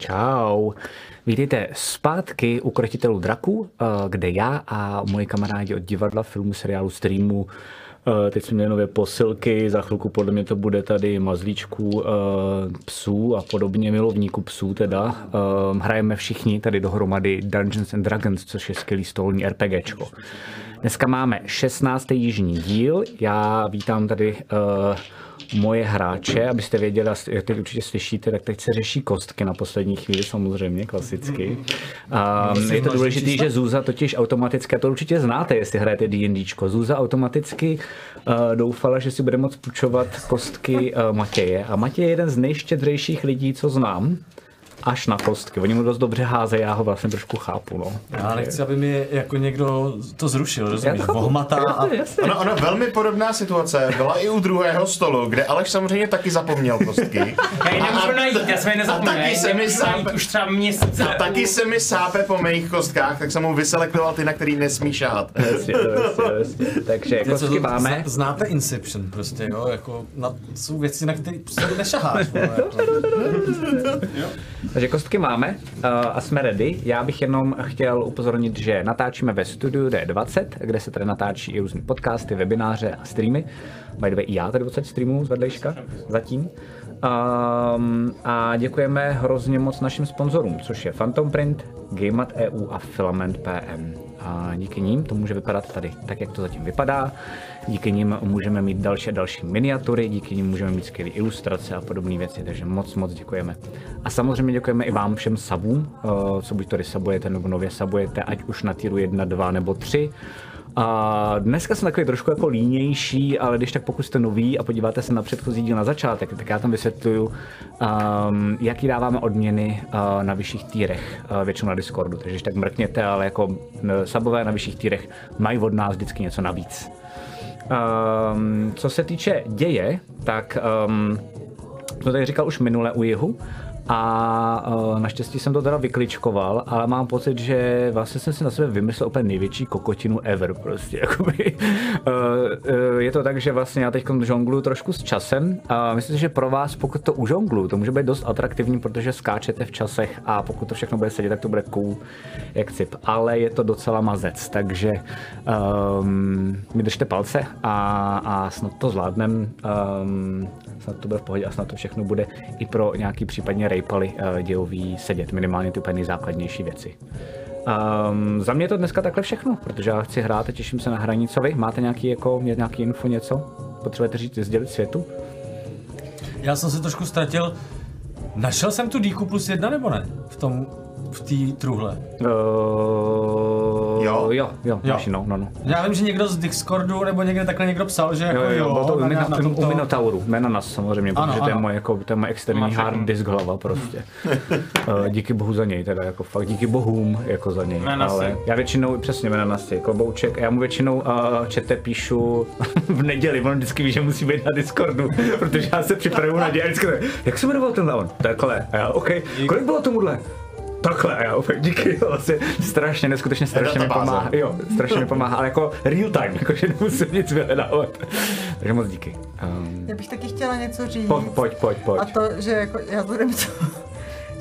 Čau. Vítejte zpátky u Krotitelů draků, eh, kde já a moji kamarádi od divadla, filmu, seriálu, streamu eh, Teď jsme měli nové posilky, za chvilku podle mě to bude tady mazlíčků eh, psů a podobně milovníků psů teda. Hrajeme všichni tady dohromady Dungeons and Dragons, což je skvělý stolní RPGčko. Dneska máme 16. jižní díl. Já vítám tady uh, moje hráče, abyste věděli, jak teď určitě slyšíte, tak teď se řeší kostky na poslední chvíli, samozřejmě, klasicky. Um, je to důležité, že Zuza totiž automaticky, a to určitě znáte, jestli hrajete D&Dčko, Zuza automaticky uh, doufala, že si bude moct půjčovat kostky uh, Matěje. A Matěj je jeden z nejštědřejších lidí, co znám až na kostky. Oni mu dost dobře házejí, já ho vlastně trošku chápu. No. Já nechci, aby mi jako někdo to zrušil, rozumíš? Vohmatá a... Ono, ono, velmi podobná situace byla i u druhého stolu, kde Aleš samozřejmě taky zapomněl kostky. Já ji nemůžu najít, já jsem je nezapomněl. taky se mi sápe, už třeba měsíc. A taky se mi sápe po mých kostkách, tak jsem mu vyselektoval ty, na který nesmí šát. Jasně, jasně, jasně. Takže kostky máme. Znáte Inception prostě, jo? Jako na, jsou věci, na které prostě nešaháš. vole, jako. Takže kostky máme uh, a jsme ready. Já bych jenom chtěl upozornit, že natáčíme ve studiu D20, kde se tady natáčí i různé podcasty, webináře a streamy. By the way, i já tady 20 streamů z vedlejška zatím. Um, a děkujeme hrozně moc našim sponzorům, což je Phantom Print, Gameat EU a Filament PM. A díky ním to může vypadat tady tak, jak to zatím vypadá. Díky nim můžeme mít další a další miniatury, díky nim můžeme mít skvělé ilustrace a podobné věci, takže moc, moc děkujeme. A samozřejmě děkujeme i vám všem sabům, uh, co buď to resabujete nebo nově sabujete, ať už na týru 1, 2 nebo 3. A dneska jsem takový trošku jako línější, ale když tak pokud jste nový a podíváte se na předchozí díl na začátek, tak já tam vysvětluju, um, jaký dáváme odměny uh, na vyšších týrech, uh, většinou na Discordu. Takže když tak mrkněte, ale jako sabové na vyšších týrech mají od nás vždycky něco navíc. Um, co se týče děje, tak um, to tady říkal už minule u jihu, a uh, naštěstí jsem to teda vykličkoval, ale mám pocit, že vlastně jsem si na sebe vymyslel úplně největší kokotinu ever prostě, jakoby. Uh, uh, je to tak, že vlastně já teď žongluju trošku s časem a myslím si, že pro vás, pokud to užongluju, to může být dost atraktivní, protože skáčete v časech a pokud to všechno bude sedět, tak to bude cool jak cip, ale je to docela mazec, takže um, mi držte palce a, a snad to zvládnem, um, snad to bude v pohodě a snad to všechno bude i pro nějaký případně rejpaly uh, dějový sedět, minimálně ty úplně nejzákladnější věci. Um, za mě je to dneska takhle všechno, protože já chci hrát a těším se na hraní. Co vy? Máte nějaký, jako, nějaký info, něco? Potřebujete říct, sdělit světu? Já jsem se trošku ztratil. Našel jsem tu díku plus jedna nebo ne? V tom, v té truhle. Uh, Jo? jo, jo, Jo. máš, no, no, no. Já vím, že někdo z Discordu nebo někde takhle někdo psal, že jako Jo, jo, bylo to u, na- na u tomto- Minotauru, jména nás samozřejmě, Ano, protože to je ano. moje, jako, to je moje externí Máš hard jako- disk hlava prostě. uh, díky bohu za něj teda, jako fakt díky bohům jako za něj. Jména ale já většinou, přesně jména si, klobouček, já mu většinou uh, čete píšu v neděli, on vždycky ví, že musí být na Discordu, protože já se připravuju na děj jak se jmenoval tenhle on? Takhle, a já, OK, kolik bylo tomuhle? Takhle, a já opět díky, vlastně strašně, neskutečně strašně mi pomáhá, jo, strašně mi pomáhá, ale jako real time, jakože nemusím nic vyhledávat. Takže moc díky. Um, Já bych taky chtěla něco říct. pojď, pojď, pojď, pojď. A to, že jako já k tomu,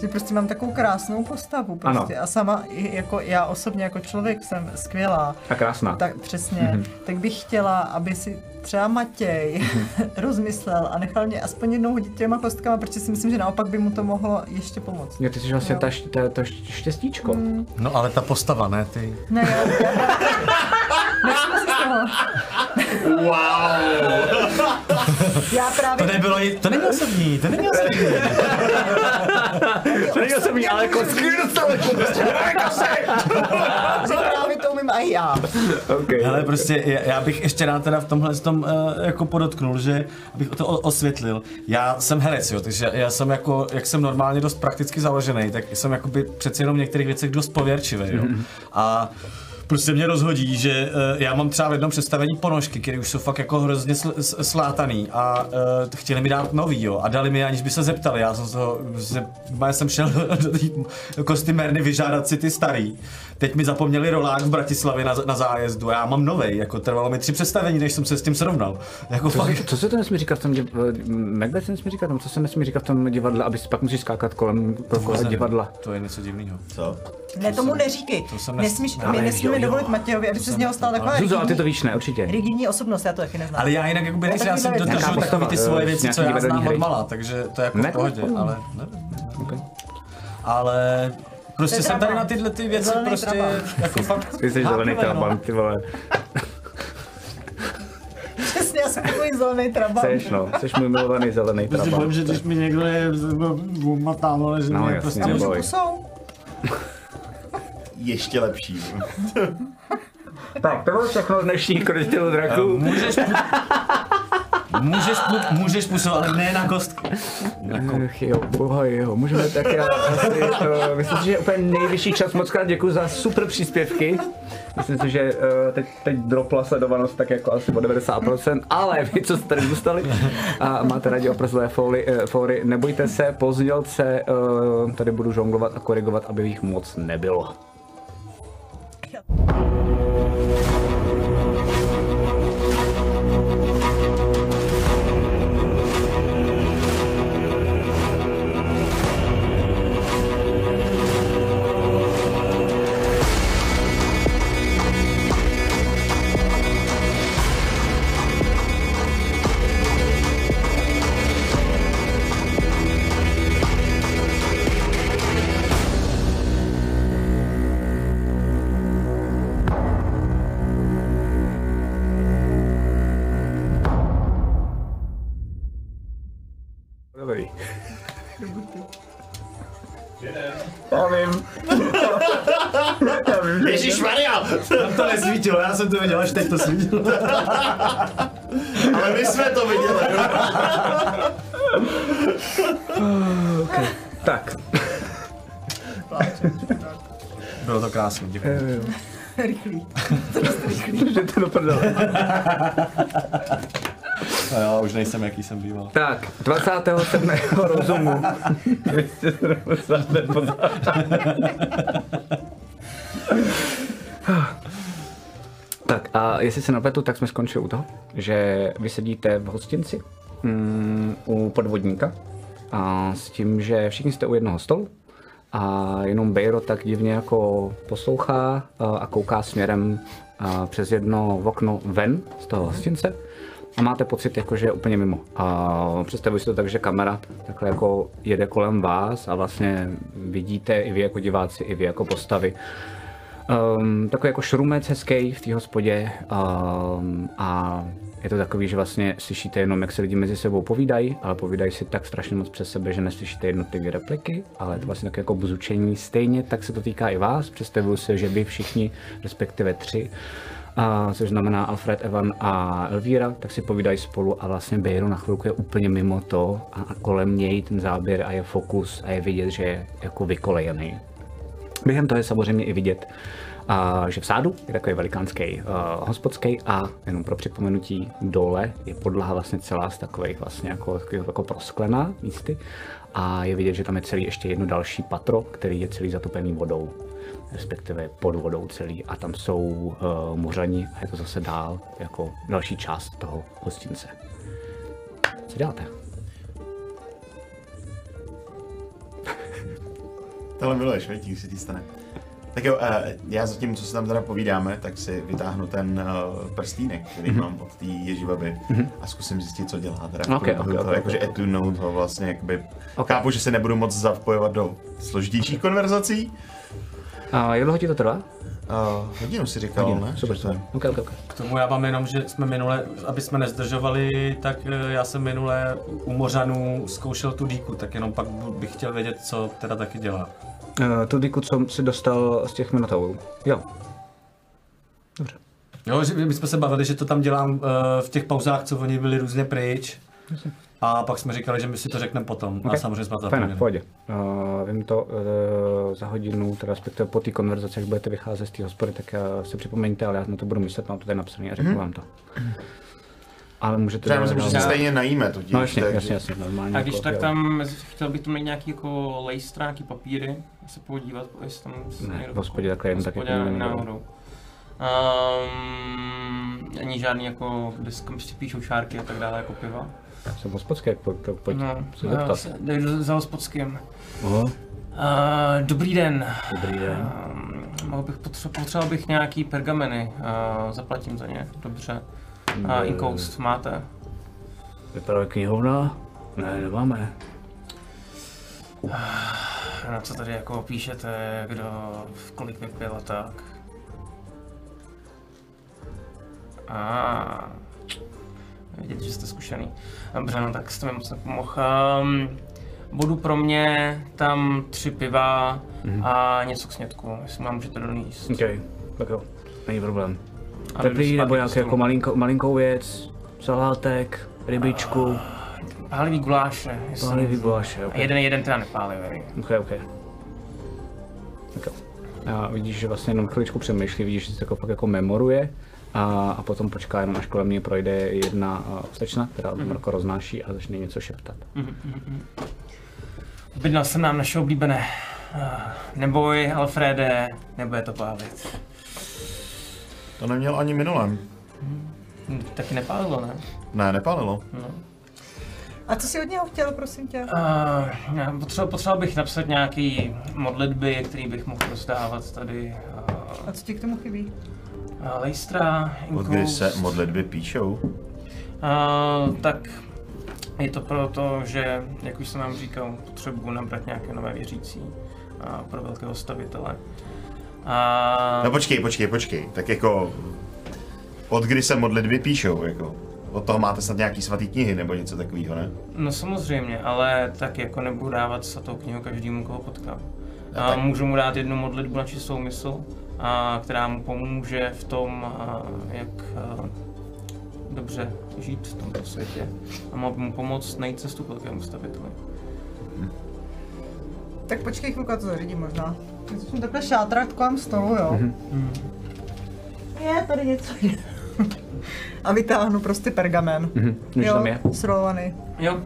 že prostě mám takovou krásnou postavu prostě Ano. a sama jako já osobně jako člověk jsem skvělá. A krásná. Tak přesně, Mhm. mm-hmm. tak bych chtěla, aby si třeba Matěj rozmyslel a nechal mě aspoň jednou hodit těma kostkama, protože si myslím, že naopak by mu to mohlo ještě pomoct. Jo, ty jsi vlastně Jo. ta, ta, ta št- štěstíčko. Mm. No ale ta postava, ne ty. Ne, já, já z toho. Wow! Já právě... To nebylo, to není osobní, to není osobní. To není osobní, ale kostky dostali. že umím i já. okay. Ale prostě já, já bych ještě rád teda v tomhle tom uh, jako podotknul, že abych to osvětlil. Já jsem herec, jo, takže já jsem jako, jak jsem normálně dost prakticky založený, tak jsem jakoby přeci jenom v některých věcech dost pověrčivý, jo. A prostě mě rozhodí, že uh, já mám třeba v jednom představení ponožky, které už jsou fakt jako hrozně sl- slátaný a uh, chtěli mi dát nový, jo, a dali mi, aniž by se zeptali, já jsem z toho, že, já jsem šel do té kostymérny vyžádat si ty starý. Teď mi zapomněli rolák v Bratislavě na, na zájezdu a já mám novej, jako trvalo mi tři představení, než jsem se s tím srovnal. Jako Co, fakt, se- co se to nesmí říkat v tom div... Macbeth se nesmí říkat, tam, co se nesmí říkat v tom divadle, aby si pak musíš skákat kolem, kolem divadla. To je něco divného. Co? Ne, tomu neříkej. to jsem nes- Nesmíš, my nesmíme jo, jo. dovolit Matějovi, aby se z něho stal taková Zuzo, a ty to rigidní, víš, ne, určitě. rigidní osobnost, já to taky neznám. Ale já jinak jakoby To je nejsem, já dodržel Nějaká takový ty svoje eh, věci, co já znám od mala, takže to je jako Ne, v pohodě, ale nevím. Ale prostě jsem tady na tyhle ty věci Zelený prostě trabant. jako fakt Ty jsi zelený no. trabant, ty vole. Přesně, já jsem takový zelený trabant. Seš, no, seš můj milovaný zelený Prostě bojím, trabant. že když mi někdo je matám, ale že No, mě jasně. prostě... A můžu neboj. pusou? Ještě lepší. Tak, to bylo všechno z dnešní draku. Můžeš pu... Můžeš, pu... můžeš pusovat, ale ne na kostku. Ach jo, boha jo, můžeme tak já asi, uh, myslím si, že je úplně nejvyšší čas, moc krát děkuji za super příspěvky. Myslím si, že uh, teď, teď dropla sledovanost tak jako asi o 90%, ale vy, co jste tady zůstali a máte rádi oprezlé fóry, uh, fóry, nebojte se, pozdělce uh, tady budu žonglovat a korigovat, aby jich moc nebylo. Thank you. Jsem to viděl, až teď to svítilo. Ale my jsme to viděli. Tak. Bylo to krásné, děkuji. Rychlý. Že to dopadlo. A já už nejsem, jaký jsem býval. Tak, 27. rozumu. 270 Tak a jestli se napletu, tak jsme skončili u toho, že vy sedíte v hostinci mm, u podvodníka a s tím, že všichni jste u jednoho stolu a jenom Bejro tak divně jako poslouchá a, a kouká směrem a, přes jedno okno ven z toho hostince a máte pocit, jako, že je úplně mimo. A představuji si to tak, že kamera takhle jako jede kolem vás a vlastně vidíte i vy jako diváci, i vy jako postavy. Um, takový jako šrumec hezký v té hospodě um, a je to takový, že vlastně slyšíte jenom, jak se lidi mezi sebou povídají, ale povídají si tak strašně moc přes sebe, že neslyšíte jednotlivé repliky, ale je to vlastně také jako bzučení. Stejně tak se to týká i vás. Představuju si, že vy všichni, respektive tři, a, což znamená Alfred, Evan a Elvíra, tak si povídají spolu a vlastně Bejro na chvilku je úplně mimo to a, a kolem něj ten záběr a je fokus a je vidět, že je jako vykolejený. Během toho je samozřejmě i vidět, a, že v sádu je takový velikánský uh, hospodský a jenom pro připomenutí dole je podlaha vlastně celá z takových vlastně jako, jako prosklená místy a je vidět, že tam je celý ještě jedno další patro, který je celý zatopený vodou respektive pod vodou celý a tam jsou uh, muřani a je to zase dál jako další část toho hostince. Co děláte? Tohle miluješ, veď, když se ti stane. Tak jo, eh, já zatím, co se tam teda povídáme, tak si vytáhnu ten uh, prstínek, který mám od té ježibaby a zkusím zjistit, co dělá. Teda v Ok, průběhu ok, toho, ok, jakože ok. etune ho vlastně, jakoby, Ok. chápu, že se nebudu moc zapojovat do složitějších konverzací. A jak dlouho ti to trvá? Uh, hodinu si říkal, ne? Super, to super. Okay, okay, okay. K tomu já mám jenom, že jsme minule, aby jsme nezdržovali, tak eh, já jsem minule u Mořanů zkoušel tu díku, tak jenom pak bych chtěl vědět, co teda taky dělá. Uh, tu diku, co si dostal z těch minotaurů. Jo. Dobře. Jo, že my jsme se bavili, že to tam dělám eh, v těch pauzách, co oni byli různě pryč. A pak jsme říkali, že my si to řekneme potom. A Ok. samozřejmě jsme to Fajn, v zapomněli. pohodě. Uh, vím to uh, za hodinu, teda respektive po té konverzaci, až budete vycházet z té hospody, tak uh, si připomeňte, ale já na to budu myslet, mám to tady napsané a řeknu vám to. Ale můžete... Třeba myslím, že se stejně najíme totiž. No jasně, takže- jasně, jasně, normálně. A když jako, tak jo. tam, chtěl bych tu mít nějaký jako lejstra, nějaký papíry, se podívat, jestli tam se Ne, někdo- v hospodě takhle jen tak jako nebude. náhodou. Um, ani žádný jako, kde si píšou čárky a tak dále, jako piva. Jsem hospodský, jak pojď, tak pojď No, se já zeptat. jdu za hospodským. Oho, Uh, dobrý den. dobrý den. Um, mohl bych potře- potřeboval bych nějaký pergameny, uh, zaplatím za ně, dobře. A inkoust máte? Vypadá knihovna? Ne, nemáme. Na co tady jako píšete, kdo kolik vypil a tak? A vidět, že jste zkušený. Dobře, no tak jste mi moc nepomohl. Um, budu pro mě tam tři piva a něco k snědku, jestli mám můžete donést. OK, tak jo, není problém. Jdu nebo stolu. jako malinko, malinkou věc, salátek, rybičku, Pálivý guláše. pálivý guláše, A OK. jeden, jeden teda nepálivý. OK, OK. Tak jo. A vidíš, že vlastně jenom chviličku přemýšlí, vidíš, že se jako fakt jako memoruje a, a potom počká jenom, až kolem mě projde jedna uh, slečna, která mm-hmm. jako roznáší a začne něco šeptat. Objednal jsem nám naše oblíbené. Ah, Neboj, Alfrede, nebude to pávit. To neměl ani minulém. Hm, Taky nepálilo, ne? Ne, nepálilo. A co jsi od něho chtěl, prosím tě? Uh, já potřeboval, potřeboval bych napsat nějaký modlitby, který bych mohl rozdávat tady. A co ti k tomu chybí? Uh, Lejstra, Od kdy se modlitby píšou? Uh, tak je to proto, že, jak už jsem vám říkal, potřebuji nabrat nějaké nové věřící uh, pro velkého stavitele. A No počkej, počkej, počkej. Tak jako... Od kdy se modlitby píšou, jako? Od toho máte snad nějaký svatý knihy nebo něco takového, ne? No samozřejmě, ale tak jako nebudu dávat svatou knihu každému, koho potkám. No A tak- můžu mu dát jednu modlitbu na čistou mysl, a, která mu pomůže v tom, a, jak a, dobře žít v tomto světě. A mohl by mu pomoct najít cestu k velkému staviteli. Tak počkej chvilku, to zařídím možná. Začnu takhle šátrat kolem stolu, jo. Je, tady něco je. A vytáhnu prostě pergamen. Mhm. Víš, že tam je? srolovaný. Jo,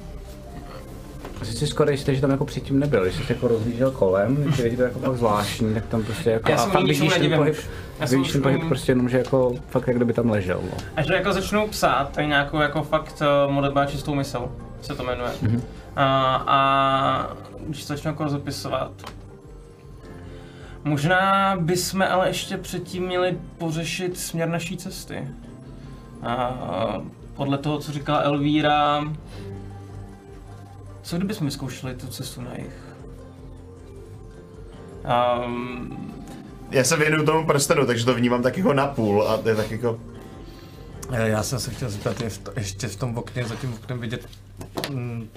Asi si skoro jistý, že tam jako předtím nebyl, když jsi jako rozhlížel kolem, když je to jako tak zvláštní, tak tam prostě jako Já a fakt ničemu vidíš ten pohyb. Já jsem vidíš ten pohyb prostě jenom, že jako fakt jak kdyby tam ležel, no. až to jako začnu psát, tak nějakou jako fakt uh, modlitba čistou mysl se to jmenuje. Mhm. A, a když to začnu jako rozepisovat, možná bychom ale ještě předtím měli pořešit směr naší cesty. A podle toho, co říkala Elvíra, co kdybychom vyzkoušeli tu cestu na jich? Um, Já se věnuju tomu prstenu, takže to vnímám tak jako napůl a to je tak jako... Eh, Já jsem se chtěl zeptat, je v to, ještě v tom okně, za tím oknem vidět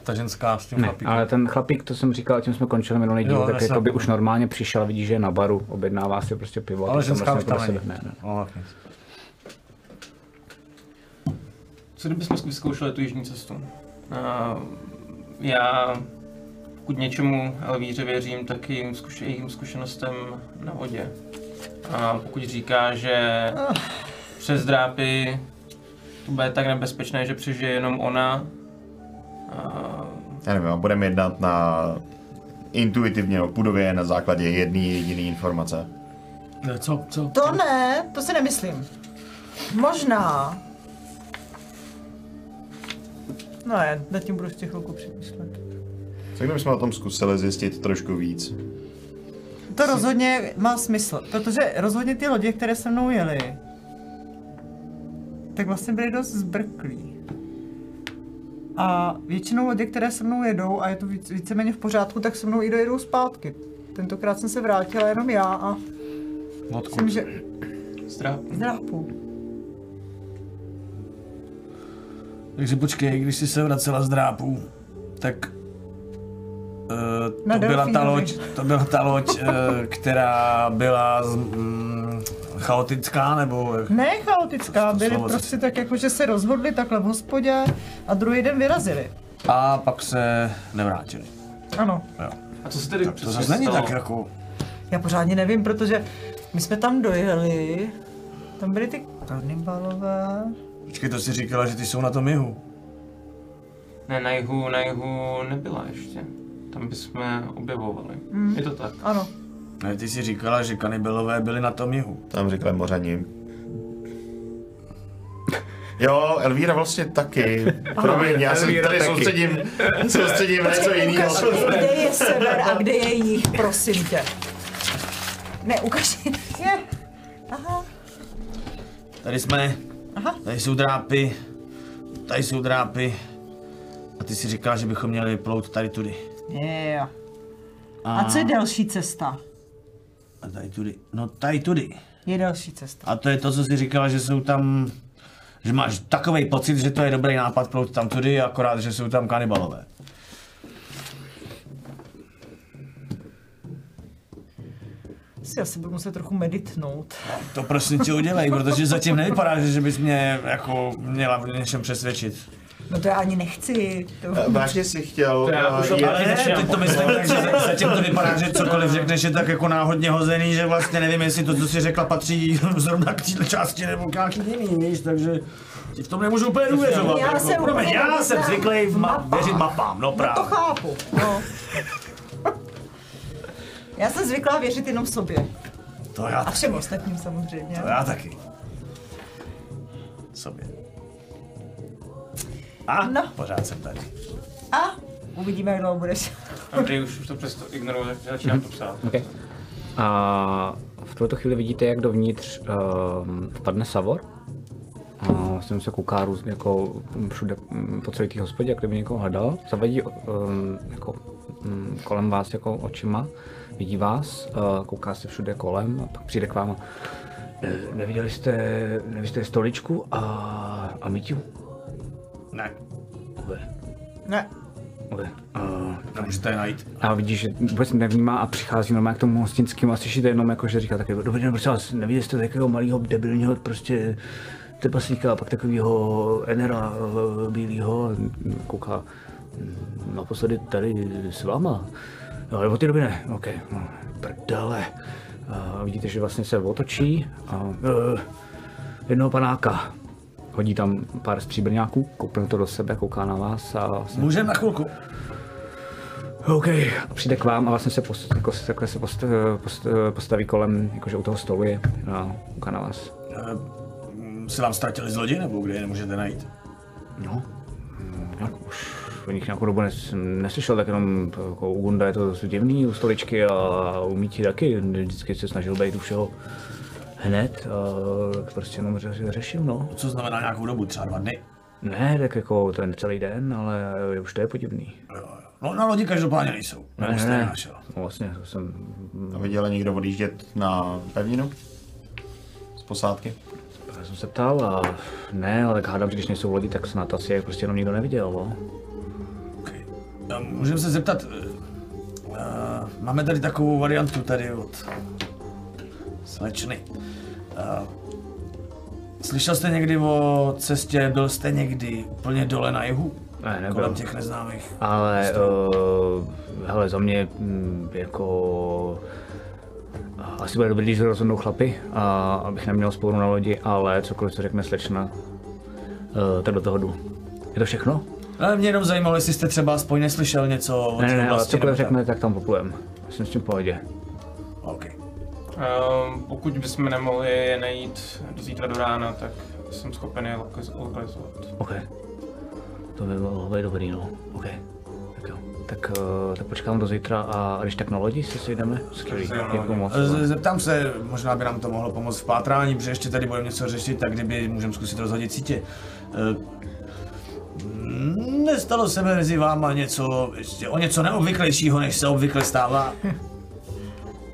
ta ženská s tím Ne, chlapíkem. ale ten chlapík, to jsem říkal, tím jsme končili minulý díl, tak jako by už normálně přišel, vidíš, že je na baru, objednává si prostě pivo. Ale tam ženská už vlastně tam pro není. sebe- Ne, ne. No. Co kdybychom vyzkoušeli tu jižní cestu? Uh, já, pokud něčemu Elvíře věřím, tak jejím, zkuš- jejím zkušenostem na vodě. A pokud říká, že přes drápy to bude tak nebezpečné, že přežije jenom ona, Já nevím, a budeme jednat na intuitivně, no, půdově na základě jedné jediné informace. Eh, Co, co? To ne, to si nemyslím. Možná. No je, nad tím budu ještě chvilku přemýšlet. Co kdybychom o tom zkusili zjistit trošku víc? To rozhodně má smysl, protože rozhodně ty lodě, které se mnou jeli, tak vlastně byly dost zbrklí. A většinou lodě, které se mnou jedou a je to víc, víceméně v pořádku, tak se mnou i dojedou zpátky. Tentokrát jsem se vrátila jenom já a Odkud? myslím, že zdrápu. Takže počkej, když jsi se vracela z drápů, tak uh, to, byla ta loď, to byla ta loď, uh, která byla mm, chaotická, nebo? Ne chaotická, To byli slovo prostě tak jako, že se rozhodli takhle v hospodě a druhý den vyrazili. A pak se nevrátili. Ano. Jo. A co se tedy To přesně zase není tak jako... Já pořádně nevím, protože my jsme tam dojeli, tam byly ty karnivalové. Počkej, to si říkala, že ty jsou na tom jihu. Ne, na jihu, na jihu nebyla ještě. Tam bychom objevovali. Je to tak. Ano. Ne, ty si říkala, že kanibelové byli na tom jihu. Tam říkali mořani. Jo, Elvíra vlastně taky. Promiň, já se tady taky. soustředím, soustředím na něco jiného. Kde je sever a kde je jich, prosím tě. Ne, ukaž mi. Je. Aha, Tady jsme, aha. tady jsou drápy, tady jsou drápy. A ty si říkala, že bychom měli plout tady tudy. Yeah. A co je delší cesta? A tady tudy. No tady tudy. Je delší cesta. A to je to, co jsi říkala, že jsou tam... Že máš takový pocit, že to je dobrý nápad plout tam tudy, akorát, že jsou tam kanibalové. Si asi budu muset trochu meditnout. To prosím tě udělej, protože zatím nevypadá, že že bys mě jako měla v něčem přesvědčit. No to já ani nechci. To... Eh, Vážně si chtěl... já eh, už to- Ale ne, teď to myslím že za- zatím to vypadá, že cokoliv řekneš je tak jako náhodně hozený, že vlastně nevím, jestli to, co jsi řekla, patří zrovna k této části nebo k nějaký jiný, víš, takže ti v tom nemůžu úplně důvěřovat. Já jako, jsem promiň, úplně já jsem zvyklý v ma- mapám. věřit mapám, no No to právě. chápu. No. Já jsem zvyklá věřit jenom sobě. To já, A všem ostatním samozřejmě. to já taky. Sobě. A No. pořád jsem tady. A uvidíme, jak dlouho budeš. Andrej už, už to přesto ignoruje, začínám to psát. Okay. A v tuto chvíli vidíte, jak dovnitř um, vpadne Savor. A vlastně se kouká různě jako všude mm, po celé té hospodě, jak kdyby někoho hledal. Zavadí um, jako, um, kolem vás jako očima, vidí vás, uh, kouká se všude kolem a pak přijde k vám. a, "Ne- Neviděli jste, neviděli jste stoličku a, a Míťu? Ne, Ne. ube. Uh, nemůžete je najít. a vidíš, že vůbec nevnímá a přichází normálně k tomu hostinskému a slyšíte jenom jako, že říká taky, dobrý den, prosím vás, neviděli jste takového malého debilního prostě trpaslíka a pak takového enera eh, bílého, kouká "Mm, naposledy tady s váma. Jo, od té doby ne, ok, no, prdele. A vidíte, že vlastně se otočí a uh, jednoho panáka. Hodí tam pár stříbrňáků, koupne to do sebe, kouká na vás a vlastně Můžeme na chvilku. OK, a přijde k vám a vlastně se, post, jako, se- takhle se post, post, postaví kolem, jakože u toho stolu je a kouká na vás. Eh, Se vám ztratili zloději, nebo kde je nemůžete najít? No, mm, nějak už o nich nějakou dobu nes, neslyšel, tak jenom jako u Gunda je to divný, u stoličky a u Míti taky, vždycky se snažil být u všeho hned, a tak prostě jenom ře, řešil, no. Co znamená nějakou dobu, třeba dva dny? Ne, tak jako ten celý den, ale už to je podivný. Jo, jo. No na lodi každopádně nejsou. Ne, Nebo ne, jste ne. No, vlastně to jsem A viděl někdo odjíždět na pevninu? Z posádky? Já jsem se ptal a ne, ale tak hádám, že když nejsou lodi, tak snad asi je prostě jenom nikdo neviděl, no. Okay. Můžeme se zeptat, eh, eh, máme tady takovou variantu tady od slečny. Eh, Slyšel jste někdy o cestě, byl jste někdy úplně dole na jihu? Ne, nebyl. Kolem těch neznámých. Ale, uh, hele, za mě mm, jako... a Asi bude dobrý, když rozhodnou chlapy, a abych neměl sporu na lodi, ale cokoliv, co řekne slečna, uh, tak do toho jdu. Je to všechno? Ale mě jenom zajímalo, jestli jste třeba aspoň neslyšel něco o Ne, ne, ne, cokoliv tak. řekne, tak tam poplujem. Jsem s tím v pohodě. OK. Ehm, pokud bychom nemohli je najít do zítra do rána, tak jsem schopen je lokaliz- lokalizovat. OK. To by bylo by dobrý, no. OK. Tak jo. Tak, uh, tak počkám do zítra a když tak na lodi se sejdeme. Skvělý, Tak se děkuji moc. Z- Zeptám se, možná by nám to mohlo pomoct v pátrání, protože ještě tady budeme něco řešit, tak kdyby můžeme zkusit rozhodit sítě. Eh, Nestalo se mezi váma něco, ještě o něco neobvyklejšího, než se obvykle stává?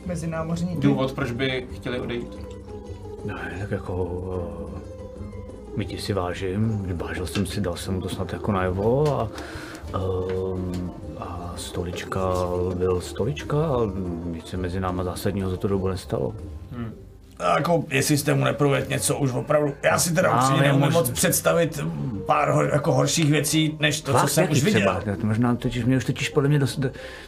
Mezi námořníky. Důvod, proč by chtěli odejít. Ne, tak jako... Uh, Mítí si vážím, vážil jsem si, dal jsem mu to snad jako najevo a... Um, a stolička byl stolička a nic se mezi náma zásadního za tu dobu nestalo. Jako, jestli jste mu neprovedl něco už opravdu, já si teda upřímně neumím moc představit pár hor, jako horších věcí, než to, co Vás jsem už viděl. třeba? To možná totiž, mě už totiž podle mě dost,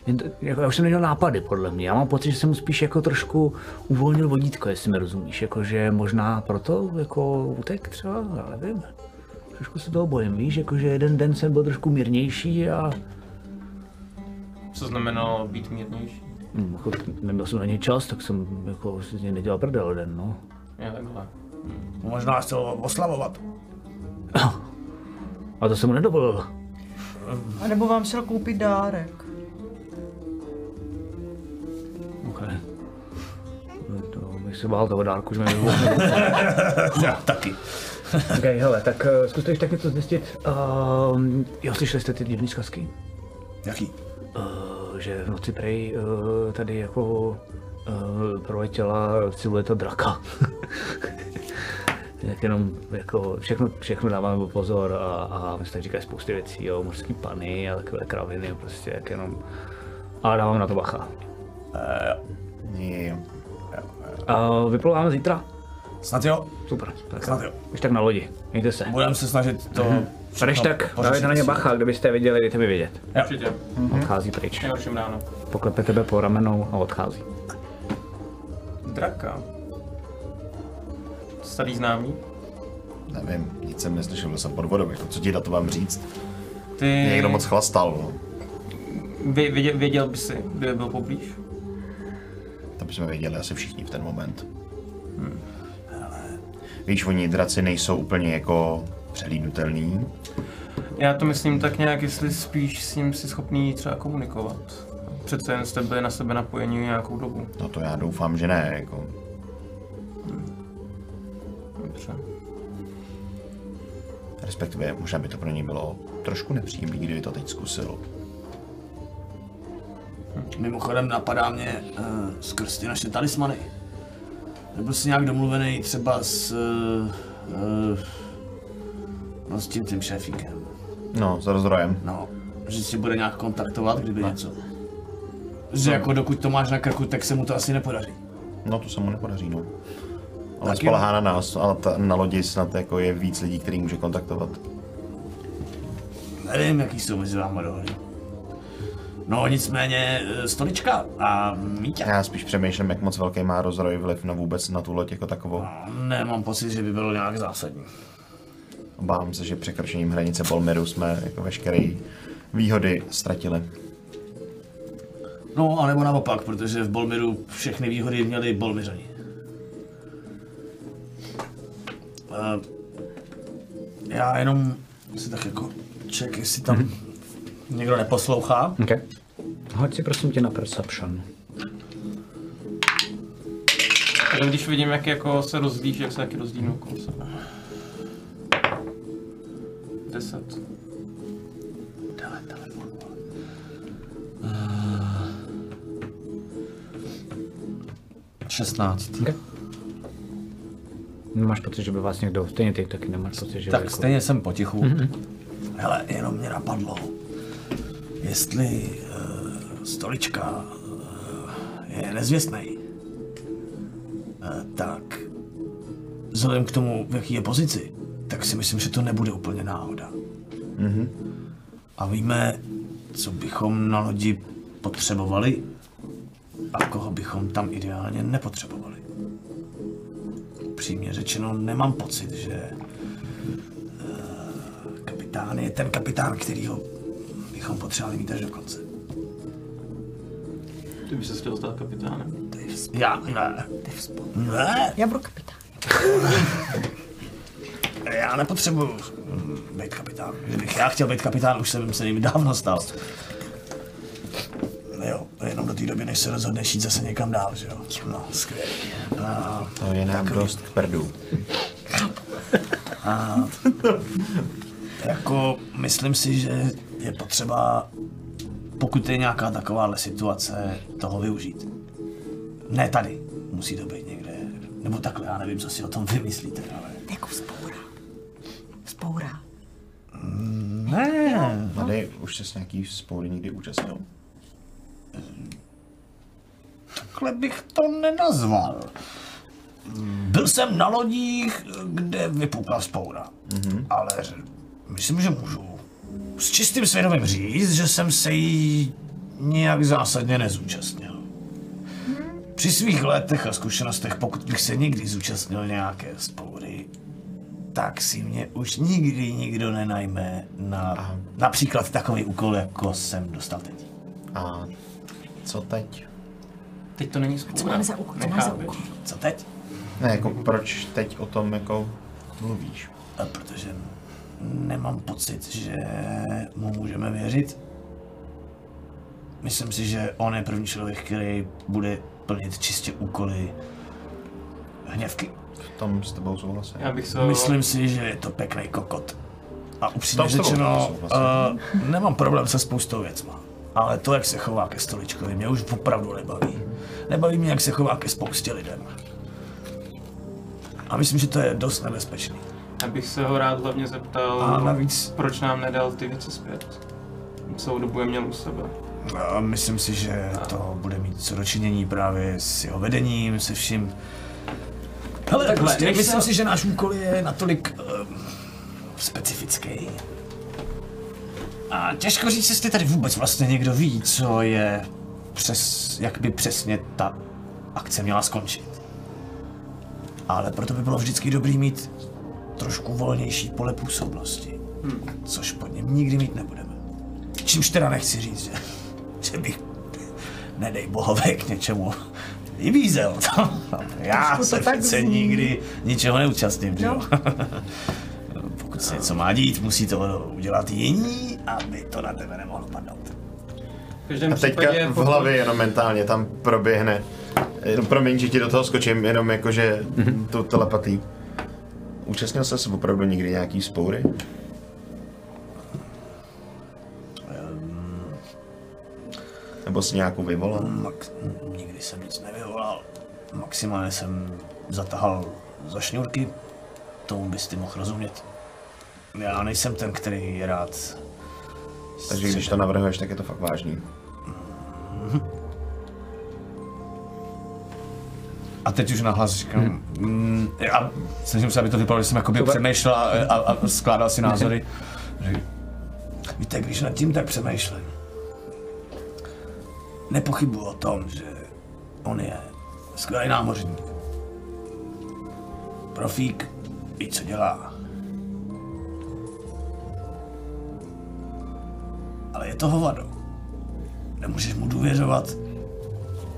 mě to- jako, já už jsem neměl nápady podle mě. Já mám pocit, že jsem mu spíš jako trošku uvolnil vodítko, jestli mi rozumíš. Jako, že možná proto jako utek třeba, já nevím. Trošku se toho bojím, víš, jako, že jeden den jsem byl trošku mírnější a Co znamenalo být mírnější? Hm, jako, neměl jsem na něj čas, tak jsem jako si z něj nedělal prdel den, no. Je takhle. Možná chtěl oslavovat. A to jsem mu nedovolil. A nebo vám šel koupit dárek. Okay. No To bych se bál toho dárku, že mi. Já taky. Ok, hele, tak uh, zkuste ještě tak něco zjistit. Uh, jo, slyšeli jste ty divný zkazky? Jaký? Uh, že v noci prej uh, tady jako uh, proletěla silueta draka. tak jenom jako všechno, všechno dáváme pozor a, a my se tak říkají spousty věcí, jo, mořský pany a takové kraviny, prostě jak jenom. A dávám na to bacha. Uh, vyplouváme zítra? Snad jo. Super, tak Snad jo. když tak na lodi, mějte se. Budeme se snažit to... Když tak, dávajte na ně bacha, kdybyste viděli, dejte mi vědět. Určitě. Odchází pryč. Je všem ráno. Poklepe tebe po ramenou a odchází. Draka. Starý známý. Nevím, nic jsem neslyšel, byl jsem pod vodou, jako co ti na to mám říct? Ty Někdo moc chlastal, no. Vě, věděl, věděl by si, kdy byl poblíž? To bychom věděli asi všichni v ten moment. Ale víš, oni draci nejsou úplně jako přelídnutelný. Já to myslím tak nějak, jestli spíš s ním si schopný třeba komunikovat. Přece jen jste byli na sebe napojení nějakou dobu. No to já doufám, že ne, jako. Dobře. Respektive možná by to pro něj bylo trošku nepříjemné, kdyby to teď zkusil. Mimochodem napadá mě uh, skrz ty naše talismany. Nebyl jsi nějak domluvený třeba s... Uh, uh, no s tím tím šéfíkem. No, s rozdrojem. No, že si bude nějak kontaktovat, kdyby něco. Že jako dokud to máš na krku, tak se mu to asi nepodaří. No, to se mu nepodaří, no. Ale Tak spolehá na nás, ale ta, na lodi snad jako je víc lidí, který může kontaktovat. Nevím, jaký jsou mezi váma dohody. No nicméně eh, stolička a Míťa. Já spíš přemýšlím, jak moc velký má rozroj vliv na vůbec na tu loď jako takovou. Nemám pocit, že by bylo nějak zásadní. Obávám se, že překročením hranice Bolmeru jsme jako veškeré výhody ztratili. No, anebo naopak, protože v Bolmiru všechny výhody měli Bolmiřani. Uh, já jenom si tak jako ček, jestli tam někdo neposlouchá. OK. Hoď si prosím tě na Perception. Tak když vidím, jak jako se rozlíží, jak se taky rozdílnou okolo sebe. Deset. Dále telefon. Uh, 16. OK. Nemáš pocit, že by vás někdo, stejně ty taky nemáš pocit, že by Tak jako... stejně jsem potichu. Hele, jenom mě napadlo, jestli uh, stolička uh, je nezvěstný, uh, tak vzhledem k tomu, v jaký je pozici, tak si myslím, že to nebude úplně náhoda. Mm-hmm. A víme, co bychom na lodi potřebovali a koho bychom tam ideálně nepotřebovali. Přímě řečeno, nemám pocit, že kapitán je ten kapitán, kterýho bychom potřebovali mít až do konce. Ty bys se chtěl stát kapitánem. Já ne. Ne, Já budu kapitán. já nepotřebuju být kapitán. Kdybych já chtěl být kapitán, už jsem se jim dávno stal. Jo, jenom do té doby, než se rozhodneš jít zase někam dál, že jo. No, skvělý. A, To je nám dost k prdu. jako, myslím si, že je potřeba, pokud je nějaká takováhle situace, toho využít. Ne tady, musí to být někde. Nebo takhle, já nevím, co si o tom vymyslíte, ale... Jako vzpoura. Vzpoura. Ne, Tady už se s nějaký spoury někdy účastnil. takhle bych to nenazval. Byl jsem na lodích, kde vypukla spoura. Mm-hmm. Ale myslím, že můžu s čistým svědomím říct, že jsem se jí nějak zásadně nezúčastnil. Při svých letech a zkušenostech, pokud bych se někdy zúčastnil nějaké spoury, tak si mě už nikdy nikdo nenajme na například takový úkol, jako jsem dostal teď. A co teď? Teď to není spolu. Co máme za úkol? Co máme za úkol? Co teď? Ne, jako proč teď o tom jako mluvíš? A protože nemám pocit, že mu můžeme věřit. Myslím si, že on je první člověk, který bude plnit čistě úkoly hněvky. V tom s tebou souhlasím. Já bych se Myslím si, že je to pěkný kokot. A upřímně řečeno, uh, nemám problém se spoustou věcma. Ale to, jak se chová ke stoličkovi, mě už opravdu nebaví. Nebaví mě, jak se chová ke spoustě lidem. A myslím, že to je dost nebezpečný. Já bych se ho rád hlavně zeptal, A navíc proč nám nedal ty věci zpět. Celou dobu je měl u sebe. A myslím si, že to bude mít co dočinění právě s jeho vedením, se vším. Hele, Takhle, prostě, než myslím se- si, že náš úkol je natolik um, specifický. A těžko říct, jestli tady vůbec vlastně někdo ví, co je přes, jak by přesně ta akce měla skončit. Ale proto by bylo vždycky dobrý mít trošku volnější pole působnosti. Což pod ním nikdy mít nebudeme. Čímž teda nechci říct, že, že bych, nedej bohové, k něčemu vybízel. To, já to se tak přece zní. nikdy ničeho neúčastním? No. Pokud se něco má dít, musí to udělat jiní, aby to na tebe nemohlo padnout. V každém A teďka případě, v pokud- hlavě jenom mentálně tam proběhne, jenom promiň, že ti do toho skočím, jenom jakože tu telepatí. Účastnil jsi se opravdu někdy nějaký spoury? Nebo jsi nějakou vyvolal? Nikdy jsem nic. Maximálně jsem zatahal za šňůrky, tomu bys ty mohl rozumět. Já nejsem ten, který je rád. Takže když to navrhuješ, tak je to fakt vážný. A teď už nahlas říkám, mm, já snažím se, aby to vypadalo, že jsem jakoby přemýšlel a, a, a skládal si názory. Že, víte, když nad tím tak přemýšlím, nepochybuji o tom, že on je skvělý námořník. Profík, ví, co dělá. Ale je to hovado. Nemůžeš mu důvěřovat,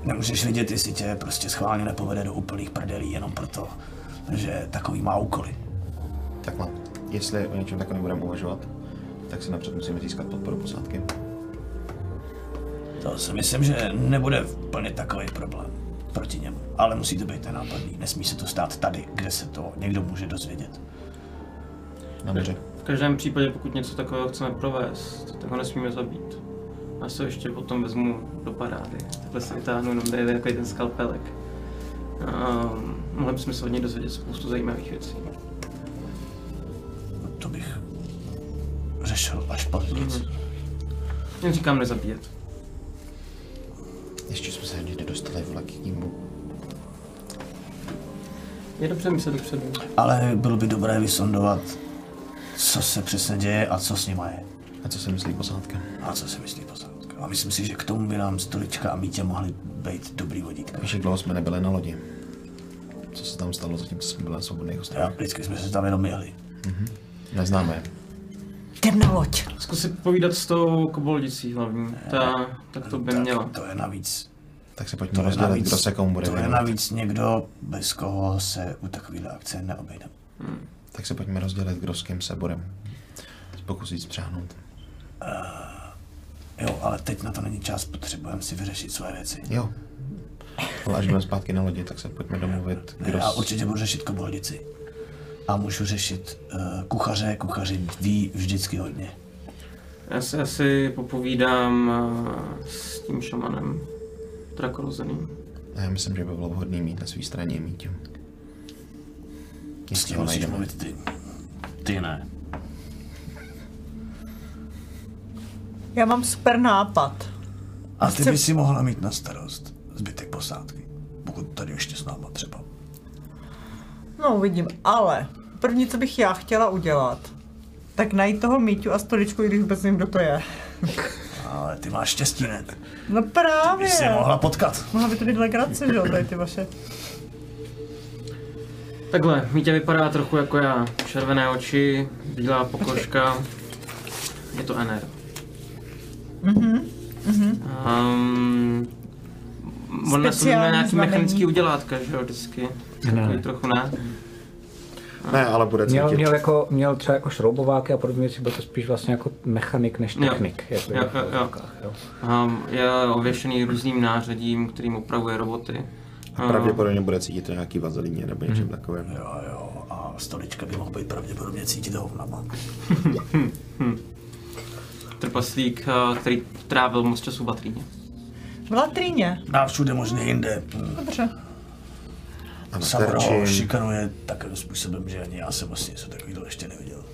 Nemůžeš vidět, jestli tě prostě schválně nepovede do úplných prdelí jenom proto, že takový má úkoly. Takhle. Jestli o něčem takovém budeme uvažovat, tak si napřed musíme získat podporu posádky. To si myslím, že nebude úplně takový problém proti němu. Ale musí to být ten nápadný. Nesmí se to stát tady, kde se to někdo může dozvědět. Na moři. V každém případě, pokud něco takového chceme provést, tak ho nesmíme zabít. Já se ještě potom vezmu do parády. Takhle si vytáhnu jenom tady takový ten skalpelek. A mohli bychom se od něj dozvědět spoustu zajímavých věcí. To bych řešil až později. Jen říkám nezabíjet. Ještě jsme se nikdy nedostali vole k ním. Je dobře myslet dopředu. Ale bylo by dobré vysondovat, co se přesně děje a co s nima je. A co si myslí posádka? A co si myslí posádka. A myslím si, že k tomu by nám stolička a mítě mohli být dobrý vodítka. Víš, dlouho jsme nebyli na lodi? Co se tam stalo zatím, co jsme byli na svobodných Já, ostrovech? vždycky jsme se tam jenom jeli. Neznáme je. Jdem na loď. Zkus si povídat s tou koboldicí hlavní. Ta, tak to by Tak měla. To je navíc Tak se pojďme je rozdělit, kdo se komu bude to je věnovat. navíc někdo, bez koho se u takovéhle akce neobejde. Tak se pojďme rozdělit, kdo s kým se budeme pokusit spřáhnout. Jo, ale teď na to není čas, potřebujeme si vyřešit své věci. Jo. Ale až budeme zpátky na lodi, tak se pojďme domluvit, kdo Já s... určitě budu řešit koboldici. A můžu řešit uh, kuchaře, kuchaři ví vždycky hodně. Já si asi popovídám eh, s tím šamanem. Drakorozeným. A já myslím, že by bylo vhodné mít na své straně Míťu. S tím musíš mluvit ty. Ty ne. Já mám super nápad. A ty Chce- by si mohla mít na starost zbytek posádky. Pokud tady ještě s náma třeba. No uvidím, ale první, co bych já chtěla udělat, tak najít toho Míťu a stoličku, i když vůbec nevím, kdo to je. Ale ty máš štěstí, ne? No právě. Ty jsi je mohla potkat. Mohla by to být legrace, že jo, tady ty vaše. Takhle, Mítě vypadá trochu jako já. Červené oči, bílá pokožka. Je to NR. Mhm. Um, on Speciální nějaký mechanický udělátka, že jo, vždycky. Takový trochu ne. Ne, ale bude Měl, cítit. měl, jako, měl třeba jako šroubováky a podobně věci, byl to spíš vlastně jako mechanik než Jo. technik. Jako Jo, jo, jo. jo. Um, je ověšený různým nářadím, kterým upravuje roboty. Um, Pravděpodobně bude cítit to nějaký vazelíně nebo něčem takovým. Jo, jo, a stolička by mohl být pravděpodobně cítit hovnama. Trpaslík, uh, který trávil moc času v Batríně. V latríně. A všude možně jinde. Dobře. Samro šikanuje takovým způsobem, že ani já jsem vlastně něco takového ještě neviděl.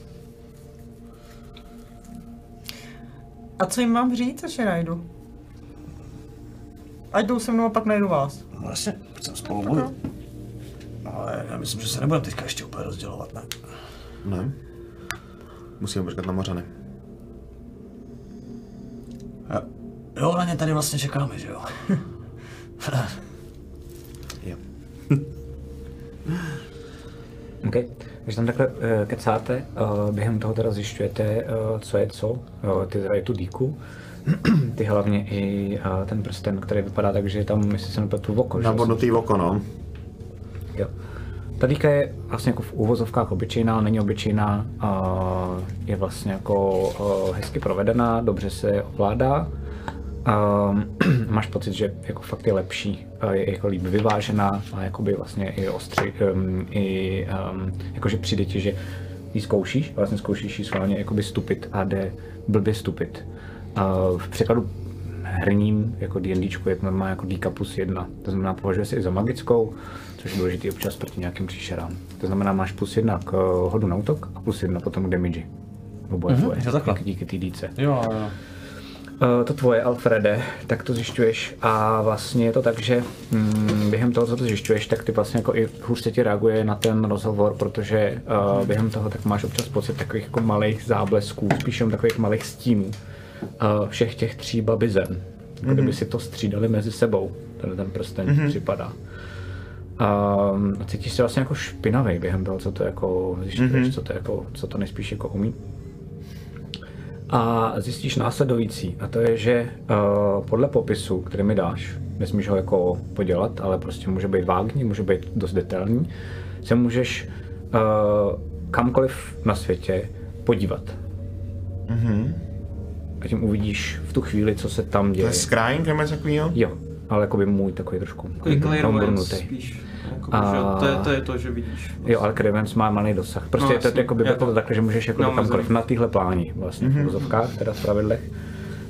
A co jim mám říct, až je najdu? Ať jdou se mnou a pak najdu vás. No jasně, chcem spolu mluvit. Ale já myslím, že se nebudeme teďka ještě úplně rozdělovat, ne? Ne. Musíme počkat na Mořany. Jo. Jo, na ně tady vlastně čekáme, že jo? Jo. OK. Když tam takhle uh, kecáte, uh, během toho teda zjišťujete, uh, co je co. Uh, ty teda je tu díku. ty hlavně i uh, ten prsten, který vypadá tak, že je tam, jestli se nepletu, oko. Nabodnutý oko, no. Jo. Ta dýka je vlastně jako v úvozovkách obyčejná, není obyčejná, a je vlastně jako uh, hezky provedená, dobře se ovládá. Um, máš pocit, že jako fakt je lepší, je jako líp vyvážená a jakoby vlastně i ostři, um, i um, jakože přijde ti, že ji zkoušíš, vlastně zkoušíš ji schválně jakoby stupit a jde blbě stupit. Uh, v překladu herním, jako D&Dčku, je to normálně jako díka plus jedna. To znamená, považuje se i za magickou, což je důležité občas proti nějakým příšerám. To znamená, máš plus jedna k eh, hodu na útok a plus jedna potom k damage. Oboje tvoje, je takhle. díky, díky té díce. Jo, jo. Eh, to tvoje, Alfrede, tak to zjišťuješ a vlastně je to tak, že mm, během toho, co to zjišťuješ, tak ty vlastně jako i hůř se ti reaguje na ten rozhovor, protože uh, během toho tak máš občas pocit takových jako malých záblesků, spíš jenom takových malých stínů uh, všech těch tří babizen. Jako kdyby si to střídali mezi sebou, ten, ten prsten mm-hmm. připadá. Um, a cítíš se vlastně jako špinavý během toho, co to jako zjišťuješ, mm-hmm. co to jako, co to nejspíš jako umí a zjistíš následující, a to je, že uh, podle popisu, který mi dáš, nesmíš ho jako podělat, ale prostě může být vágní, může být dost detailní, se můžeš uh, kamkoliv na světě podívat. Mm-hmm. A tím uvidíš v tu chvíli, co se tam To děje. je scrying nebo něco takového? Jo, ale jakoby můj takový trošku Takový obrnutý. spíš. Jako, A- to, je, to je to, že vidíš. Jo, ale Cravens má malý dosah. Prostě No, je to jako by bylo to- takhle, že můžeš jako No, kamkoliv na téhle pláni vlastně v vozovkách, teda v pravidlech.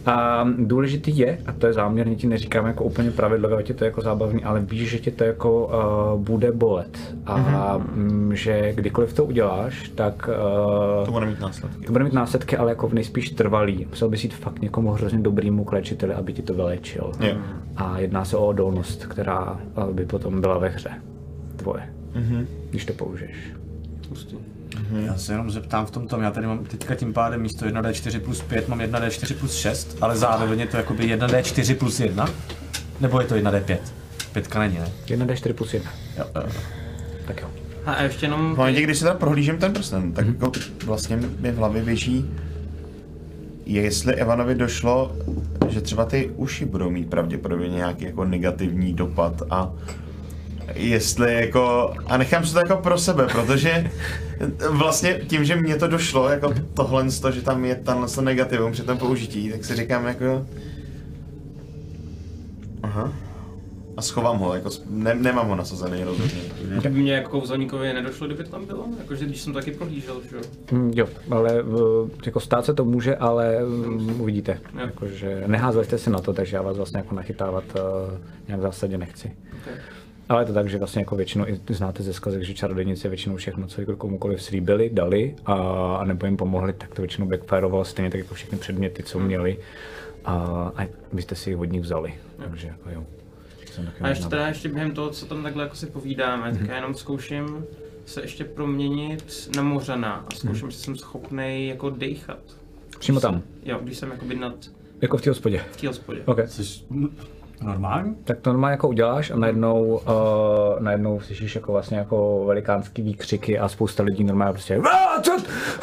A důležitý je, a to je záměrně ti neříkám jako úplně pravidlově, ať je to jako zábavný, ale víš, že tě to jako uh, bude bolet. A mm, že kdykoliv to uděláš, tak uh, To bude mít následky. to bude mít následky, ale jako v nejspíš trvalý. Musel bys jít fakt někomu hrozně dobrýmu k léčiteli, aby ti to vylečil. Jo. A jedná se o odolnost, která uh, by potom byla ve hře. Tvoje. Mhm. Když to použiješ. Pustý. Já se jenom zeptám v tom tom, já tady mám teďka tím pádem místo 1D4 plus 5 mám 1D4 plus 6, ale zároveň je to jakoby 1D4 plus 1? Nebo je to 1D5? Pětka není, ne? 1d4 plus 1. Jo, jo. Tak jo. A ještě jenom... V momentě, když si teda prohlížím ten prsten, tak jako vlastně mi v hlavě běží, jestli Evanovi došlo, že třeba ty uši budou mít pravděpodobně nějaký jako negativní dopad a jestli jako, a nechám si to jako pro sebe, protože vlastně tím, že mně to došlo, jako tohle, z toho, že tam je tenhle to negativum při tom použití, tak si říkám jako, aha, a schovám ho, jako ne, nemám ho nasazený rozhodně. To by mě jako kouzelníkovi nedošlo, kdyby to tam bylo. Jakože když jsem to taky prohlížel, že jo. Mm, jo, ale jako stát se to může, ale um, uvidíte. Jo. Jakože neházeli jste si na to, takže já vás vlastně jako nachytávat uh, nějak v zásadě nechci. Okay. Ale je to tak, že vlastně jako většinou i znáte ze skazek, že čarodějnice většinou všechno, co jako komukoliv slíbili, dali a, a nebo jim pomohli, tak to většinou backfirovalo stejně tak jako všechny předměty, co měli a, a vy jste si je od nich vzali. Takže jako jo. A ještě teda ještě během toho, co tam takhle jako si povídáme, tak já jenom zkouším se ještě proměnit na mořana a zkouším, že jsem schopný jako dejchat. Přímo tam, Jo, když jsem jakoby nad jako v té hospodě. v té hospodě. OK. Jsi normální? Tak to normálně jako uděláš a najednou, uh, najednou slyšíš jako vlastně jako velikánský výkřiky a spousta lidí normálně prostě "Ah, co?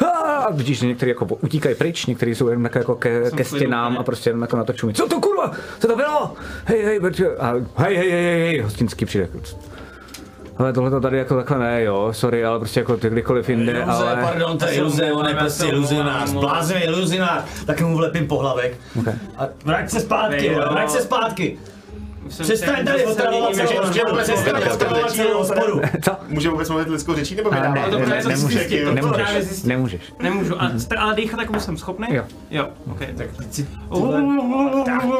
Ah!" a vidíš, že někteří jako utíkají pryč, někteří jsou jenom jako, ke, ke stěnám a prostě jenom jako na to čumí. Co to kurva? Co to bylo? Hej, hej, a hej, hej, hej, hej, hej, hostinský přijde. Ale tohle to tady jako takhle ne, jo, sorry, ale prostě jako ty kdykoliv jinde, Iluze, ale... pardon, to je iluze, on je prostě iluzionář, omlouvám. bláznivý iluzionář, tak mu vlepím po hlavek. Okay. A vrať se zpátky, vrať se zpátky. Jsem Přestaň se- tady jsem se otravovat jinými celou může vůbec mluvit lidskou řečí, hospodu. Co? Může vůbec mluvit lidskou řečí, nebo dá? ne, to ne, jsem nemůžeš, nemůžeš, nemůžeš. Nemůžu, a, st- ale dýchat jako jsem schopný? Jo. Jo, ok. Tak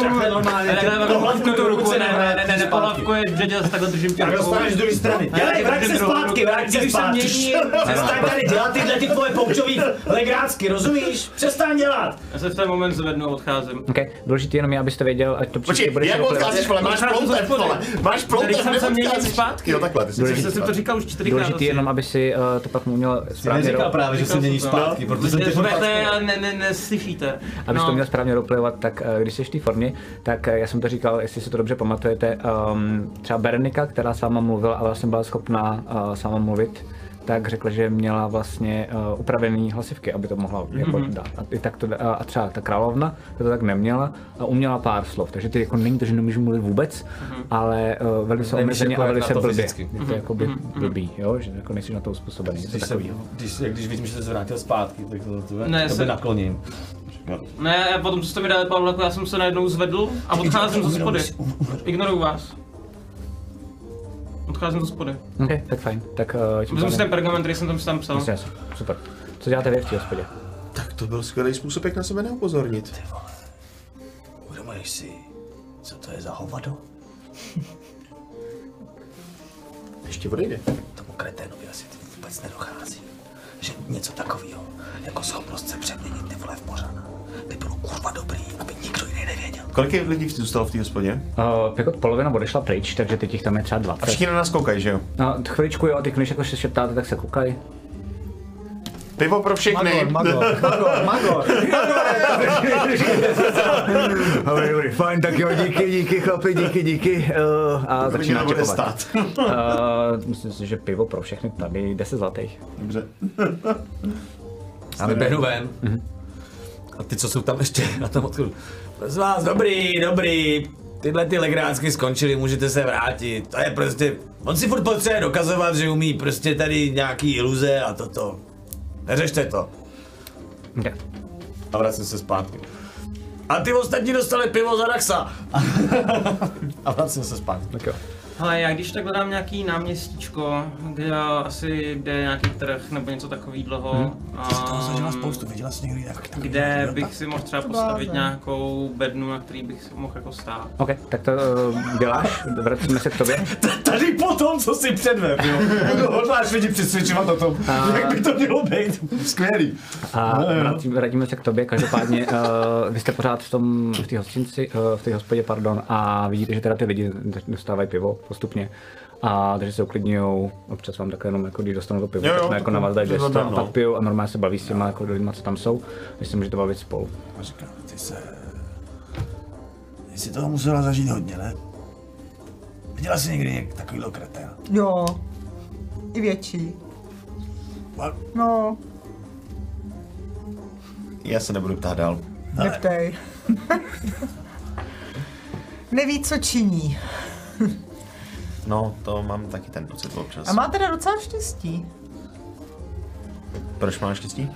Takhle normálně, Ne, ne, ne, tu ruku, ne, ne, ne, ne, ne, po zpátky. hlavku je, že dělat takhle držím tě Tak rukou. dostaneš z druhé strany. Ne, Dělej, ne, vrať se zpátky, vrať se zpátky. Přestaň tady dělat tyhle ty tvoje poučový legrácky, rozumíš? Přestaň dělat. Já se v ten moment zvednu a odcházím. OK, důležitý jenom je, abyste věděl, ať to příště Počkej, budeš jak odcházíš, vole, máš Odcházím ploutev, vole, máš ploutev, jsem se měnil zpátky. Jo, takhle, ty jsi jsem to říkal už čtyřikrát. Důležitý jenom, aby si uh, to pak uměl Jsi správně neříkal ro- právě, že se mění zpátky, protože jsem tě ne, neslyšíte. Abys to No. měl správně roleplayovat, tak eh, když jsi v té formě, tak eh, já jsem to říkal, jestli si to dobře pamatujete, um, třeba Berenika, která s váma mluvila a vlastně byla schopná s váma mluvit, tak řekla, že měla vlastně uh, upravený hlasivky, aby to mohla jako Mhm. dát. A, i tak to, a, a třeba ta královna to tak neměla a uměla pár slov, takže ty jako není to, že nemůžeš mluvit vůbec, Mhm. ale uh, velice Nevíš, omezeně jako a velice blbě. fyzicky. Je to jako by, Mhm. blbý, jo? že jako nejsi na to uspůsobený. Když, se, když, když vidím, že jsi se vrátil zpátky, tak to, to, Ne, to, se- by nakloním. Ne, a potom, co jste mi dali Pavlaku, já jsem se najednou zvedl a odcházím z hospody. Ignoruju vás. Odcházím z hospody. OK, tak fajn. Tak uh, tím Vezmu si pádem- ten pergament, který jsem tam tam psal. Jasně, jasně. super. Co děláte vy v té hospodě? Tak to byl skvělý způsob, jak na sebe neupozornit. Uvědomuješ si, co to je za hovado? Ještě odejde. Tomu kreténovi asi vůbec nedochází. Že něco takového, jako schopnost se přeměnit ty vole v mořana, by bylo kurva dobrý, aby. Kolik lidí zůstalo v té hospodě? Uh, jako polovina odešla pryč, takže teď jich tam je třeba A 20. všichni na nás koukají, že jo? No, chviličku jo, ty když jako se šeptáte, tak se koukají. Pivo pro všechny. magor, magor. Dobrý, dobrý, fajn, tak jo, díky, díky chlapi, díky, díky. Uh, a začíná čekovat. stát. Uh, myslím si, že pivo pro všechny tady 10 zlatých. Dobře. Já vyběhnu ven. A ty, co jsou tam ještě na tom odchodu. Prosím vás, dobrý, dobrý. Tyhle ty legrácky skončily, můžete se vrátit. To je prostě... On si furt potřebuje dokazovat, že umí prostě tady nějaký iluze a toto. Neřešte to. Okay. A vracím se zpátky. A ty ostatní dostali pivo za Daxa. a vracím se zpátky. Tak Ale já když tak hledám nějaký náměstíčko, kde asi jde nějaký trh nebo něco takového, Hmm. spoustu, viděla jsi někdy jak kde bych si mohl třeba postavit nějakou bednu, na který bych si mohl jako stát. OK, tak to uh, děláš, vracíme se k tobě. Tady po tom, co si předvedl, jo. Hodláš lidi přesvědčovat o tom, jak by to mělo být. Skvělý. A vrátíme, radíme se k tobě, každopádně uh, vy jste pořád v tom, v té hostinci, uh, v té hospodě, pardon, a vidíte, že teda ty lidi dostávají pivo postupně. A takže se uklidňují, občas vám takhle jenom, jako když dostanou to pivo, Jo, jo, tak jako na vás dají to gesto zvládám, a no. pak pijou a normálně se baví s těma jako lidma, co tam jsou, když se můžete bavit spolu. A říkám, ty se... Ty si toho musela zažít hodně, ne? Viděla jsi někdy něk takovýhle kreténa? Jo. I větší. Fakt? No, Já se nebudu ptát dál. neptej. Neví, co činí. No, to mám taky ten pocit občas. A má teda docela štěstí. Proč máš štěstí?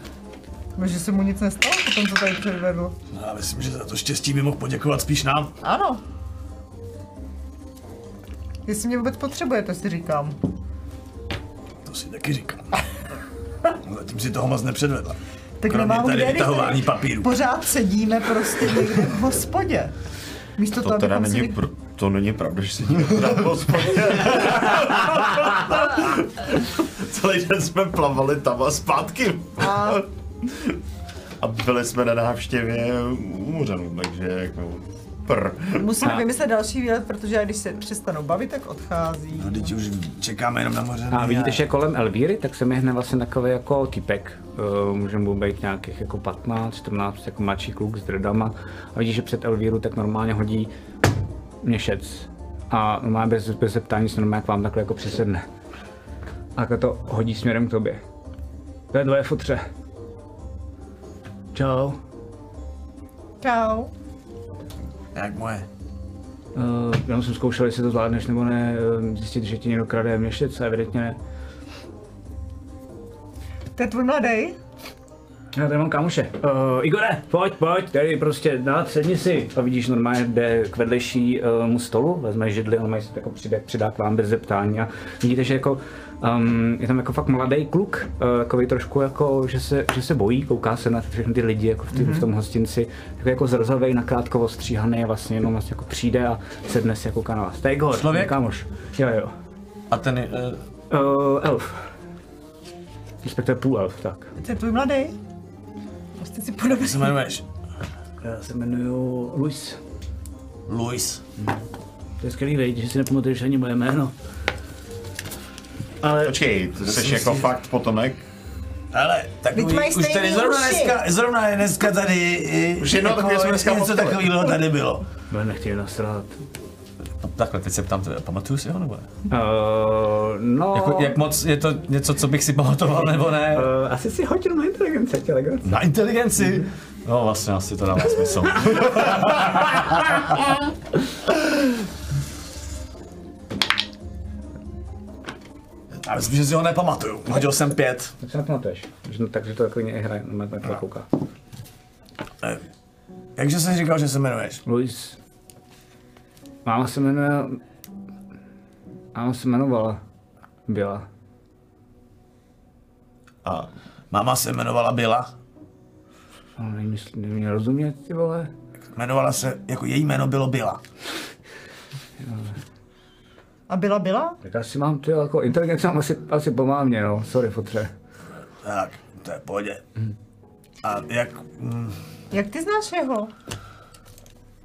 No, že se mu nic nestalo po tom, co tady předvedl. No, já myslím, že za to štěstí by mohl poděkovat spíš nám. Ano. Jestli mě vůbec potřebujete, si říkám. To si taky říkám. No, Zatím si toho moc nepředvedla. Tak Kromě nemám tady kde, vytahování papíru. Pořád sedíme prostě někde v hospodě. Místo To toho, teda abychom si není, vy- pr- to není pravda, že v hospodě. Celý den jsme plavali tam a zpátky. A A byli jsme na návštěvě u takže jako... Prr. Musíme vymyslet další výlet, protože já když se přestanou bavit, tak odchází. No, teď už čekáme jenom na moře. A vidíte, že kolem Elvíry, tak se mi hne vlastně takový jako typek. Uh, může mu být nějakých jako 15, 14, jako mladší kluk s dredama. A vidíš, že před Elvíru tak normálně hodí měšec. A normálně bez, bez zeptání se normálně k vám takhle jako přisedne. A takhle to hodí směrem k tobě. To je tvoje futře. Čau. Čau. Jak moje? Uh, jenom jsem zkoušel, jestli to zvládneš nebo ne, uh, zjistit, že ti někdo krade měšec, a evidentně ne. To je tvůj mladý? Já tady mám kámoše. Uh, Igore, pojď, pojď, tady prostě dát, sedni si. A vidíš, normálně jde k vedlejšímu stolu, vezme židli, on mají jako přijde, přidá k vám bez zeptání a vidíte, že jako Um, je tam jako fakt mladý kluk, uh, takový trošku jako, že se, že se bojí, kouká se na všechny ty lidi jako v, tý, mm-hmm. v tom hostinci, takový jako zrzavej, nakrátko ostříhaný a vlastně jenom vlastně jako přijde a sedne si jako kouká na vás. To je Igor, Člověk? kámoš. Jo, jo. A ten, uh, Uh, elf. Respektive půl elf, tak. To je tvůj mladý? Prostě si podobný. jak se jmenuješ? Já se jmenuji Luis. Luis. To je skvělý, veď, že si nepamatuješ ani moje jméno. Ale Počkej, ty jsi jako fakt potomek? Ale Vždyť mají už tady zrovna uši. dneska, zrovna je dneska tady, i- Už jednou jako dneska něco takového tady bylo. mě nechtěli nasrat. No, takhle, teď se ptám pamatuju si ho nebo ne? Uh, no, Jako, jak moc je to něco, co bych si pamatoval nebo ne? uh, asi si jenom na inteligenci, legrace. Na inteligenci? No vlastně asi to dává smysl. Já myslím, že si ho nepamatuju. Hodil jsem pět. Tak se nepamatuješ. No, takže to jako hraje, na to no. kouká. Eh, Jakže jsi říkal, že se jmenuješ? Luis. Máma se jmenuje... Máma se jmenovala. Byla. A Máma se jmenovala Byla. No, nevím, jestli nevím, mě rozumět, ty vole. Jmenovala se, jako její jméno bylo Byla. A byla byla? Tak asi mám, ty jako inteligenci mám asi, asi pomámě, no. Sorry, fotře. Tak, to je v pohodě. A jak... mm, Jak ty znáš jeho?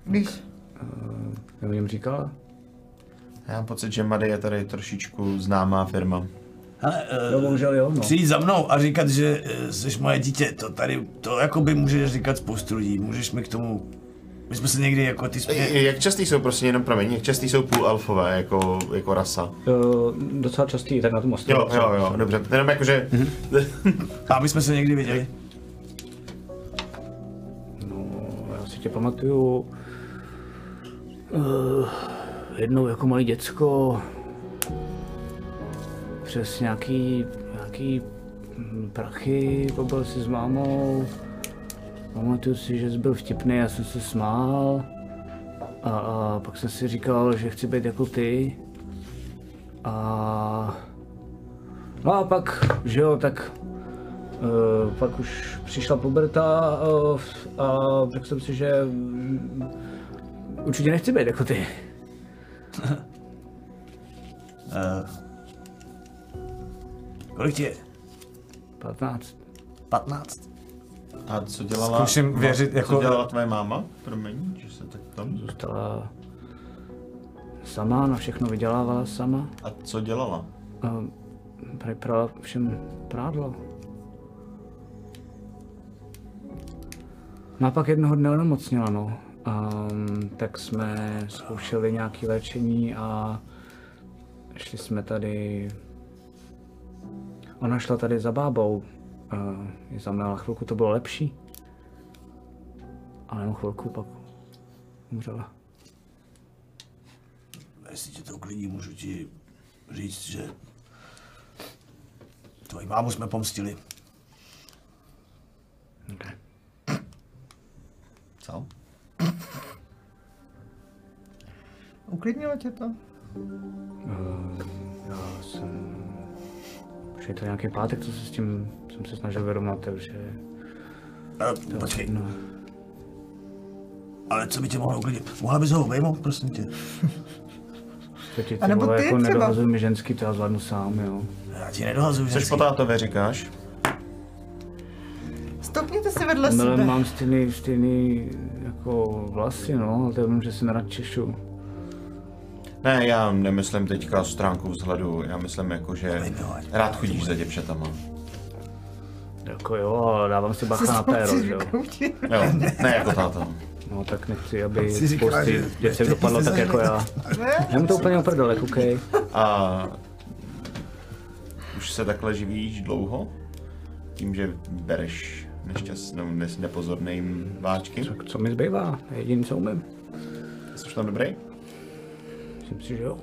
Když... Já jim říkala? já mám pocit, že Mady je tady trošičku známá firma. Hele, No, uh, bohužel jo, no. přijít za mnou a říkat, že uh, jsi moje dítě, to tady, to jako by můžeš říkat spoustu lidí. Můžeš mi k tomu... My jsme se někdy jako ty... I- Jak častý jsou prostě jenom promiň, jak častý jsou půlalfové jako, jako rasa? Uh, docela častý, tak na tom ostrově. Jo, jo, jo, dobře. Jenom jakože, A aby jsme se někdy viděli. No, já si tě pamatuju... Uh, jednou jako malý děcko přes nějaký, nějaký hm, prachy, pobyl si s mámou. Pamatuju si, že jsi byl vtipný, já jsem se smál. A, a pak jsem si říkal, že chci být jako ty. A... No a pak, že jo, tak Uh, pak už přišla puberta uh, a řekl jsem si, že mm, určitě nechci být jako ty. Uh, kolik ti je? 15. 15. a co dělala, Zkusím věřit, co jako- dělala tvoje máma? Promiň, že se tak tam... Zůstala sama, na všechno vydělávala sama. A co dělala? Uh, prý prala všem prádlo. No a pak jednoho dne onemocněla, no. Um, tak jsme zkoušeli nějaké léčení a šli jsme tady... Ona šla tady za bábou. Uh, je znamenala chvilku, to bylo lepší. Ale jenom chvilku pak umřela. Jestli tě to uklidní, můžu ti říct, že tvoji mámu jsme pomstili. Okay. Co? Uklidnilo tě to? Já jsem... Už je to nějaký pátek, co se s tím jsem se snažil vyrovnat, takže... Uh, počkej, No, ale co by tě mohlo uklidnit? Mohla bys ho obejmout, prosím tě? to ti ty nebo vole ty jako třeba. nedohazuj mi ženský, to já zvládnu sám, jo. Já ti nedohazuju, Což že po tátově říkáš? Stopněte si vedle No, sebe. mám stejný, stejný jako vlasy, no, ale to vím, že si nerad češu. Ne, já nemyslím teďka stránku vzhledu, já myslím jako, že rád chodíš za děvčatama. Jako jo, dávám si bacha na péro, že jo. Jo, ne jako táta. No tak nechci, aby spousty že- děcek dopadlo tak jako já. Já mu to úplně oprdele, koukej. A už se takhle živíš dlouho? Tím, že bereš nešťastnou, nes, nepozorným váčky? Tak co mi zbývá? Jediný, co umím. Jsi tam dobrý? Myslím si, že jo.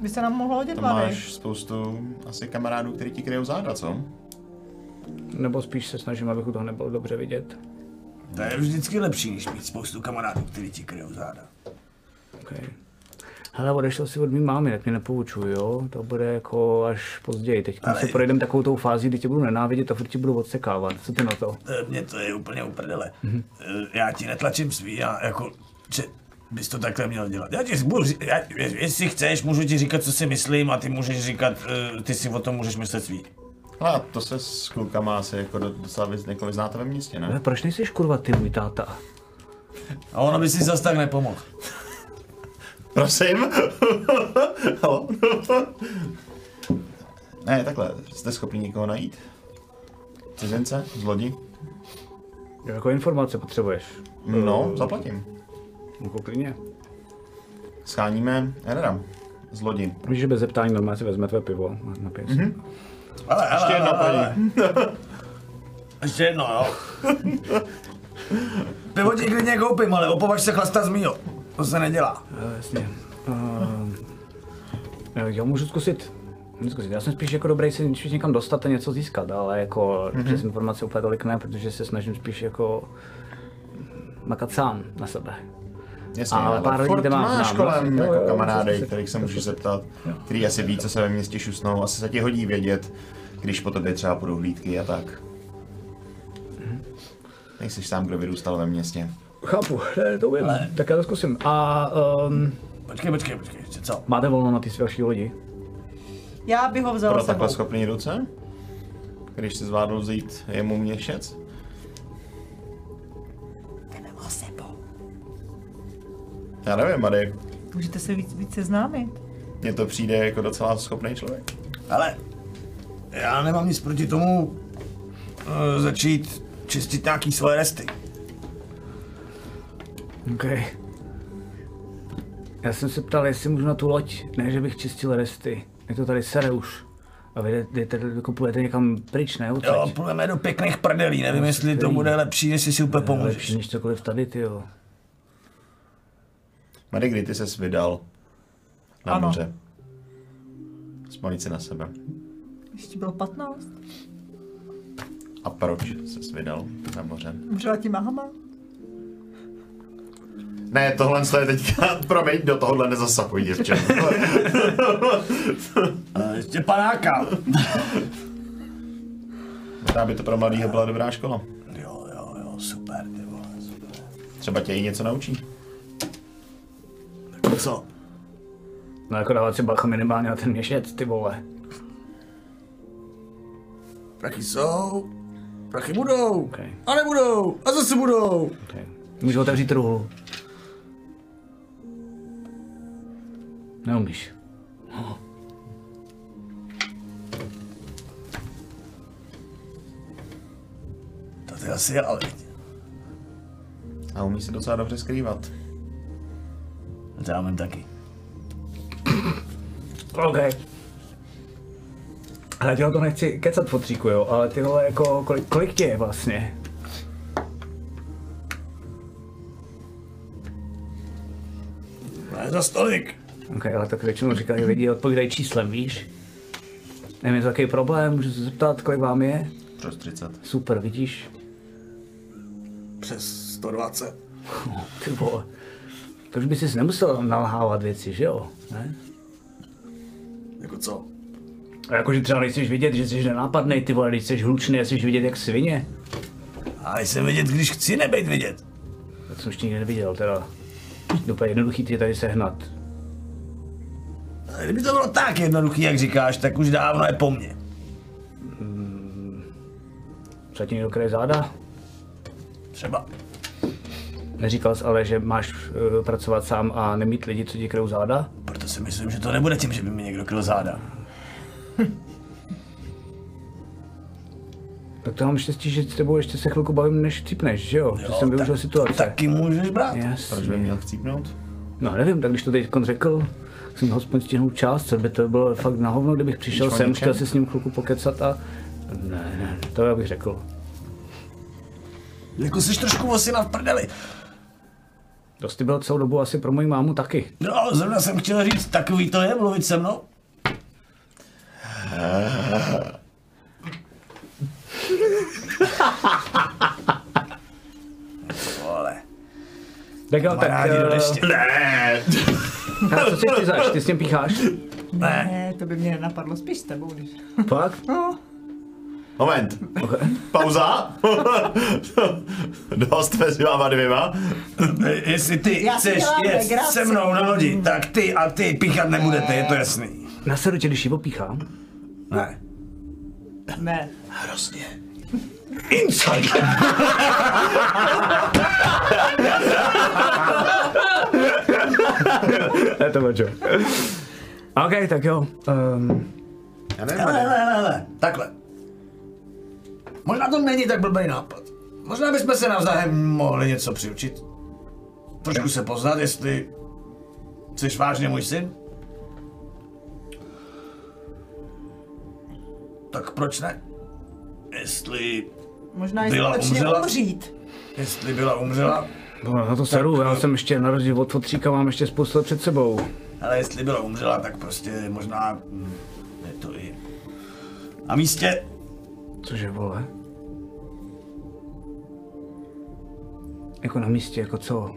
By se nám mohlo hodit mladý. máš spoustu asi kamarádů, který ti kryjou záda, co? Nebo spíš se snažím, abych u toho nebyl dobře vidět. To je vždycky lepší, než mít spoustu kamarádů, kteří ti kryjou záda. Okay. Hele, odešel si od mý mámy, tak mě nepoučuj, jo? To bude jako až později. Teď Ale- se projdem takovou tou fází, kdy tě budu nenávidět a furt ti budu odsekávat. Co ty na to? E, Mně to je úplně uprdele. Mm-hmm. Já ti netlačím svý, já jako, že bys to takhle měl dělat. Já ti budu, já, jestli chceš, můžu ti říkat, co si myslím a ty můžeš říkat, e, ty si o tom můžeš myslet svý. Hele, a to se s klukama asi jako do- docela vyz, jako vyznáte ve městě, ne? Ale proč nejsi kurva ty můj táta? A ono by si zas tak nepomohl. Prosím? Halo? ne, takhle, jste schopni někoho najít? Cizince? Z lodi? Jako informace potřebuješ. No, zaplatím. Jako klidně. Scháníme Enera z lodi. Víš, že bez zeptání normálně si vezme tvé pivo na, na pěs. Mm-hmm. Ale, ale, Ještě jedno, ale, paní. Ještě jedno, jo. Pivo ti klidně koupím, ale opovaž se chlastat z mýho. To se nedělá. Jasně. Uh, já můžu zkusit. Můžu zkusit. Já jsem spíš jako dobrý si spíš někam dostat a něco získat, ale jako mm-hmm. přes informace úplně tolik ne, protože se snažím spíš jako makat sám na sebe. Jasně, Ale ale, pár lidí kde mám máš znám, kolem no. Jo, jako jo, kamarády, kterých se můžeš zeptat, který asi ví, co se ve městě šusnou, asi se ti hodí vědět, když po tobě třeba půjdou hlídky a tak. Nejsi sám, kdo vyrůstal ve městě. Chápu, ne, to vím. Tak já to zkusím. A um, Počkej, počkej, počkej, ještě co? máte volno na ty další lodi? Já bych ho vzala Pro sebou. takhle schopný ruce? Když si zvládl vzít jemu měšec? Jdeme ho sebou. Já nevím, Mady. Můžete se víc, víc seznámit. Mně to přijde jako docela schopný člověk. Ale já nemám nic proti tomu uh, začít čistit nějaký svoje resty. OK. Já jsem se ptal, jestli můžu na tu loď, ne, že bych čistil resty. Je to tady sere už. A vy jdete, kupujete někam pryč, ne? Jo, Odsaď. půjdeme do pěkných prdelí, nevím, jestli to bude lepší, jestli si úplně Lepší pomůžeš. než cokoliv tady, ty jo. Mady, kdy ty ses vydal na Ano. moře? Vzpomnět si na sebe. Ještě bylo 15. A proč ses vydal na moře? Můžela ti máma? Ne, tohle je teďka, promiň, do tohohle nezasahuj, děvče. A ještě panáka. Možná by to pro mladýho byla dobrá škola. Jo, jo, jo, super, ty vole, super. Třeba tě i něco naučí. Tak co? No jako dávat si bacha minimálně na ten měšec, ty vole. Prachy jsou, prachy budou, Okay. a nebudou, a zase budou. Okay. Můžu otevřít truhlu. Neumíš. To ty asi je, ale. A umí se docela dobře skrývat. To já mám taky. OK. Ale tělo to nechci kecat fotříku, jo, ale ty vole, jako, kolik, kolik tě je vlastně? Ne za stolik. OK, ale tak většinou říkají lidi, odpovídají číslem, víš? Nevím, je to takový problém, můžu se zeptat, kolik vám je? Přes 30. Super, vidíš? Přes 120. Ty vole. To už by si nemusel nalhávat věci, že jo? Ne? Jako co? A jakože třeba nejseš vidět, že jsi nenápadnej, ty vole, když jsi hlučný a jsi vidět jak svině. A jsem vidět, když chci nebejt vidět. To jsem ještě nikdy neviděl, teda. Úplně jednoduchý tě tady sehnat. Kdyby to bylo tak jednoduchý, jak říkáš, tak už dávno je po mně. Třeba ti někdo kraje záda? Třeba. Neříkal jsi ale, že máš uh, pracovat sám a nemít lidi, co ti kryjou záda? Proto si myslím, že to nebude tím, že by mi někdo kryl záda. Tak to mám štěstí, že s tebou ještě se chvilku bavím, než cípneš, že jo? Že jsem využil situace. Taky můžeš brát. Jasně. Proč by měl chcípnout? No nevím, tak když to teď řekl, tak jsem ho aspoň stihnul čas, co by to bylo fakt na hovno, kdybych přišel Víš o sem, chtěl si s ním chvilku pokecat a... Ne, ne, to já bych řekl. Jako jsi trošku osina v prdeli. Dost ty byl celou dobu asi pro moji mámu taky. No, zrovna jsem chtěl říct, takový to je mluvit se mnou. Vole, Tak jo, tak... eh, deště. Ne! A co si ty zač, ty s tím pícháš? Ne, to by mě nenapadlo, spíš s tebou, když... Fakt? No, Moment. Pauza. Dost mezi váma dvěma. Jestli ty Já si chceš dělám jet legraci. se mnou na lodi, tak ty a ty píchat nebudete, je to jasný. Nasedu tě, když ji opíchám. Ne. ne. Hrozně. Inside. Ne, to čo. OK, tak jo. Um, Já nevím, Hele, hele, hele, hele, takhle. Možná to není tak blbý nápad. Možná bychom se navzájem mohli něco přiučit. Trošku se poznat, jestli jsi vážně můj syn. Tak proč ne? Jestli, Možná i Byla společně umřela? umřít. jestli byla umřela, no, na to seru, já jsem ještě na rozdíl od fotříka, mám ještě spoustu let před sebou. ale jestli byla umřela, tak prostě možná hm, je to i na místě. Cože, vole? Jako na místě, jako co?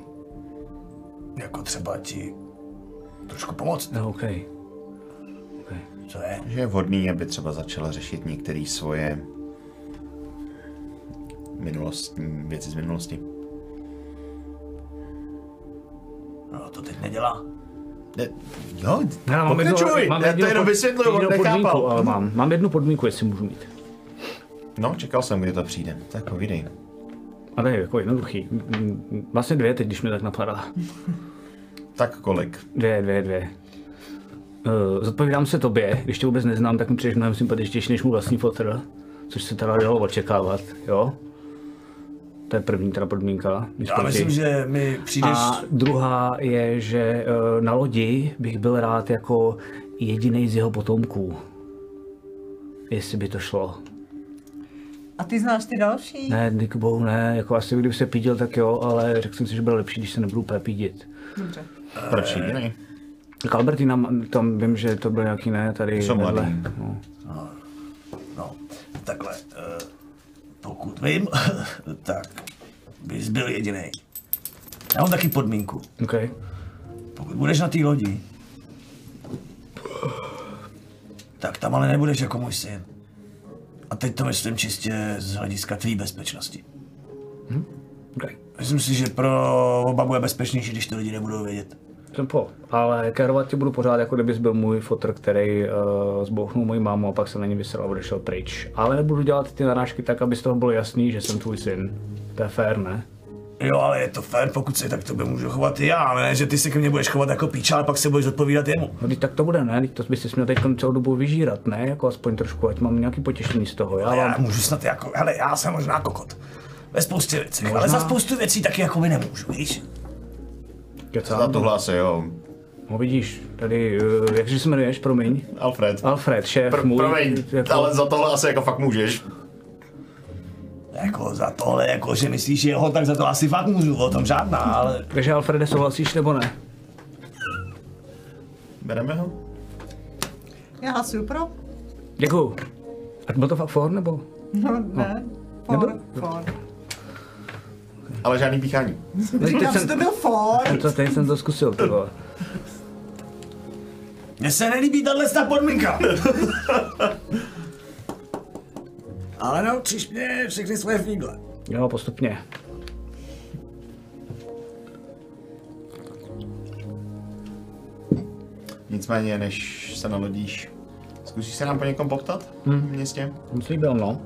Jako třeba ti trošku pomoct. No, OK. okay. Co je? že je vhodný, aby třeba začala řešit některé svoje minulostní věci z minulosti. No to teď nedělá. Ne, jo, Ne, mám jednu, pokračuj, mám já to jenom pod- vysvětluju, on podmínku, nechápal. ale mám. Mám jednu podmínku, jestli můžu mít. No, čekal jsem, kdy to přijde. Tak povídej. A to je jako jednoduchý. M- m- Vlastně dvě teď, když mě tak napadá. Tak kolik? Dvě, dvě, dvě. Uh, zodpovídám se tobě, když tě vůbec neznám, tak mi přijdeš mnohem sympatičtější než můj vlastní fotr, což se teda dalo očekávat, jo? To je první teda podmínka. Já proti- myslím, že mi přijdeš... A druhá je, že eh, na lodi bych byl rád jako jediný z jeho potomků. Jestli by to šlo. A ty znáš ty další? Ne, díky bohu ne, jako asi kdyby se pídil, tak jo, ale řekl jsem si, že bude lepší, když se nebudu úplně pídit. Dobře. Proč jiný? Tak Albertina, tam vím, že to byl nějaký ne, tady Jsou vedle. mladý. No. No, takhle, uh, pokud vím, tak bys byl jediný. Já mám taky podmínku. Okay. Pokud budeš na té lodi, tak tam ale nebudeš jako můj syn. A teď to myslím čistě z hlediska tvý bezpečnosti. Okay. Myslím si, že pro oba bude bezpečnější, když to lidi nebudou vědět. Po, ale kerovat tě budu pořád, jako kdybys byl můj fotr, který uh, zbouchnul moji mámu a pak se na ní vysel a odešel pryč. Ale nebudu dělat ty narážky tak, aby z toho bylo jasný, že jsem tvůj syn. To je fér, ne? Jo, ale je to fér, pokud se tak tobě můžu chovat i já, ale ne, že ty se ke mně budeš chovat jako píča, ale pak se budeš odpovídat jemu. No teď tak to bude, ne? To bys si měl teď celou dobu vyžírat, ne? Jako aspoň trošku, ať mám nějaký potěšení z toho. Já Já vám... můžu snad jako, hele, já jsem možná kokot. Ve spoustě věcí, ale Možná. za spoustu věcí taky jako by nemůžu, víš? Za Kecám. tohle asi jo. No vidíš, tady, uh, jakže se jmenuješ, promiň? Alfred. Alfred, šéf Pr- můj. promiň, jako, ale za tohle asi jako fakt můžeš. Jako za tohle, jako že myslíš, že jeho, tak za to asi fakt můžu, o tom žádná, ale... Takže Alfrede, souhlasíš nebo ne? Bereme ho? Já hlasuju pro? Děkuju. A byl to fakt for, nebo? No, ne. For, Nebyl? for. Ale žádný píchání. teď Říkám, že jsem- to byl for. To, teď jsem to zkusil, ty vole. Mně se nelíbí tahle ta podmínka. ale naučíš mě všechny svoje fígle. Jo, postupně. Nicméně, než se nalodíš, zkusíš se nám po někom poptat v městě? Jsem slíbil, no.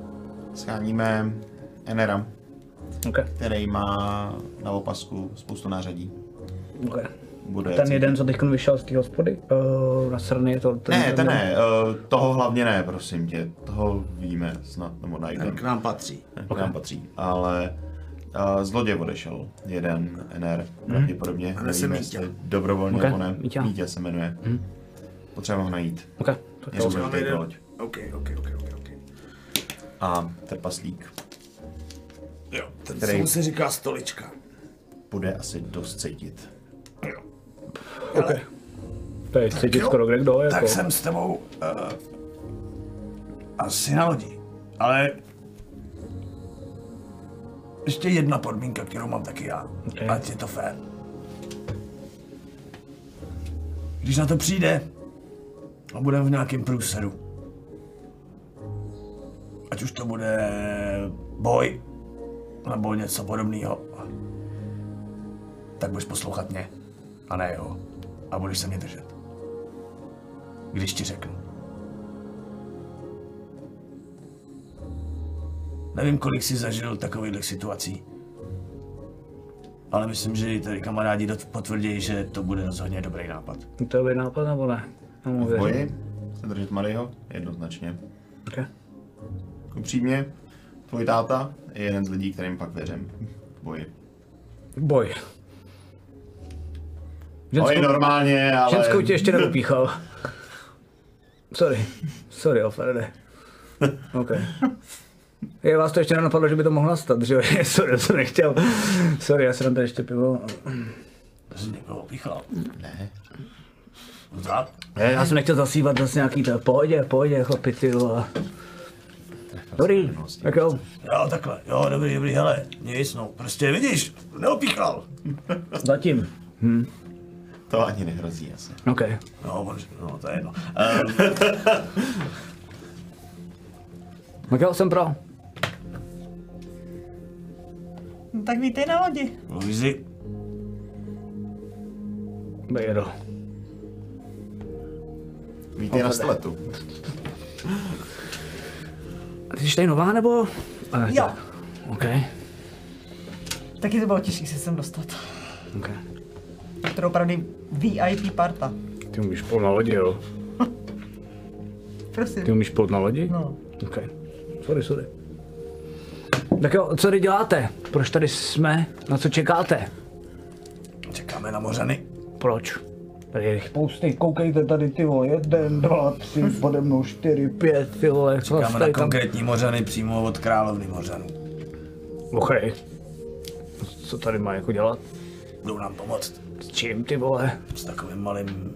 Scháníme Enera. Okay. který má na opasku spoustu nářadí. Okay. Bude Ten jeden, co teď vyšel z té hospody, uh, na je to... Ten, Ne, ten ne, uh, toho hlavně ne, prosím tě. Toho víme snad, nebo Ten najdeme. k nám patří. Ten k nám patří. Ale uh, zloděj odešel. Jeden NR, pravděpodobně. Jmenuje se Nevíme, jestli dobrovolně Ok, nebo ne. Mítě. Mítě se jmenuje. Potřebujeme ho najít. Okay. Tak to, bude tady loď. OK, OK, OK, OK, OK. A trpaslík Jo, ten Který- se říká stolička. bude asi dost cítit. Jo. okay. to je cítit jo. skoro kde kdo, jako. Tak jsem s tebou uh, asi na lodi. Ale ještě jedna podmínka, kterou mám taky já. Ok. Ať je to fér. Když na to přijde a budeme v nějakém průseru, ať už to bude boj nebo něco podobného, tak budeš poslouchat mě a ne jeho. A budeš se mě držet. Když ti řeknu. Nevím, kolik jsi zažil takovýchhle situací. Ale myslím, že i tady kamarádi dot- potvrdí, že to bude rozhodně dobrý nápad. To je dobrý nápad nebo ne? Mu V boji se držet Maryho? Jednoznačně. Okay. Upřímně, tvůj táta je jeden z lidí, kterým pak věřím. Boji. Boj. Boj Ženskou, normálně, ale... ženskou tě ještě nedopíchal. Sorry. Sorry, Alfrede. OK. Je vás to ještě nenapadlo, že by to mohlo nastat, že jo? Sorry, já jsem nechtěl. Sorry, já jsem tam tady ještě pivo. To jsi někoho píchal. Ne. Tak? Ne, já jsem nechtěl zasívat zase nějaký to. Pohodě, pohodě, chlapi, ty vole. Dobrý, tak jo. Jo, takhle. Jo, dobrý, dobrý, hele. Nic, no. Prostě vidíš, neopíchal. Zatím. To ani nehrozí asi. OK. No, bože, no, to je jedno. Um, Tak jo, jsem pro. No, tak vítej na lodi. Luizi, Bejedo. Vítej na steletu. A ty jsi tady nová, nebo? A, Jo. OK. Taky to bylo těžké se sem dostat. OK. To je opravdu VIP parta. Ty umíš plout na lodi, jo? Prosím. Ty umíš plout na lodi? No. OK. Sorry, sorry. Tak jo, co tady děláte? Proč tady jsme? Na co čekáte? čekáme na mořany. Proč? Tady je jich spousty, koukejte tady ty vole, jeden, dva, tři, pode mnou čtyři, pět, ty vole, co Čekáme na tady tam? konkrétní mořany přímo od královny mořanů. OK. Co tady má jako dělat? Budou nám pomoct S čím ty vole? s takovým malým,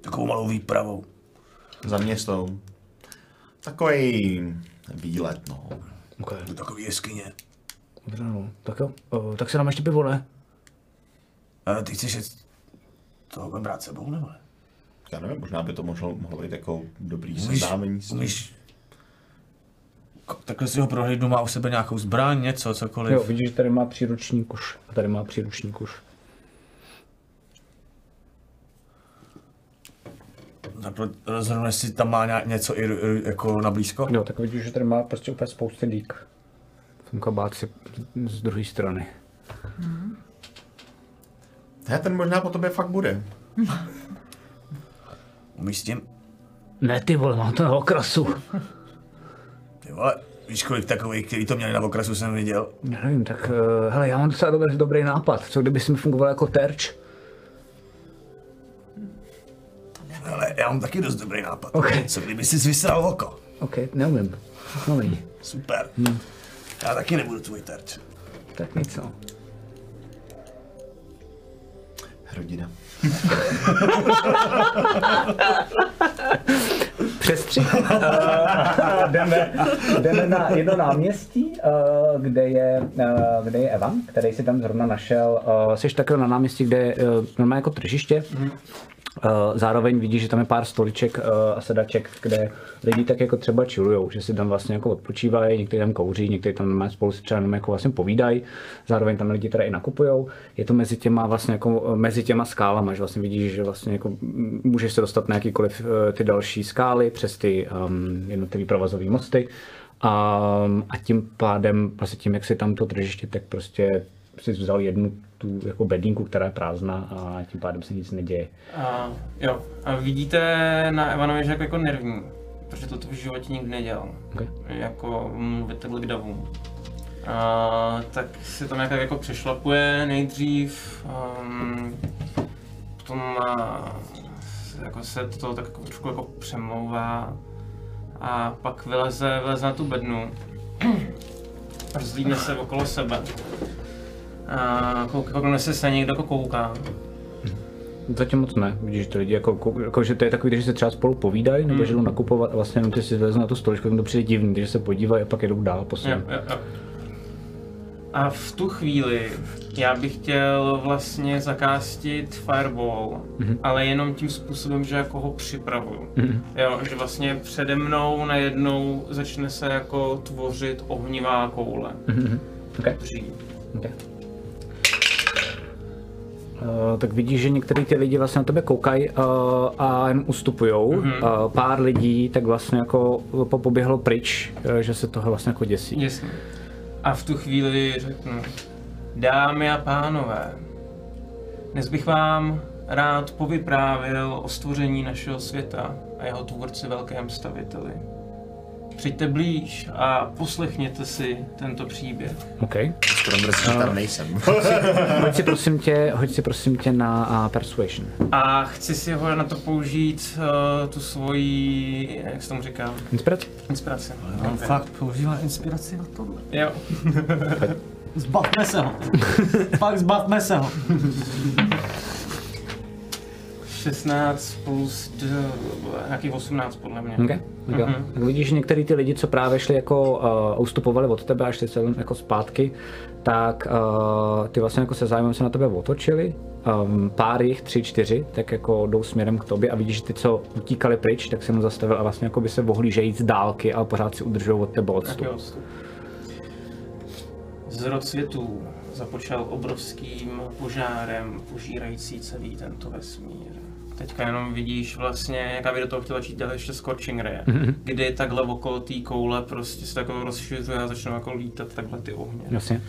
takovou malou výpravou. Za městou. Takový výlet, no. OK. Do takové jeskyně. Dobře, no. Tak jo, o, tak se nám ještě pivo, ne? A ty chceš jet toho budeme brát sebou, nebo ne? Já nevím, možná by to mohlo, mohlo být jako dobrý Umíš, seznámení umíš, takhle si ho prohlídnu, má u sebe nějakou zbraň, něco, cokoliv. Jo, vidíš, že tady má příruční kuš. A tady má příruční kuš. Rozhodnu, jestli tam má něco i, i jako na blízko. Jo, tak vidíš, že tady má prostě úplně spousty lík. V tom kabátci z druhé strany. Ne, ten možná po tobě fakt bude. Umíš s tím? Ne, ty vole, mám to na okrasu. Ty vole, víš kolik takových, který to měli na okrasu jsem viděl. Já nevím, tak uh, hele, já mám docela dobrý, dobrý nápad. Co kdyby si mi fungoval jako terč? Ale já mám taky dost dobrý nápad. Ok. Co kdyby si vysral oko? OK, neumím. No není. Super. Já taky nebudu tvůj terč. Tak nic, no. Rodina. Přes tři. Uh, jdeme, jdeme na jedno náměstí, uh, kde, je, uh, kde je Evan, který si tam zrovna našel. Uh, jsi takhle na náměstí, kde je uh, normálně jako tržiště. Uh, zároveň vidíš, že tam je pár stoliček uh, a sedaček, kde lidi tak jako třeba chillujou, že si tam vlastně jako odpočívají, někteří tam kouří, někteří tam spolu si třeba jako vlastně povídají, zároveň tam lidi teda i nakupujou. Je to mezi těma vlastně jako uh, mezi těma skálama, že vlastně vidíš, že vlastně jako můžeš se dostat na jakýkoliv ty další skály přes ty um, jednotlivý provazové mosty Um, a tím pádem, vlastně tím, jak si tam to tržiště, tak prostě si vzal jednu tu jako bedínku, která je prázdná a tím pádem se nic neděje. A, jo, a vidíte na Evanovi, že jako, jako nervní, protože to v životě nikdy nedělal. Okay. Jako mluvit takhle k davům. A, tak si tam nějak jako přešlapuje nejdřív, um, potom a, jako se to tak jako trošku jako přemlouvá a pak vyleze, vyleze na tu bednu, rozlídne se okolo sebe a kouk- koukne se někdo jako kouká. Zatím moc ne. Vidíš, že ty lidi jako, jako, že to je takový, že se třeba spolu povídají, nebo že jdou nakupovat a vlastně jenom ty si vezou na tu stoličku, jim to přijde divný, takže se podívají a pak jedou dál po svém. A v tu chvíli já bych chtěl vlastně zakástit Fireball, mm-hmm. ale jenom tím způsobem, že jako ho připravuju. Mm-hmm. Jo, že vlastně přede mnou najednou začne se jako tvořit ohnivá koule. Mhm. Okay. Dřív. Okay. Uh, tak vidíš, že některý ty lidi vlastně na tebe koukají uh, a jen ustupujou. Mm-hmm. Uh, pár lidí tak vlastně jako po- poběhlo pryč, uh, že se toho vlastně jako děsí. Jasně. A v tu chvíli řeknu, dámy a pánové, dnes bych vám rád povyprávil o stvoření našeho světa a jeho tvůrci velkém staviteli. Přijďte blíž a poslechněte si tento příběh. OK. Skoro mrzí, že tam nejsem. Hoď si prosím tě, hoď si prosím tě na uh, Persuasion. A chci si ho na to použít uh, tu svoji, jak se tomu říká, Inspirace? inspiraci. On fakt používá inspiraci na tohle. Jo. Zbavme se ho. fakt zbavme se ho. 16 plus d, nějakých 18 podle mě. Okay. Okay. Mhm. Tak vidíš, že některý ty lidi, co právě šli jako uh, ustupovali od tebe a šli se jako zpátky, tak uh, ty vlastně jako se zájmem se na tebe otočili. Um, pár jich, tři, čtyři, tak jako jdou směrem k tobě a vidíš, že ty, co utíkali pryč, tak se mu zastavil a vlastně jako by se ohlížejí z dálky, ale pořád si udržují od tebe odstup. Jaký odstup? Zrod světů započal obrovským požárem, požírající celý tento vesmír. Teďka jenom vidíš vlastně, jak aby do toho chtěl začít dělat ještě Scorching Ray, mm-hmm. kdy takhle okolo té koule prostě se takhle rozšiřuje a začnou jako lítat takhle ty ohně. Jasně.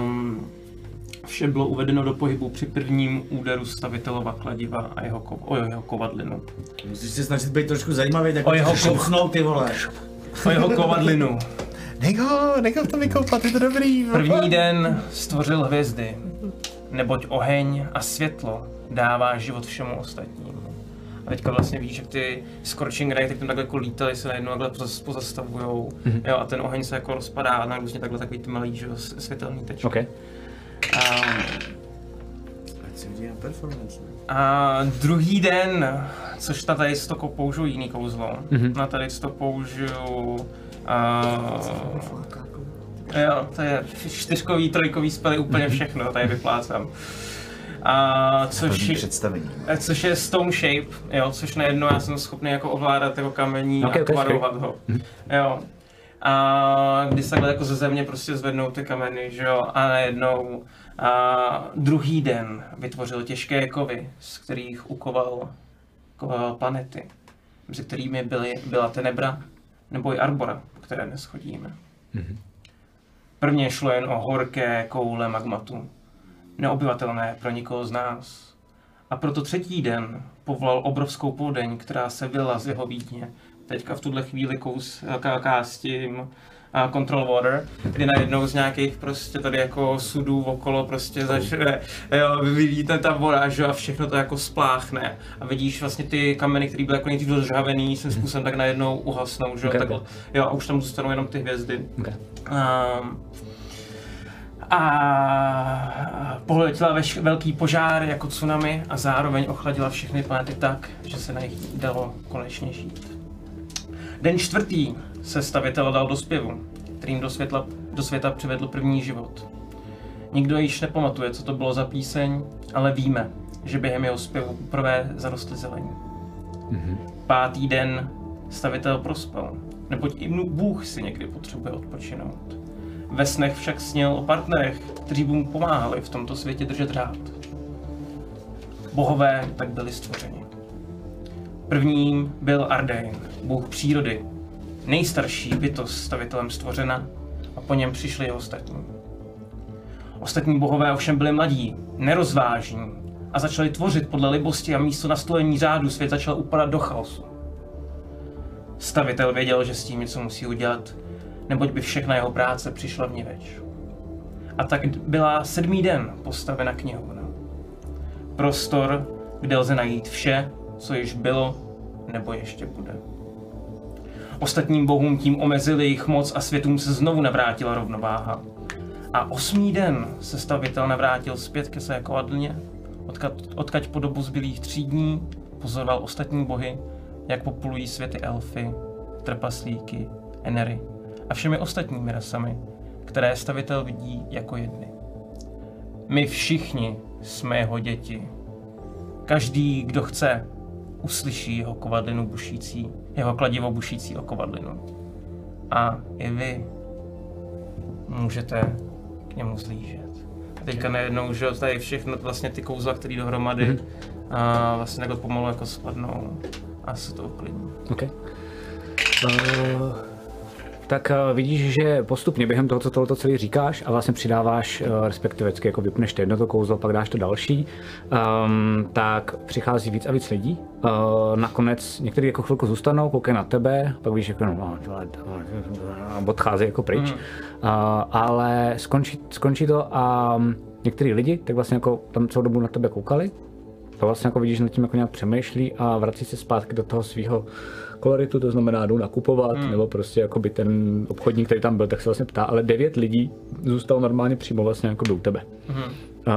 Um, vše bylo uvedeno do pohybu při prvním úderu stavitelova kladiva a jeho, ko- o jeho kovadlinu. Musíš se snažit být trošku zajímavý, tak O jeho kopsnou ty vole. O jeho kovadlinu. Nech ho, nech ho to vykoupat, je to dobrý. První den stvořil hvězdy, neboť oheň a světlo dává život všemu ostatnímu. A teďka vlastně víš, jak ty scorching ray, tak tam takhle jako lítaly, se najednou takhle pozas- pozastavujou, Mhm. jo, a ten oheň se jako rozpadá na různě takhle takový ty malý, že jo, světelný tečky. OK. A, Ať si vidí na performance. ne? a druhý den, což na tady to použiju jiný kouzlo, Mhm. na tady to použiju a, Jo, to je čtyřkový, trojkový spely, úplně všechno, tady vyplácám. A což, představení. eh, což je Stone Shape, jo, což najednou já jsem schopný jako ovládat jako kamení Ok, a tvarovat ho. Jo. A když se takhle jako ze země prostě zvednou ty kameny, že jo, a najednou a druhý den vytvořil těžké kovy, z kterých ukoval, ukoval planety, mezi kterými byly, byla Tenebra nebo i Arbora, po které dnes chodíme. Prvně šlo jen o horké koule magmatu, neobyvatelné pro nikoho z nás. A proto třetí den povolal obrovskou podeň, která se vylila z jeho výdně. Teďka v tuhle chvíli kous, ká- kástím a Control Water, kdy najednou z nějakých prostě tady jako sudů okolo prostě začne, jo, vylítne ta voda, že a všechno to jako spláchne. A vidíš vlastně ty kameny, které byly jako nejdřív rozžhavený, svým způsobem tak najednou uhasnou, že jo, Ok, takhle. Jo, a už tam zůstanou jenom ty hvězdy. Okay. Um, a poletěla veš- velký požár jako tsunami a zároveň ochladila všechny planety tak, že se na nich dalo konečně žít. Den čtvrtý se stavitel dal do zpěvu, kterým do, světla, do světa přivedl první život. Nikdo již nepamatuje, co to bylo za píseň, ale víme, že během jeho zpěvu poprvé zarostly zelení. Pátý den stavitel prospal, neboť i Bůh si někdy potřebuje odpočinout. Ve snech však sněl o partnerech, kteří by mu pomáhali v tomto světě držet řád. Bohové tak byli stvořeni. Prvním byl Ardain, bůh přírody, nejstarší bytost stavitelem stvořena a po něm přišli i ostatní. Ostatní bohové ovšem byli mladí, nerozvážní a začali tvořit podle libosti a místo nastolení řádu svět začal upadat do chaosu. Stavitel věděl, že s tím něco musí udělat, neboť by všechna jeho práce přišla v niveč. A tak byla sedmý den postavena knihovna. Prostor, kde lze najít vše, co již bylo nebo ještě bude. Ostatním bohům tím omezili jejich moc a světům se znovu navrátila rovnováha. A osmý den se stavitel navrátil zpět ke své kovadlně, odkaď, odkaď po dobu zbylých tří dní pozoroval ostatní bohy, jak populují světy elfy, trpaslíky, enery a všemi ostatními rasami, které stavitel vidí jako jedny. My všichni jsme jeho děti. Každý, kdo chce, uslyší jeho kovadlinu bušící, jeho kladivo bušící o kovadlinu. A i vy můžete k němu zlížet. A teďka najednou, že tady všechno, vlastně ty kouzla, které dohromady, mm-hmm. a vlastně takhle pomalu jako spadnou a se to uklidní. Okay. Uh, tak uh, vidíš, že postupně během toho, co tohoto celý říkáš a vlastně přidáváš, uh, respektive vždycky jako vypneš to jedno to kouzlo, pak dáš to další, um, tak přichází víc a víc lidí. Uh, nakonec někteří jako chvilku zůstanou, koukají na tebe, pak víš, jako no, a odchází jako pryč. Mm. Uh, ale skončí, skončí to a um, některý lidi tak vlastně jako tam celou dobu na tebe koukali, to vlastně jako vidíš, nad tím jako nějak přemýšlí a vrací se zpátky do toho svého koloritu, to znamená jdou nakupovat, hmm. nebo prostě jako by ten obchodník, který tam byl, tak se vlastně ptá, ale devět lidí zůstalo normálně přímo vlastně jako u tebe. Hmm.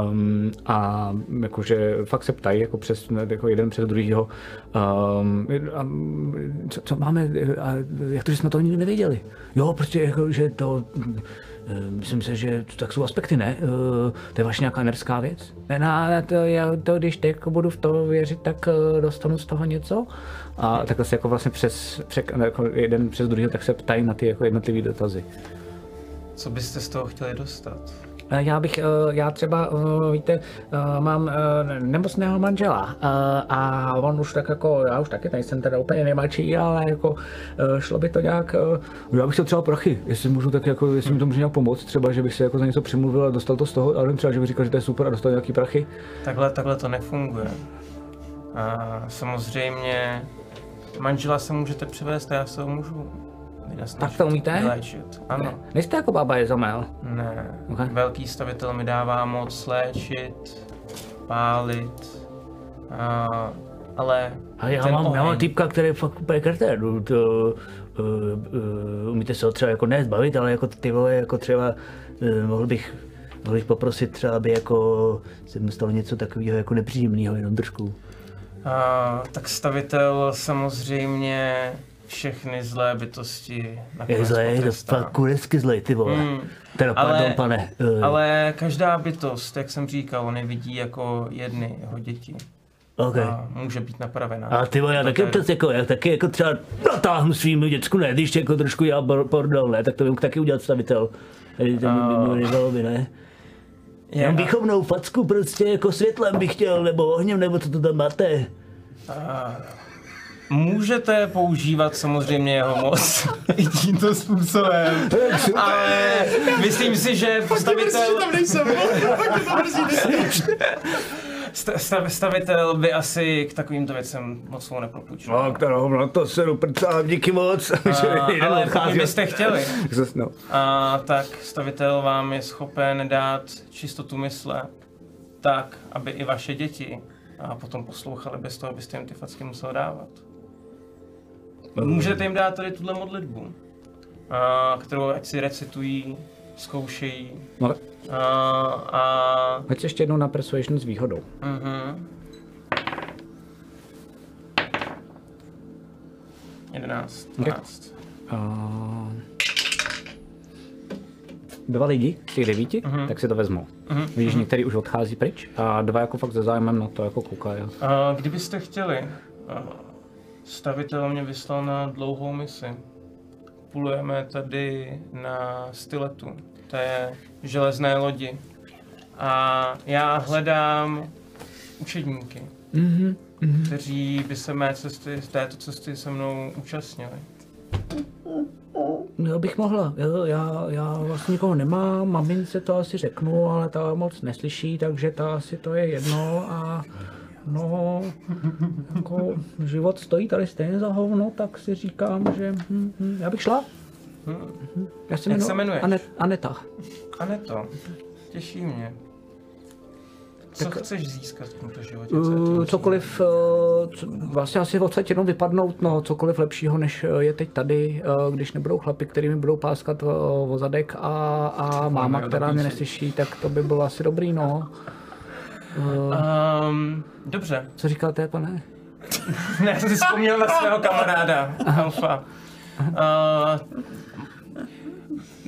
Um, a jakože fakt se ptají jako přes, jako jeden přes druhýho, um, co, co, máme, a jak to, že jsme to nikdy nevěděli. Jo, prostě jako, že to, myslím si, že to tak jsou aspekty, ne? To je vaše nějaká nerská věc? Ne, no, to, já, to, když teď budu v to věřit, tak dostanu z toho něco. A takhle se jako vlastně přes, přes jako jeden přes druhý, tak se ptají na ty jako jednotlivé dotazy. Co byste z toho chtěli dostat? Já bych, já třeba, víte, mám nemocného manžela a on už tak jako, já už taky nejsem teda úplně nejmladší, ale jako šlo by to nějak, já bych chtěl třeba prachy, jestli můžu tak jako, jestli mi to může nějak pomoct, třeba, že bych se jako za něco přimluvil a dostal to z toho, ale třeba, že bych říkal, že to je super a dostal nějaký prachy. Takhle, takhle to nefunguje. A samozřejmě manžela se můžete přivést já se ho můžu tak to umíte? Léčit. Ano. Ne. Nejste jako baba Jezomel? Ne. Okay. Velký stavitel mi dává moc léčit, pálit, a, ale a já mám, oheň... já mám typka, který je fakt úplně krté. To, to, uh, uh, umíte se ho třeba jako ne zbavit, ale jako ty vole, jako třeba uh, mohl bych mohl bych poprosit třeba, aby jako se mi stalo něco takového jako nepříjemného, jenom trošku. Uh, tak stavitel samozřejmě všechny zlé bytosti Je zlej, to kurecky zlej, ty vole. Mm. Teda, ale, pardon, pane. Uh. Ale každá bytost, jak jsem říkal, on vidí jako jedny jeho děti. Okay. A může být napravená. A ty vole, já taky občas jako, já taky jako třeba natáhnu svým děcku, ne, když jako trošku já bordel, ne, tak to bych taky udělat stavitel. Tady to uh. by ne. Je, Jenom výchovnou facku prostě jako světlem bych chtěl, nebo ohněm, nebo co to tam máte. Uh. Můžete používat samozřejmě jeho moc i tímto způsobem, ale myslím si, že postavitel... Stav, stavitel by asi k takovýmto věcem moc svou nepropůjčil. No, kterou, no to se doprcám, díky moc. A, ale pokud byste chtěli, no. a, tak stavitel vám je schopen dát čistotu mysle tak, aby i vaše děti a potom poslouchali bez toho, abyste jim ty facky musel dávat. Můžete jim dát tady tuhle modlitbu, a, kterou ať si recitují, zkoušejí. No. A, a... Hoď ještě jednou na Persuasion s výhodou. Uh-huh. 11, 12. Uh, dva lidi z těch devíti, uh-huh. tak si to vezmou. Uh-huh. Vidíš, uh-huh. některý už odchází pryč a dva jako fakt se zájmem na to jako koukají. Uh, kdybyste chtěli, uh, Stavitel mě vyslal na dlouhou misi. Pulujeme tady na styletu, té železné lodi. A já hledám učedníky, mm-hmm, mm-hmm. kteří by se mé cesty, z této cesty se mnou účastnili. jo, bych mohla. Jo, já, já vlastně nikoho nemám, mamince to asi řeknu, ale ta moc neslyší, takže ta asi to je jedno a no, jako život stojí tady stejně za hovno, tak si říkám, že hm, hm, já bych šla. Já se Jak se jmenuješ? Anet, Aneta. Aneto, těší mě. Co chceš získat v tomto životě? Co Uh, cokoliv, uh, co, vlastně asi odsaď jenom vypadnout, no, cokoliv lepšího, než uh, je teď tady, uh, když nebudou chlapi, který mi budou páskat uh, o zadek a, a máma, která mě neslyší, tak to by bylo asi dobrý, no. Uh, Um, dobře, co říkáte, pane? ne, jsem si vzpomněl na svého kamaráda, Alfa. Uh,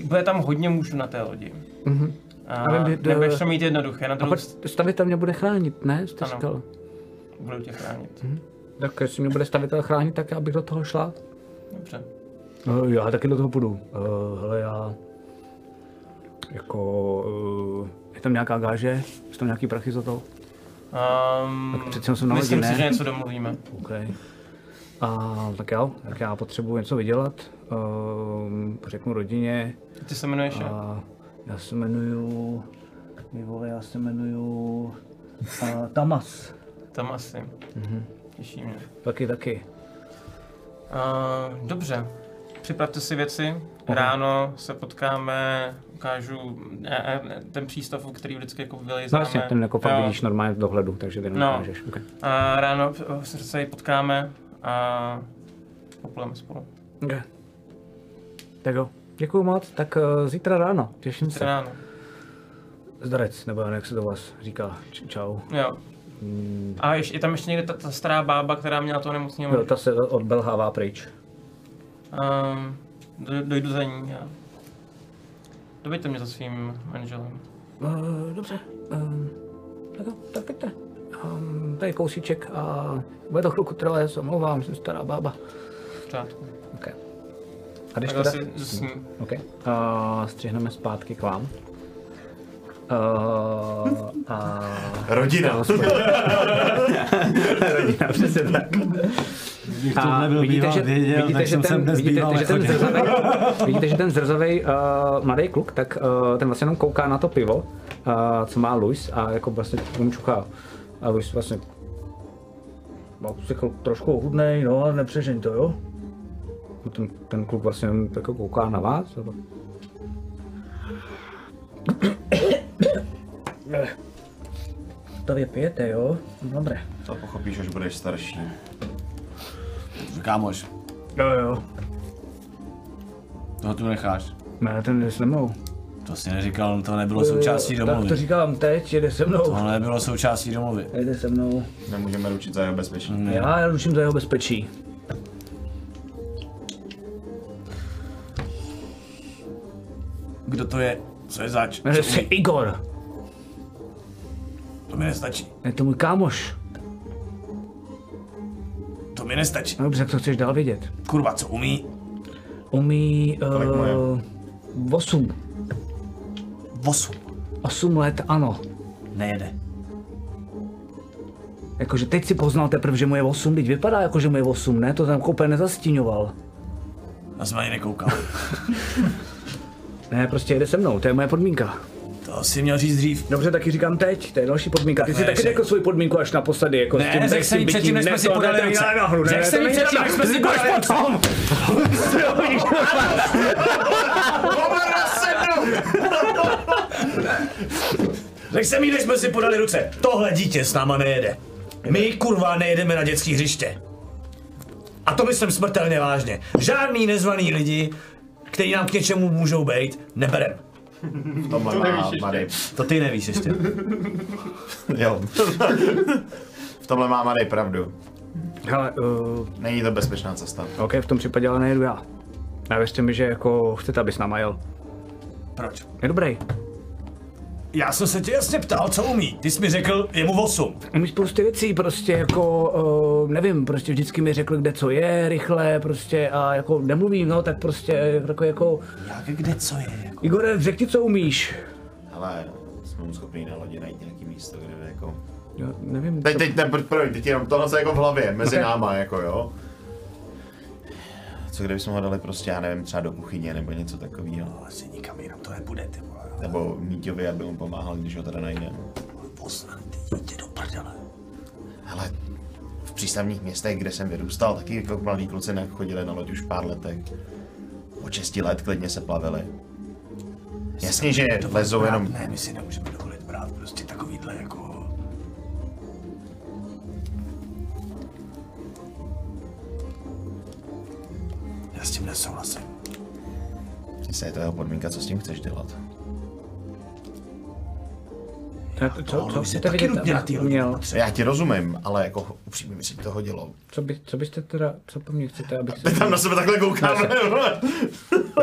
bude tam hodně mužů na té lodi. Mhm. A kdy- nebudeš to mít jednoduché, na A druhou pak stranu stavitel mě bude chránit, ne? Jste Ano. říkal. budu tě chránit. Tak jestli mě bude stavitel chránit, tak já bych do toho šla. Dobře. Uh, já taky do toho půjdu. Uh, hele, já... Jako... Uh, je tam nějaká gáže? Jsou tam nějaký prachy za to? Um, Tak přece jenom jsem na myslím ne? si, že něco domluvíme. OK. A tak jo, tak já potřebuji něco vydělat. Um, řeknu rodině. Ty se jmenuješ? A já se jmenuju... Vole, já se jmenuju... Uh, Tamas. Tam asi. Těší mě. Taky, taky. Uh, dobře. Připravte si věci. Ráno se potkáme, ukážu ne, ne, ten přístav, který vždycky jako No vylejzáme. jasně, ten jako fakt vidíš normálně v dohledu, takže ty No. Okay. A ráno se potkáme a populeme spolu. Okay. Tak jo, děkuju moc, tak uh, zítra ráno, těším Se se. ráno. Zdarec, nebo jak se to vás říká, Č- čau. Jo. A ještě, je tam ještě někde ta, ta stará bába, která měla toho nemocného. Jo, ta se odbelhává pryč. Um, do, dojdu za ní a doveďte mě za svým manželem. Uh, dobře, um, tak jo, tak pojďte. Um, tady kousíček a bude to chvilku trvat, já se omlouvám, jsem stará bába. Pořádku. Okay. A když Tak teda... asi s ní. OK. Uh, střihneme zpátky k vám. Uh, a... Rodina. Rodina, přesně tak. Nebyl vidíte, že, věděl, vidíte, že ten, dnes vidíte, že ten zrzavej, vidíte, že ten zrzavej uh, mladý kluk, tak uh, ten vlastně jenom kouká na to pivo, uh, co má Luis a jako vlastně umčuchá. A Luis vlastně no, si chl- trošku ohudnej, no ale nepřežeň to, jo? A Ten, ten kluk vlastně jenom jako kouká na vás. A pak- To vy pijete, jo? Dobré. To pochopíš, až budeš starší. Kámoš, Jo, jo. toho tu necháš. Ne, ten jde se mnou. To si neříkal, to nebylo součástí Tak to domluvy. říkám teď, jede se mnou. To nebylo součástí domluvy. Jede se mnou. Nemůžeme ručit za jeho bezpečí. Já ručím za jeho bezpečí. Kdo to je? Co je zač? Jmenuje se? Igor. To mi nestačí. Je to můj kámoš. To mi nestačí. No Dobře, co chceš dál vědět? Kurva, co umí? Umí uh, 8. Vosu. 8 let, ano. Nejede. Jakože teď si poznal teprve, že mu je 8, teď vypadá jako, že mu je 8, ne? To tam úplně nezastíňoval. Já jsem ani nekoukal. Ne, prostě jede se mnou, to je moje podmínka. To si měl říct dřív. Dobře, taky říkám teď, to je další podmínka. Ty ne, taky řekl svoji podmínku až naposledy, jako Ne, s tím, řekl jsem předtím, než jsme Ne, si podali ruce. Řekl jsem předtím, než jsme si podali ruce. Řekl jsem jí, než jsme si podali ruce. Tohle dítě s náma nejede. My kurva nejedeme na dětský hřiště. A to myslím smrtelně vážně. Žádný nezvaný lidi, kteří nám k něčemu můžou být, neberem. V tomhle má Madej. To ty nevíš ještě. Jo. v tomhle má Madej pravdu. Hele, uh, Není to bezpečná cesta. OK, v tom případě ale nejedu já. A věřte mi, že jako chcete, aby s náma jel. Proč? Je dobrý. Já jsem se tě jasně ptal, co umí. Ty jsi mi řekl, je mu 8. Umí spousty věcí, prostě jako, uh, nevím, prostě vždycky mi řekl, kde co je, rychle, prostě a jako nemluvím, no, tak prostě jako, jako Jak kde co je? Jako? Igore, řekni, co umíš. Ale jsme mu schopni na lodi najít nějaký místo, kde by jako... Jo, nevím, Teď, co- teď, ne, promiň, teď jenom tohle se jako v hlavě, mezi Ok. náma, jako jo. Co kdybychom ho dali prostě, já nevím, třeba do kuchyně nebo něco takového. No, asi nikam jinam to nepůjde, ty. Nebo Míťovi, aby mu pomáhal, když ho teda najde. Ty dítě do prdele. Hele, v přístavních městech, kde jsem vyrůstal, taky jako mladí kluci chodili na loď už pár letech. Po 6 let klidně se plavili. Jasně, že lezou brát? jenom... Ne, my si nemůžeme dovolit brát prostě takovýhle jako... Já s tím nesouhlasím. Jestli je to jeho podmínka, co s tím chceš dělat? To, to, co, by se chcete taky vidět, nutně na té měl? Já ti rozumím, ale jako upřímně mi se to hodilo. Co, by, co byste teda, co po mně chcete, abych se... Tam na sebe takhle koukám.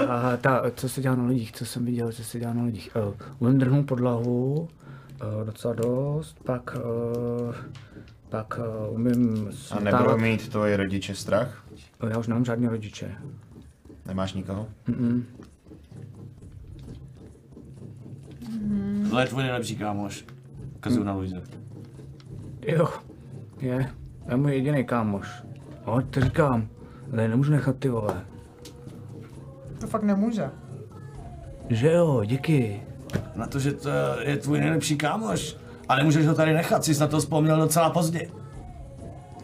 A ta, co se dělá na lidích, co jsem viděl, co se dělá na lidích. Uh, umím drhnout podlahu, uh, docela dost, pak, uh, pak uh, umím A nebudou mít tvoji rodiče strach? Já už nemám žádný rodiče. Nemáš nikoho? Tohle je tvůj nejlepší kámoš. Ukazuju na Luise. Jo, je, to je můj jediný kámoš. No, to říkám, ale nemůžu nechat ty vole. To fakt nemůže. Že jo, díky. Na to, že to je tvůj nejlepší kámoš. A nemůžeš ho tady nechat, jsi na to vzpomněl docela pozdě.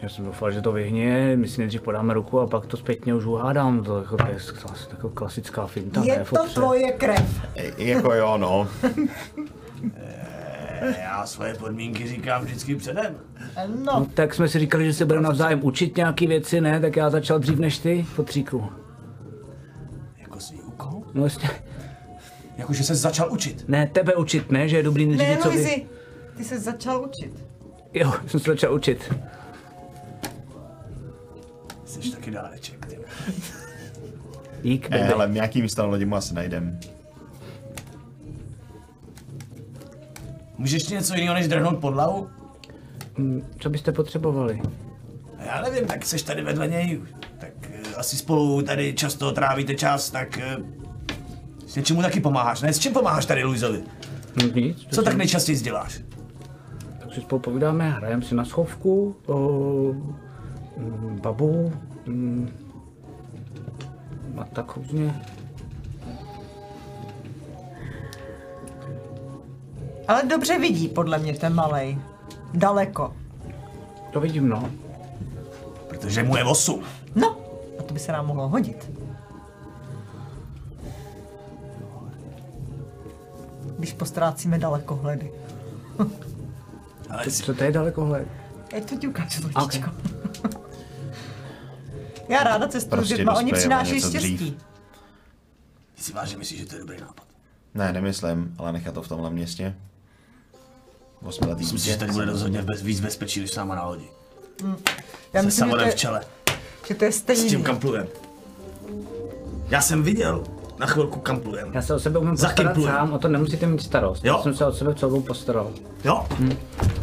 Já jsem doufal, že to vyhně, my si nejdřív podáme ruku a pak to zpětně už uhádám. To, jako, to je klas, jako klasická finta. Je ne, to tvoje krev. E, jako jo, no. Já svoje podmínky říkám vždycky předem. No, No, tak jsme si říkali, že se budeme navzájem učit nějaký věci, ne? Tak já začal dřív než ty, fotříku. Jako svý úkol? No jasně. Jakože se začal učit. Ne, tebe učit, ne? Že je dobrý než ne, něco vy... Luizi, ty se začal učit. Jo, jsem se začal učit. Jsi taky dáreček, ty. Dík, ale nějaký místo na lodi mu asi najdem. Můžeš něco jiného než drhnout podlahu? Mm, Co byste potřebovali? Já nevím, tak jsi tady vedle něj. Tak eh, asi spolu tady často trávíte čas, tak eh, s něčemu taky pomáháš, ne? S čím pomáháš tady Luizovi? No, nic. Co tak nejčastěji děláš? Tak si spolu povídáme, hrajeme si na schovku, o, mm, babu, mm, a tak různě. Ale dobře vidí, podle mě, ten malej. Daleko. To vidím, no. Protože mu je 8. No, a to by se nám mohlo hodit. Když postrácíme dalekohledy. Ale Co, si, co to je dalekohled? Já to ti ukážu, Ok. ločičko. Já ráda cestuju Prostě s dětma, oni něco štěstí. dřív. ty si vážně myslíš, že to je dobrý nápad? Ne, nemyslím, ale nechat to v tomhle městě. Osmiletý Myslím si, že tady bude rozhodně bez, víc bezpečí, než s náma na lodi. Já Se myslím, že to, samonem v je, čele. že to je S tím stejný. kamplujem. Já jsem viděl, na chvilku kamplujem. Já se o sebe umím Za postarat sám, o to nemusíte mít starost. Jo. Já jsem se o sebe celou postaral. Jo?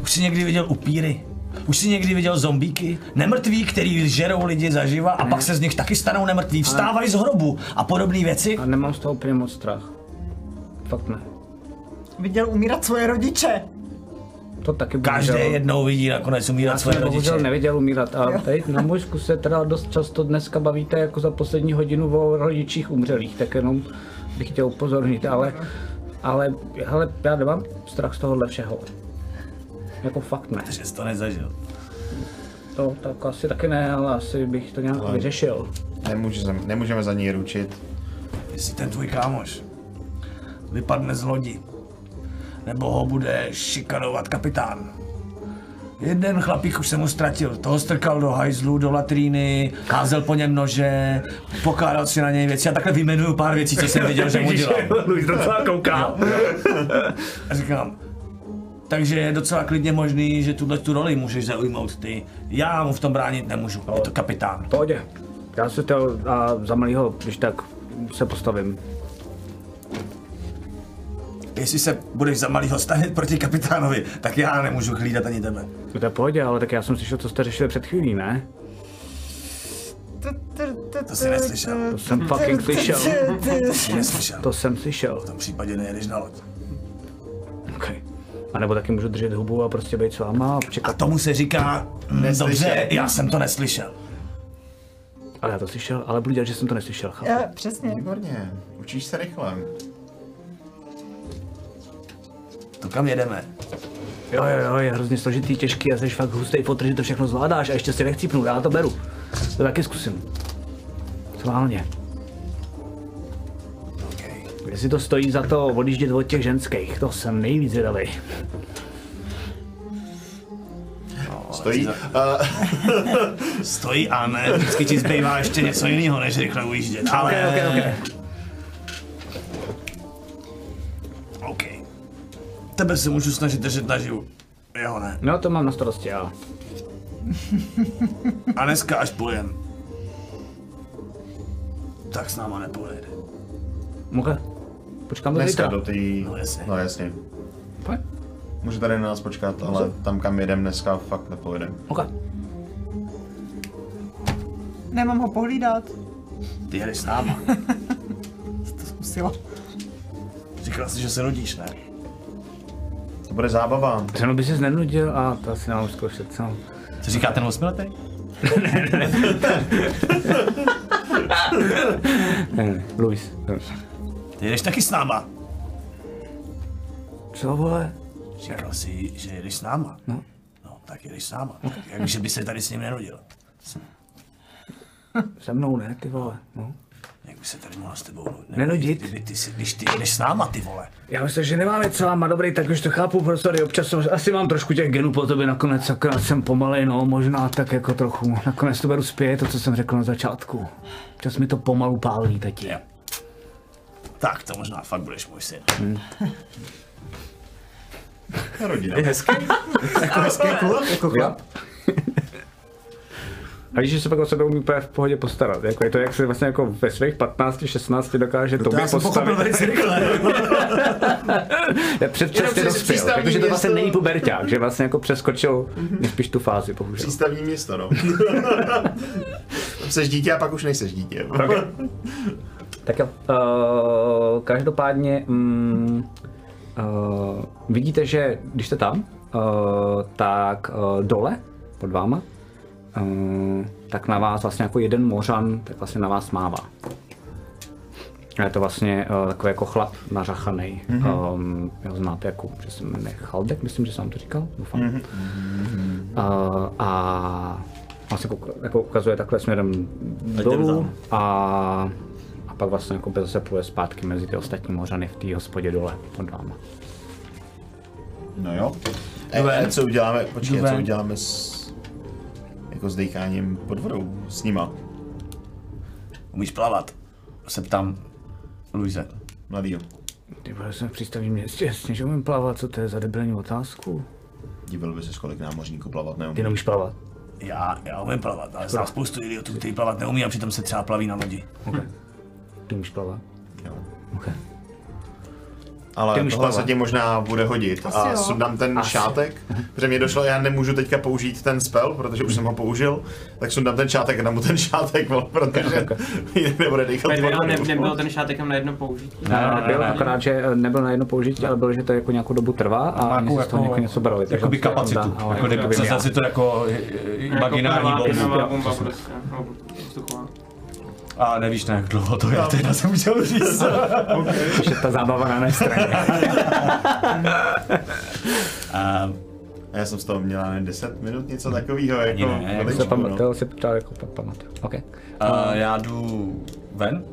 Už jsi někdy viděl upíry? Už jsi někdy viděl zombíky? Nemrtví, který žerou lidi zaživa a pak se z nich taky stanou nemrtví, vstávají z hrobu a podobné věci? A nemám z toho úplně moc strach. Fakt ne. Viděl umírat svoje rodiče. To taky Každý bohužel- jednou vidí nakonec umírat Já svoje jsem bohužel rodiče. neviděl umírat. A tady na Mojsku se teda dost často dneska bavíte jako za poslední hodinu o rodičích umřelých, tak jenom bych chtěl upozornit, ale, ale hele, já nemám strach z tohohle všeho. Jako fakt ne. Že jsi to nezažil. To tak asi taky ne, ale asi bych to nějak vyřešil. Nemůžeme, nemůžeme za něj ručit. Jestli ten tvůj kámoš vypadne z lodi, nebo ho bude šikanovat kapitán. Jeden chlapík už se mu ztratil, toho strkal do hajzlu, do latríny, házel po něm nože, pokládal si na něj věci. Já takhle vyjmenuju pár věcí, co jsem viděl, že mu dělal. Luis docela kouká. A říkám, takže je docela klidně možný, že tuhle tu roli můžeš zaujmout ty. Já mu v tom bránit nemůžu, je to kapitán. Pohodě. Já se to a za malýho, když tak se postavím. Jestli se budeš za malýho stavit proti kapitánovi, tak já nemůžu hlídat ani tebe. To je pohodě, ale tak já jsem slyšel, co jste řešili před chvílí, ne? To jsi neslyšel. To jsem fucking slyšel. Jsi neslyšel. To jsem slyšel. V tom případě nejedeš na loď. Okay. A nebo taky můžu držet hubu a prostě být s váma a A čekat. tomu se říká, mm, dobře, já jsem to neslyšel. Ale já to slyšel, ale budu dělat, že jsem to neslyšel. chápu. Já, přesně. Výborně, učíš se rychle. To kam jedeme? Jo, jo, jo, je hrozně složitý, těžký a jsi fakt hustý fotr, že to všechno zvládáš a ještě si nechcípnu, já to beru. To taky zkusím. Sválně. Okay. Jestli to stojí za to odjíždět od těch ženských, to jsem nejvíc zvědavý. Stojí. Uh, Stojí a ne, vždycky ti zbývá ještě něco jiného, než rychle ujíždět. Ale... Ok, ok, ok. Tebe se můžu snažit držet naživu. Jo, ne. No to mám na starosti, já. A dneska až pojem. Tak s náma nepojede. Může? Počkám do dneska zítra. do té... No jasně. No jasně. Pojď. Může tady na nás počkat, ale tam kam jedem dneska fakt nepojedem. Ok. Nemám ho pohlídat. Ty jedeš s náma. To zkusila. Říkal jsi, že se rodíš, ne? To bude zábava. Řeno by se nenudil a to asi nemám zkoušet, co? Co říká ten osmiletý? Ne, ne, Luis. Ty jedeš taky s náma. Co vole? Říkal jsi, že jedeš s náma. No. No, tak jedeš s náma. Jak že by se tady s ním nerodil. Se mnou ne, ty vole. No. Jak by se tady mohla s tebou nenudit. Nenudit? Ty, ty, si, když ty jedeš s náma, ty vole. Já myslím, že nemáme co má dobrý, tak už to chápu, prostě občas jsem, asi mám trošku těch genů po tobě nakonec, akorát jsem pomalej, no, možná tak jako trochu. Nakonec to beru zpět, to, co jsem řekl na začátku. Občas mi to pomalu pálí, tati. Jo. Tak to možná fakt budeš můj syn. Rodina. Hezký. jako hezký kluk, jako chlap. A víš, že se pak o sebe umí úplně v pohodě postarat. Jako je to, jak se vlastně jako ve svých 15, 16 dokáže To tobě já jsem postavit. pochopil velice rychle. Je předčasně dospěl. Takže to vlastně není puberťák, že vlastně jako přeskočil nejspíš tu fázi, bohužel. Přístavní město, no. Tam seš dítě a pak už nejseš dítě. Tak jo, uh, každopádně mm, uh, vidíte, že když jste tam, uh, tak uh, dole pod váma, tak na vás vlastně jako jeden mořan, tak vlastně na vás mává. A je to vlastně uh, takový jako chlap nařachaný. Mm-hmm. Um, jeho znáte jako, že se jmenuje Chaldek, myslím, že jsem to říkal, doufám. Mm-hmm. Uh, a vlastně jako, jako ukazuje takhle směrem dolů a, a pak vlastně jako zase pluje zpátky mezi ty ostatní mořany v té hospodě dole pod váma. No jo. E, co uděláme, počkej, co uděláme s, jako s dejcháním pod vodou, s nima, Umíš plavat? Se ptám Luise. mladýho. Ty vole, jsem v přístavním městě, jasně, že umím plavat, co to je za debilní otázku? Divil by se, kolik námořníků plavat neumí. Ty neumíš plavat? Já, já umím plavat, ale znám spoustu idiotů, kteří plavat neumí a přitom se třeba plaví na lodi. Okay. Ty umíš plavat? Jo. Okay. Ale umíš tohle se ti možná bude hodit. Asi a jo. sundám ten Asi. šátek, protože mě došlo, já nemůžu teďka použít ten spell, protože už jsem ho použil, tak sundám ten šátek a dám mu ten šátek, protože jinak nebude dýchat Ne, vodou. ne, nebyl ten šátek jenom na jedno použití. Ne, nebyl, akorát, že nebyl na jedno použití, ale byl, že to jako nějakou dobu trvá a oni z toho jako- jako něco brali. Jakoby kapacitu. ale Jako jako si to jako eh, imaginární Jako bombu. A nevíš, ne, jak dlouho to je, teď jsem chtěl říct. Když je ta zábava na mé straně. A já jsem z toho měl nevím, 10 minut, něco takového, jako ne, jako Se pam, no. to si třeba jako pa- pamatuju. OK. A já jdu ven.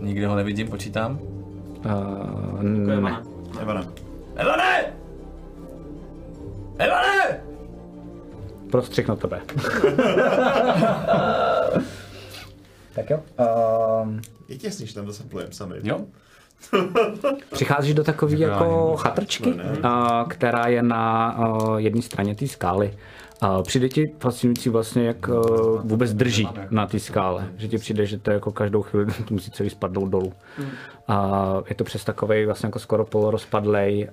Nikde ho nevidím, počítám. Uh, ne. ona. Evana. Evane! Evane! Prostřih na tebe. tak jo. Um, Je těsný, že tam zase plujem sami. Jo? Přicházíš do takové jako chatrčky, a, která je na a, jedné straně té skály. A přijde ti fascinující vlastně, jak vůbec drží na té skále. Že ti přijde, že to jako každou chvíli to musí celý spadnout dolů. A je to přes takový vlastně jako skoro polorozpadlej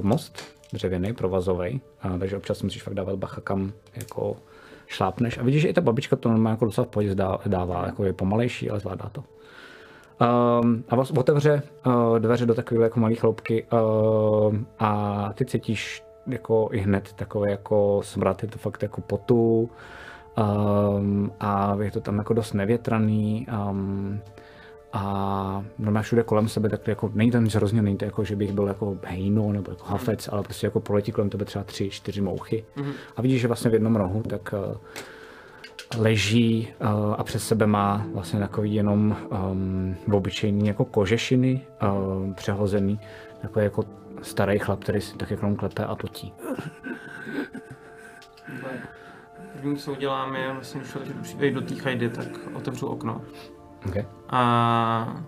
most dřevěný, provazový, a, takže občas musíš fakt dávat bacha, kam jako šlápneš. A vidíš, že i ta babička to normálně jako docela v pohodě dává, jako je pomalejší, ale zvládá to. Um, a vás otevře uh, dveře do takové jako malé chloupky uh, a ty cítíš jako i hned takové jako smrad, je to fakt jako potu Um, a je to tam jako dost nevětraný. Um, a normálně všude kolem sebe, tak jako není to nic hrozně, není to jako, že bych byl jako hejno nebo jako hafec, ale prostě jako proletí kolem tebe třeba tři, čtyři mouchy. A vidíš, že vlastně v jednom rohu tak uh, leží uh, a přes sebe má vlastně takový jenom um, obyčejný jako kožešiny uh, přehozený, takový jako starý chlap, který si tak jenom klepe a potí. První, co udělám, je, vlastně, když člověk přijde do té chajdy, tak otevřu okno. Okay. A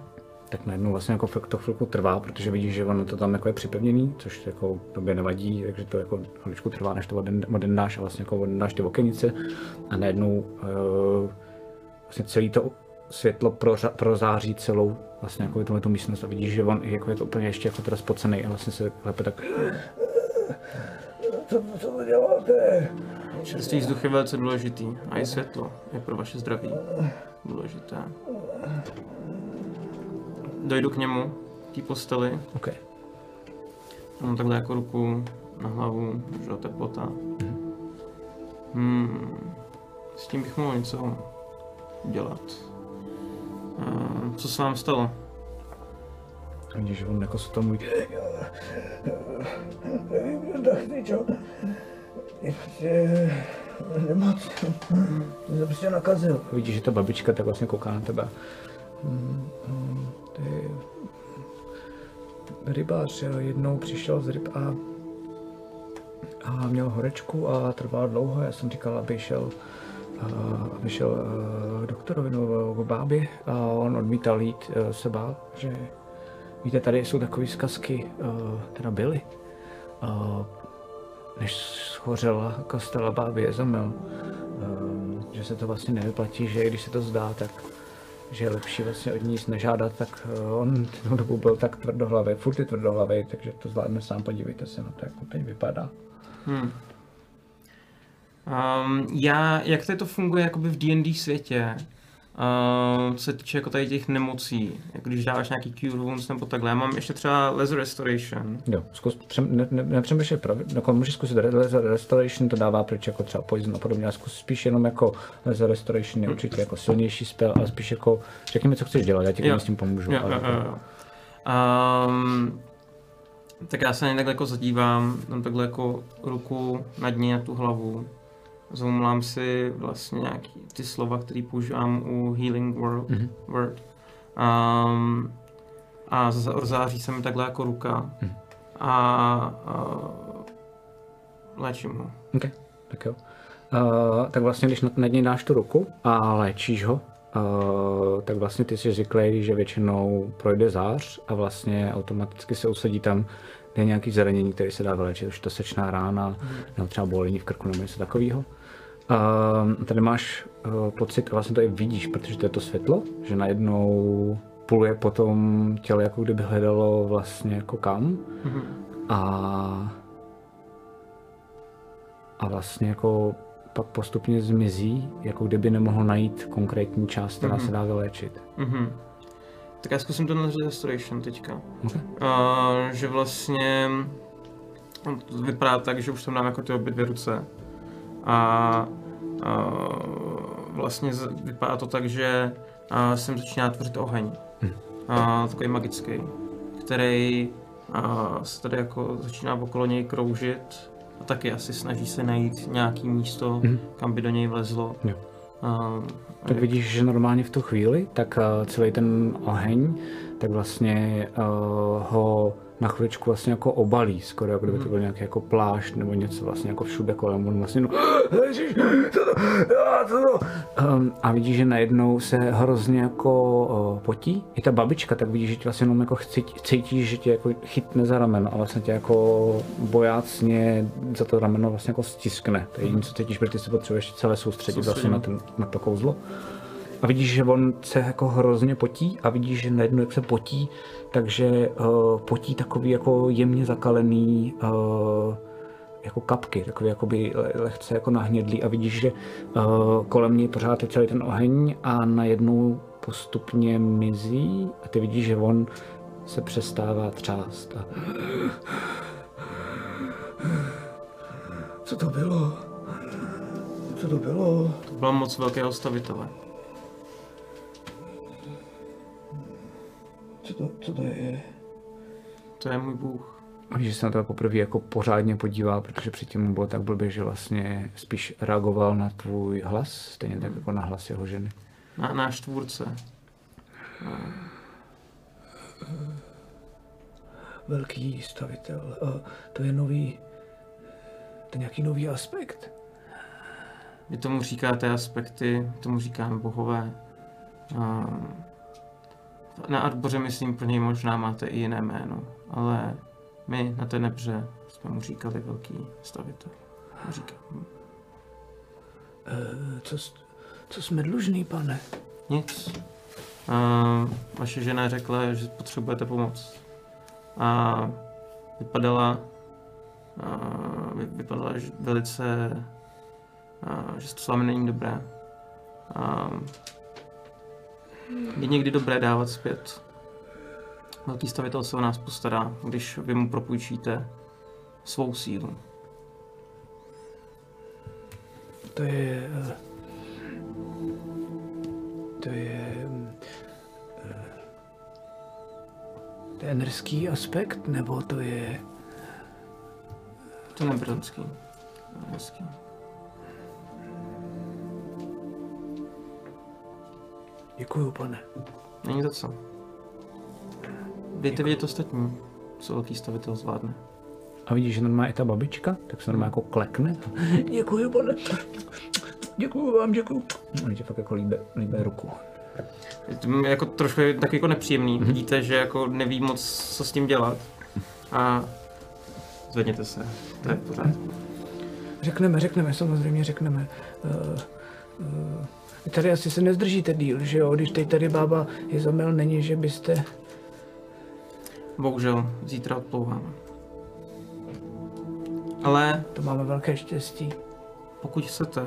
tak najednou vlastně jako to chvilku trvá, protože vidíš, že ono to tam jako je připevněný, což jako tobě nevadí, takže to jako chviličku trvá, než to odendáš a vlastně jako odendáš ty okenice a najednou uh, vlastně celý to světlo proza, prozáří celou vlastně jako tuhle tu místnost a vidíš, že on jako je to úplně ještě jako teda spocený a vlastně se klepe tak Co, co vy děláte? čerstvý vzduch je velice důležitý. A i světlo je pro vaše zdraví důležité. Dojdu k němu, k té posteli, OK. mám takhle jako ruku na hlavu, že teplota. Hmm, s tím bych mohl něco udělat. Uh, co se vám stalo? Vidíš, že on jako se tomu Nevím, tak čo. Nemoc. To prostě nakazil. vidíš, že ta babička tak vlastně kouká na tebe. Mm, mm, Ty rybář jednou přišel z ryb a, a měl horečku a trval dlouho. Já jsem říkal, aby šel, a, aby šel k doktorovi nebo k bábě a on odmítal jít, se bál, že víte, tady jsou takové zkazky, teda byly. Než schořela kostela bábě Jezamel, um, že se to vlastně nevyplatí, že i když se to zdá, tak že je lepší vlastně od ní nic nežádat, tak uh, on tu dobu byl tak tvrdohlavý, furt je tvrdohlavý, takže to zvládne sám, podívejte se na to, jak to teď vypadá. Hmm. Um, já, jak to, to funguje jakoby v D&D světě, uh, co se týče jako tady těch nemocí, jako když dáváš nějaký cure wounds nebo takhle, já mám ještě třeba laser restoration. Jo, zkus, přem, ne, ne, nepřemýšlej, pravi, jako můžeš zkusit laser restoration, to dává pryč jako třeba poison a podobně, ale zkus spíš jenom jako laser restoration je určitě jako silnější spell, ale spíš jako, řekni mi, co chceš dělat, já ti Jo. s tím pomůžu. Jo, ale jo, jako- jo, jo. Um, tak já se na takhle jako zadívám, dám takhle jako ruku nad ní na tu hlavu. Zoumlám si vlastně nějaký ty slova, které používám u Healing World, Mhm. word. Um, a rozzáří se mi takhle jako ruka. Mhm. A, a léčím ho. OK, tak jo. Uh, tak vlastně, když nad, něj dáš tu ruku a léčíš ho, uh, tak vlastně ty si zvyklý, že většinou projde zář a vlastně automaticky se usadí tam, kde je nějaký zranění, který se dá vylečit, už to sečná rána, nebo třeba bolení v krku nebo něco takového. Uh, tady máš uh, pocit, a vlastně to i vidíš, protože to je to světlo, že najednou puluje po tom těle, jako kdyby hledalo vlastně jako kam. A a vlastně jako pak postupně zmizí, jako kdyby nemohl najít konkrétní část, která se dá vyléčit. Mhm. Tak já zkusím ten restoration teďka. Okay. Uh, že vlastně to vypadá tak, že už tam dám jako ty obě dvě ruce. A vlastně vypadá to tak, že uh, jsem začíná tvořit oheň. Hm. Uh, takový magický, který uh, se tady jako začíná okolo něj kroužit a taky asi snaží se najít nějaký místo, Mhm. kam by do něj vlezlo. Jo. Uh, Tak vidíš, že normálně v tu chvíli, tak uh, celý ten oheň, tak vlastně uh, ho na chviličku vlastně jako obalí, skoro jako kdyby to byl nějaký jako plášť nebo něco vlastně jako všude kolem, on vlastně no, Ježiš, co to, já, co to? Um, a vidíš, že najednou se hrozně jako uh, potí, i ta babička, tak vidíš, že tě vlastně jenom jako cítí, cítíš, že tě jako chytne za rameno a vlastně tě jako bojácně za to rameno vlastně jako stiskne. To je jediné, co cítíš, protože ty se potřebuješ celé soustředit vlastně na, ten, na to kouzlo. A vidíš, že on se jako hrozně potí a vidíš, že najednou jak se potí, takže uh, potí takový jako jemně zakalený uh, jako kapky, takový jakoby le- lehce jako nahnědlý a vidíš, že uh, kolem něj pořád je celý ten oheň a najednou postupně mizí a ty vidíš, že on se přestává třást. A... Co to bylo? co to bylo? To byla moc velkého stavitele. Co to, co to je? To je můj bůh. A že se na to poprvé jako pořádně podíval, protože předtím mu bylo tak blbě, že vlastně spíš reagoval na tvůj hlas, stejně tak jako na hlas jeho ženy. Na, náš tvůrce. Velký stavitel. A to je nový... To je nějaký nový aspekt. Vy tomu říkáte aspekty, tomu říkáme bohové. A na Arboře, myslím, pro něj možná máte i jiné jméno, ale my na té nebře jsme mu říkali velký stavitel. Říká. E, co, s- co jsme dlužný, pane? Nic. A vaše žena řekla, že potřebujete pomoc. A vypadala, a vy- vypadala že velice, a, že to s vámi není dobré. A je někdy dobré dávat zpět. Velký stavitel se o nás postará, když vy mu propůjčíte svou sílu. To je... eh, To je... mm, eh, To je enerský aspekt, nebo to je... To je nebronský. Hezký. Děkuju, pane. Není to co. Dejte vědět ostatní, co velký stavitel zvládne. A vidíš, že normálně i ta babička, tak se normálně jako klekne. Děkuju, pane. Děkuju vám, děkuju. On ti fakt jako líbe, líbe ruku. Je to jako trošku je tak jako nepříjemný. Mm-hmm. Vidíte, že jako neví moc, co s tím dělat. A zvedněte se, to je v pořádku. Řekneme, řekneme, samozřejmě řekneme. Uh, uh, tady asi se nezdržíte díl, že jo? Když teď tady bába Izomel není, že byste... Bohužel, zítra odplouváme. Ale To máme velké štěstí. pokud chcete,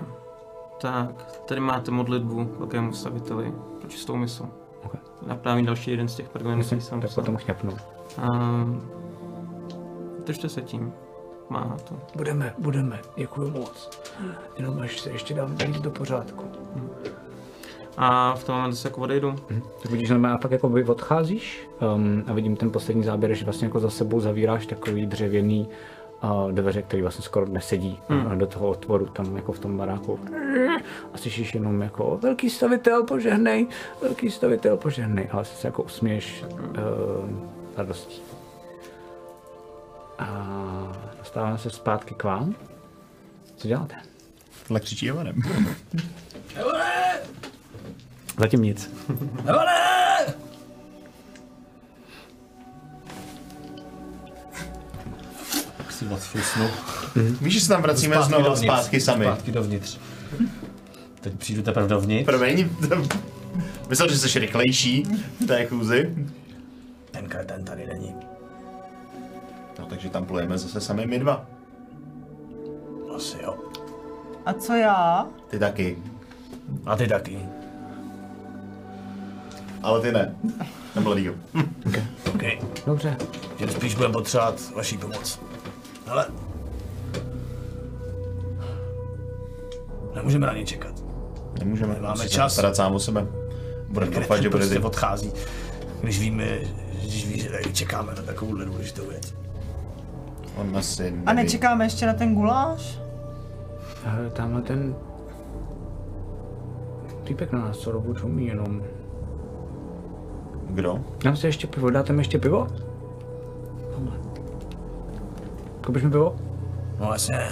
tak tady máte modlitbu k velkému staviteli pro čistou mysl. Ok. Napravím další jeden z těch pergamentů, který jsem Tak potom chňapnu. A držte se tím. Má to. Budeme, budeme. Děkuju moc. Jenom až se ještě dám víc do pořádku. A v tom momentu se jako odejdu. Tak vidíš, že normálně fakt jako vy odcházíš um, a vidím ten poslední záběr, že vlastně jako za sebou zavíráš takový dřevěný uh, dveře, který vlastně skoro nesedí hmm. do toho otvoru tam jako v tom baráku. A slyšíš jenom jako velký stavitel požehnej, velký stavitel požehnej, ale se jako usměješ uh, radostí. A dostáváme se zpátky k vám. Co děláte? Tohle křičí Evanem. Zatím nic. Si odflusnu. Víš, že se tam vracíme Zpátky znovu dovnitř. zpátky sami. Zpátky dovnitř. Teď přijdu teprve dovnitř. Promiň, myslel, že jsi rychlejší v té chůzi. Ten kreten tady není. No takže tam plujeme zase sami my dva. Asi jo. A co já? Ty taky. A ty taky. Ale ty ne. Nebo díl. OK. Dobře. Že spíš budeme potřebovat vaší pomoc. Ale... Nemůžeme na ně čekat. Nemůžeme. Musíš čas. Starat sám o sebe. Bude to fakt, že bude prostě odchází. Když víme, když ví, že čekáme na takovou důležitou věc. On asi neví. A nečekáme ještě na ten guláš? Tamhle ten týpek na nás co dobu čumí jenom. Kdo? Dám si ještě pivo, dáte mi ještě pivo? Koupíš mi pivo? No jasně.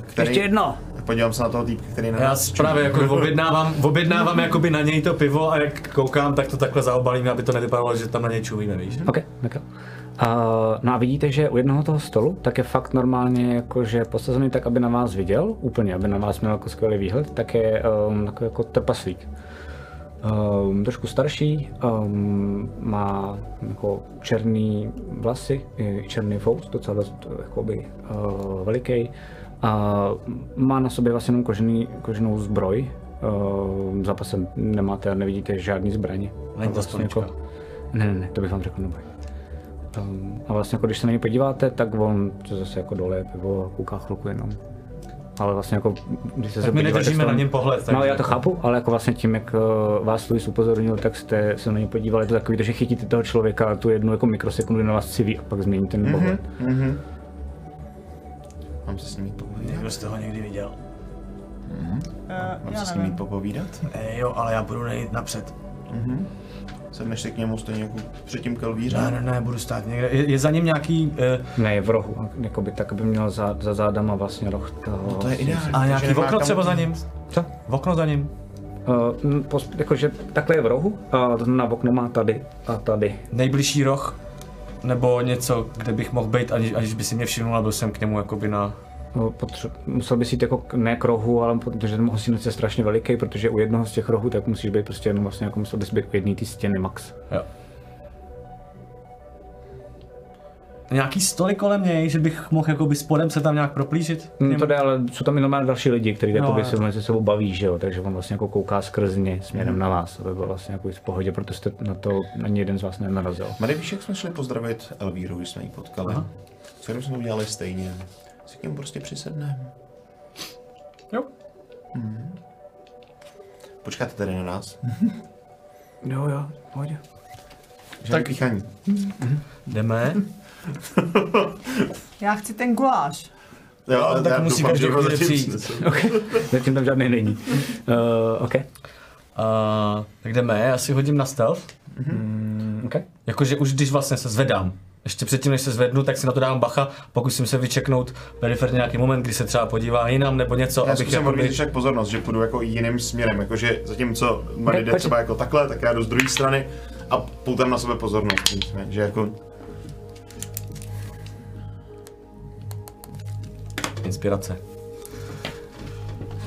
Který... Ještě jedno! Tak podívám se na toho týpka, který na Já nás právě jako objednávám, objednávám jakoby na něj to pivo a jak koukám, tak to takhle zaobalím, aby to nevypadalo, že tam na něj čumíme, víš? OK, tak jo. Uh, no a vidíte, že u jednoho toho stolu, tak je fakt normálně jakože posazený tak, aby na vás viděl, úplně, aby na vás měl jako skvělý výhled, tak je um, takový jako trpaslík. Um, trošku starší, um, má jako černý vlasy, černý fous, docela dost jakoby uh, veliký. A má na sobě vlastně jenom kožený, koženou zbroj. Uh, za pasem nemáte, nevidíte žádný zbraně. Není to jako, ne, ne, ne, to bych vám řekl neboj. Um, a vlastně jako když se na něj podíváte, tak on to zase jako dole pivo kouká chvilku jenom. Ale vlastně jako, když se Tak my nedržíme na něm pohled. No, já to chápu, ale jako vlastně tím, jak uh, vás Luis upozornil, tak jste se na něj podívali, je to takový, že chytíte toho člověka tu jednu jako mikrosekundu na vás civí a pak změní ten pohled. Mám se s ním popovídat? Někdo jste ho někdy viděl? Eh, Mám já se s ním popovídat? E, jo, ale já budu nejít napřed. Sedneš se k němu stejně jako předtím kelvíře? Ne, ne, ne, budu stát někde. Je, je za ním nějaký... Uh, Ne, je v rohu, jakoby tak, aby měl za, za zádama vlastně roh toho. No To je ideální. a nějaký okno třeba za ním? Co? V okno za ním? Uh, jakože takhle je v rohu a to znamená okno má tady a tady. Nejbližší roh? Nebo něco, kde bych mohl být, aniž, aniž by si mě všimnul a byl jsem k němu jakoby na... No, potře- musel bys jít jako k, ne k rohu, ale protože ten hostinec je strašně veliký, protože u jednoho z těch rohů tak musíš být prostě jenom vlastně jako musel bys být u jedné té stěny max. Jo. Nějaký stoly kolem něj, že bych mohl jakoby spodem se tam nějak proplížit? Mm, to jde, ale jsou tam normálně další lidi, kteří No, no, jo. se mezi sebou baví, že jo, takže on vlastně jako kouká skrz ně směrem na vás, aby byl vlastně jako v pohodě, protože jste na to ani jeden z vás nenarazil. Mary, víš, jak jsme šli pozdravit Elvíru, když jsme ji potkali? Co kdybychom to udělali stejně? Si k němu prostě přisedneme. Jo. Počkáte tady na nás? Jo, jo, pohodě. Žádný píchaní. Jdeme. Já chci ten guláš. Jo, ale tak musí ho chvíli přijít. přinesu. Zatím tam žádný není. Uh, OK. Uh, tak jdeme, já si hodím na stealth. Mm, OK. Jakože už když vlastně se zvedám. Ještě předtím, než se zvednu, tak si na to dám bacha, pokusím se vyčeknout periferně nějaký moment, kdy se třeba podívá jinam nebo něco, Já abych zkusím jakoby... však pozornost, že půjdu jako jiným směrem, jakože zatímco Mary jde třeba jako takhle, tak já jdu z druhé strany a poutám na sebe pozornost. Že jako Inspirace.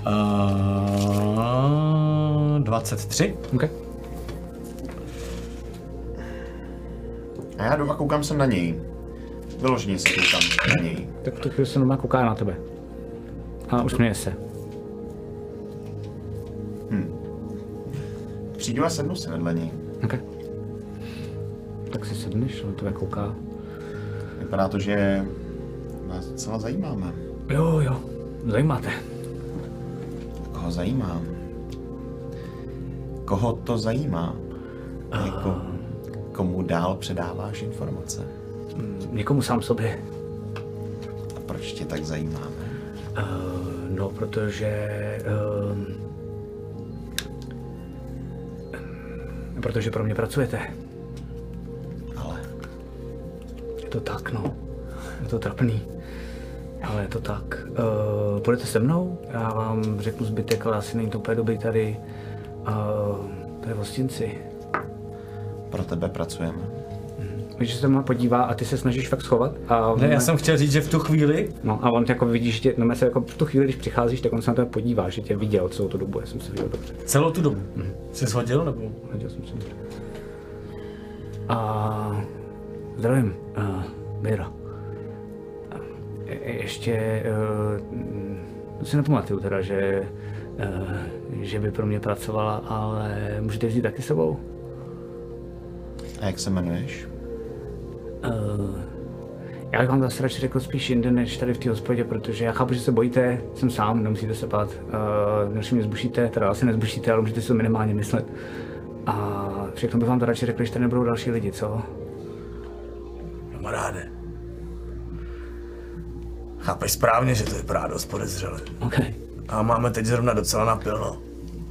Uh, 23. OK. A já jdu a koukám se na něj. Vyloženě se koukám na něj. Tak to chvíli se normálně kouká na tebe. A usměje se. Přijdu a sednu si vedle něj. OK. Tak si sedneš, on tebe kouká. Vypadá to, že vás docela zajímáme. Jo, jo, zajímáte. Koho zajímá? Koho to zajímá? Jako, komu dál předáváš informace? Někomu sám sobě. A proč tě tak zajímáme? Uh, no, protože... Um, protože pro mě pracujete. Ale Je to tak, no. Je to trapný. Ale je to tak. Uh, půjdete se mnou? Já vám řeknu zbytek, ale asi není to úplně dobrý tady. Uh, tady v hostinci. Pro tebe pracujeme. Když se má podívá a ty se snažíš fakt schovat. A Ne, já jsem chtěl říct, že v tu chvíli No a on jako vidí, že tě, no se jako v tu chvíli, když přicházíš, tak on se na tebe podívá, že tě viděl celou tu dobu, já jsem se viděl dobře. celou tu dobu jsi shodil, nebo? Viděl jsem se dobře. A zdravím, uh, Mira. A je- ještě, uh, to si nepamatuju teda, že, uh, že by pro mě pracovala, ale můžete vzít taky s sebou? A jak se jmenuješ? Uh, já bych vám zase radši řekl spíš jinde, než tady v té hospodě, protože já chápu, že se bojíte, jsem sám, nemusíte se bát. Uh, než mě zbušíte, teda asi nezbušíte, ale můžete si to minimálně myslet. A všechno bych vám to radši řekl, když tady nebudou další lidi, co? Kamaráde. Chápeš správně, že to vypadá dost podezřele. OK, A máme teď zrovna docela napilno.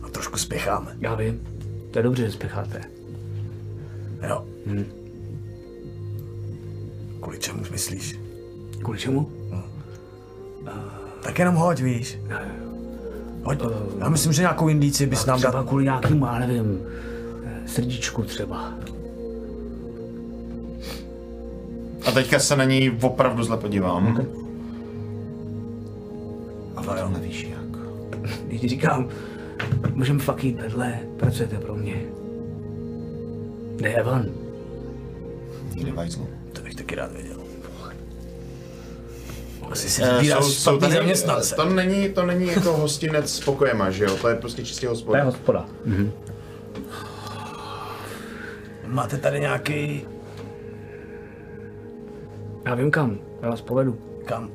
A trošku spěcháme. já vím. To je dobře, že spěcháte. Jo. Kvůli čemu myslíš? Kvůli čemu? Tak jenom hoď, víš. Hoď. Já myslím, že nějakou indici bys nám dal. kvůli nějakému, já nevím, eh, srdíčku třeba. A teďka se na něj opravdu zle podívám. No jo. Nevíš jak. Když ti říkám, můžeme fakt jít vedle, pracujete pro mě. Kde je Evan? Nikde vajzlu. To bych taky rád věděl. Asi si Eh, vybíráš jsou- jsou špatný tady- zaměstnance. To není, to není jako hostinec s pokojema, že jo? To je prostě čistě To je hospoda. hospoda. Máte tady nějaký... Já vím kam, já vás povedu. Kam?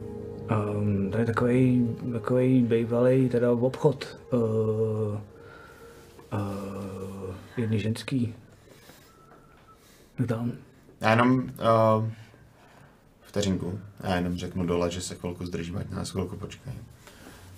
Um, to je takový, takový bývalý teda obchod. Uh, uh, jedný ženský. Tam? Já jenom uh, vteřinku. Já jenom řeknu dole, že se chvilku zdržíme, ať nás chvilku počkají.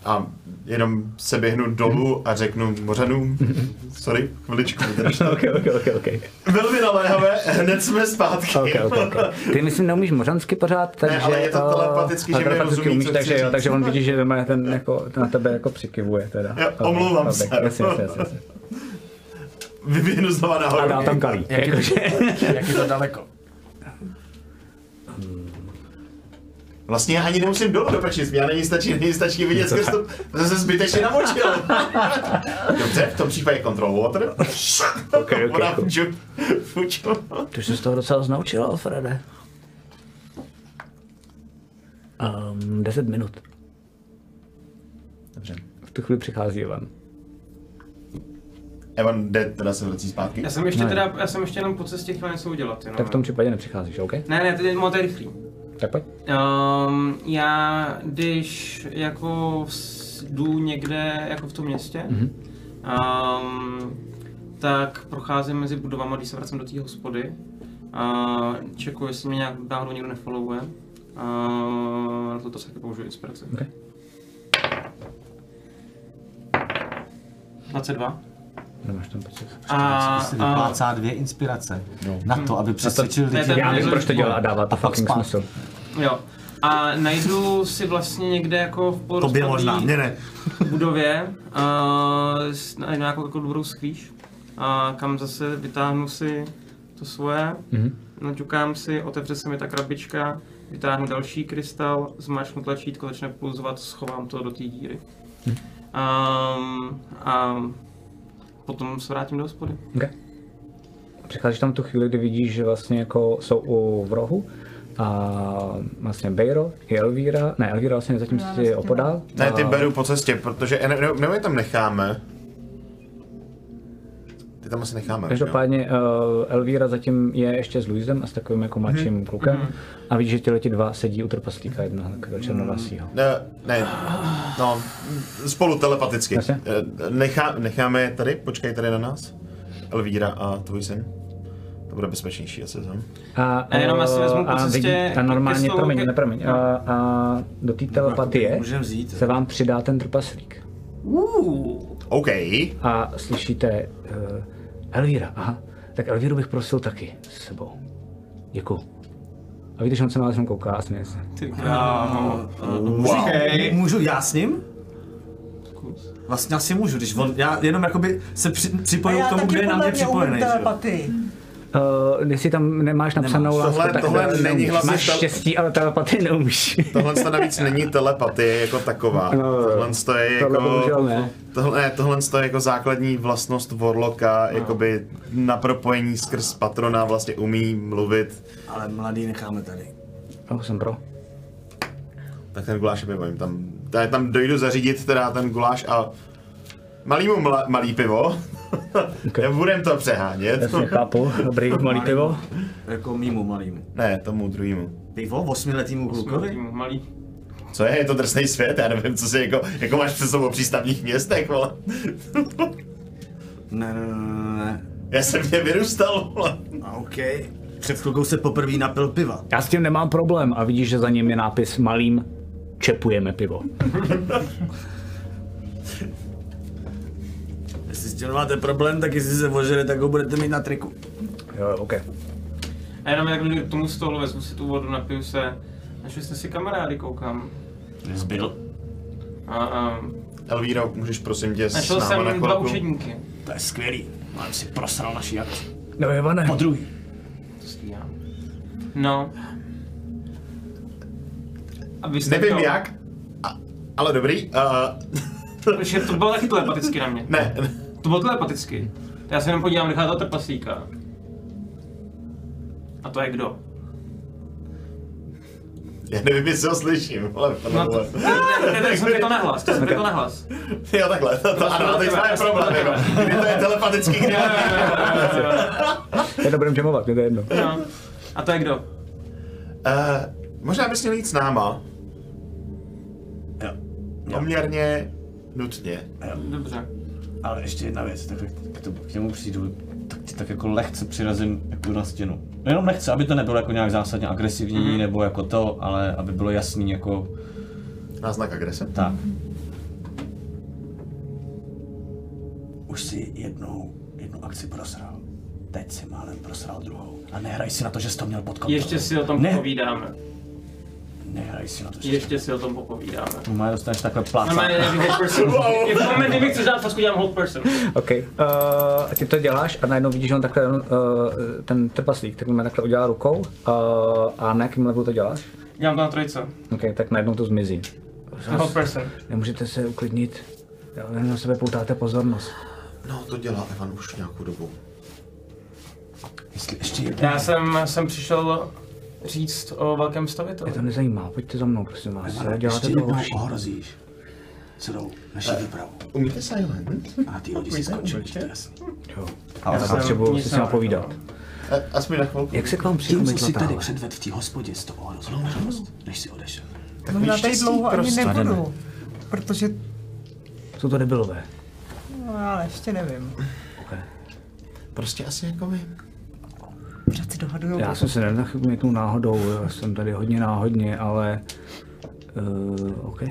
A jenom se běhnu dolů a řeknu mořanům, sorry, chviličku vydržte. ok, ok, ok, ok. Velmi naléhavé, hned jsme zpátky. Ok, ok, ok. Ty myslím neumíš mořansky pořád, takže... ale je to eh, telepaticky, že mi rozumí, umíš, takže, jo, takže on vidí, že ten jako, na tebe jako přikivuje teda. Jo, Ok, omlouvám ok, se. Jasně, jasně, jasně, Vyběhnu znova A nahoru. dá tam kalí. Jak je, Jakože... jak je to daleko? Vlastně já ani nemusím dolů do prčiství, já není stačí, není stačí vidět skrz to, to se zbytečně namočil. Dobře, v tom případě control water. Ok, ok, Voda fuču, fuču. Ty jsi z toho docela znaučil, Alfrede. Um, 10 minut. Dobře. V tu chvíli přichází Ivan. Evan jde, teda se vrací zpátky. Já jsem ještě Ne. teda, já jsem ještě jenom po cestě chtěl něco udělat, jenom. Tak v tom případě nepřicházíš, OK? Ne, ne, to je moc rychlý. Tak pojď. Um, já, když jako jdu někde jako v tom městě, Mhm. um, tak procházím mezi budovama, když se vracím do té hospody. Uh, čekuji, jestli mě nějak náhodou někdo nefollowuje. Uh, na to, to se taky použiju inspiraci. OK. 22. Nemáš tam pocit. A, Si a, vyplácá dvě inspirace na to, aby přesvědčil to je lidi. ten- Já vím, proč to dělá a dává to A pak fucking spát. smysl. jo. A najdu si vlastně někde jako v porozpadlý- ne. budově uh, nějakou jako dobrou skvíš, a kam zase vytáhnu si to svoje, Mhm. naťukám si, otevře se mi ta krabička, vytáhnu další krystal, zmáčknu tlačítko, začne pulzovat, schovám to do té díry. Mhm. Um, a potom se vrátím do hospody. Okay. Přicházíš tam tu chvíli, kdy vidíš, že vlastně jako jsou u v rohu a vlastně Bejro i Elvíra, ne Elvíra vlastně zatím Já si vlastně opodál. Ne, ty beru po cestě, protože, ne, ne, nebo je tam necháme. Ty tam asi necháme. Každopádně uh, Elvíra zatím je ještě s Luisem a s takovým jako mladším Mhm. klukem a vidíš, že ti dva sedí u trpaslíka jednoho takového černovlasího. Ne, ne, no, spolu telepaticky. Jasně. Eh, Nechá, necháme je tady, počkej tady na nás. Elvíra a tvůj syn. To bude bezpečnější asi, co? A, A jenom asi eh, vezmu po a, cestě vidí, a normálně, slovu promiň, ke- ne, promiň, no. a, a do té telepatie vzít. se vám přidá ten trpaslík. Uh, OK. A slyšíte uh, Elvíra, aha, tak Elvíru bych prosil taky s sebou. Děkuju. A víte, že on se na vás kouká a směje se. ty krávo. Wow. Můžu já s ním? Vlastně asi můžu, když on, já jenom jakoby se při, já k tomu, kde je na mě připojený. že jo? telepatii. Uh, jestli tam nemáš napsanou Nemáš. lásku, Tohle- tak tohle neumíš. není hlavně Máš tel- štěstí, ale telepatii neumíš. Tohle to navíc není telepatie jako taková. No, Tohle to je Tohle jako... bohužel ne. Tohle, ne, tohle to je jako základní vlastnost Warlocka, jakoby na propojení skrz patrona vlastně umí mluvit. Ale mladý necháme tady. Oh, jsem pro. Tak ten guláš jim tam, já tam dojdu zařídit teda ten guláš a malýmu mla, malý pivo. Okay. Budem to přehánět. Jasně, chápu. Dobrý, malý pivo. Jako mýmu malýmu. Ne, tomu druhému. Pivo osmiletýmu klukovi? Malý. Co je? Je to drsný svět? Já nevím, co si jako, jako máš před sebou přístavních městech, vole. Ne, ne, ne, ne. Já jsem něm vyrůstal, vole. A OK. Před chvilkou se poprvé napil piva. Já s tím nemám problém a vidíš, že za ním je nápis malým čepujeme pivo. Jestli s máte problém, tak jestli se ožere, tak ho budete mít na triku. Jo, OK. A jenom jak tomu stolu, vezmu si tu vodu, napiju se. Našli jste si kamarády, koukám. Zbyl. A, a Elvíro, můžeš prosím tě s našel náma na jsem dva chvilku? učedníky. To je skvělý. Mám si prosral naší akci. No Ivane, Po druhý. To stíhám. No. A vy jste Nevím to, jak, a, ale dobrý. Uh, Protože to bylo taky telepaticky na mě. ne, To bylo telepaticky. Já se jenom podívám, nechá toho trpaslíka. A to je kdo? já nevím, jestli ho slyším, ale to No to, ne, ne, ne, jsem to nahlas, to jsem to nahlas. Jo, takhle, to, to, ano, teď máme problém, jako, kdy to je telepatický, kdy je dobrým čemovat, mě to je jedno. No. A to je kdo? Uh, možná bys měl jít s náma. poměrně nutně. Dobře. Ale ještě jedna věc, tak k, to, k němu přijdu, tak ti tak jako lehce přirazím jako na stěnu. No Jenom nechci, aby to nebylo jako nějak zásadně agresivní, mm-hmm. nebo jako to, ale aby bylo jasný jako Náznak agrese? tak. Už si jednou, jednu akci prosral. Teď si málem prosral druhou. A nehraj si na to, že jsi to měl pod kontrolou. Ještě si o tom ne, povídáme. Nehraj si na to, Ještě si o tom popovídáme. Má dostaneš takhle No, má nějaký hold person. I v momentě, kdy mi chceš dát fasku, dělám hold person. OK. Uh, ty to děláš a najednou vidíš, že on takhle, uh, ten trpaslík, tak má takhle udělá rukou uh, a na jakým levelu to děláš? Dělám to na trojce. OK, tak najednou to zmizí. Hold person. Nemůžete se uklidnit. Jo, jen na sebe poutáte pozornost. No, to dělá Evan už nějakou dobu. Jestli ještě. Já jsem, jsem přišel říct o velkém staviteli. to nezajímá, pojďte za mnou, prosím vás. Ale Děláte ještě to jednou horší. ohrozíš celou naši výpravu. Umíte silent? A ty lidi si skončili, to je jasný. Jo. Ale já jsem potřebuji si s ním povídat. A- Aspoň na chvilku. Jak se k vám Tím, přijdu co si tady předvedl v té hospodě, s tou ohrozil možnost, než si odešel. Takový No já tady dlouho ani prostě. nebudu. Protože, Jsou to debilové. no já ještě nevím. Prostě asi jako my. Pořád si dohaduju. Já jsem se nenachytnul náhodou, já jsem tady hodně náhodně, ale... Uh, OK.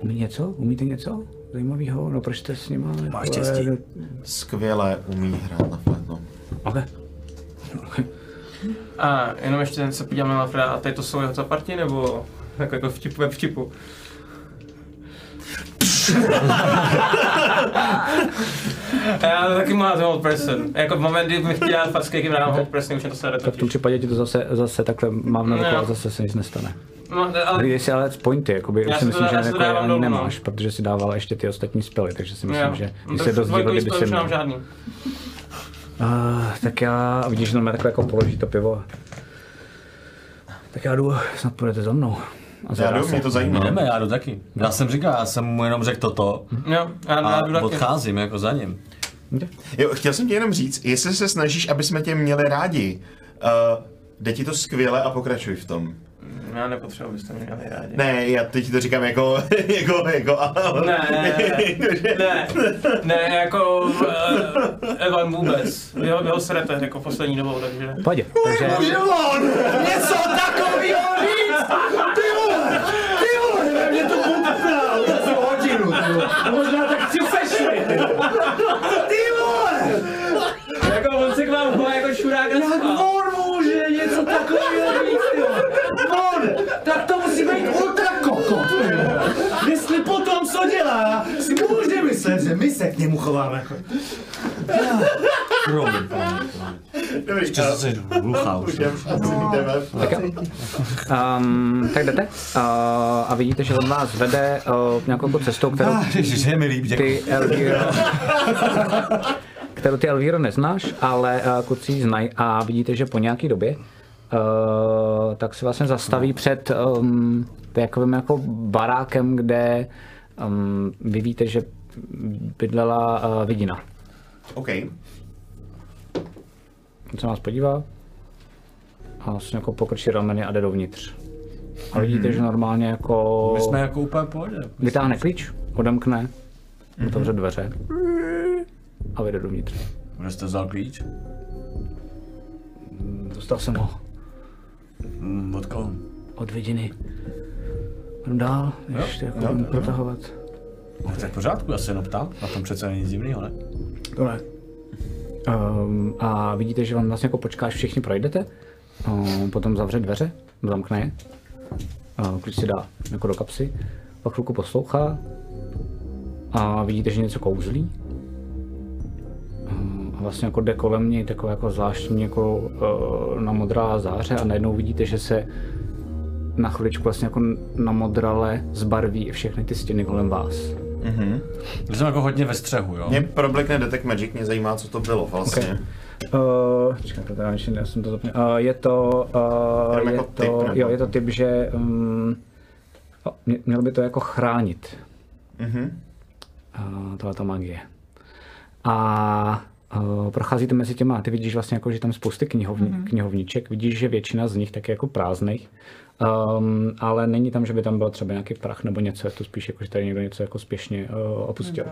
Umí něco? Umíte něco zajímavého? No proč jste s nima? jako, Máš štěstí. eh, Skvěle umí hrát na flétnu. OK. A jenom ještě se podívám na Alfreda, a tady to jsou jeho zaparti, nebo jako, jako vtipu ve vtipu? A já to taky mám hold person. Jako v moment, kdy mi chtěl dát facky, jim dám hold person, už je to se Tak v tom případě ti to zase, zase takhle mám na rukou a zase se nic nestane. No, ale Když si ale pointy, jakoby, už si myslím, že jako ani dolů, no. nemáš, protože si dával ještě ty ostatní spely, takže si myslím, jo. že No, když tak se dost divil, kdyby si měl. žádný. Uh, tak já, vidíš, že takhle jako položí to pivo. Tak já jdu, snad půjdete za mnou. A Já jdu, mě to zajímá. Jdeme, já jdu taky. Já jsem říkal, já jsem mu jenom řekl toto Jo, já, já jdu a taky. odcházím jako za ním. Jo, chtěl jsem ti jenom říct, jestli se snažíš, aby jsme tě měli rádi, uh, jde ti to skvěle a pokračuj v tom. Já nepotřebuji, abyste mě měli rádi. Ne, já teď to říkám jako, jako, jako, Ne, ne, ne, jako uh, Evan vůbec. Vy ho, vy ho srete jako poslední dobou, takže... Pojď, takže Něco takového říct! Ty vole! Ty vole! Ve mě to jsem hodinu, ty vole. Možná tak ty vole. Ty vole! Jako on se k vám chová jako šurák a Jak spal. on může něco takového říct, ty vole? On! Tak to musí být ultra kokot. Jestli potom, co dělá, si může myslet, že my se k němu chováme. Promiň, promiň, promiň. Dobrý, Ještě zase hluchá už. jdem, asi jdeme. Tak, um, tak jdete uh, a vidíte, že on vás vede uh, nějakou jako cestou, kterou Ah, Ježiš, je mi líp, děkuji. ty Elviro, kterou ty Elviro neznáš, ale uh, kluci ji znají a vidíte, že po nějaký době uh, tak se vlastně zastaví před um, takovým jako barákem, kde um, vy víte, že bydlela uh, vidina. OK. On se na vás podívá a vlastně jako pokrčí rameny a jde dovnitř. A vidíte, že normálně jako My jsme jako úplně pohodě. vytáhne klíč, odemkne, otevře dveře a vyjde dovnitř. Kde jste vzal klíč? Dostal jsem ho Hmm, od koho? od vidiny. Jdem dál, ještě jako jo, jo, protahovat. No, to je v pořádku, já se jenom ptám. Na tom přece není nic divného, ne? Tohle. Um, a vidíte, že vám vlastně jako počká, až všichni projdete, um, potom zavře dveře, zamkne je, uh, klíč si dá jako do kapsy, pak chvilku poslouchá a vidíte, že něco kouzlí. Vlastně jako jde kolem něj takové jako zvláštní jako uh, na modrá záře a najednou vidíte, že se na chviličku vlastně jako na modrale zbarví všechny ty stěny kolem vás. My jsme jako hodně ve střehu, jo? Mě problekne Detect Magic, mě zajímá, co to bylo vlastně. Uh, počkej, to teda já jsem to. Uh, je to, uh, je jako to, typ, nebo? jo, je to typ, že um, oh, mě- měl by to jako chránit. Mhm. Uh, tohle ta magie. A uh, procházíte mezi těma, ty vidíš vlastně jako, že tam spousty knihovni, mm-hmm. knihovniček, vidíš, že většina z nich tak je jako prázdných Um, ale není tam, že by tam byl třeba nějaký prach nebo něco, je to spíš jako, že tady někdo něco jako spěšně uh, opustil.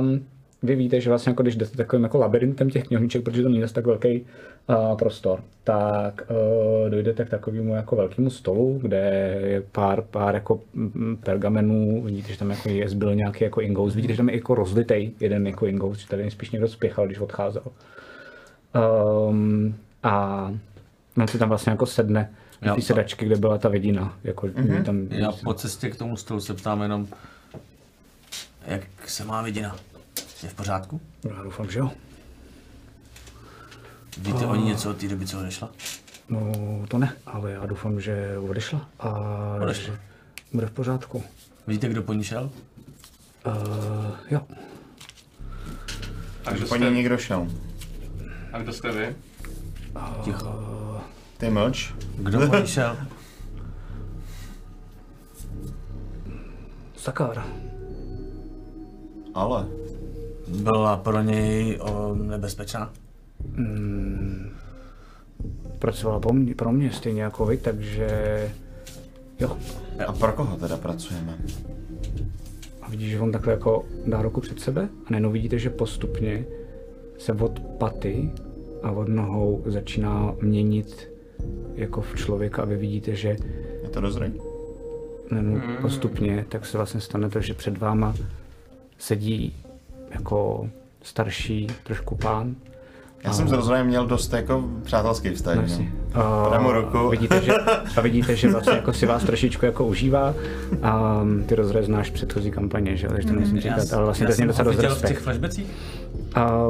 Um, vy víte, že vlastně jako když jdete takovým jako labirintem těch knihovniček, protože to není zase tak velký uh, prostor, tak uh, dojdete k takovému jako velkému stolu, kde je pár, pár jako mm, pergamenů, vidíte, že tam jako je zbyl nějaký jako ingous, vidíte, že tam je jako rozlitej jeden jako ingous, že tady spíš někdo spěchal, když odcházel. Um, a on si tam vlastně jako sedne Jo, té sedačky, kde byla ta vidina. Jako, mm-hmm. tam, Já po cestě k tomu stolu se ptám jenom, jak se má vidina? Je v pořádku? Já doufám, že jo. Víte o ní něco od té doby, co odešla? No, to ne, ale já doufám, že odešla a Odešla. že bude v pořádku. Víte, kdo po ní šel? Uh, jo, A kdo Po ní jste, někdo šel. a kdo jste vy? Ticho. Ty mlč. Kdo po ní šel? Sakar. Ale. Byla pro něj o, nebezpečná? Pracovala po mě, pro mě stejně jako vy, takže jo. A pro koho teda pracujeme? A vidíš, že on takhle jako dá ruku před sebe a najednou vidíte, že postupně se od paty a od nohou začíná měnit jako v člověka a vy vidíte, že Je to rozrej? najednou postupně, tak se vlastně stane to, že před váma sedí jako starší trošku pán. Já jsem s rozrojem měl dost jako přátelský vztah. No, no. Dámu ruku. Vidíte, že, a vidíte, že vlastně jako si vás trošičku jako užívá. A ty rozhraje znáš předchozí kampaně, že? jo, takže to nemusím říkat, ale vlastně to je docela dost viděl v těch respekt. flashbacích?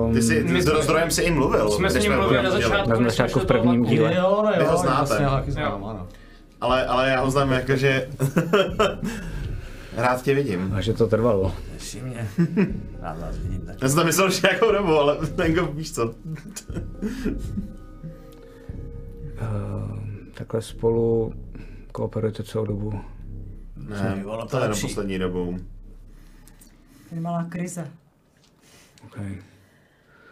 Um, Ty jsi, My ty s rozrojem si i mluvil. jsme s ním mluvili na začátku. na začátku v prvním díle. Jo, no Vy ho jo, znáte. vlastně znám, ano. Ale, ale já ho znám jako, že rád tě vidím. a že to trvalo. Mě. Rád vás vidím tak. Já jsem to myslel, že nějakou dobu, ale jako víš co. Uh, takhle spolu kooperujete celou dobu. Ne, Bývalo to to je na lepší. poslední dobou. Je malá krize. Okay.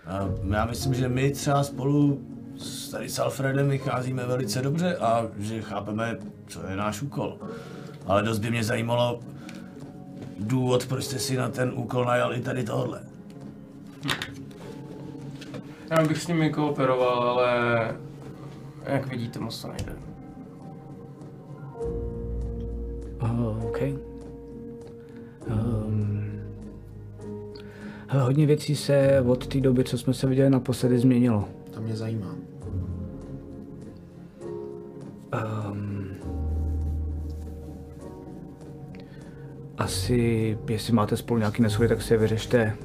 A já myslím, že my třeba spolu s, tady s Alfredem vycházíme velice dobře a že chápeme, co je náš úkol. Ale dost by mě zajímalo důvod, proč jste si na ten úkol najal i tady tohle. Já bych s nimi kooperoval, ale jak vidíte, moc to nejde. Uh, OK. Um, hele, hodně věcí se od té doby, co jsme se viděli naposledy, změnilo. To mě zajímá. Asi, jestli máte spolu nějaký neshody, tak si je vyřešte.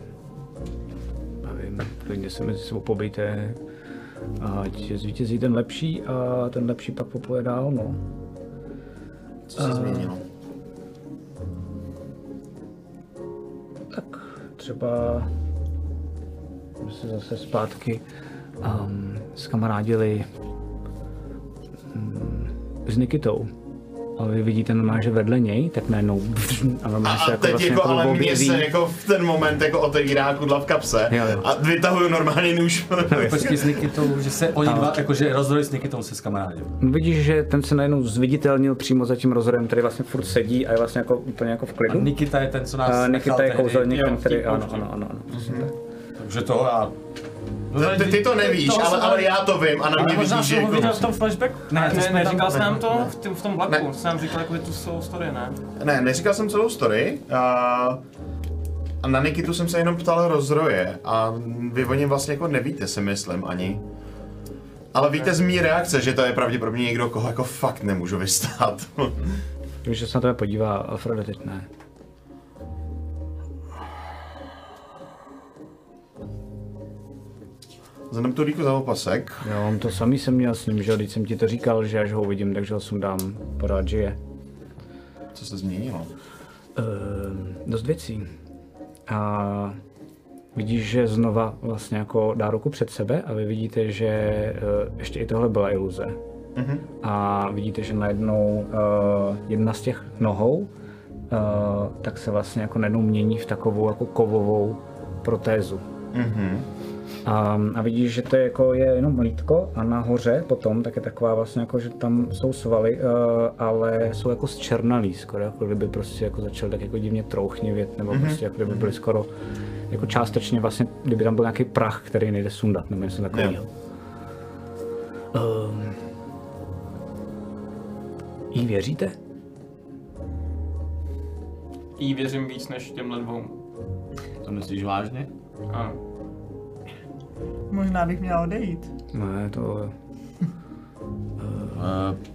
Nevím, klidně se mezi sebou pobejte. Ať zvítězí ten lepší a ten lepší pak popoje dál, no. Co se změnilo? Tak třeba jsme se zase zpátky um, skamarádili um, s Nikitou. A vy vidíte normálně, že vedle něj, tak najednou a A, normálně se a jako teď vlastně jako, ale mě se jako v ten moment jako otevírá kudla v kapse Jo, jo. a vytahuju normálně nůž. Počkej s Nikitou, že se oni dva, jakože rozhodli s Nikitou se s kamarádem. Vidíš, že ten se najednou zviditelnil přímo za tím rozhodem, který vlastně furt sedí a je vlastně jako úplně jako v A klidu. Nikita je ten, co nás A nechal Nikita je kouzelník, ten, který, ano, ano, ano, ano, přesně tak. Takže to já... Ty, ty to nevíš, ale, jsem- ale já to vím a na mě možná vidíš, že jsem ho jako... viděl v tom flashbacku? Ne, ne, neříkal jsi nám to v, tom- v tom vlaku, Ne. jsi nám říkal jako tu celou story, ne? Ne, neříkal jsem celou story. A, a na Nikitu jsem se jenom ptal rozroje a vy o něm vlastně jako nevíte, si myslím ani. Ale víte z mý reakce, že to je pravděpodobně někdo, koho jako fakt nemůžu vystát. Že se na tebe podívá, Alfredo teď ne. Tu díku za opasek. Jo, on to samý jsem měl s ním, že když jsem ti to říkal, že až ho uvidím, takže ho sundám, pořád žije. Co se změnilo? Ehm, dost věcí. A vidíš, že znova vlastně jako dá ruku před sebe a vy vidíte, že eh, ještě i tohle byla iluze. Mhm. A vidíte, že najednou uh, jedna z těch nohou uh, tak se vlastně jako najednou mění v takovou jako kovovou protézu. Mhm. A, a vidíš, že to je, jako je jenom mlítko a nahoře potom tak je taková vlastně jako, že tam jsou svaly, uh, ale jsou jako zčernalý skoro, jako kdyby prostě jako začal tak jako divně trouchnivět, nebo mm-hmm. prostě jako kdyby byly skoro jako částečně vlastně, kdyby tam byl nějaký prach, který nejde sundat, nebo něco takového. Um, jí věříte? Jí věřím víc než těmhle dvou. To myslíš vážně? Ano. Možná bych měla odejít. Ne, to... Uh,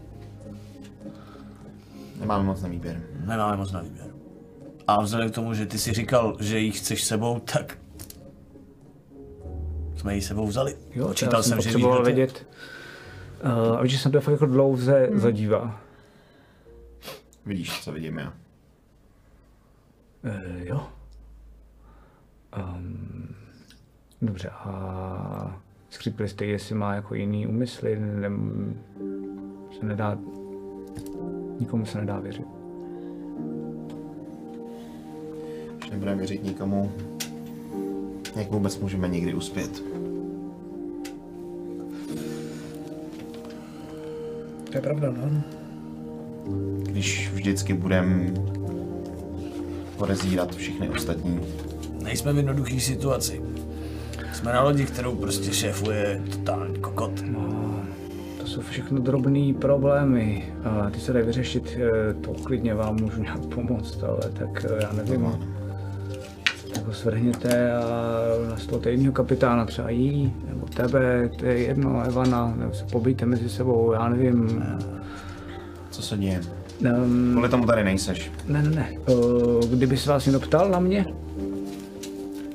Nemáme moc na výběr. nemáme moc na výběr. A vzhledem k tomu, že ty si říkal, že ji chceš sebou, tak jsme ji sebou vzali. Jo, Čítal já jsem, že potřeboval je. vědět. Uh, a víš, že jsem to fakt jako dlouze hmm. zadívá. Vidíš, co vidím já. Uh, jo. Um, dobře, a skřípli jste, jestli má jako jiný úmysly, ne, se nedá, nikomu se nedá věřit. Když nebudeme věřit nikomu, jak vůbec můžeme někdy uspět. To je pravda, no. Když vždycky budeme podezírat všechny ostatní. Nejsme v jednoduché situaci. Jsme na lodi, kterou prostě šéfuje totální kokot. no. To jsou všechno drobné problémy. A ty se dají vyřešit, eh, to klidně vám můžu nějak pomoct, ale tak eh, já nevím. Tak ho svrhněte a nastolte jiného kapitána, třeba jí, nebo tebe, to je jedno, Evana, nebo se pobijte mezi sebou, já nevím. Co se děje? Um, Kvůli tomu tady nejseš. ne, ne, ne. Uh, kdyby se vás někdo ptal na mě,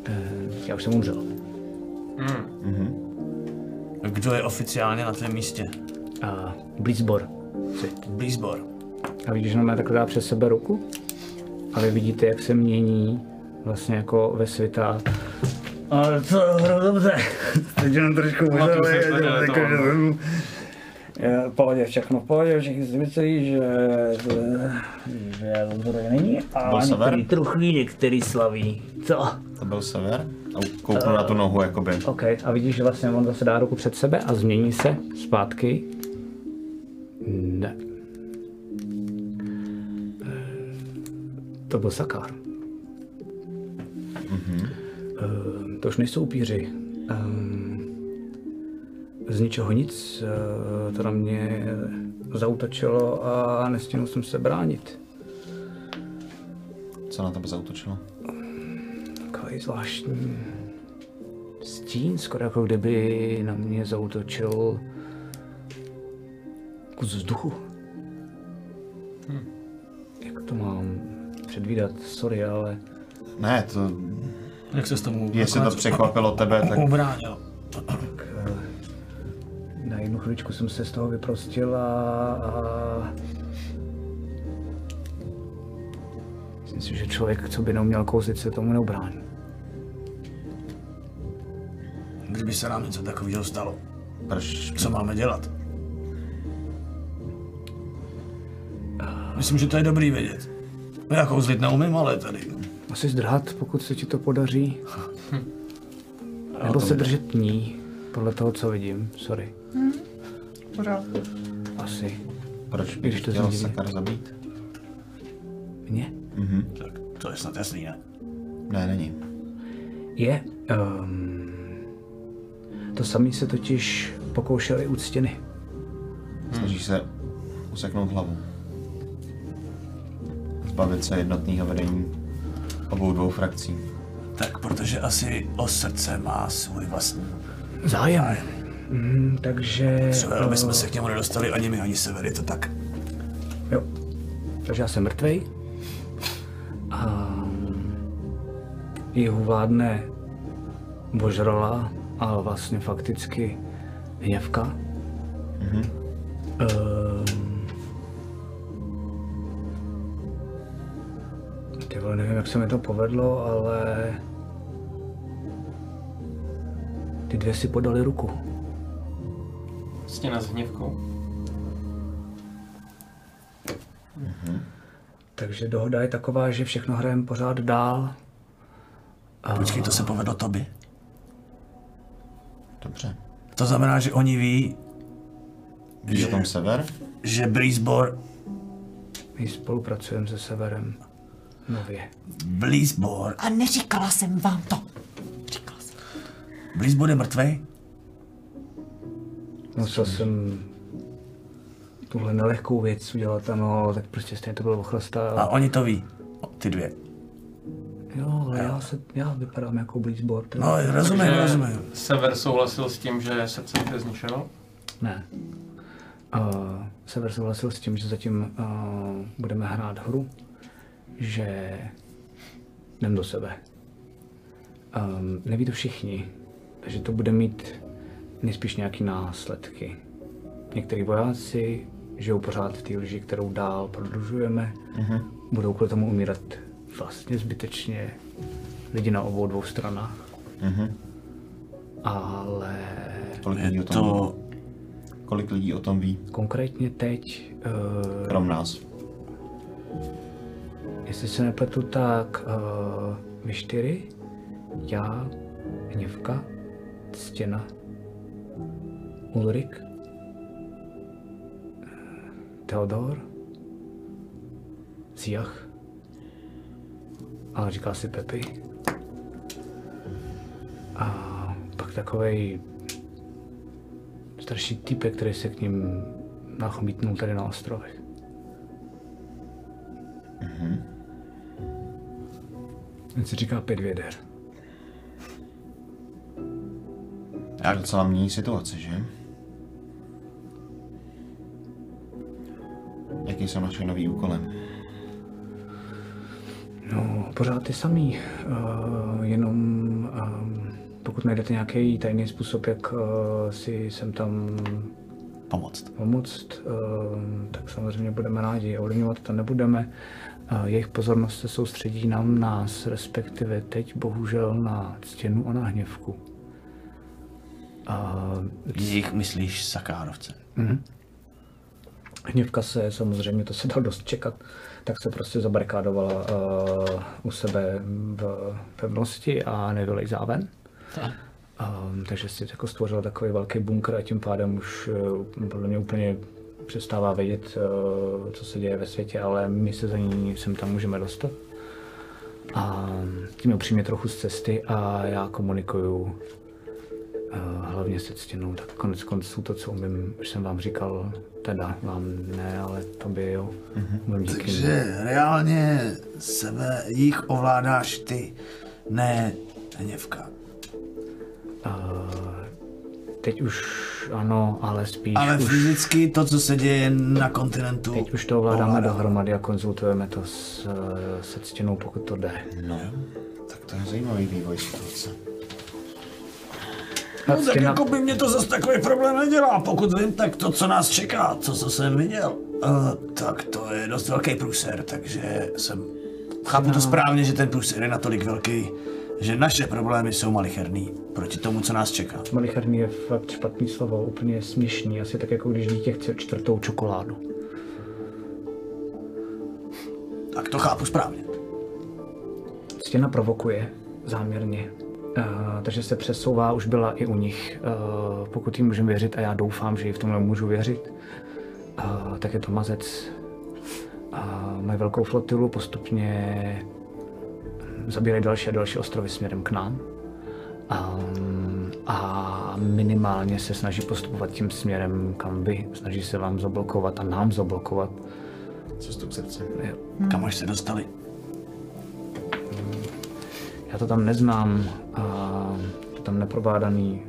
uh, já už jsem umřel. Kdo je oficiálně na tvém místě? A Blízbor. Blízbor. A vidíš, že on má takhle dá přes sebe ruku? A vy vidíte, jak se mění vlastně jako ve světa. Ale to hro dobře. Teď jenom trošku úplně to, jako, Je, v pohodě, všechno v pohodě, všichni si myslí, že, že, že to není. A některý truchlí, některý slaví. Co? To byl sever? A kouknu na tu nohu, jakoby. OK, a vidíš, že vlastně on zase dá ruku před sebe a změní se zpátky. Ne. To byl Sakar. Mm-hmm. To už nejsou upíři. Ehm, Z ničeho nic. eh, To na mě zautočilo a nestihnul jsem se bránit. Co na tebe zautočilo? Takový zvláštní stín, skoro jako kdyby na mě zautočil kus vzduchu. Jak to mám předvídat? Sorry, ale Ne, to, Jak se s tomu jestli to překvapilo tebe, tak ubránil? na jednu chvíličku jsem se z toho vyprostil a, a myslím si, že člověk, co by neuměl kouzit, se tomu neubrání. Kdyby se nám něco takového stalo, proč co máme dělat? Myslím, že to je dobrý vědět. Já kouzlit neumím, ale tady. Asi zdrhat, pokud se ti to podaří. Nebo se držet ní, podle toho, co vidím. Sorry. Pořád. Asi. proč Když to chtěl. Sakar zabít? Mě? Tak to je snad jasný, ne? Ne, není. Je. Um, to samý se totiž pokoušeli u ctěny. Snaží se useknout hlavu. Zbavit se jednotného vedení obou dvou frakcí. Tak protože asi o srdce má svůj vlastní. Zájem. Mm, takže... Třeba aby jsme se k němu nedostali ani my, ani sever, je to tak. Jo. Takže já jsem mrtvej. A jihu vládne božrala, ale vlastně fakticky hněvka. Mm-hmm. Um, ty vole, nevím, jak se mi to povedlo, ale ty dvě si podali ruku. Stěna s hněvkou. Takže dohoda je taková, že všechno hrajeme pořád dál. Počkej, to se povedlo tobě? Dobře. To znamená, že oni ví, Ví o tom sever? že Breezebor, My spolupracujeme se Severem nově. Breezebor, A neříkala jsem vám to. Breezebor je mrtvej? Musel jsem tuhle nelehkou věc udělat, ano, tak prostě stejně to bylo ochlastá. A oni to ví, ty dvě. Jo, ale já, se, já vypadám jako Bleachboard. No, rozumím, Takže rozumím. Sever souhlasil s tím, že se center zničil. Ne. Uh, Sever souhlasil s tím, že zatím uh, budeme hrát hru, že jdem do sebe. Um, neví to všichni, takže to bude mít nejspíš nějaký následky. Někteří vojáci žijou pořád v té lži, kterou dál prodlužujeme. Uh-huh. Budou kvůli tomu umírat vlastně zbytečně lidi na obou dvou stranách. Mhm. Ale Kolik lidí o tom To, ví? Kolik lidí o tom ví? konkrétně teď uh, Krom nás. Jestli se nepletu, tak uh, vy čtyři, já, Hněvka, Stěna, Ulrik, eh, Theodor, Ziach, ale říká si Pepi. A pak takovej starší týpek, který se k ním nachomítnul tady na ostrovech. Ten se říká pět věder. Já docela mění situaci, že? Jaký jsou naše nový úkoly? No, pořád ty samý. Uh, jenom um, pokud najdete nějaký tajný způsob, jak uh, si sem tam pomoct. pomoct, uh, tak samozřejmě budeme rádi. Ovlivňovat to nebudeme. Uh, jejich pozornost se soustředí na nás, respektive teď bohužel na stěnu a na hněvku. Uh, Jich myslíš Sakárovce. Hněvka se samozřejmě, to se dalo dost čekat, tak se prostě zabarikádovala uh, u sebe v pevnosti a nevylejzá ven. Um, takže si jako stvořila takový velký bunkr a tím pádem už uh, podle mě úplně přestává vědět, uh, co se děje ve světě, ale my se za ní sem tam můžeme dostat. A tím je upřímně trochu z cesty a já komunikuju hlavně se ctěnou, tak konec konců to, co umím, už jsem vám říkal, teda vám ne, ale tobě jo. Mm-hmm. Takže reálně sebe, jich ovládáš ty, ne hněvka. Uh, teď už ano, ale spíš Ale už, fyzicky to, co se děje na kontinentu, teď už to ovládáme ovládá. dohromady a konzultujeme to s, eh, se ctěnou, pokud to jde. No, tak to je zajímavý vývoj situace. No tak ctěna, jako by mě to zase takový problém nedělá. Pokud vím, tak to, co nás čeká, to, co jsem viděl, uh, tak to je dost velký průser, takže jsem... Chápu to správně, že ten průser je natolik velký, že naše problémy jsou malicherný proti tomu, co nás čeká. malicherný je fakt špatný slovo, úplně směšný, asi tak jako když dítě chce čtvrtou čokoládu. Tak to chápu správně. Stěna provokuje záměrně, uh, takže se přesouvá, už byla i u nich. Uh, pokud jim můžeme věřit, a já doufám, že jí v tomhle můžu věřit, uh, tak je to mazec. Uh, mají velkou flotilu, postupně zabírají další a další ostrovy směrem k nám. Um, a minimálně se snaží postupovat tím směrem, kam vy. Snaží se vám zablokovat a nám zablokovat. Cestu k srdci. Kam až se dostali? Já to tam neznám, a to tam neprobádaný.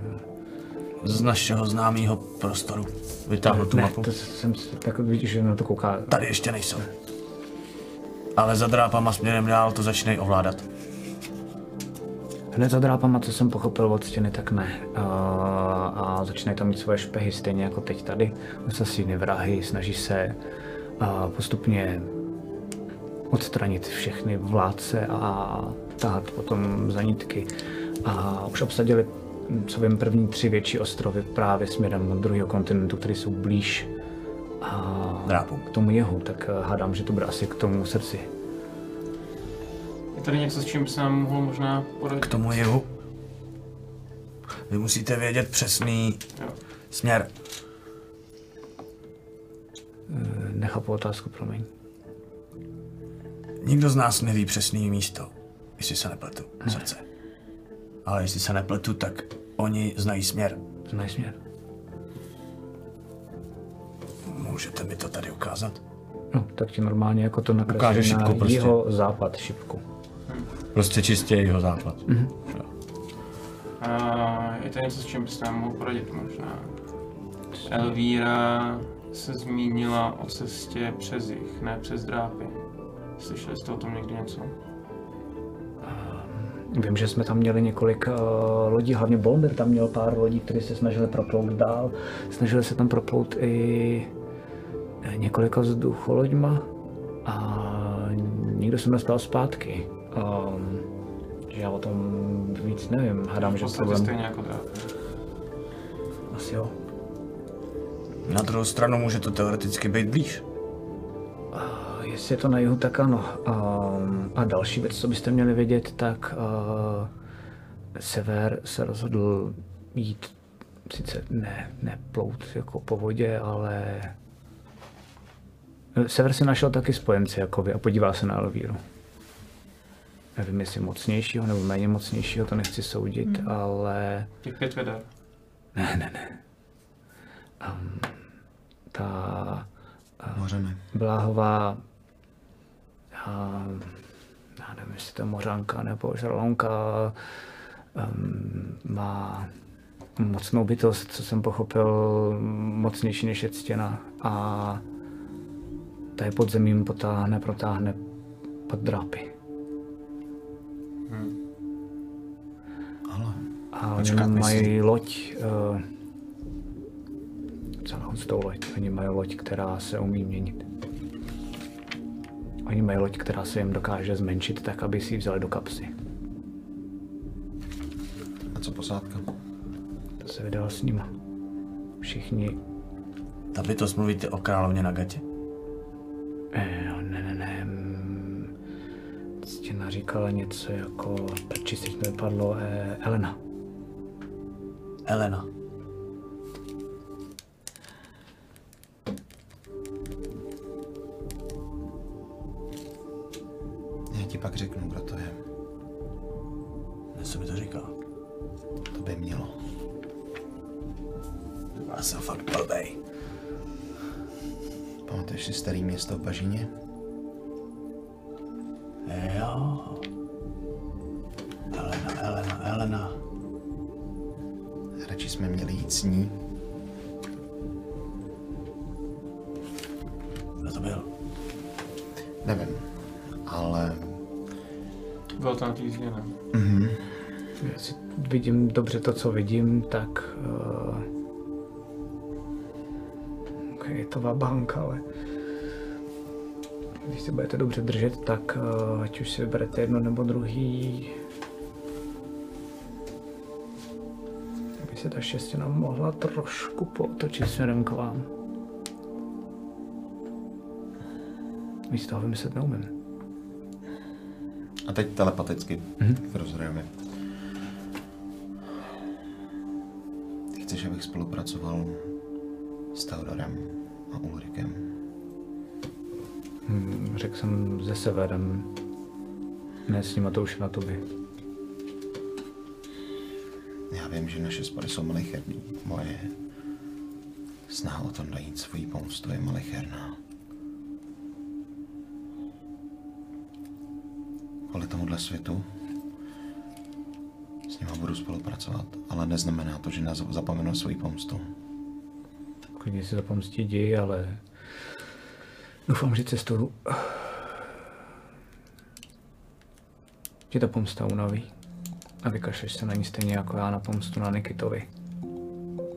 Z našeho známého prostoru. Vytáhnu tu ne, mapu. to jsem si, tak vidíš, že na to kouká. Tady ještě nejsou. Ale za drápama směrem dál to začne ovládat. Hned za drápama, co jsem pochopil od stěny, tak ne. A, a začínají tam mít svoje špehy, stejně jako teď tady. Asasíny, vrahy, snaží se a, postupně odstranit všechny vládce a tahat potom za nitky. A už obsadili, co vím, první tři větší ostrovy právě směrem od druhého kontinentu, které jsou blíž a Drápům. k tomu jihu, tak eh, hádám, že to bude asi k tomu srdci. Je tady něco, s čím by se nám mohl možná poradit? K tomu jihu. Vy musíte vědět přesný Jo. směr. Eh, Nechápu otázku, promiň. Nikdo z nás neví přesný místo, jestli se nepletu, srdce. Ale jestli se nepletu, tak oni znají směr. Znají směr. Můžete mi to tady ukázat? No, tak ti normálně jako to Ukáže nakreslí šipku na prostě. jeho západ šipku. Prostě čistě jeho západ. A je to něco, s čím byste nám mohl poradit možná. Elvíra se zmínila o cestě přes jich, ne přes drápy. Slyšeli jste o tom někdy něco? Vím, že jsme tam měli několik uh, lodí, hlavně Bolmir tam měl pár lodí, které se snažili proplout dál. Snažili se tam proplout i eh, několika vzducholoďma a nikdo se nestal zpátky. Um, že já o tom víc nevím. Hádám, že problém... stejně jako drápy. Asi jo. Na druhou stranu může to teoreticky být blíž. A Jestli je to na jihu, tak ano. Um, a další věc, co byste měli vědět, tak uh, Sever se rozhodl jít sice ne, ne plout jako po vodě, ale Sever si našel taky spojenci jako vy a podívá se na Elvíru. Nevím, jestli mocnějšího nebo méně mocnějšího, to nechci soudit, hmm. ale Těch pět veder. ne, ne, ne. Um, ta Mořany. Bláhová, já, já nevím, jestli to je mořanka nebo žralonka, um, má mocnou bytost, co jsem pochopil, mocnější než je ctěna a ta je pod zemím potáhne, protáhne pod drápy. Ale A Počkat, oni mají loď, uh, celou hustou loď. Oni mají loď, která se umí měnit. Oni mají loď, která se jim dokáže zmenšit tak, aby si ji vzali do kapsy. a co posádka? To se vydal s nima. Všichni, Ta bytost mluvíte o královně na gatě? eh, ne, ne, ne, Ctěna říkala něco jako, prči si to vypadlo, eh, Elena. Elena. Ti pak řeknu, kdo to je. Co mi to říkal? To by mělo. Já jsem fakt blbej. Pamatuješ si starý město v Bažině? Jo. Elena, Elena, Elena. Radši jsme měli jít s ní. Kdo to byl? Nevím. Ale Bylo to na té zdi, ne? Jestli vidím dobře to, co vidím, tak uh, okay, je to vabank, ale když se budete dobře držet, tak uh, ať už si vyberete jedno nebo druhý, aby se ta šestina mohla trošku potočit směrem k vám. Víc toho vymyslet neumím. A teď telepaticky mm-hmm. v rozhrajově. Chceš, abych spolupracoval s Teodorem a Ulrikem? Hmm, Řekl jsem ze severem, ne s nima, to už na tobě. Já vím, že naše spory jsou malicherný. Moje snaha o tom najít svoji pomstu je malicherná. Kvůli tomuhle světu s nima budu spolupracovat, ale neznamená to, že zapomenu svoji pomstu. Klidně si zapomstí jdi, ale doufám, že cestou ti ta pomsta unaví a vykašleš se na ní stejně jako já na pomstu na Nikitovi.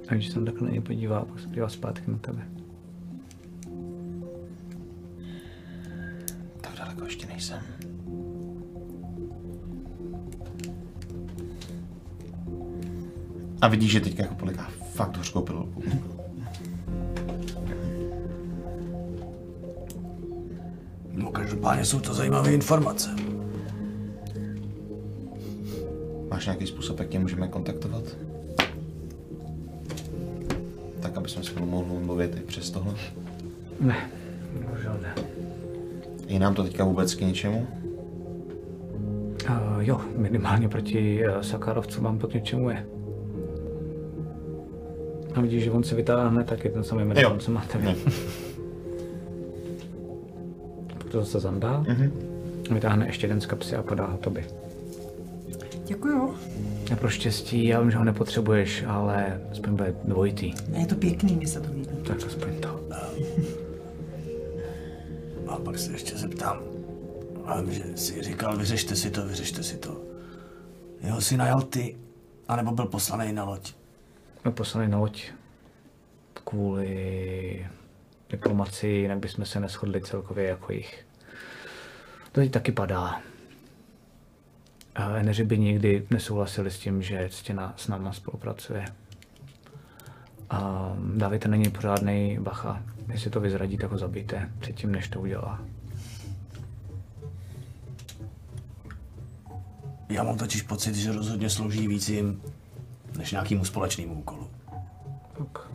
A když se tam takhle na ně podívá, pak se podívá zpátky na tebe. Tak daleko ještě nejsem. A vidíš, že teďka jako poliká fakt hořkou pilulku. No každopádně jsou to zajímavé informace. Máš nějaký způsob, jak tě můžeme kontaktovat? tak, aby jsme spolu mohli mluvit i přes tohle? Ne, bohužel ne. Je nám to teďka vůbec k něčemu? Uh, jo, minimálně proti uh, Sakarovcům vám to k něčemu je. A vidíš, že on se vytáhne, tak je ten samý medaion, co máte vy. Ne. Proto se zandá, mm-hmm. vytáhne ještě jeden z kapsy a podá ho tobě. Děkuju. A pro štěstí, já vím, že ho nepotřebuješ, ale aspoň bude dvojitý. Je to pěkný, mi se to líbí. Tak aspoň to. A pak se ještě zeptám. A vím, že si říkal, vyřešte si to, vyřešte si to. Jeho si najal ty, anebo byl poslaný na loď. Jsme poslani na loď kvůli diplomaci, jinak bychom se neschodli celkově jako jich. To teď taky padá. Eneři by nikdy nesouhlasili s tím, že Ctěna s náma spolupracuje. A na něj pořádný bacha. Jestli to vyzradí, tak ho zabijte předtím, než to udělá. Já mám totiž pocit, že rozhodně slouží víc jim, než nějakému společnému úkolu. Tak.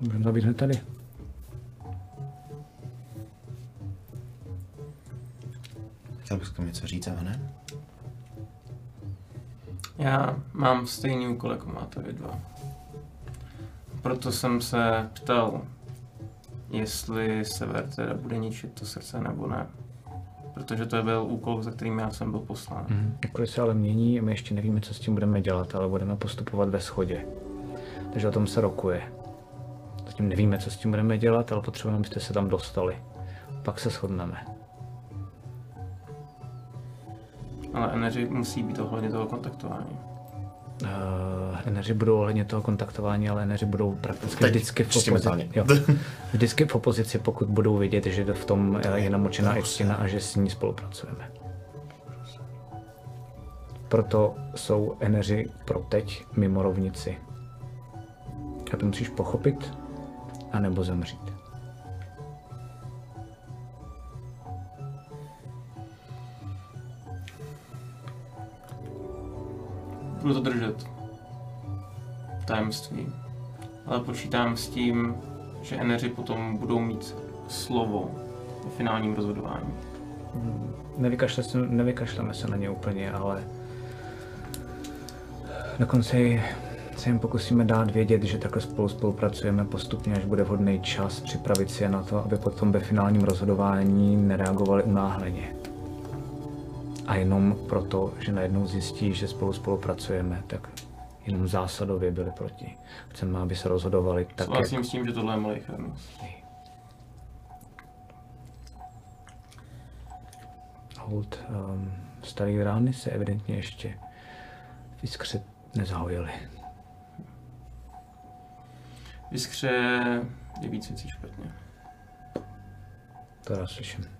Můžeme zabít hned tady. Chtěl bys k tomu něco říct, ale ne? Já mám stejný úkol, jako máte vy dva. Proto jsem se ptal, jestli Sever teda bude ničit to srdce nebo ne. Protože to byl úkol, za kterým já jsem byl poslán. Mhm. Okolí se ale mění a my ještě nevíme, co s tím budeme dělat, ale budeme postupovat ve shodě. Takže o tom se rokuje. Zatím nevíme, co s tím budeme dělat, ale potřebujeme, abyste se tam dostali. Pak se shodneme. Ale Energy musí být ohledně toho kontaktování. Uh, Eneři budou ohledně toho kontaktování, ale Eneři budou prakticky Teď, vždycky v opozici. Jo. Vždycky v opozici, pokud budou vidět, že v tom eh, je namočená Estina a že s ní spolupracujeme. Proto jsou Eneři pro teď mimo rovnici. A to musíš pochopit, anebo zemřít. Budu to držet. Tajemství. Ale počítám s tím, že Energy potom budou mít slovo v finálním rozhodování. Se, nevykašleme se na ně úplně, ale dokonce se jim pokusíme dát vědět, že takhle spolu spolupracujeme postupně, až bude vhodný čas připravit si je na to, aby potom ve finálním rozhodování nereagovali unáhleně. A jenom proto, že najednou zjistí, že spolu spolupracujeme, tak jenom zásadově byli proti. Chceme, aby se rozhodovali tak, jak... Souhlasím s tím, že tohle je malichernost. Hold, um, starý rány se evidentně ještě v jiskře nezahojily. V jiskře je víc věcí špatně. To já slyším.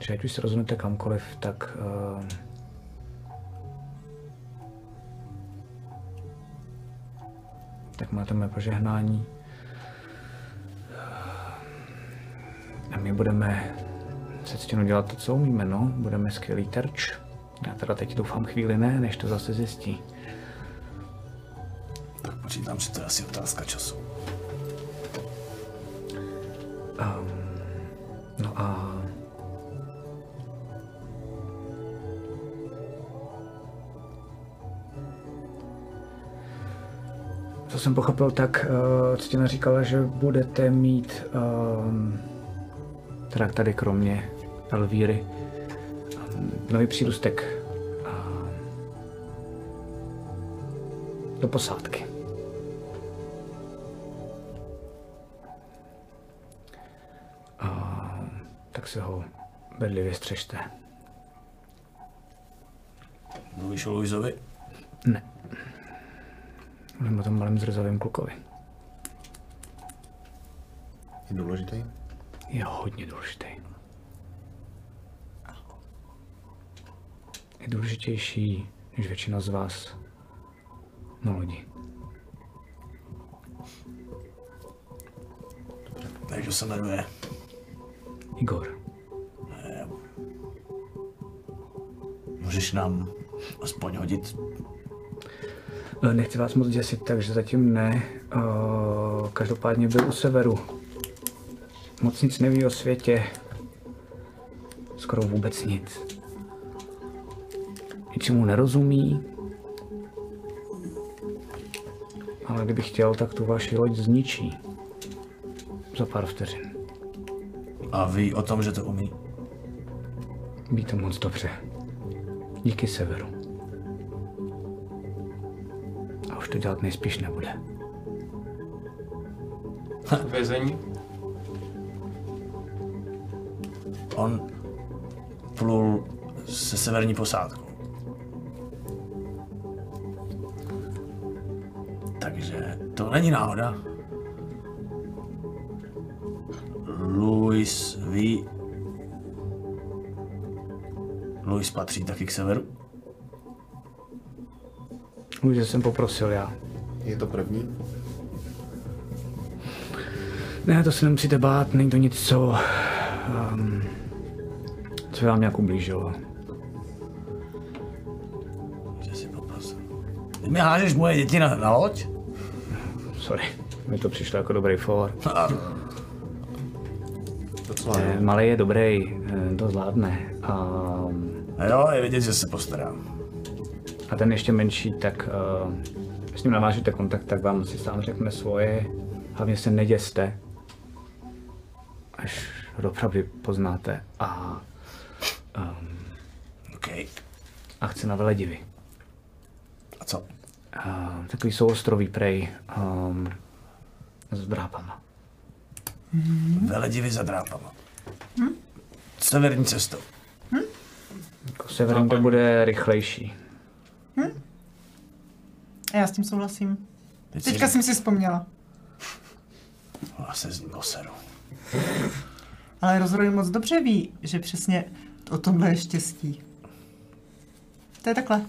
Že ať už se rozhodnete kamkoliv, tak uh, tak máte mé požehnání. A my budeme se ctěno dělat to, co umíme, no. Budeme skvělý terč. Já teda teď doufám chvíli ne, než to zase zjistí. Tak počítám, že to je asi otázka času. Pochopil, tak uh, Ctěna říkala, že budete mít, um, teda tady kromě Elvíry, um, nový přírůstek uh, do posádky. tak se ho bedlivě střežte. Mluvíš o Luizovi? Mluvím o tom malém zrzavém klukovi. Je důležitý? Je hodně důležitý. Je důležitější než většina z vás na lodi. Takže se jmenuje. Igor. Můžeš nám aspoň hodit. Eh, Nechci vás moc děsit, takže zatím ne. Eh, Každopádně byl u severu. Moc nic neví o světě. Skoro vůbec nic. Ničemu nerozumí. Ale kdyby chtěl, tak tu vaši loď zničí. Za pár vteřin. A ví o tom, že to umí. Ví to moc dobře. Díky severu. Dělat nejspíš nebude. Vězení. On plul se severní posádkou. Takže to není náhoda. Louis ví... Louis patří taky k severu? Už jsem poprosil já. Je to první? Ne, to se nemusíte bát, není to nic, co... Um, co vám nějak ublížilo. Že si poprosil. Ty mi hážeš moje děti na, na loď? Sorry, mi to přišlo jako dobrý for. Eh. Malý je dobrý, eh, to zvládne. Um, a jo, je vidět, že se postarám. A ten ještě menší, tak uh, s ním navážete kontakt, tak vám si sám řekne svoje. Hlavně se neděste, až ho opravdu poznáte. A, um, OK. a chce na veledivy. A co? Uh, takový jsou ostrový prej um, s drápama. Veledivy za drápama. Severní cestou. Jako severní to bude rychlejší. A já s tím souhlasím. Teď Teďka jsem si vzpomněla. Já se z ní oseru. Ale rozhodně moc dobře ví, že přesně o tomhle je štěstí. To je takhle.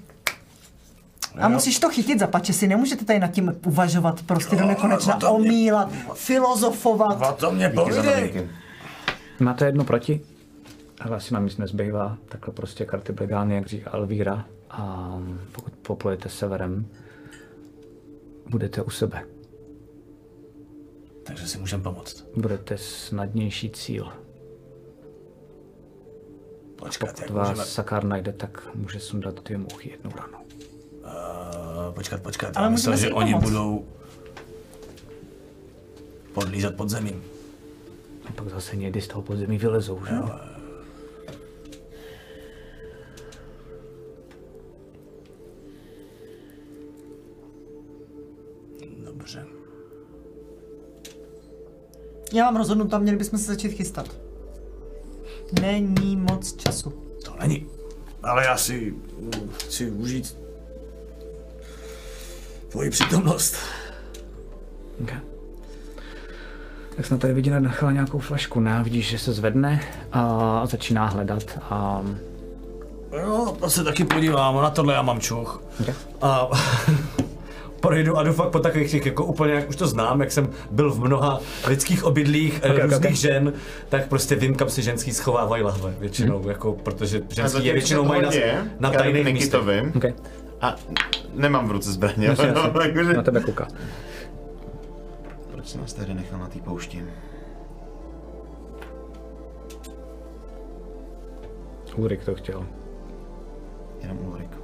A musíš to chytit za pače, si nemůžete tady nad tím uvažovat, prostě do nekonečna o tom mě- omílat, filozofovat. O to mě povídej. novinky. Máte jedno proti? Ale asi nám nic nezbývá. Takhle prostě karty byly dány, jak říká Elvíra. A pokud poplujete severem, budete u sebe. Takže si můžeme pomoct. Budete snadnější cíl. Počkat, Pokud vás můžeme... Sakár najde, tak může sundat dvě muchy jednou ranou. Uh, počkat, počkat. Ale Já myslel, můžeme si že jí oni pomoct. budou podlízat pod zemím. A pak zase někdy z toho podzemí vylezou, že? jo? Dobře. Já mám rozhodnuto, měli bychom se začít chystat. Není moc času. To není. Ale já si mm, chci užít tvoji přítomnost. Okay. Tak snad tady vidíte nechala nějakou flašku, ne? Vidíš, že se zvedne a začíná hledat a Jo, to se taky podívám, na tohle já mám čuch. Okay. A projdu a jdu fakt po takových těch, jako úplně, jak už to znám, jak jsem byl v mnoha lidských obydlích okay, ok, různých ok. žen, tak prostě vím, kam si ženský schovávají lahve většinou, hmm. jako, protože ženský je většinou mají na, na tajných místech. Nikitovi okay. A nemám v ruce zbraně. Jasně, jasně. jakože- na tebe kouká. Proč jsem nás tady nechal na té poušti? Ulrik to chtěl. Jenom Ulrik.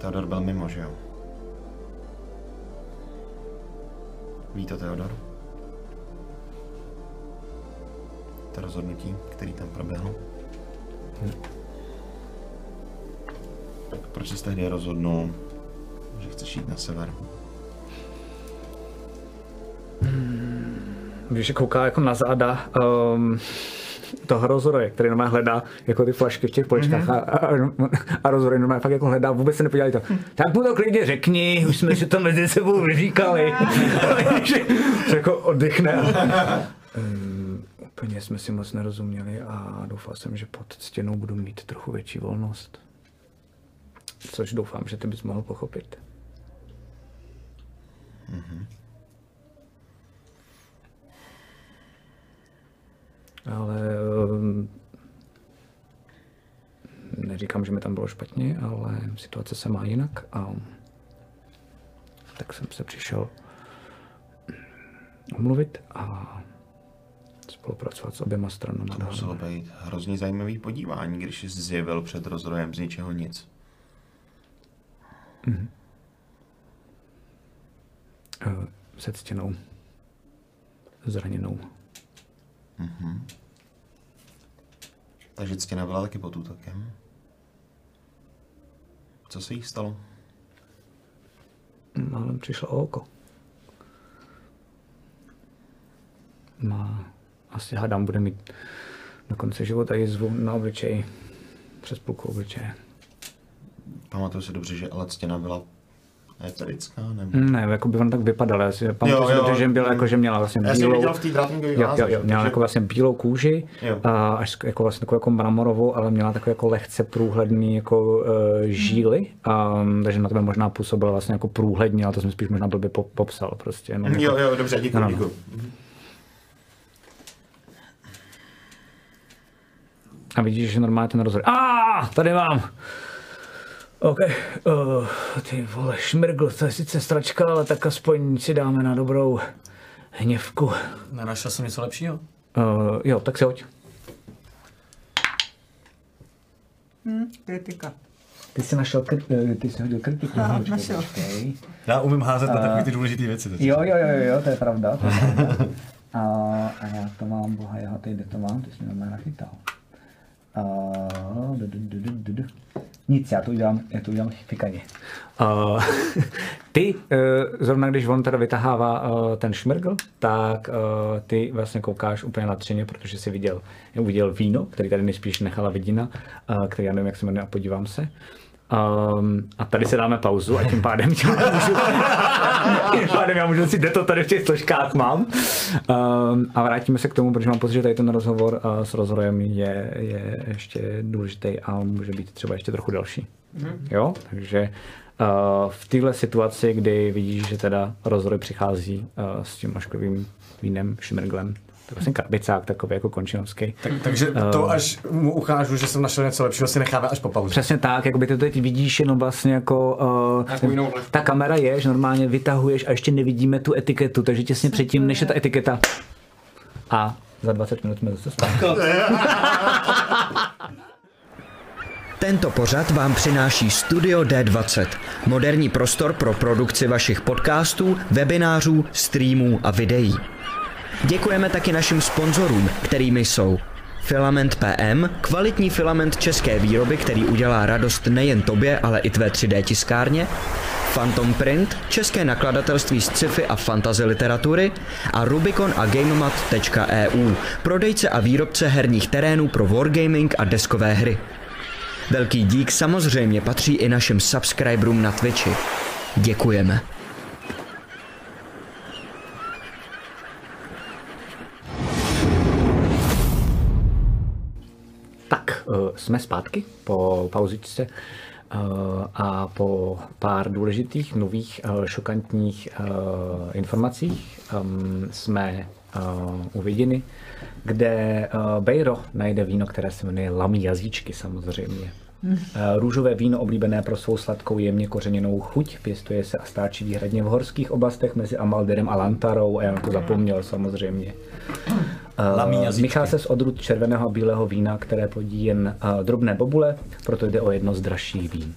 Teodor byl mimo, že jo? Ví to Teodor? To rozhodnutí, který tam proběhlo? Tak proč jsi tehdy rozhodnul, že chceš jít na sever? Víš, že kouká jako na záda um, toho rozroje, který normálně hledá jako ty flašky v těch poličkách mm-hmm. a, a, a rozroj normálně fakt jako hledá, vůbec se nepodívá to. Tak mu to klidně řekni, už jsme si to mezi sebou vyříkali. že se jako oddechne. um, úplně jsme si moc nerozuměli a doufal jsem, že pod stěnou budu mít trochu větší volnost. Což doufám, že ty bys mohl pochopit. Ale um, neříkám, že mi tam bylo špatně, ale situace se má jinak a tak jsem se přišel omluvit a spolupracovat s oběma stranami. To muselo být hrozně zajímavý podívání, když jsi zjevil před rozrojem z ničeho nic. Eh, Se ctěnou. Zraněnou. Takže ctěna byla taky pod útokem. Co se jí stalo? Málem přišlo o oko. Má, asi hádám, bude mít do konce života jizvu na obličeji. Přes půlku obličeje. Pamatuju si dobře, že ale ctěna byla eterická, nebo... Ne, jako by on tak vypadala. Já si pamatuju si jo, dobře, že, byla, jako, že měla vlastně Já bílou... viděl v té Jo, jo, jo, měla jako vlastně bílou kůži, Jo. a až jako vlastně takovou jako mramorovou, ale měla takové jako lehce průhledný jako uh, žíly, um, takže na tebe možná působila vlastně jako průhledně, ale to jsem spíš možná blbě po, popsal prostě. No, jako, Jo, jo, dobře, děkuji, No, no, no. děkuji. A vidíš, že normálně ten rozhovor. A tady mám. OK, uh, ty vole, šmirgl, to je sice stračka, ale tak aspoň si dáme na dobrou hněvku. Nenašel jsem něco lepšího? Uh, jo, tak si hoď. Hm, kritika. Ty jsi našel, kri- eh, ty jsi hodil kritiku. Aha, Počkej, našel. počkej. Já umím házet na takové ty důležité věci. teď. Jo, jo, jo, jo, to je pravda. To je pravda. A, a já to mám, boha, já teď kde to mám, ty jsi mě nachytal. Du, du, du. Nic, já to udělám, já to udělám fikaně. Uh, ty, uh, zrovna když on teda vytahává uh, ten šmirgl, tak uh, ty vlastně koukáš úplně nadšeně, protože jsi viděl, uviděl víno, který tady nejspíš nechala vidina, uh, který já nevím, jak se jmenuje, a podívám se. Um, a tady se dáme pauzu a tím pádem já můžu, tím pádem já můžu si, kde to tady v těch složkách mám. Um, a vrátíme se k tomu, protože mám pocit, že tady ten rozhovor uh, s rozhovorem je, je ještě důležitý a může být třeba ještě trochu další. Jo, takže uh, v téhle situaci, kdy vidíš, že teda rozroj přichází uh, s tím maškovým vínem, šmirglem, to je vlastně krabicák takový jako končinovský. Tak, takže to, až mu ukážu, že jsem našel něco lepšího, si necháme až po pauze. Přesně tak, jakoby ty to teď vidíš jenom vlastně jako... Uh, jinou ta kamera je, že normálně vytahuješ a ještě nevidíme tu etiketu, takže těsně předtím, než je ta etiketa. A za 20 minut jsme zase zpátky. Tento pořad vám přináší Studio D20, moderní prostor pro produkci vašich podcastů, webinářů, streamů a videí. Děkujeme taky našim sponzorům, kterými jsou Filament PM, kvalitní filament české výroby, který udělá radost nejen tobě, ale i tvé 3D tiskárně, Phantom Print, české nakladatelství z sci-fi a fantasy literatury a Rubicon a GameMat.eu, prodejce a výrobce herních terénů pro wargaming a deskové hry. Velký dík samozřejmě patří i našim subscriberům na Twitchi. Děkujeme. Tak, uh, jsme zpátky po pauzičce uh, a po pár důležitých, nových, uh, šokantních informacích um, jsme u vidiny, kde Bejro najde víno, které se jmenuje Lamí jazyčky samozřejmě. Růžové víno oblíbené pro svou sladkou jemně kořeněnou chuť pěstuje se a stáčí výhradně v horských oblastech mezi Amalderem a Lantarou a já na to zapomněl samozřejmě. Uh, jazyčky. Míchá se z odrůd červeného a bílého vína, které plodí jen uh, drobné bobule, proto jde o jedno z dražších vín.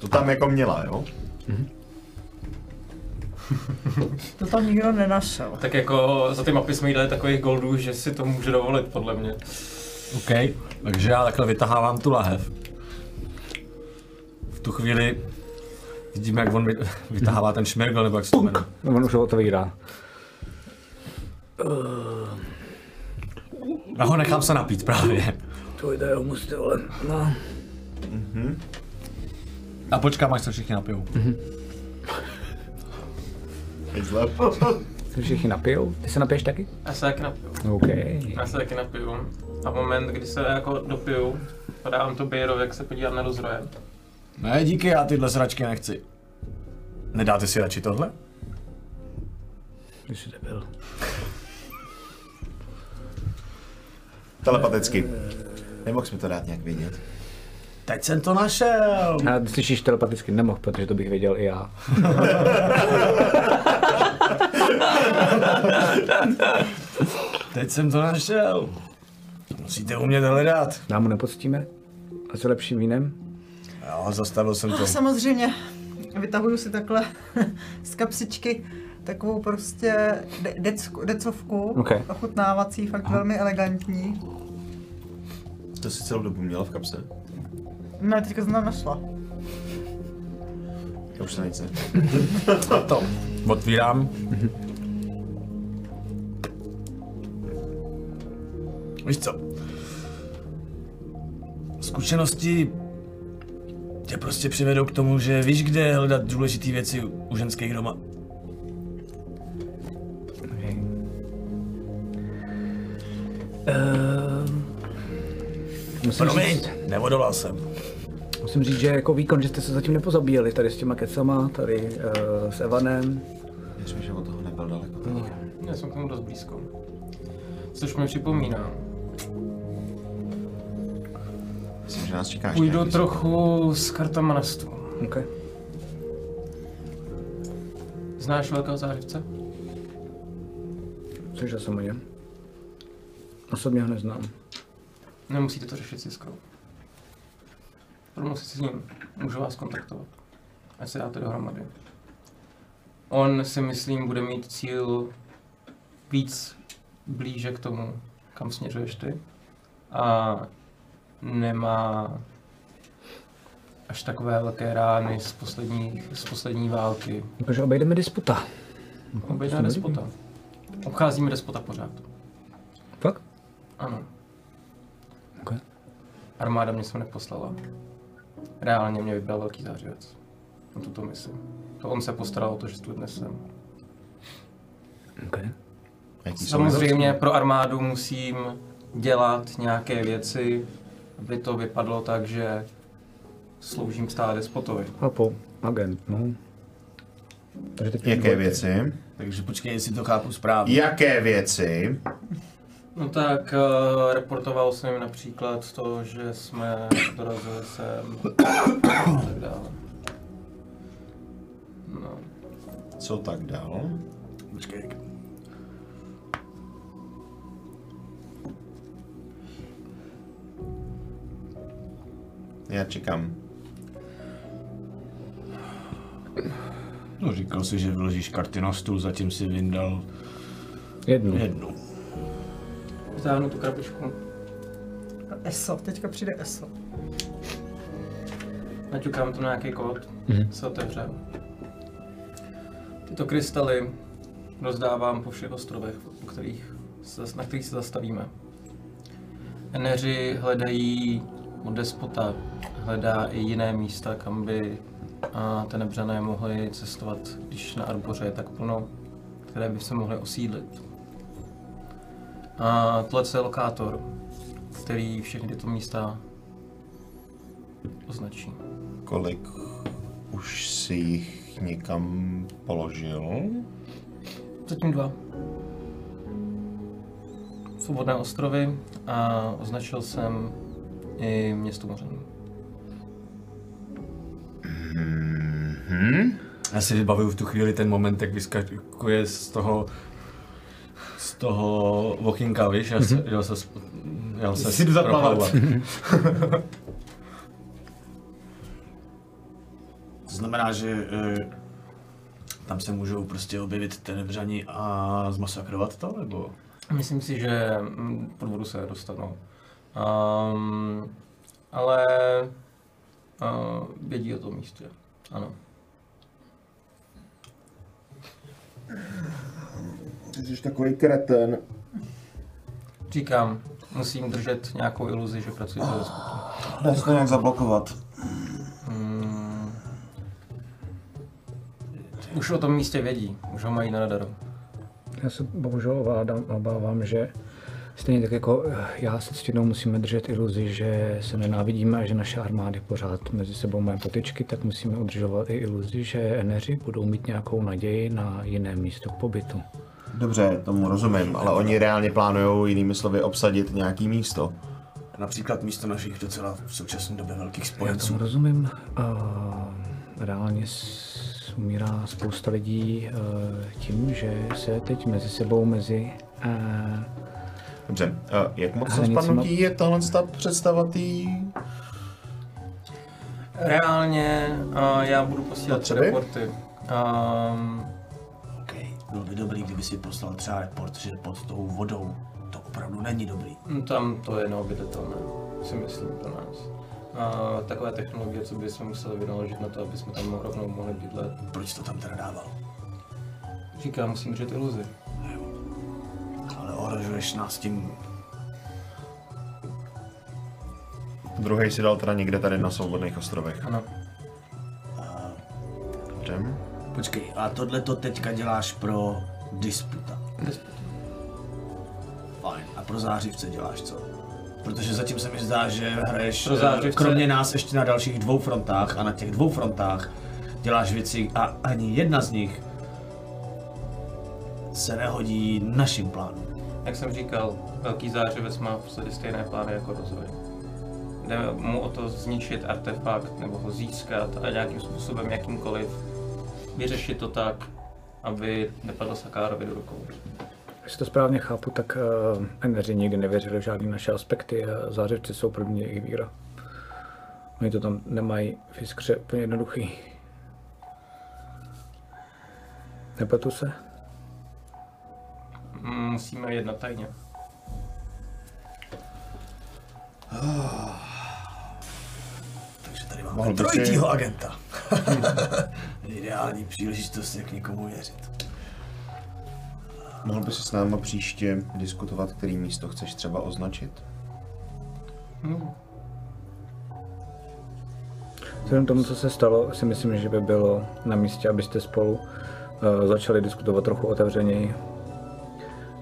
To tam jako měla, jo? To tam nikdo nenašel. Tak jako za ty mapy jsme jí dali takových goldů, že si to může dovolit, podle mě. OK, takže já takhle vytahávám tu lahev. V tu chvíli vidíme, jak on vy- vytahává ten šmirgl, nebo jak se to jmenuje. On už ho otevírá. Já ho nechám se napít právě. To jde, jo, musíte, vole. No. A počkám, až se všichni napijou. Zle. Se všichni napijou? Ty se napiješ taky? Já se taky napiju. OK. Já se taky napiju. A v moment, kdy se jako dopiju, podávám to Bejrovi, jak se podívám na rozroje. Ne, díky, já tyhle sračky nechci. Nedáte si radši tohle? Ty jsi debil. Telepaticky. Nemohl jsi mi to dát nějak vědět? Teď jsem to našel. A ty slyšíš telepaticky nemohl, protože to bych věděl i já. Teď jsem to našel. Musíte umět hledat. Nám mu nepoctíme? A s lepším vínem? Jo, zastavil jsem to. No, samozřejmě. Vytahuju si takhle z kapsičky takovou prostě de- decku, decovku, Ok. ochutnávací, fakt velmi elegantní. To si celou dobu měla v kapse? Ne, teďka jsem tam našla. Já už to nejde. To. Otvírám. Víš co? Zkušenosti tě prostě přivedou k tomu, že víš, kde hledat důležité věci u ženských doma. Ehm, musím, Promiň, říct, neodolal jsem. musím říct, že jako výkon, že jste se zatím nepozabíjeli tady s těma kecama, tady uh, s Evanem. Věřím, že od toho nebyl daleko. Já jsem k tomu dost blízko. Což mi připomíná. Myslím, že nás čeká Půjdu trochu s kartama na stůl. Okay. Znáš velkého zářivce? Slyšel jsem o něm. Osobně ho neznám. Nemusíte to řešit s Jiskrou. Promluv si s ním. Můžu vás kontaktovat. Ať se dáte dohromady. On si myslím bude mít cíl víc blíže k tomu, kam směřuješ ty. A nemá až takové velké rány z, poslední, z poslední války. Jakože obejdeme disputa. Obejdeme despota. Obcházíme despota pořád. Ano. Okay. Armáda mě sem neposlala. Reálně mě vybral velký zářivec. Na tuto misi. To on se postaral o to, že tu dnes jsem. Okay. Jaký Samozřejmě pro armádu musím dělat nějaké věci, aby to vypadlo tak, že sloužím stále despotovi. Chápu. Agent, no. Takže teď Jaké věci? Takže počkej, jestli to chápu správně. Jaké věci? No tak uh, reportoval jsem jim například to, že jsme dorazili sem a tak dále. No. Co tak dál? Počkej. Já čekám. No říkal si, že vyložíš karty na stůl, zatím si vyndal Jednu. jednu. Vytáhnu tu krabičku. ESO, teďka přijde ESO. Naťukám tu nějaký kód, Mhm. se otevře. Tyto krystaly rozdávám po všech ostrovech, po kterých se, na kterých se zastavíme. Eneři hledají od despota, hledá i jiné místa, kam by a tenebřané mohli cestovat, když na Arboře je tak plno, které by se mohly osídlit. A tohle je lokátor, který všechny tyto místa označí. Kolik už si jich někam položil? Zatím dva. Svobodné ostrovy a označil jsem i město Mořany. Hm? Já si vybavuju v tu chvíli ten moment, jak vyskakuje z toho z toho vokinka, víš, já se, jel se, jel se Si jdu zaplavat. To znamená, že e, tam se můžou prostě objevit tenebřani a zmasakrovat to, nebo? Myslím si, že mm, pod vodu se dostanou. Um, ale uh, vědí o tom místě. Ano. Ty jsi takový kreten. Říkám, musím držet nějakou iluzi, že pracuji pro despotu. Dá se to nějak zablokovat. Mm, už o tom místě vědí, už ho mají na radaru. Já se bohužel ovládám, obávám, že stejně tak jako já se ctěnou musíme držet iluzi, že se nenávidíme a že naše armády pořád mezi sebou mají potyčky, tak musíme udržovat i iluzi, že eneři budou mít nějakou naději na jiné místo k pobytu. Dobře, tomu rozumím, ale oni reálně plánují jinými slovy obsadit nějaký místo. například místo našich docela v současné době velkých Já spojenců. tomu rozumím. Uh, reálně umírá spousta lidí uh, tím, že se teď mezi sebou, mezi uh, Dobře, a jak moc spadnutí je tahle ta představa tý... Reálně uh, já budu posílat Potřeby? reporty. Um, OK, bylo by dobrý, kdyby si poslal třeba report, že pod tou vodou to opravdu není dobrý. tam to je neobydlitelné, si myslím pro nás. Uh, takové technologie, co bychom museli vynaložit na to, aby jsme tam rovnou mohli bydlet. Proč to tam teda dával? Říkám, musím držet iluzi. Ale ohrožuješ nás tím Druhý si dal teda někde tady na svobodných ostrovech. Ano. Dobře. Počkej, a tohle to teďka děláš pro disputa. Fajn. A pro zářivce děláš co? Protože zatím se mi zdá, že hraješ Pro eh, zářivce- kromě nás ještě na dalších dvou frontách a na těch dvou frontách děláš věci a ani jedna z nich se nehodí našim plánům. Jak jsem říkal, velký zářivec má v podstatě stejné plány jako rozvoj. Jde mu o to zničit artefakt nebo ho získat a nějakým způsobem, jakýmkoliv, vyřešit to tak, aby nepadlo Sakárovi do rukou. Jestli to správně chápu, tak uh, Endeři nikdy nevěřili v žádné naše aspekty a zářivci jsou pro mě jejich víra. Oni to tam nemají v jiskře úplně jednoduchý. Nepletu se? Mm, Musíme jednat tajně. Takže tady máme Mohl si- agenta. Ideální příležitost, jak někomu věřit. Mohl by si s náma příště diskutovat, který místo chceš třeba označit? Vzhledem k tomu, co se stalo, si myslím, že by bylo na místě, abyste spolu uh, začali diskutovat trochu otevřeněji.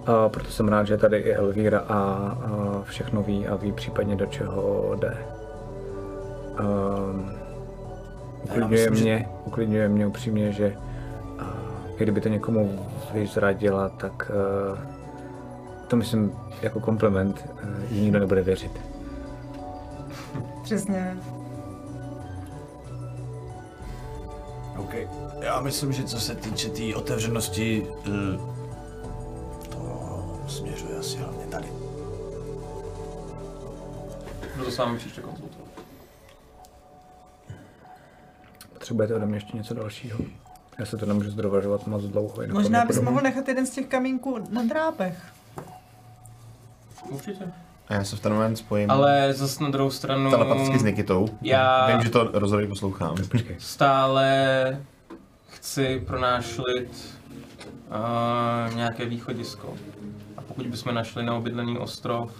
A proto jsem rád, že tady i Elvíra a, a všechno ví a ví případně do čeho jde. Um, uklidňuje, myslím, že- mě, uklidňuje mě upřímně, že uh, kdyby to někomu vyzradila, tak uh, to myslím jako kompliment, uh, jí nikdo nebude věřit. Přesně. OK. Já myslím, že co se týče té tý otevřenosti, eh, to směřuje asi hlavně tady. Budu to s vámi příště. Potřebujete ode mě ještě něco dalšího? Já se to nemůžu zdrovažovat moc dlouho. jinak Možná bys mohl nechat jeden z těch kamínků na drápech. Určitě. A já se v ten moment spojím Ale zase na druhou stranu... telepaticky s Nikitou. Já- Vím, že to rozhodně poslouchám. stále chci pro náš lid uh, nějaké východisko. A pokud bychom našli neobydlený ostrov,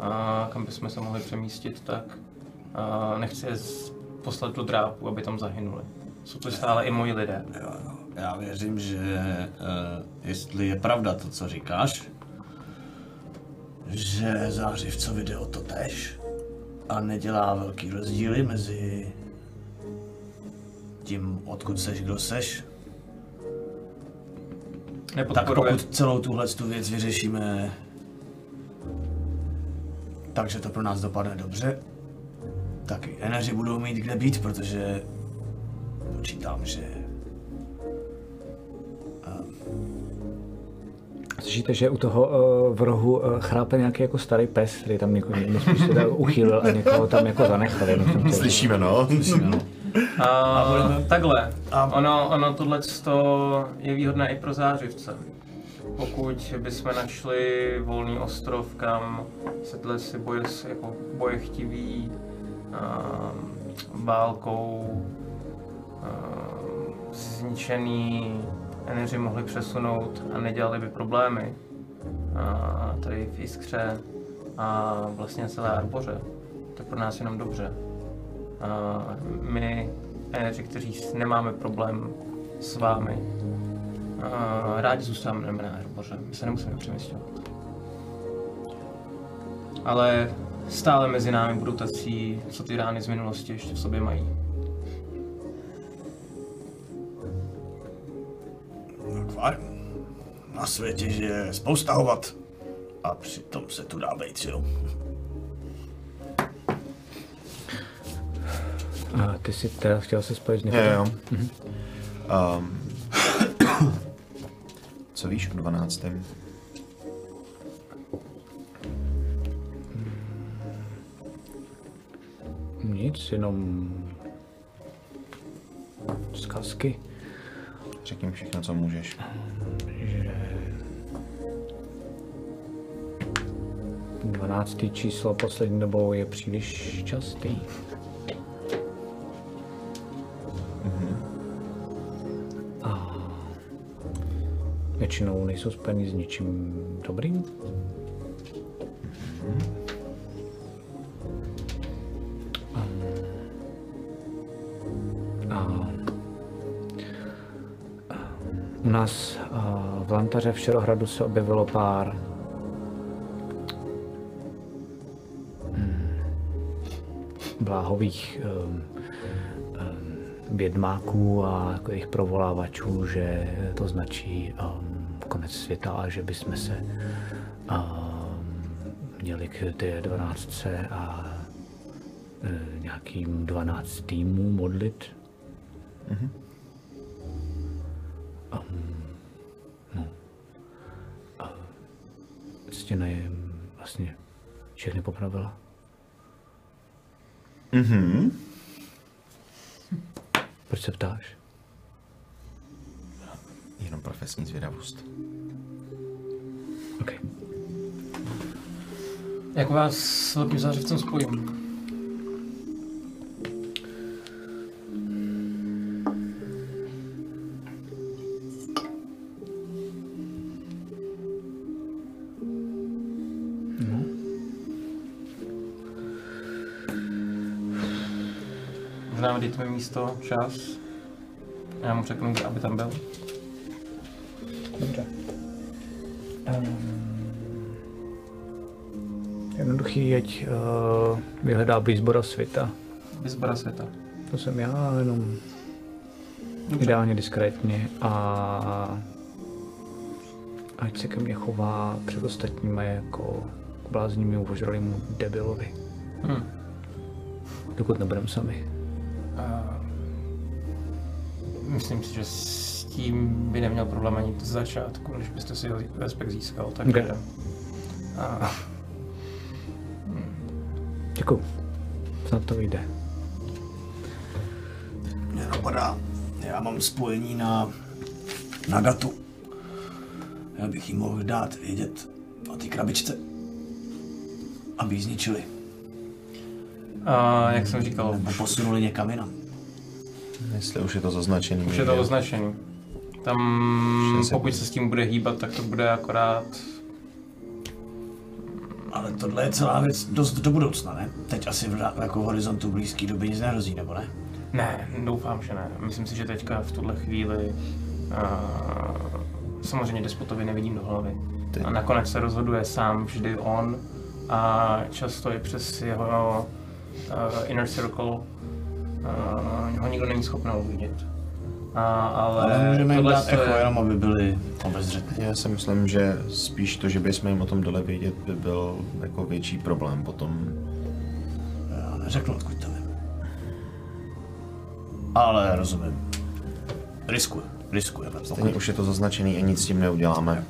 uh, kam bychom se mohli přemístit, tak uh, nechci je z- poslat do drápu, aby tam zahynuli. Jsou to stále i moji lidé. Jo, jo. Já věřím, že uh, jestli je pravda to, co říkáš, že zářivcovi jde o to tež a nedělá velký rozdíly mezi tím, odkud seš, kdo seš, tak pokud celou tuhle tu věc vyřešíme takže to pro nás dopadne dobře, tak eneři budou mít kde být, protože počítám, že Slyšíte, že u toho uh, v rohu uh, chrápe nějaký jako starý pes, který tam někoho se uchýlil a někoho tam jako zanechal. Jenom jsem chtěl- Slyšíme, no. A, takhle, ono, ono tohle je výhodné i pro zářivce. Pokud bychom našli volný ostrov, kam se tyhle si boje, jako boje chtiví, válkou, um, zničený eneři mohli přesunout a nedělali by problémy a tady v Jiskře a vlastně celé Arboře, tak pro nás jenom dobře. A my, eneři, kteří nemáme problém s vámi, a rádi zůstáváme na Arboře, my se nemusíme přemysťovat. Ale stále mezi námi budou tací, co ty rány z minulosti ještě v sobě mají. Kvar, Na světě je spousta hovat. A přitom se tu dá být, jo? A ty si teda chtěl se spojit s někým? Jo, jo. Mhm. Ehm. Co víš o 12. Nic, jenom zkazky, Řekni všechno, co můžeš. že 12. číslo poslední dobou je příliš častý. A většinou nejsou spojeny s ničím dobrým. Nás a, v Lantaře v Šerohradu se objevilo pár. Mm, bláhových um, um, vědmáků a takových provolávačů, že to značí um, konec světa a že bychom se měli k té 12 a e, nějakým 12 týmů modlit. Stěna je vlastně všechny popravila. Mhm. Proč se ptáš? Jenom profesní zvědavost. OK. Jak vás s velkým zářivcem spojím? Mi místo, čas. Já mu řeknu, aby tam byl. Dobře. Um, jednoduchý, jeď uh, vyhledá blízbora světa. Vyzbora světa. To jsem já, jenom ideálně diskrétně a ať se ke mně chová před ostatními jako k bláznímu ožralému debilovi. Hm. Dokud nebudeme sami. Myslím si, že s tím by neměl problém ani z začátku, když byste si respekt získal, takže... Ok. A, Děkuju. Snad to vyjde. Mě napadá, já mám spojení na, na datu. Já bych jí mohl dát vědět o té krabičce, aby ji zničili. a jak jsem říkal, Nebo posunuli někam jinam. Jestli už je to zaznačený. už je to označený. Tam, pokud se s tím bude hýbat, tak to bude akorát... Ale tohle je celá věc dost do budoucna, ne? Teď asi v jako v horizontu blízké doby nic nehrozí, nebo ne? Ne, doufám, že ne. Myslím si, že teďka v tuhle chvíli uh, samozřejmě despotovi nevidím do hlavy. Ty- A nakonec se rozhoduje sám vždy on a často i přes jeho uh, inner circle uh, ho nikdo není schopen uvidět. A, ale, Ale můžeme jim dát to je- echo, jenom aby byli obezřetní. Já si myslím, že spíš to, že bychom jim o tom dole vědět, by byl jako větší problém potom. Já neřeknu, odkud to vím. Ale rozumím. Riskuj, riskujeme. Stejně už je to zaznačený a nic s tím neuděláme.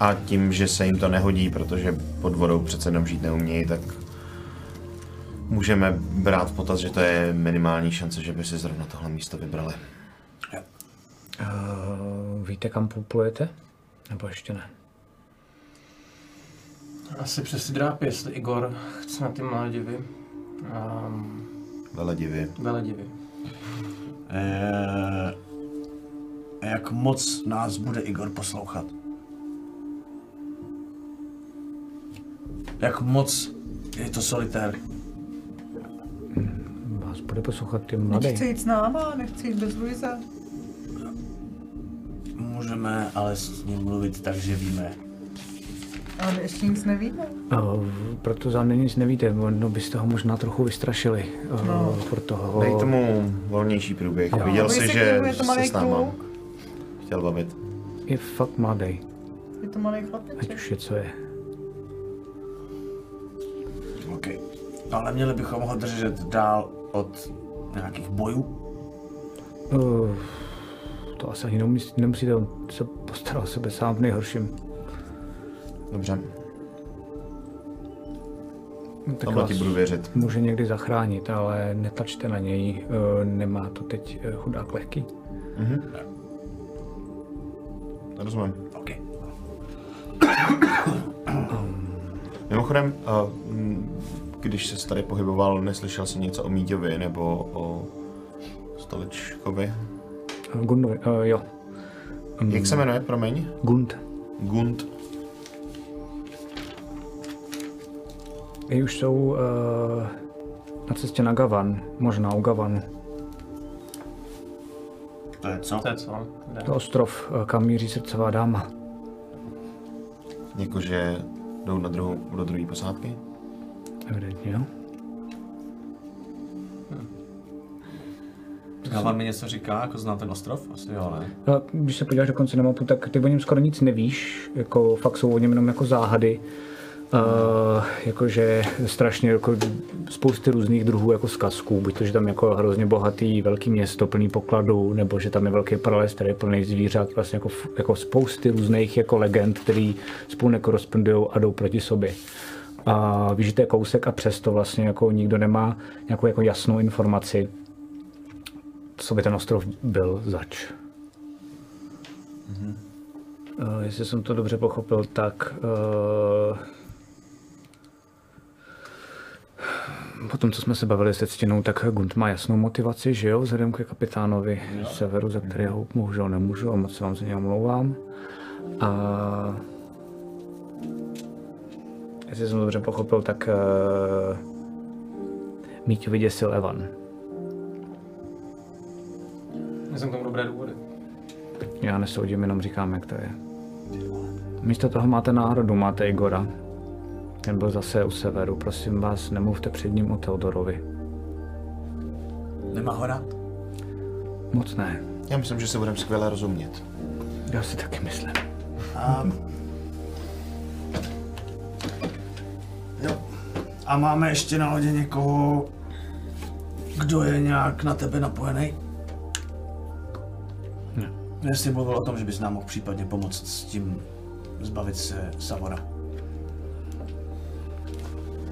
A tím, že se jim to nehodí, protože pod vodou přece jenom žít neumějí, tak můžeme brát v potaz, že to je minimální šance, že by si zrovna tohle místo vybrali. Uh, víte, kam plujete? Nebo ještě ne? Asi přes ty drápy, jestli Igor chce na ty mladivy. Um, Veledivy. veledivy. Eh, jak moc nás bude Igor poslouchat? Jak moc je to solitér? Vás bude poslouchat ty mladý. Nechci jít s náma, nechci jít bez Luise. Můžeme ale s ním mluvit tak, že víme. Ale ještě nic nevíme. Uh, proto zámě nic nevíte, no byste ho možná trochu vystrašili. Uh, No. Proto ho... Dej tomu volnější průběh. Jo. Viděl jsi, se že, se s náma kluk. chtěl bavit. Je fakt mladý, Je to malý ať chlapeček. už je co je. OK. Ale měli bychom ho držet dál od nějakých bojů? Uh, to asi ani nemusí, nemusíte, on se postaral o sebe sám v nejhorším. Dobře, Tak tohle vás ti budu věřit. může někdy zachránit, ale netlačte na něj, uh, nemá to teď uh, chudák lehký. Rozumím. OK. Mimochodem, mm, když se tady pohyboval, neslyšel jsi něco o Míďovi nebo o Stoličkovi? Gundovi, uh, jo. Jak se jmenuje, promiň? Gund. Gund. I už jsou uh, na cestě na Gavan, možná u Gavanu. To je co? To je co? Jde. To je ostrov, uh, kam míří srdcová dáma. Jakože jdou na druhou, do druhé posádky? Evidentně, jo. Gavan mi něco říká, jako znám ten ostrov? Asi jo, ne? A když se podíváš dokonce na mapu, tak ty o něm skoro nic nevíš, jako fakt jsou o něm jenom jako záhady. Uh, jakože strašně jako spousty různých druhů jako zkazků, buď to, že tam jako hrozně bohatý velký město plný pokladu, nebo že tam je velký prales, který je plný zvířat, vlastně jako, jako spousty různých jako legend, který spolu nekorespondují a jdou proti sobě. A víš, že to je kousek a přesto vlastně jako nikdo nemá nějakou jako jasnou informaci, co by ten ostrov byl zač. Uh, jestli jsem to dobře pochopil, tak uh, po tom, co jsme se bavili se ctěnou, tak Gunt má jasnou motivaci, že jo, vzhledem ke kapitánovi severu, za kterého bohužel nemůžu a moc se vám za něj omlouvám. A jestli jsem to dobře pochopil, tak uh, Míťu vyděsil Evan. Já jsem k tomu dobré důvody. Já nesoudím, jenom říkám, jak to je. Místo toho máte národu, máte Igora. Ten byl zase u severu, prosím vás, nemluvte před ním o Teodorovi. Nemá ho rád? Moc ne, Já myslím, že se budeme skvěle rozumět. já si taky myslím. A... A máme ještě na lodě někoho, kdo je nějak na tebe napojený? Ne. Jestli mluvil o tom, že bys nám mohl případně pomoct s tím zbavit se Savora.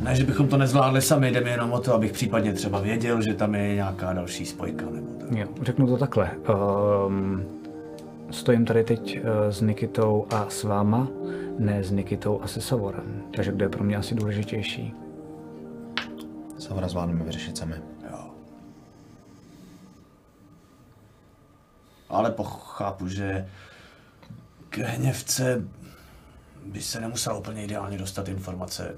Ne, že bychom to nezvládli sami, jde mi jenom o to, abych případně třeba věděl, že tam je nějaká další spojka nebo tak. Jo, řeknu to takhle. Um, stojím tady teď uh, s Nikitou a s váma, ne s Nikitou a se Savorem. Takže kdo je pro mě asi důležitější? Savora zvládneme vyřešit sami. Jo. Ale pochápu, že k hněvce by se nemusela úplně ideálně dostat informace.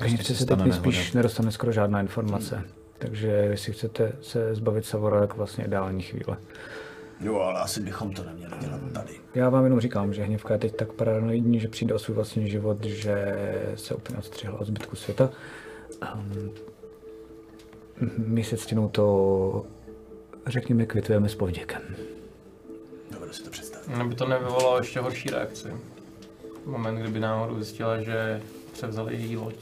Hněvce se teď nehoda. nedostane skoro žádná informace. Takže jestli chcete se zbavit Savora, tak vlastně ideální chvíle. Jo, ale asi bychom to neměli dělat tady. Já vám jenom říkám, že hněvka je teď tak paranoidní, že přijde o svůj vlastní život, že se úplně odstřihla od zbytku světa. Um, my se ctěnou to, řekněme, kvitujeme s povděkem. Dovedu si to představit. Aby to nevyvolalo ještě horší reakci. Moment, kdyby náhodou zjistila, že převzali její loď.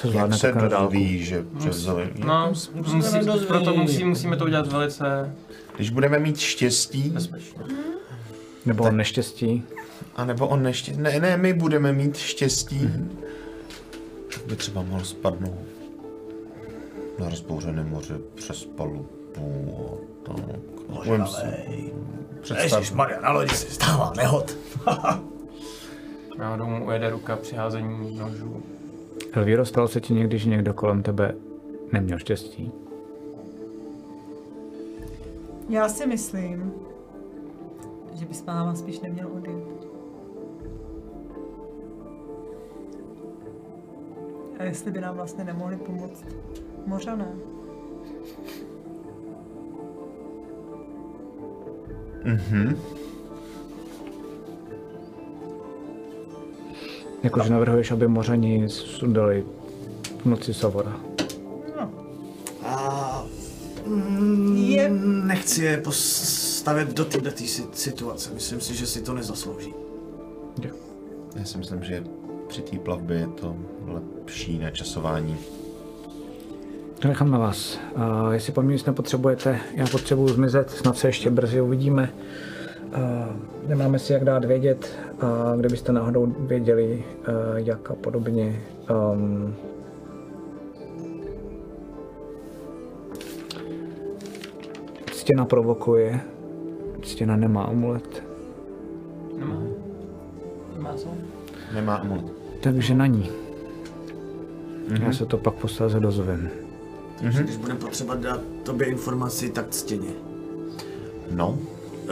To Jak zvládne se tak na dálku. dozví, že převzali... No, musí, proto musí, musíme to udělat velice Když budeme mít štěstí, bezpečně. Nebo tak. neštěstí. anebo on neštěstí... Ne, ne, my budeme mít štěstí, tak by třeba mohl spadnout na rozbouřené moře přes palubu a tak. Umím si představit. Ježišmarja, na lodi se stává nehod. Náhodou mu ujede ruka při házení nožů. Elvíro, stalo se ti někdy, že někdo kolem tebe neměl štěstí? Já si myslím, že bys máma spíš neměl odjet. A jestli by nám vlastně nemohli pomoct mořané. Jakože navrhuješ, aby mořani sundali v noci Savora. A Je, nechci je postavit do této situace. Myslím si, že si to nezaslouží. Já si myslím, že při té plavbě je to lepší načasování. To nechám na vás. Uh, jestli po mně nic nepotřebujete, já potřebuji zmizet, snad se ještě brzy uvidíme. Uh, nemáme si jak dát vědět, uh, kdybyste náhodou věděli, uh, jak a podobně. Um, stěna provokuje, stěna nemá amulet, Nemá. Nemá co? Nemá amulet. Takže na ní. Já se to pak posléze dozvím. Když budeme potřebovat dát tobě informaci, tak ctěně. No,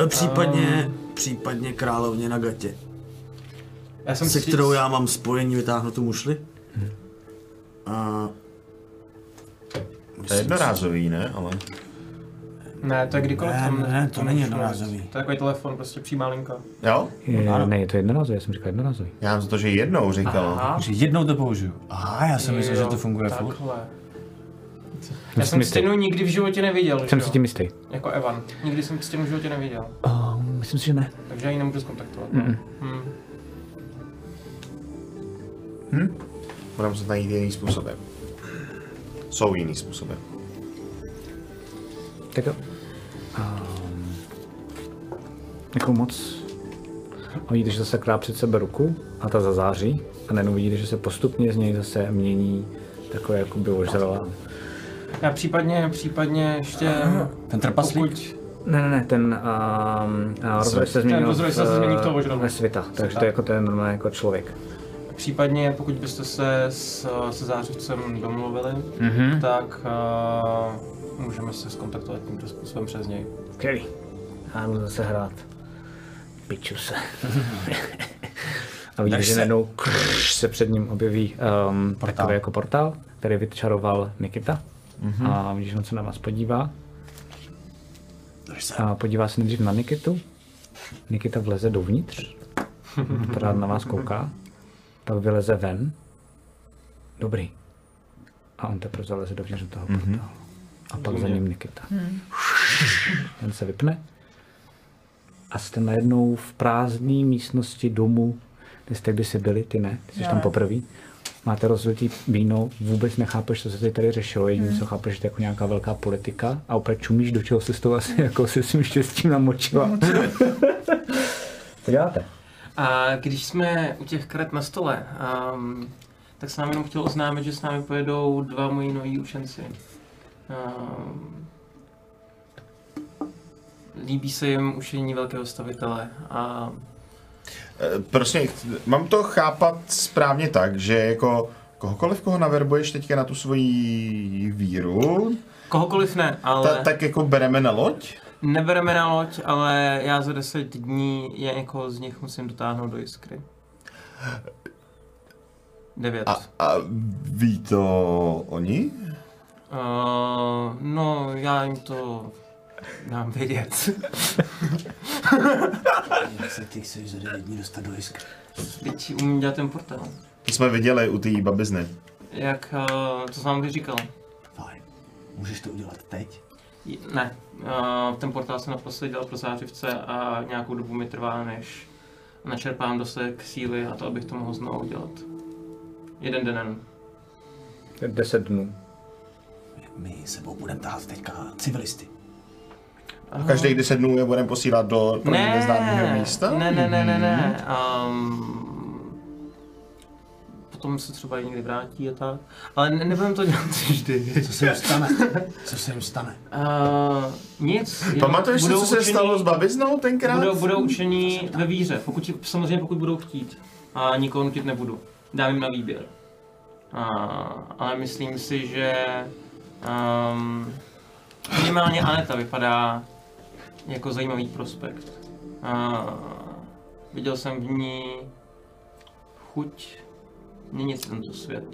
E, Případně, případně královně na gatě, Já jsem se kterou já mám spojení vytáhnout tu mušli. A to je jednorázový, ne? Ale Ne, to je kdykoliv. Ne, tam- ne, to není jednorázový. To je takový telefon, prostě přímá linka. jo? Je, ne, je to jednorázový, já jsem říkal jednorázový. Já mám za to, že jednou říkal. Aha. Že jednou to použiju. Aha, já jsem myslel, že to funguje furt. takhle. Já jsem stěnu nikdy v životě neviděl, Jsem si tím jistý. Jako Evan. Nikdy jsem stěnu v životě neviděl. Uh, myslím si, že ne. Takže já ji nemůžu zkontaktovat. Mm-mm. Hmm. Budeme se najít jiný způsobem. Jsou jiný způsoby. Tak jo. Um, jako moc. A vidíte, že zase krát před sebe ruku a ta zazáří a najednou vidíte, že se postupně z něj zase mění takové jako by ožrala. Já případně, případně ještě... Ten trpaslík? Pokud, Ne, ne, ne, ten um, rozroj se změnil rozroj se v, změní v toho ve svita, takže to je jako to je normálně jako člověk. případně, pokud byste se s, se zářivcem domluvili, Mhm. tak uh, můžeme se skontaktovat tímto způsobem přes něj. Skvělý. Já jdu zase hrát. Piču se. a vidíte, že najednou se před ním objeví um, takový jako portál, který vyčaroval Nikita. Mm-hmm. A vidíš, on se na vás podívá. A podívá se nejdřív na Nikitu. Nikita vleze dovnitř. Pořád na vás kouká. Pak vyleze ven. Dobrý. A on teprve zaleze dovnitř do toho portálu. A pak za ním Nikita. Ten se vypne. A jste najednou v prázdné místnosti domu, kde jste kdysi byli, ty ne, ty jsi tam poprvé. Máte rozlitý víno, vůbec nechápeš, co se tady, tady řešilo, jediné, co chápeš, že to je jako nějaká velká politika a opět čumíš, do čeho se s tou asi jako se svým štěstím namočila. co děláte? A když jsme u těch karet na stole, um, tak jsem nám jenom chtěl oznámit, že s námi pojedou dva moji noví učenci. Um, líbí se jim učení velkého stavitele a Prostě, mám to chápat správně tak, že jako kohokoliv, koho naverbuješ teďka na tu svoji víru, kohokoliv ne, ale ta, tak jako bereme na loď? nebereme na loď, ale já za deset dní je někoho z nich musím dotáhnout do jiskry. Devět. A, a ví to oni? Uh, no, já jim to dám vědět. jak se ty chceš za 9 dní dostat do jiskry? Teď umím dělat ten portál. To jsme viděli u té babizny. Jak, uh, to jsem vám vyříkal. Fajn. Můžeš to udělat teď? Ne, uh, ten portál jsem naposledy dělal pro zářivce a nějakou dobu mi trvá, než načerpám dostatek síly a to, abych to mohl znovu udělat. Jeden den. Deset dnů. My sebou budeme tahat teďka civilisty. A každých 10 dnů je budeme posílat do pro ně neznámého místa? Ne, ne, ne, ne, ne. Um, potom se třeba někdy vrátí a tak. Ale ne, nebudeme to dělat vždy. Co se jim stane? Co se jim stane? Uh, nic. Pamatuješ si, co se učení- stalo s babiznou tenkrát? Budou, budou učení ve víře, pokud, samozřejmě pokud budou chtít. A nikoho nutit nebudu. Dám jim na výběr. A, ale myslím si, že um, minimálně Aneta vypadá jako zajímavý prospekt. A, viděl jsem v ní chuť měnit tento svět.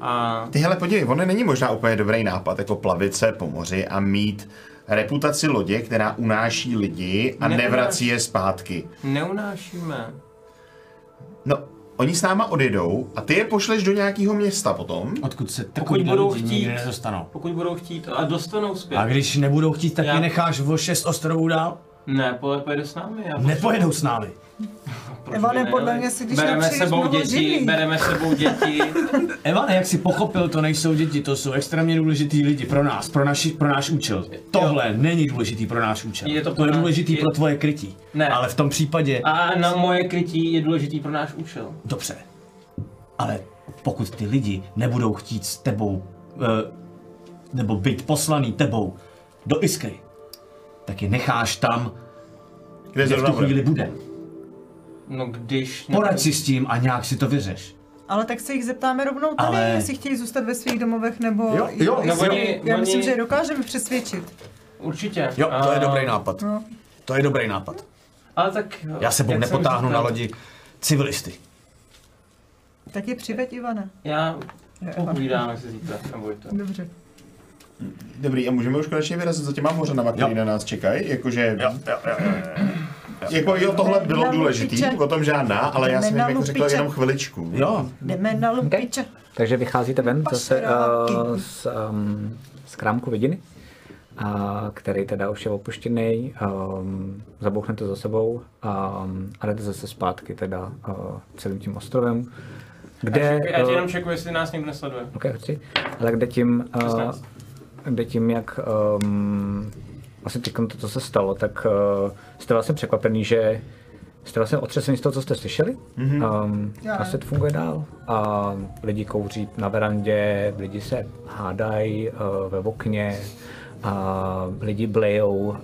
A Ty hele, podívej, ono není možná úplně dobrý nápad, jako plavit se po moři a mít reputaci lodě, která unáší lidi a Neunáší. nevrací je zpátky. neunášíme. No, oni s náma odjedou a ty je pošleš do nějakého města potom. Odkud se Pokud budou lidi chtít. nikdy nedostanou. Pokud budou chtít a dostanou zpět. A když nebudou chtít, tak Já- je necháš o šest ostrovů dál? Ne, pojede, pojede s námi. Já Nepojedou s námi. Proč Ivane, by podle mě si, když bereme nepřijdeš sebou mnoho děti, živých. bereme sebou děti. Evan, jak si pochopil, to nejsou děti, to jsou extrémně důležitý lidi pro nás, pro, naši, pro náš účel. Tohle není důležitý pro náš účel. Je to to pro je náš- důležitý je- pro tvoje krytí. Ne. Ale v tom případě, A na moje krytí je důležitý pro náš účel. dobře. Ale pokud ty lidi nebudou chtít s tebou, eh, nebo být poslaný tebou do Iskry, tak je necháš tam, Kde kde v tu bude? chvíli bude. No když... Poraď si s tím a nějak si to vyřeš. Ale tak se jich zeptáme rovnou tady, Ale- jestli chtějí zůstat ve svých domovech, nebo... Jo, jo, jestli- no oni- Já oni- myslím, že je dokážeme přesvědčit. Určitě. Jo, to je A- dobrý nápad. No. To je dobrý nápad. Ale tak... Já sebou jak jsem nepotáhnu na říkal, lodi civilisty. Tak je přiveď, Ivane. Já povídáme si zítra, nebojte. Dobře. Dobrý, a můžeme už konečně vyrazit za těma mořanama, který Jo. na nás čekají? Jakože, Jo, jo, jo. Jako jo, tohle bylo Na důležitý, lupiče. o tom žádná, ale já Jdeme jsem jim jako řekl jenom chviličku. Jo, Jdeme na lupiče. Takže vycházíte ven zase uh, z, um, z krámku vidiny, a který teda už je opuštěný, um, zabouchnete za sebou um, a jdete zase zpátky teda uh, celým tím ostrovem, kde... Já tě uh, jenom čekuji, jestli nás někdo nesleduje. Ok, chci. Ale kde tím, uh, 16. kde tím, jak um, vlastně teď to, co se stalo, tak uh, jste vlastně překvapený, že jste vlastně otřesení z toho, co jste slyšeli. Mm-hmm. Um, a svět funguje dál. A lidi kouří na verandě, lidi se hádají uh, ve okně, a lidi blejou, uh,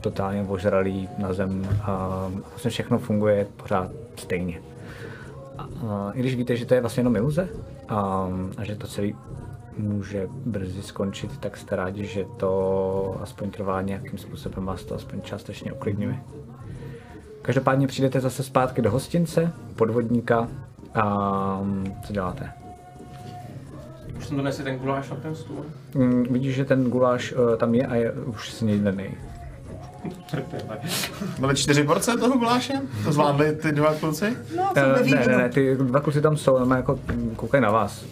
totálně ožralí na zem. A vlastně všechno funguje pořád stejně. A, I když víte, že to je vlastně jenom iluze a, a že to celý může brzy skončit, tak jste rádi, že to aspoň trvá nějakým způsobem, vás to aspoň částečně uklidňuje. Každopádně přijdete zase zpátky do hostince, podvodníka a co děláte? Už jsem donesl ten guláš na ten stůl. Mm, vidíš, že ten guláš uh, tam je a je už snědlený. Byly čtyři porce toho guláše? To zvládli ty dva kluci? No, ve ne, ne, ne, ty dva kluci tam jsou, ale jako mm, koukají na vás.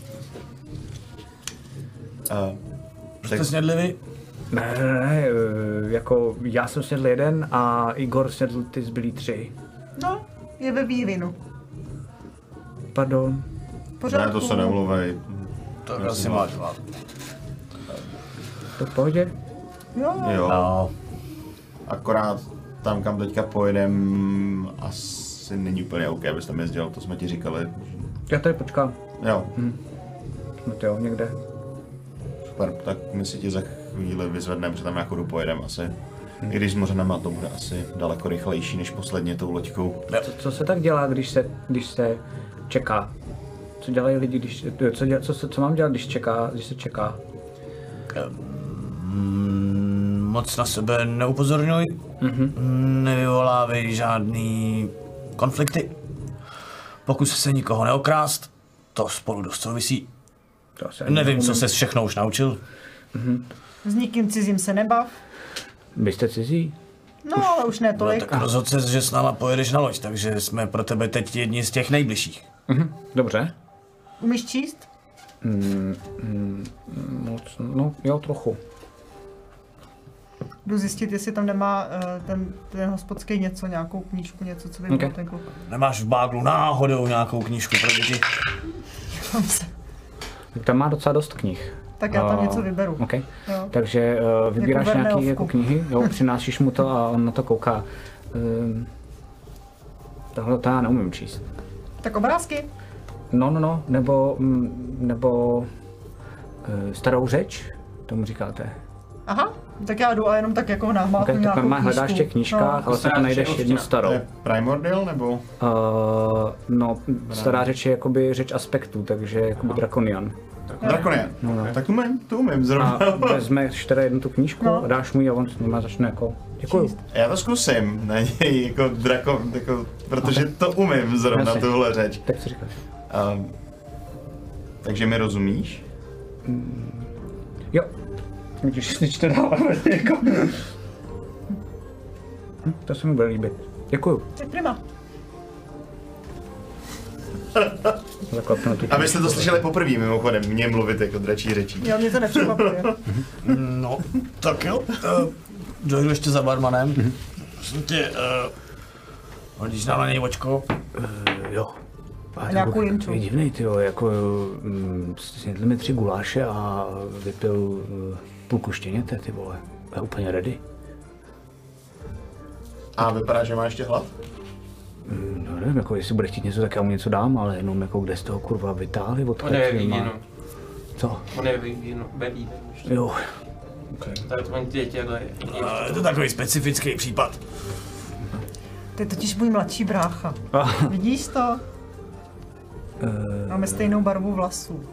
Uh, jste snědlivý? Ne, ne, ne, eh, jako já jsem snědl jeden a Igor snědl ty zbylý tři. No, je ve vývinu. Pardon. Pořád. ne, to se neumluvej. Tak asi máš dva. To v pohodě? Jo, Jo, No, akorát tam, kam teďka pojedem, asi není úplně OK, abys tam jezdil, to jsme ti říkali. Já tady počkám. Jo, No to jo, někde. Super, tak my si tě za chvíli vyzvedneme, protože tam nějakou dobu pojedeme asi. I když s mořenama to bude asi daleko rychlejší než posledně tou loďkou. Co, co se tak dělá, když se, když se čeká? Co dělají lidi, když, co, děla, co, se- co mám dělat, když, čeká, když se čeká? mm, moc na sebe neupozorňuj. Mm-hmm. Nevyvolávej žádný konflikty. Pokus se nikoho neokrást. To spolu dost souvisí. To asi ani Nevím, co se všechno už naučil. s nikým cizím se nebav. Vy jste cizí? No, ale už ne No, tolik. tak rozhodl se, že s náma pojedeš na loď, takže jsme pro tebe teď jedni z těch nejbližších. Dobře. Umíš číst? Moc, no, jo, trochu. Jdu zjistit, jestli tam nemá uh, ten, ten hospodský něco, nějakou knížku, něco, co by byl Ok. ten kluk. Nemáš v báglu náhodou nějakou knížku pro děti? Tam má docela dost knih. Tak já tam něco vyberu. OK. Jo. Takže uh, vybíráš Jako nějaké jako knihy, jo, přinášíš mu to a on na to kouká. Um, tohle to já neumím číst. Tak obrázky? No, no, no, nebo, mm, nebo uh, starou řeč, tomu říkáte. Aha, tak já jdu a jenom tak jako námátnu Okay, tak nějakou má knížku. hledáš v těch knížkách, No. ale Stará najdeš jednu starou. To je Primordial nebo? Uh, no, stará řeč je jakoby řeč aspektů, takže jakoby drakonian. Drakonian. Tak umím, to umím zrovna. A vezmeš teda jednu tu knížku No. a dáš mu ji a on s nima začne jako, děkuju. Já to zkusím na něj jako drakon, jako, protože to umím zrovna Jasně. tuhle řeč. Tak co říkáš? Um, takže mi rozumíš? Jo. Když si čte dál, jako... Hm, To se mi bude líbit. Děkuju. Tak prima. Zaklapnu tu A vy jste to slyšeli poprvé mimochodem, mě mluvit jako dračí řečí. Jo, mě to nepřekvapuje. No, tak jo. Uh, dojdu ještě za barmanem. Prosím tě, uh, Hodíš nám na něj očko? Jo. A nějakou jimču. Je divný, ty jako mm, snědl mi tři guláše a vypil uh, půlku štěněte, ty vole. Je úplně ready. A vypadá, že má ještě hlad? Mm, No nevím, jako jestli bude chtít něco, tak já mu něco dám, ale jenom jako kde z toho kurva vytáhli od On je víno. Co? On je víno, ve. Jo. Tak to mají děti, ale A je to takový specifický případ. To je totiž můj mladší brácha. Ah. Vidíš to? Eh, Máme stejnou barvu vlasů.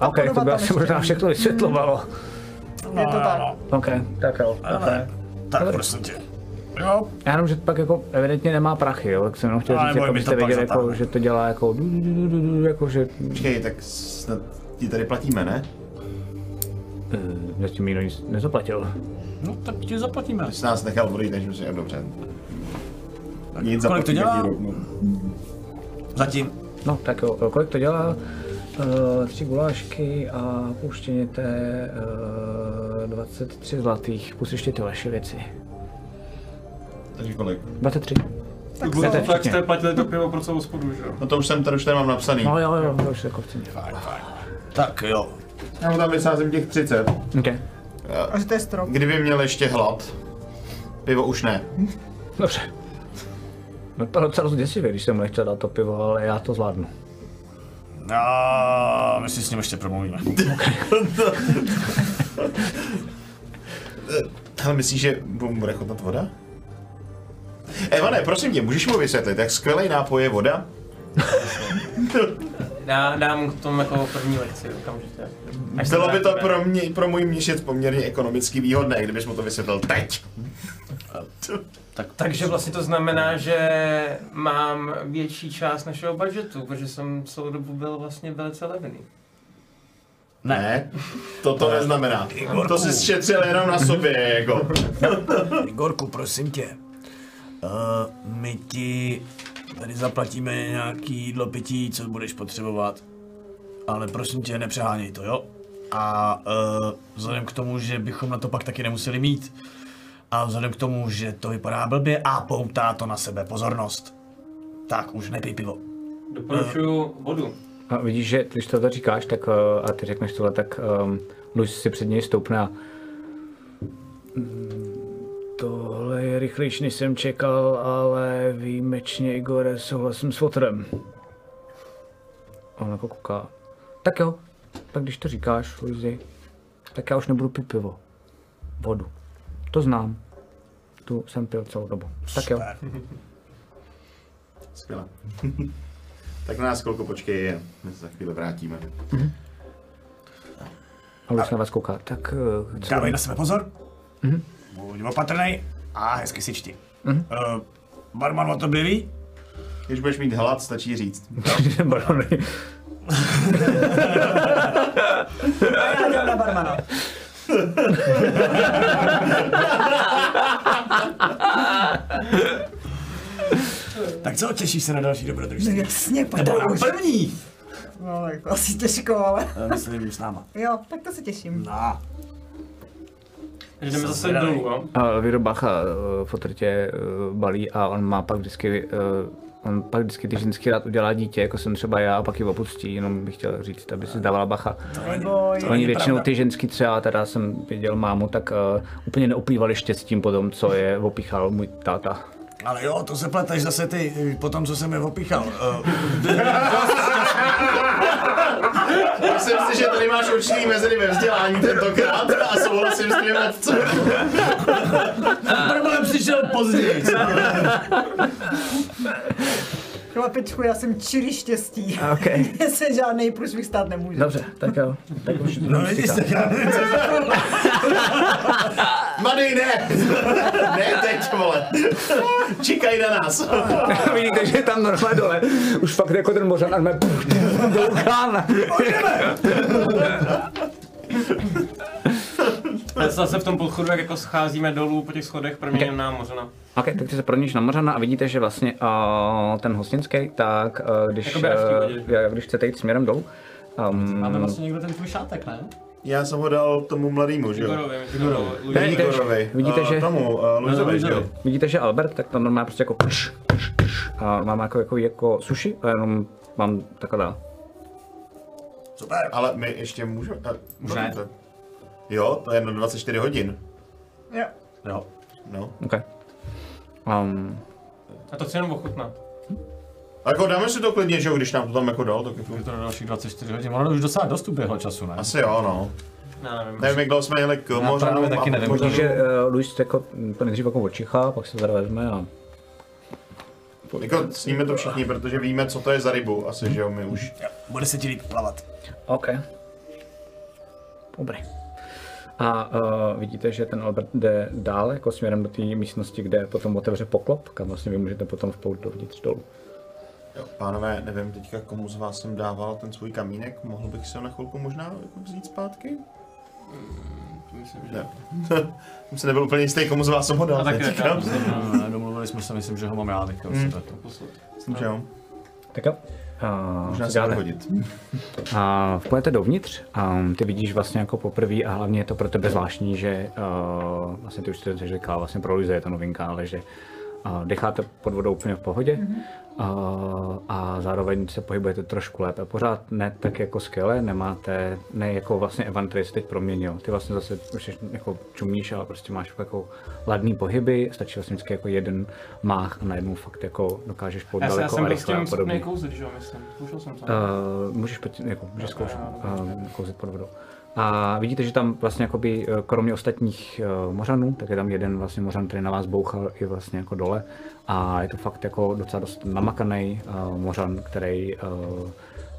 OK, to by asi tam možná ještě všechno vysvětlovalo. Je to tak. OK, tak jo. Ale, tak prosím tě. Jo, Já jenom, že pak jako evidentně nemá prachy, jo, tak jsem jenom chtěl Ale říct, jako, pak věděli, jako, že to dělá jako, du, du, du, du, du, jako že Počkej, tak snad ti tady platíme, ne? uh, zatím mi nic nezaplatil. no tak ti zaplatíme. Ty jsi nás nechal odejít, než si dobře. Nic kolik to dělá? Zatím. No, tak jo, kolik to dělá? Uh, tři gulášky a pouštěněte uh, 23 zlatých, plus ještě ty vaše věci. Takže kolik? 23. tak, to je tak jste platili to pivo pro celou spodu, že jo? No to už jsem tady, už tady mám napsaný. No jo, jo, to už jako v ceně. Tak jo. Já mu tam vysázím těch 30. Okay. A že to je strop. Kdyby měl ještě hlad, pivo už ne. Dobře. No to docela dost děsivě, když jsem mu nechtěl dát to pivo, ale já to zvládnu. A my si s ním ještě promluvíme. Ale myslíš, že mu bude chutnat voda? Evane, prosím tě, můžeš mu vysvětlit, jak skvělý nápoj je voda? Dá, dám k tomu jako první lekci okamžitě. Až Bylo by to pro, mě, pro můj měšec poměrně ekonomicky výhodné, kdybys mu to vysvětlil teď. Tak, takže vlastně to znamená, že mám větší část našeho budgetu, protože jsem celou dobu byl vlastně velice levný. Ne, to to neznamená. To jsi šetřil jenom na sobě, jako. Igorku, prosím tě. Uh, my ti tady zaplatíme nějaký jídlo, pití, co budeš potřebovat. Ale prosím tě, nepřeháněj to, jo? A uh, vzhledem k tomu, že bychom na to pak taky nemuseli mít, a vzhledem k tomu, že to vypadá blbě a poutá to na sebe pozornost, tak už nepij pivo. Doporučuju vodu. A vidíš, že když to říkáš, tak uh, a ty řekneš tohle, tak um, Luis si před něj stoupne a "Mm, Tohle je rychlejší, než jsem čekal, ale výjimečně, Igore, souhlasím s fotrem. A on jako kouká. Tak jo, tak když to říkáš, Luizi, tak já už nebudu pít pivo. Vodu. To znám. Tu jsem pil celou dobu. Tak jo. Skvěle. tak na nás chvilku počkej, a my se za chvíli vrátíme. A Luis na vás kouká. Tak uh, co? Dávej na sebe pozor. Buď opatrnej a hezky si čti. Uh, barman o tobě ví? Když budeš mít hlad, stačí říct. Barony. A já na barmana. Tak co, těšíš se na další No dobrodružství? jasně, pojď Nebo na už. první? No, jako asi těžko, ale Eh, Myslím s náma. jo, tak to se těším. No. Takže jdeme zase dolů, jo? A Viro Bacha uh, fotr tě uh, balí a on má pak vždycky, uh, on pak vždycky ty ženský rád udělá dítě, jako jsem třeba já, a pak ji opustí, jenom bych chtěl říct, aby si dávala bacha. Oni většinou ty ženský třeba, teda jsem viděl mámu, tak uh, úplně neupívali štěstím po tom, co je opichal můj táta. Ale jo, to se pleteš zase ty, eh, po tom, co jsem je opichal. Uh, Myslím si, že tady máš určitý mezery ve vzdělání tentokrát a souhlasím s tvým otcem. problém přišel později. Chlapičku, já jsem čirý štěstí. OK. Mně se žádný průšvih stát nemůže. Dobře, tak jo. Tak už No vidíš, tak já nevím, co Madej, ne! Ne teď, vole. Čekaj na nás. Vidíte, že je tam normálně dole. Už fakt jako ten mořan, normálně puf, do vulkána. Ale zase v tom podchodu, jak jako scházíme dolů po těch schodech, proměním na mořena. OK, tak ty se proníš na Mořana a vidíte, že vlastně uh, ten hostinský, tak uh, když, Jakoby až v té uh, vodě. když chcete jít směrem dolů, um, Máme vlastně někdo ten tvůj šátek, ne? Já jsem ho dal tomu mladému, že jo? Igorovi, Ne. Igorovi. vidíte, eh, že- Tomu, uh, Luizovi, že jo? Vidíte, že Albert tak tam normálně prostě jako pš, pš, pš, a mám jako, jako, jako sushi a jenom mám takhle dál. Super. Ale my ještě můžeme... Uh, ne. Jo, to je na 24 hodin. Jo. Jo. No. Okay. Um, A to chci jenom ochutnat. A jako dáme si to klidně, že jo, když nám to tam jako dal, tak jako... Je to na dalších 24 hodin, ono už docela dost uběhlo času, ne? Asi jo, no. Já nevím. Nevím, jak dlouho jsme jeli k právě taky nevím. Možná, že uh, Luis jako, to nejdřív jako očichá, pak se teda vezme a Jako sníme to všichni, protože víme, co to je za rybu. Asi, že jo, my už. Jo, bude se ti líp plavat. OK. Dobrý. A uh, vidíte, že ten Albert jde dál, jako směrem do té místnosti, kde potom otevře poklop, kam vlastně vy můžete potom vplout dovnitř dolů. Jo, pánové, nevím teďka, komu z vás jsem dával ten svůj kamínek, mohl bych si ho na chvilku možná jako vzít zpátky? Myslím, že... Ne. jsem se nebyl úplně jistý, komu z vás jsem ho A dal taky teďka. tak, myslím, No, Domluvili jsme se, myslím, že ho mám já teďka posled. Myslím, že jo. Tak jo. Uh, Možná se hodit. A vpojete dovnitř a ty vidíš vlastně jako poprvé a hlavně je to pro tebe zvláštní, že uh, vlastně ty už jsi to říkal, vlastně pro Luise je to novinka, ale že uh, decháte pod vodou úplně v pohodě? Uh, a zároveň se pohybujete trošku lépe. Pořád ne tak jako skvěle, nemáte, ne jako vlastně Evan, který se teď proměnil. Ty vlastně zase už jsi jako čumíš, ale prostě máš jako ladný pohyby, stačí vlastně vždycky jako jeden mách a najednou fakt jako dokážeš Já, se, já daleko jsem a rychle a tím podobně. schopný kouzlit, že jo, myslím. Zkoušel jsem to. Uh, můžeš, jako, můžeš zkoušet uh, kouzit pod vodou. A vidíte, že tam vlastně jakoby, eh, kromě ostatních uh, mořanů, tak je tam jeden vlastně mořan, který na vás bouchal i vlastně jako dole. A je to fakt jako docela dost namakaný uh, mořan, který uh,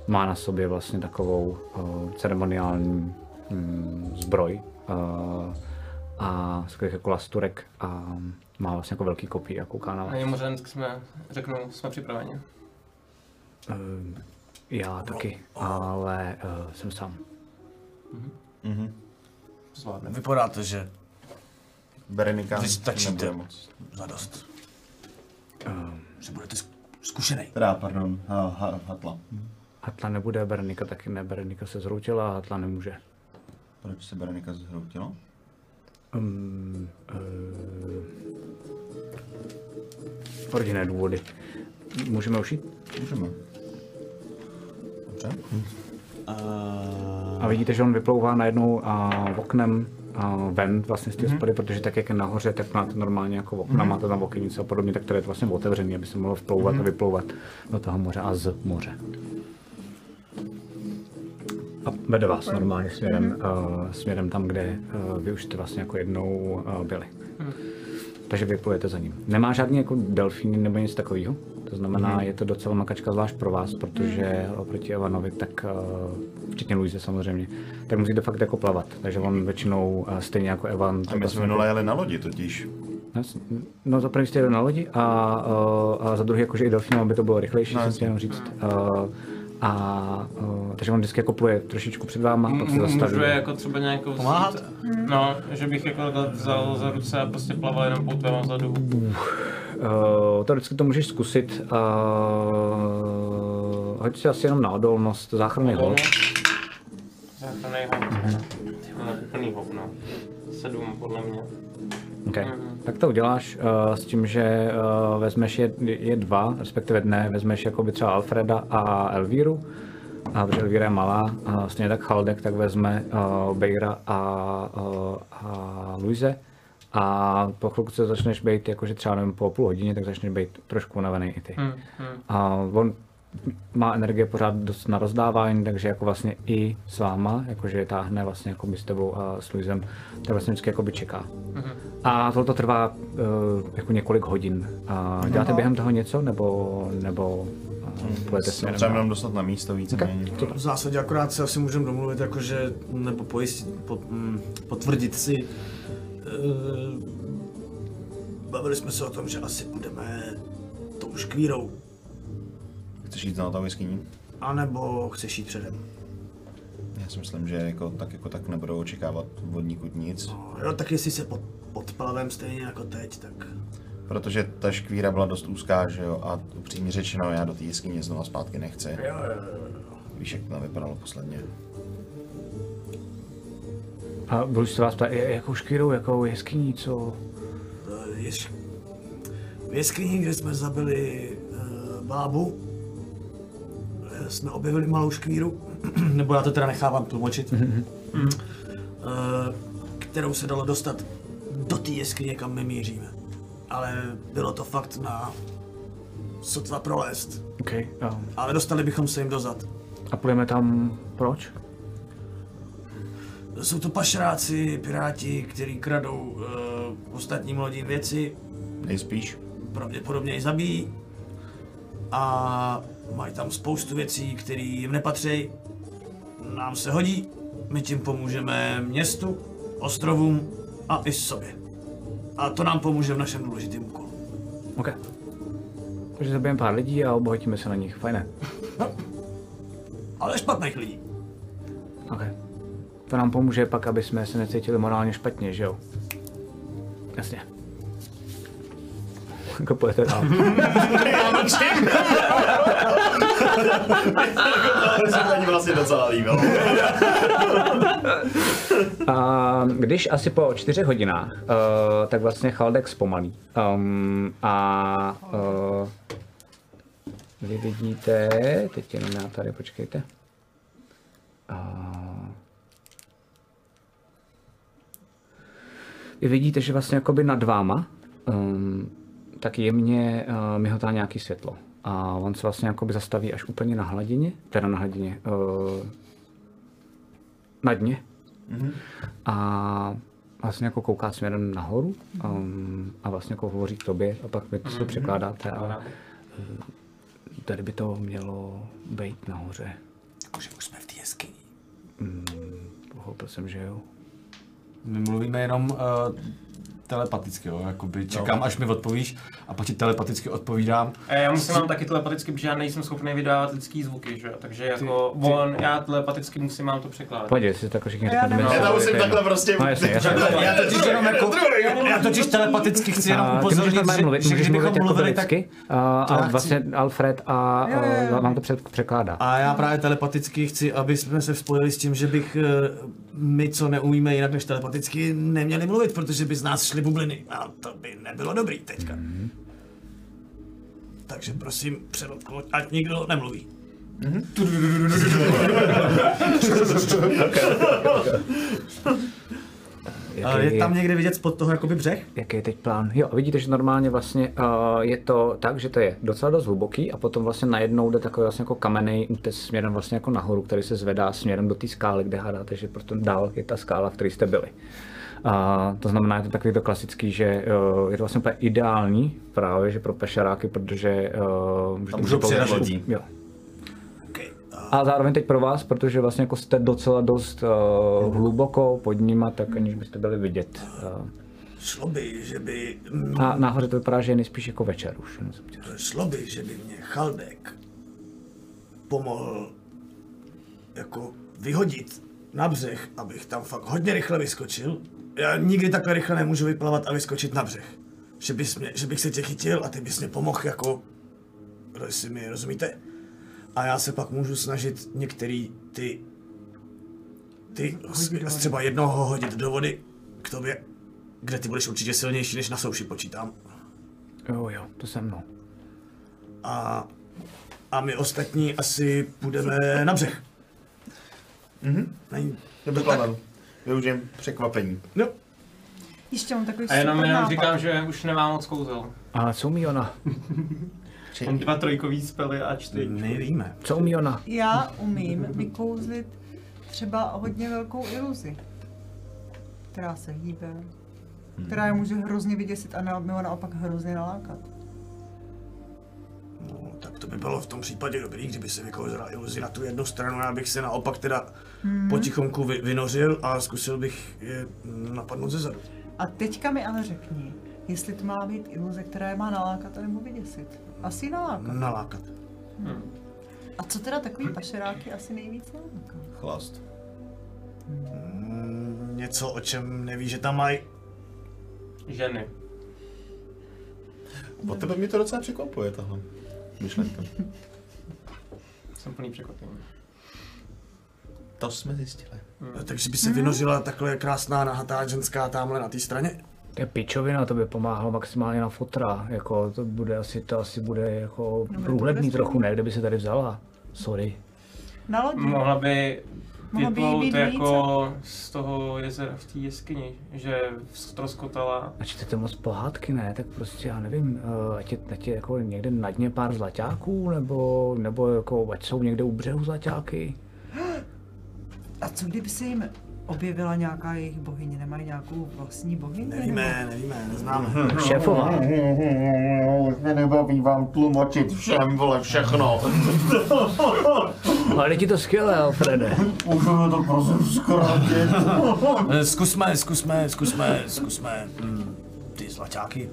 má na sobě vlastně takovou uh, ceremoniální um, zbroj. Uh, a z takových jako lasturek a má vlastně jako velký kopí a kouká na vás. Na něm mořensk jsme, řeknu, jsme připraveni. Uh, já taky, ale uh, jsem sám. Zvládneme. Vypadá to, že Berenika Vy stačíte. nebude moc. za dost. Uh, Že budete zk- zkušený. Teda, pardon, ha, ha, Hatla. Hatla nebude, Berenika taky ne. Berenika se zhroutila a Hatla nemůže. Proč se Berenika zhroutila? Um, uh, rodinné důvody. Můžeme už jít? Můžeme. Dobře. A vidíte, že on vyplouvá najednou a oknem a ven vlastně z té hospody, protože tak jak je nahoře, tak máte normálně jako okna, máte tam okenice a podobně, tak to je vlastně otevřený, aby se mohlo vplouvat a vyplouvat do toho moře a z moře. A vede vás normálně směrem, uh, směrem tam, kde uh, vy už jste vlastně jako jednou uh, byli. Takže vyplujete za ním. Nemá žádný jako delfíny nebo nic takového. To znamená, je to docela makačka zvlášť pro vás, protože oproti Evanovi, tak uh, včetně Luise samozřejmě, tak musíte fakt jako plavat. Takže on většinou uh, stejně jako Evan. A my jsme minule jeli na lodi totiž. No, No za první jste jeli na lodi a, uh, a za druhý jakože i delfínem, aby to bylo rychlejší, No, jsem chtěl jenom říct. Uh, a, uh, takže on vždycky jako pluje trošičku před váma, pak se zastaví. Můžu je jako třeba nějak vzít, Pomáhat? No, že bych jako dal- vzal za ruce a prostě plaval jenom poutvem vzadu. Uh, to vždycky to můžeš zkusit. Uh, hoď si asi jenom na odolnost, záchranný hol. Záchranný hop. No, úplný hop, no. Sedm podle mě. Okay. Tak to uděláš uh, s tím, že uh, vezmeš je, je dva, respektive ne, vezmeš jako by třeba Alfreda a Elvíru. A protože Elvíra je malá, a stejně tak Chaldek, tak vezme uh, Bejra a, uh, a Luise. A po chvilku se začneš být, jakože třeba nevím, po půl hodině, tak začneš být trošku unavený i ty. Hmm, hmm. A on má energie pořád dost na rozdávání, takže jako vlastně i s váma, jakože je táhne vlastně jako s tebou a s Luisem, tak vlastně vždycky jako by čeká. A tohle to trvá uh, jako několik hodin. A děláte během toho něco, nebo, nebo půjdete směrem? Potřebujeme dál? jenom dostat na místo víceméně. V zásadě akorát si asi můžeme domluvit, jakože, nebo pojistit, pot, mm, potvrdit si. Uh, bavili jsme se o tom, že asi budeme tou škvírou. Chceš jít na to jeskyní? A nebo chceš jít předem? Já si myslím, že jako tak, jako tak nebudou očekávat vodníkud nic. No, jo, tak jestli se pod, pod plavem stejně jako teď, tak Protože ta škvíra byla dost úzká, že jo, a upřímně řečeno, já do té jeskyně znova zpátky nechci. jo, jo, jo. Víš, jak to tam vypadalo posledně. A budu se vás ptát, jakou škýrou, jakou jeskyní, co? Eh. V jeskyni, kde jsme zabili uh, bábu, jsme objevili malou škvíru, nebo já to teda nechávám tlumočit, uh, kterou se dalo dostat do té jeskyně, kam my míříme. Ale bylo to fakt na sotva prolézt. OK. Um, Ale dostali bychom se jim dozad. a půjdeme tam, proč? Jsou to pašeráci, piráti, kteří kradou uh, ostatním lodím věci, Nejspíš. pravděpodobně i zabijí. A mají tam spoustu věcí, které jim nepatří. Nám se hodí, my tím pomůžeme městu, ostrovům a i sobě. A to nám pomůže v našem důležitém úkolu. OK. Takže zabijeme pár lidí a obohatíme se na nich. Fajné. Ale špatných lidí. OK. To nám pomůže pak, aby jsme se necítili morálně špatně, že jo? Jasně. Jako pojďte dál. To se mi vlastně docela líbilo. A když asi po čtyřech hodinách, uh, tak vlastně Chaldek zpomalí. Um, a uh, vy vidíte, teď jenom já tady, počkejte. Uh, vy vidíte, že vlastně jakoby nad váma um, tak jemně uh, mihotá nějaký světlo. A on se vlastně jakoby zastaví až úplně na hladině, teda na hladině, uh, na dně. A vlastně jako kouká směrem nahoru um, a vlastně jako hovoří k tobě a pak vy to si překládáte a eh, tady by to mělo být nahoře. Jakože už jsme v té jeskyni. Pochopil jsem, že jo. My mluvíme jenom uh, telepaticky, jo, jakoby čekám, až mi odpovíš a pak ti telepaticky odpovídám. A já musím mám taky telepaticky, protože já nejsem schopný vydávat lidský zvuky, že jo? Takže jako on, já telepaticky musím vám to překládat. Pojď, jestli to jako všichni Já mi- Já to musím takhle prostě... No jasně, jasně. Já totiž jenom jako, já totiž telepaticky chci jenom ty upozornit, že, mluvit, že můžeš kdybychom mluvit jako mluvili, tak... lidsky a, vlastně Alfred a, vám to před, překládá. A já právě telepaticky chci, aby jsme se spojili s tím, že bych eh, my, co neumíme jinak než telepaticky, neměli mluvit, protože by z nás šly bubliny. A to by nebylo dobrý teďka. Takže prosím, přeloď, ať nikdo nemluví. Jaký je tam někde vidět spod toho jakoby břeh? Jaký je teď plán? Jo, vidíte, že normálně vlastně uh, je to tak, že to je docela dost hluboký a potom vlastně najednou jde takový vlastně jako kamenný útes směrem vlastně jako nahoru, který se zvedá směrem do té skály, kde hádáte, že prostě dál je ta skála, v které jste byli. A to znamená, je to takový to klasický, že uh, je to vlastně úplně ideální právě, že pro pešaráky, protože uh, můžou lodí. Jo. A zároveň teď pro vás, protože vlastně jako jste docela dost uh, hluboko pod nima, tak aniž byste byli vidět. Uh, Šlo by, že by... a nahoře to vypadá, že je nejspíš jako večer už. Šlo by, že by mě Chaldek pomohl jako vyhodit na břeh, abych tam fakt hodně rychle vyskočil. Já nikdy takhle rychle nemůžu vyplavat a vyskočit na břeh. Že, bys mě, že bych se tě chytil a ty bys mě pomohl jako... Jestli mi rozumíte? A já se pak můžu snažit některý ty... Ty z- třeba jednoho hodit do vody k tobě, kde ty budeš určitě silnější než na souši počítám. Jo, jo, to se mnou. A, a my ostatní asi půjdeme na břeh. Mhm. Není. Dobrý plán. Využijem překvapení. No. Ještě mám takový A jenom, super jenom nápad. říkám, že už nemám moc kouzel. A co umí ona? Mám dva trojkový spely a čtyři. Nevíme. Co umí ona? Já umím vykouzlit třeba hodně velkou iluzi, která se hýbe, která je může hrozně vyděsit a na- nebo naopak hrozně nalákat. No, tak to by bylo v tom případě dobrý, kdyby se vykouzila iluzi na tu jednu stranu, já bych se naopak teda hmm. potichomku vy, vynořil a zkusil bych je napadnout ze zadu. A teďka mi ale řekni, jestli to má být iluze, která je má nalákat nebo vyděsit. Asi nalákat. Nalákat. A co teda takový pašeráky asi nejvíc naláká? Chlast. Mm, něco, o čem neví, že tam mají. Ženy. Po tebe mě to docela překvapuje, tahle myšlenka. Jsem plný překvapení. To jsme zjistili. Takže by se vynořila takhle krásná nahatá ženská tamhle na té straně? To je pičovina, to by pomáhalo maximálně na fotra. Jako, to bude asi, to asi bude jako průhledný bude trochu, ne, kde by se tady vzala. Sorry. Na lodi. Mohla by vyplout jako z toho jezera v té jeskyni, že ztroskotala. A čtete moc pohádky, ne? Tak prostě já nevím, uh, ať je, ať je jako někde na dně pár zlaťáků, nebo, nebo jako ať jsou někde u břehu zlaťáky. A co kdyby se jim objevila nějaká jejich bohyně? Nemají nějakou vlastní bohyni? Nevíme, nevíme, neznáme. Šéfová. Už mě nebaví vám tlumočit všem, vole, všechno. Ale ti to skvělé, Alfrede. Můžeme to prosím zkrátit. Zkusme, zkusme, zkusme, zkusme. Hmm, ty zlaťáky.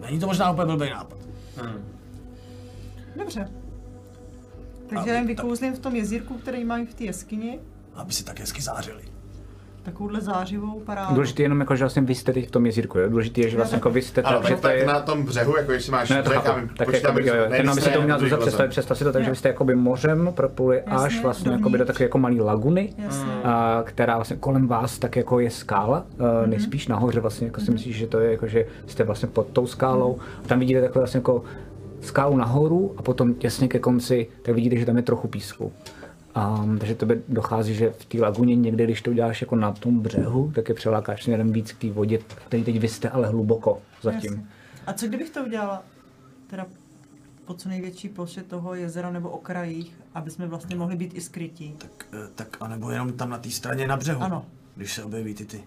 Není to možná úplně blbý nápad. Dobře. Takže jen vykouzlím v tom jezírku, který mají v té jeskyni, Aby si tak hezky zářili. Takovouhle zářivou parádu. Důležité je jenom jako, že vlastně vy jste teď v tom jezírku, jo? Důležité je, že vlastně jako vy jste Ale tak, že tak, to tak je... na tom břehu, jako jestli máš Ne, to břeh, chápu. Tak počítám, jako, jo, jenom aby si to na druhé představit, představ si to tak, že vy jste jakoby mořem propluli až vlastně jakoby do takové jako malé laguny, a, která vlastně kolem vás tak jako je skála, mm nejspíš nahoře vlastně jako si myslíš, že to je jako, že jste vlastně pod tou skálou. A tam vidíte takhle vlastně jako skálu nahoru a potom těsně ke konci, tak vidíte, že tam je trochu písku. Um, takže to by dochází, že v té laguně někde, když to uděláš jako na tom břehu, tak je přelákáš směrem víc k té vodě, který teď vy jste ale hluboko zatím. Jasně. A co kdybych to udělala? Teda po co největší ploše toho jezera nebo okrajích, aby jsme vlastně mohli být i skrytí. Tak, eh, tak anebo jenom tam na té straně na břehu. Ano. Když se objeví ty ty.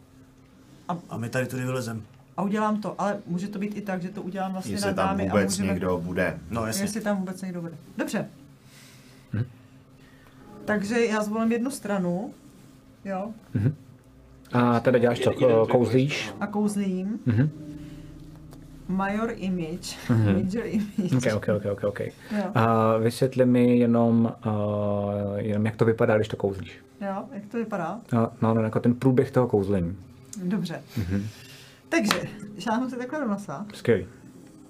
A- A my tady tudy vylezem. A udělám to, ale může to být i tak, že to udělám vlastně Jestli nad tam námi a vůbec můžeme... někdo bude. No jasně. Jestli tam vůbec někdo bude. Dobře. Takže já zvolím jednu stranu, jo, A teda děláš co, ko- kouzlíš? a kouzlím. Mhm. Major image, major image. Ok, ok, ok, ok, ok. Jo. A vysvětli mi jenom, uh, jenom, jak to vypadá, když to kouzlíš. Jo, jak to vypadá? No, no, no jako ten průběh toho kouzlení. Dobře. Mhm. Takže, šáhnu si takhle do nosa, Skvělý.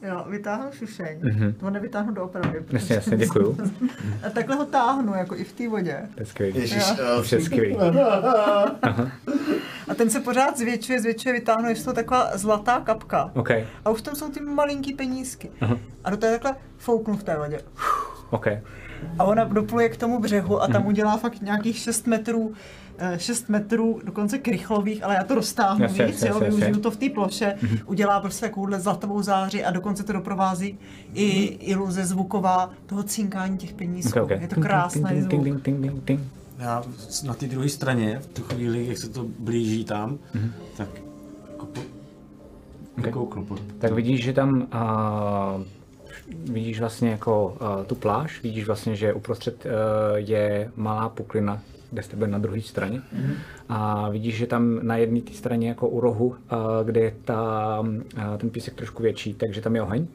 Jo, vytáhnu šušeň, Mhm. to nevytáhnu doopravdy. protože- Jasně, jasně, děkuju. A takhle ho táhnu, jako i v té vodě. To je skvělý. Eh, Už je skvělý. A ten se pořád zvětšuje, zvětšuje, vytáhnu, je toho taková zlatá kapka. OK, A už tam jsou ty malinký penízky. Aha. A do toho takhle fouknu v té vodě. OK. A ona dopluje k tomu břehu a Mhm. tam udělá fakt nějakých 6 metrů, eh, 6 metrů, dokonce krychlových, ale já to roztáhnu Jasně, víc, jasně, jo, jasně, využiju jasně. to v té ploše, udělá prostě takovouhle zlatovou záři a dokonce to doprovází i iluze zvuková toho cinkání těch penízků. OK, OK. Je to krásný Ting, zvuk. ting, ting, ting, ting, ting. Já na té druhé straně, v tu chvíli, jak se to blíží tam, tak jako po... Ok. kouknu po... Tak vidíš, že tam uh, vidíš vlastně jako uh, tu pláž, vidíš vlastně, že uprostřed uh, je malá puklina, kde jste byli na druhé straně. A vidíš, že tam na jedné té straně jako u rohu, uh, kde je ta, uh, ten písek trošku větší, takže tam je oheň.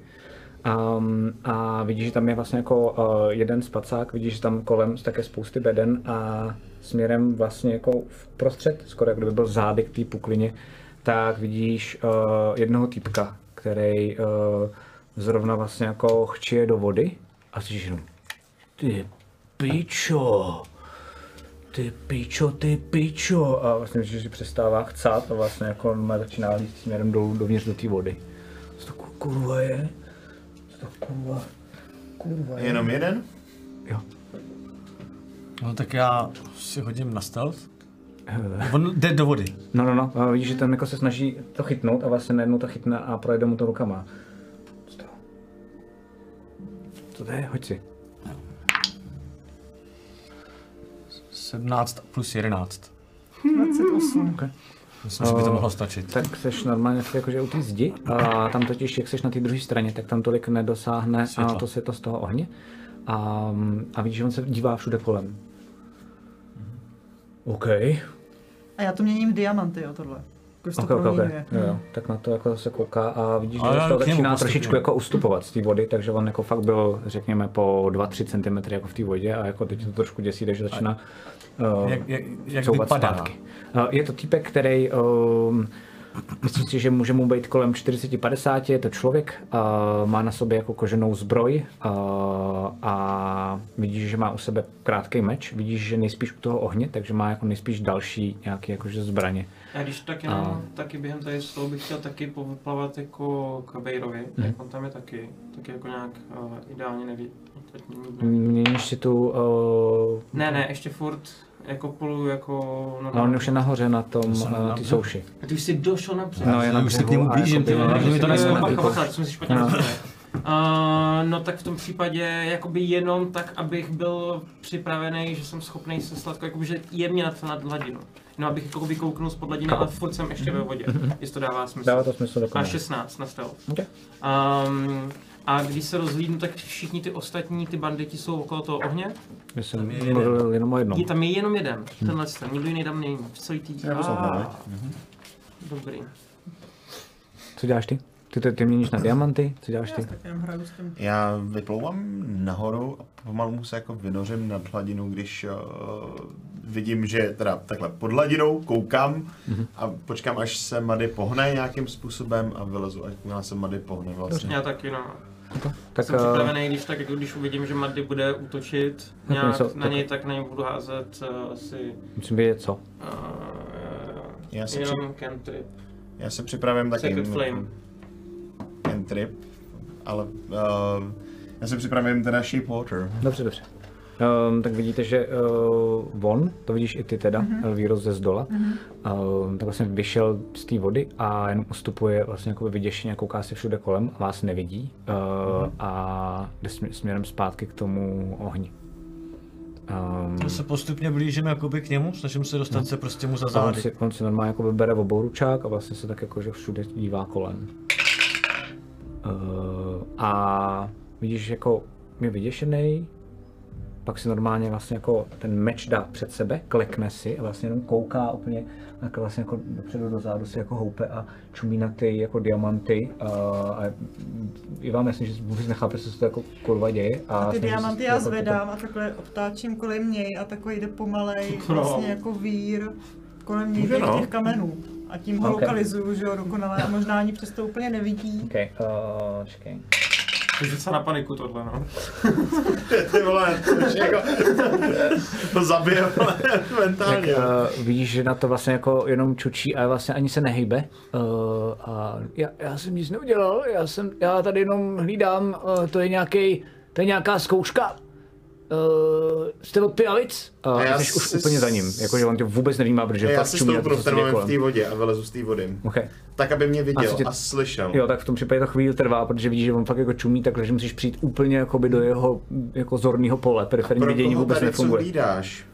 Um, a vidíš, že tam je vlastně jako uh, jeden spacák, vidíš, že tam kolem také spousty beden a směrem vlastně jako vprostřed, skoro jak kdyby byl zády k té puklině, tak vidíš uh, jednoho týpka, který uh, zrovna vlastně jako chčije do vody a slyšíš jenom ty pičo, ty pičo, ty pičo a vlastně že si přestává chcát a vlastně jako má začíná líst směrem dolů dovnitř do té vody. Co to ku- kurva je? Co to kurva, kurva je? Jenom jeden? Jo. No tak já si hodím na stealth. On jde do vody. No, no, no, a vidíš, že ten jako se snaží to chytnout a vlastně najednou to chytne a projede mu to rukama. To? Je? Hoď si. 17 plus 11. 28. Okay. Myslím, že by to mohlo stačit. Tak seš normálně jakože u té zdi a tam totiž, jak seš na té druhé straně, tak tam tolik nedosáhne Světla. a to světlo z toho ohně. A, a vidíš, že on se dívá všude kolem. OK. A já to měním v diamanty, jo, tohle. Jakož to Ok, ok, ok. proměňuje. Jo, jo. Tak na to jako se kouká a vidíš, že němu začíná postupuju. trošičku jako ustupovat z té vody, takže on jako fakt byl, řekněme, po 2-3 cm jako v té vodě a jako teď to trošku děsí, takže začíná uh, Jak, jak, jak vypadá? zpátky. Uh, je to týpek, který um, Myslím si, že může mu být kolem 40-50, je to člověk, a má na sobě jako koženou zbroj a, a vidíš, že má u sebe krátký meč, vidíš, že nejspíš u toho ohně, takže má jako nejspíš další nějaké jakože zbraně. Já když tak jenom, A- taky během tady z toho bych chtěl taky povyplavat jako k Bejrovi, Mhm. jak on tam je taky, taky jako nějak uh, ideálně neví. Měníš si tu, uh, Ne, ne, ještě furt jako polu jako no, on už je nahoře na tom, jsem uh, na- ty souši. A ty už jsi došel napřed. No, na už se k němu a blížím, jakoby- ty vole, mi to nesmí jako- to špatně No. Uh, no tak v tom případě jakoby jenom tak, abych byl připravený, že jsem schopný se sladko, jakoby, že jemně nad, nad hladinu. No abych jako vykouknul spod hladiny, ale furt jsem ještě ve vodě, jestli to dává smysl. Dává to smysl A dokonale. 16 na stealth. Okay. Um, a když se rozhlídnu, tak všichni ty ostatní, ty banditi jsou okolo toho ohně. Já jsem mluvil jenom o jednom. Je tam je jenom jeden, tenhle ten, nikdo jiný tam není. V celý tý... Ah, Dobrý. Co děláš ty? Ty, ty, ty měníš na diamanty? Co děláš ty? Tak jenom hraju s tím. Já vyplouvám nahoru a pomalu se jako vynořím nad hladinu, když uh, vidím, že teda takhle pod hladinou koukám Mhm. a počkám, až se Mady pohne nějakým způsobem a vylezu, až se Mady pohne vlastně. Já taky, no. Tak jsem uh, připravený, když tak, jako když uvidím, že Maddy bude útočit nějak něco- na něj, tak na něj budu házet uh, asi musím vědět co. uh, Já si, jenom cantrip. já si připravím taky Sacred Flame. Trip, ale uh, já si připravím teda Shape Water. Dobře, dobře. Um, tak vidíte, že uh, on, to vidíš i ty teda, mm-hmm. Elvíros ze zdola, mm-hmm. um, tak vlastně vyšel z té vody a jenom ustupuje vlastně jako vyděšeně, kouká se všude kolem, vás nevidí uh, mm-hmm. a jde smě- směrem zpátky k tomu ohni. Um, Já se postupně blížím jakoby k němu, snažím se dostat se prostě mu za a on zády. si, on si normálně jako bere obou ručák a vlastně se tak jako, že všude dívá kolem. Uh, a vidíš, jako je vyděšený, pak si normálně vlastně jako ten meč dá před sebe, klekne si a vlastně jenom kouká úplně takhle vlastně jako dopředu do zádu si jako houpe a čumí na ty jako diamanty a, a je vám jasný, že vůbec nechápe, co se to jako kurva děje. A, A ty diamanty já jako- zvedám a takhle obtáčím kolem něj a takový jde pomalej, vlastně jako vír kolem něj těch, no. těch kamenů. A tím ho Ok. lokalizuju, že jo, dokonale a možná ani přesto úplně nevidí. OK, uh, čekej. Takže se na paniku tohle, no. Ty vole, to jako, to zabije vole, Tak mentálně. uh, vidíš, že na to vlastně jako jenom čučí a vlastně ani se nehejbe. Uh, a já, já jsem nic neudělal, já jsem, já tady jenom hlídám, uh, to je nějaký, to je nějaká zkouška. Uh, jste od pijavic? Uh, A já jsi už úplně za ním, jakože on tě vůbec nevnímá, protože já fakt si stoupnu v ten moment v té vodě a vylezu z té vody. Okay. Tak, aby mě viděl A tě- a slyšel. Jo, tak v tom případě to chvíli trvá, protože vidíš, že on fakt jako čumí takhle, že musíš přijít úplně jakoby do jeho jako zorného pole, periferní vidění koho vůbec tady co nefunguje. hlídáš?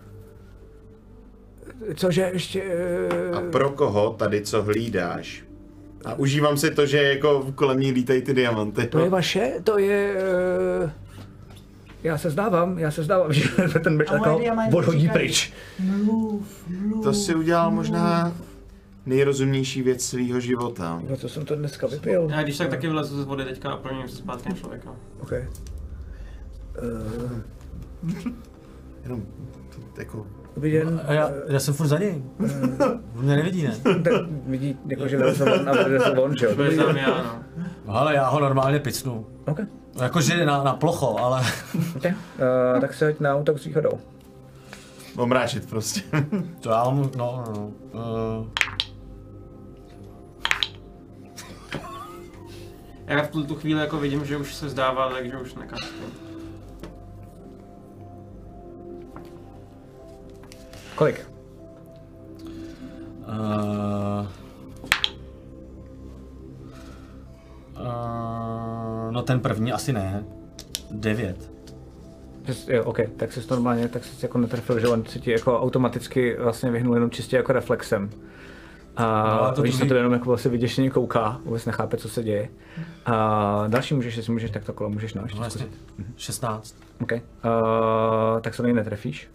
Cože ještě... A Uh, pro koho tady co hlídáš? A užívám si to, že jako kolem ní lítají ty diamanty. To je vaše, to je... Uh, já se zdávám, já se zdávám, že ten meč jako odhodí pryč. Mluv, mluv. To si udělal možná nejrozumnější věc svého života. No co jsem to dneska vypil? Já když tak taky vylezu z vody teďka a proměním se zpátky na člověka. Okay. Jenom jako... Dobrý den. A já, já jsem furt za něj. On mě nevidí, ne? Tak vidí, jako že vyleze von a vyleze von, že jo? No. No, ale já ho normálně picnu. OK. Jakože na, na plocho, ale... okay. Uh, tak se hoď na útok s výhodou. Omráčit prostě. To já mu, no, no, no. Uh, Já v tu, tu chvíli jako vidím, že už se zdává, takže už nekastím. Kolik? uh, uh, no ten první asi ne. Devět. Jo, OK, tak jsi normálně, tak jsi jako netrefil, že on se ti jako automaticky vlastně vyhnul jenom čistě jako reflexem. A No, a to víš, se druhý- to jenom jako vlastně vyděšeně kouká, vůbec nechápe, co se děje. A další můžeš, jestli můžeš, tak to kolo můžeš. No jasně. 16. OK. Uh, tak se do něj netrefíš.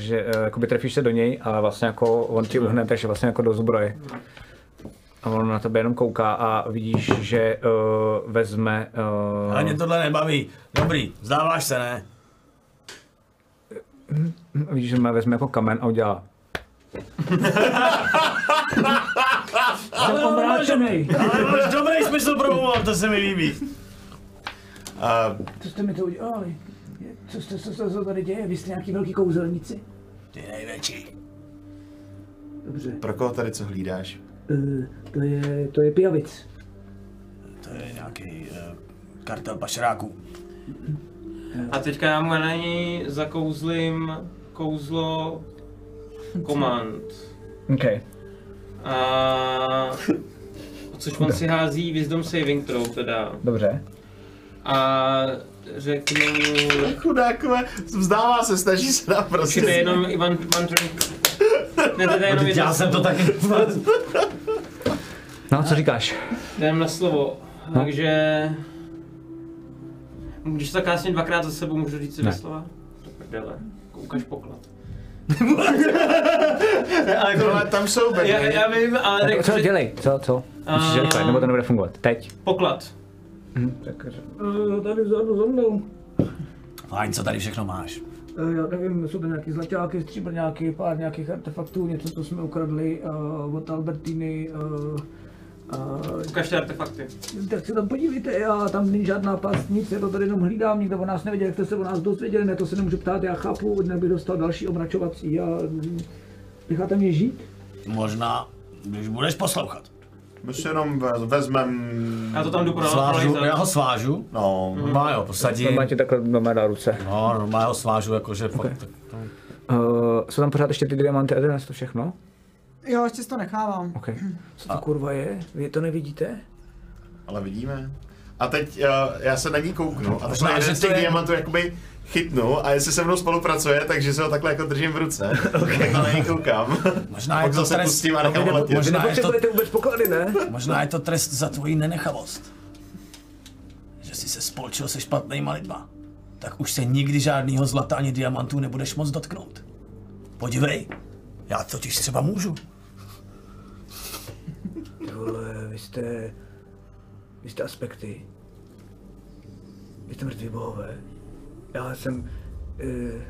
Že uh, jakoby trefíš se do něj, ale vlastně jako on ti uhne, takže vlastně jako do zbroje. A on na tebe jenom kouká a vidíš, že uh, vezme... Uh, Ale mě tohle nebaví. Dobrý, vzdáváš se, ne? vidíš, že má vezme jako kamen a udělá. Jsem omráčený. Ale máš dobrý smysl pro humor, to se mi líbí. A Co jste mi to udělali? Co, jste, co, co, co tady děje? Vy jste nějaký velký kouzelníci? Ty největší. Dobře. pro koho tady co hlídáš? Uh, to je, to je pijavic. To je nějaký uh, kartel pašeráků. A teďka já mu na něj zakouzlím kouzlo komand. OK. A... Což on si hází Wisdom Saving Throw teda. Dobře. A řeknu... Chudákové, vzdává se, snaží se nám prostě. Jenom Ivan, Ivan Ne, to je jenom jedno Já jsem to slovo. taky... No, co říkáš? Jdem na slovo. Takže... Když to kásně dvakrát za sebou, můžu říct si Ne. slova? To prdele. Ukaž poklad. Ale jako, tam jsou bedny. Já, já vím, ale Tak, tak, co dělej? Co, co? Musíš A- rychle, nebo to nebude fungovat. Teď. Poklad. Tak, uh, tady vzadu za mnou. Fajn, co tady všechno máš? Uh, já nevím, jsou to nějaký zlaťáky, stříbrňáky, pár nějakých artefaktů, něco, co jsme ukradli uh, od Albertiny. Uh, uh, Ukažte artefakty. tak se tam podívejte, já tam není žádná past, nic, já to tady jenom hlídám, nikdo o nás nevěděl, jak jste se o nás dozvěděli, ne, to se nemůžu ptát, já chápu, jinak bych dostal další omračovací a necháte mě žít? Možná, když budeš poslouchat. My si jenom ve- vezmem... Já to tam jdu pro Svážu, já ho svážu. No, Normálně ho posadím. Normálně ti takhle normálně na ruce. No, normálně ho svážu, jakože fakt. tak- Uh, jsou tam pořád ještě ty diamanty a dnes to všechno? Jo, ještě si to nechávám. OK. Co to kurva je? Vy to nevidíte? ale vidíme. A teď uh, já se na ní kouknu a takhle jeden že z to těch diamantů jakoby chytnu a jestli se mnou spolupracuje, takže se ho takhle jako držím v ruce. okay. Na něj koukám. Možná je to zase trest, pustím a nechám ho letět. možná je to, vůbec poklady, ne? možná je to trest za tvoji nenechavost. Že jsi se spolčil se špatnýma lidma. Tak už se nikdy žádného zlata ani diamantů nebudeš moc dotknout. Podívej, já totiž třeba můžu. Vole, vy jste... Vy jste aspekty. Vy jste mrtví bohové. Já jsem... Uh,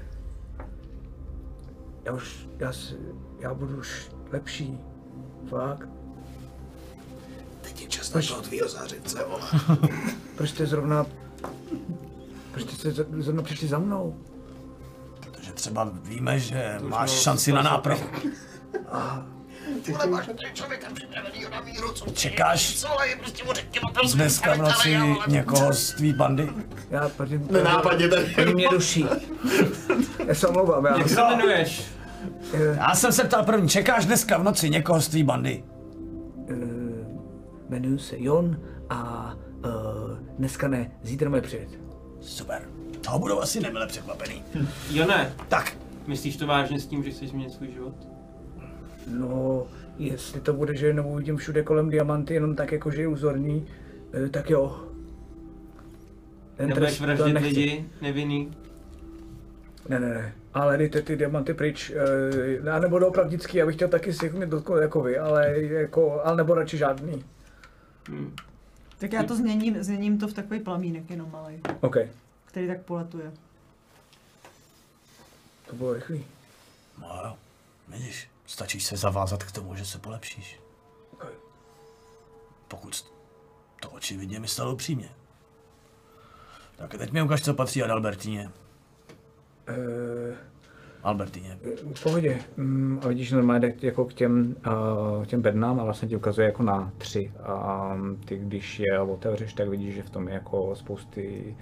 já už... Já, já budu už lepší. Fakt. Teď je čas na toho tvýho zářivce, vole. Proč jste zrovna... Proč jste se zrovna přišli za mnou? Protože třeba víme, že máš šanci na nápravu. Vole, máš tady člověka připravenýho na míru, co Čekáš Co, ale je prostě mu řekněme tam dneska v noci někoho z tvý bandy? Já, protože... Nenápadně tady. Oni mě ruší. Já se omlouvám, já... Jak se jmenuješ? Já jsem se ptal první, čekáš dneska v noci někoho z tvý bandy? Jmenuji se Jon a uh, dneska ne, zítra mě přijet. Super. Toho budou asi nemile překvapený. Jo ne. Tak, Myslíš to vážně s tím, že chceš změnit svůj život? No, jestli to bude, že jenom uvidím všude kolem diamanty, jenom tak jako, že je uzorní, eh, tak jo. Ten Nebudeš vraždit lidi nevinný? Ne, ne, ne. Ale dejte ty diamanty pryč. eh, Já nebudu opravdický, já bych chtěl taky si mě dotknout jako vy, ale, jako, ale nebo radši žádný. Tak já to změním, změním to v takový plamínek jenom malý, OK, který tak poletuje. to bylo rychlý. no jo, vidíš, stačí se zavázat k tomu, že se polepšíš. OK. Pokud to očividně myslel upřímně. Tak teď mi ukaž, co patří Adalbertině. Eh, Albertině. V pohodě. Mm, a vidíš, normálně jako k těm, uh, těm bednám a vlastně ti ukazuje jako na tři. A ty, když je otevřeš, tak vidíš, že v tom je jako spousty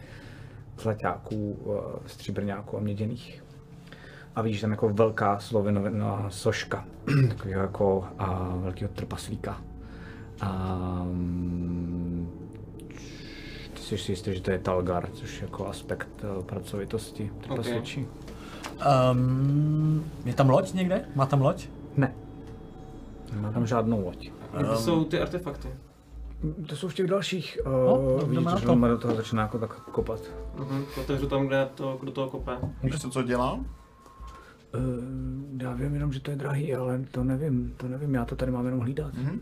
zlaťáků, uh, stříbrňáků a měděných. A vidíš tam jako velká slovenová soška, takového jako uh, velkého trpaslíka. A mm, ty jsi si jistý, že to je Talgar, což je jako aspekt uh, pracovitosti trpasličí. Um, je tam loď někde? Má tam loď? Ne. Nemá tam žádnou loď. Kde jsou ty artefakty? To jsou v těch dalších. Uh, no, vidíte, jdeme na že to. do toho začíná jako tak kopat. Mhm. Otevřu tam, kde to, kdo toho kope. Víš to, co dělá? Uh, já vím jenom, že to je drahý, ale to nevím, to nevím, já to tady mám jenom hlídat. Mm-hmm.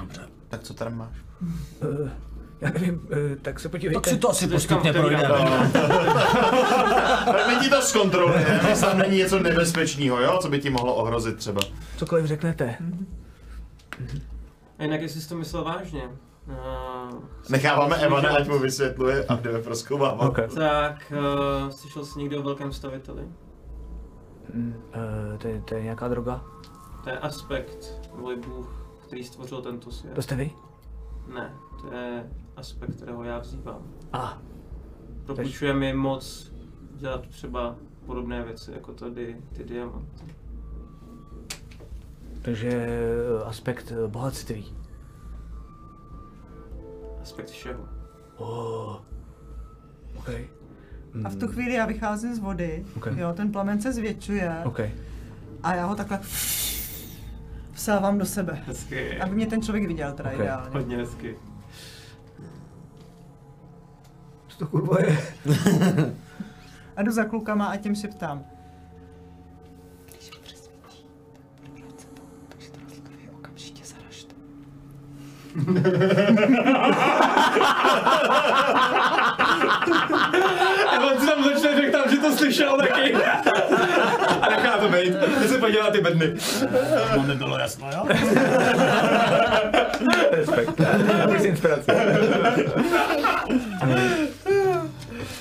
Dobře. Tak co tady máš? Uh, já nevím, uh, tak se podívejte. Tak si to asi postupně projdeme. otevírám. My ti to zkontrolujeme, jestli tam není něco nebezpečného, jo? Co by ti mohlo ohrozit třeba. Cokoliv řeknete. A jinak, jestli jsi to myslel vážně, uh, Necháváme Evana, ať mu vysvětluje a jdeme proskoumávat. Okay. tak uh, slyšel jsi někdy o velkém staviteli? Mm, eh, to, je, to je nějaká droga? To je aspekt, nebo bůh, který stvořil tento svět. To jste vy? Ne, to je aspekt, kterého já vzývám. A, Propůjčuje mi moc dělat třeba podobné věci, jako tady ty diamanty. takže eh, aspekt eh, bohatství. Aspekt všeho. Oh. OK. A v tu chvíli já vycházím z vody, Ok. jo, ten plamen se zvětšuje OK. a já ho takhle vsávám do sebe. Hezky. Aby mě ten člověk viděl teda Ok. ideálně. Hodně hezky. Co to kurva je? A jdu za klukama a těm šeptám. A on si tam začne řekl tam, že to slyšel taky. A nechá to být. Ty se podívá ty bedny. Mám nebylo jasno, jo? Respekt. Plus inspirace.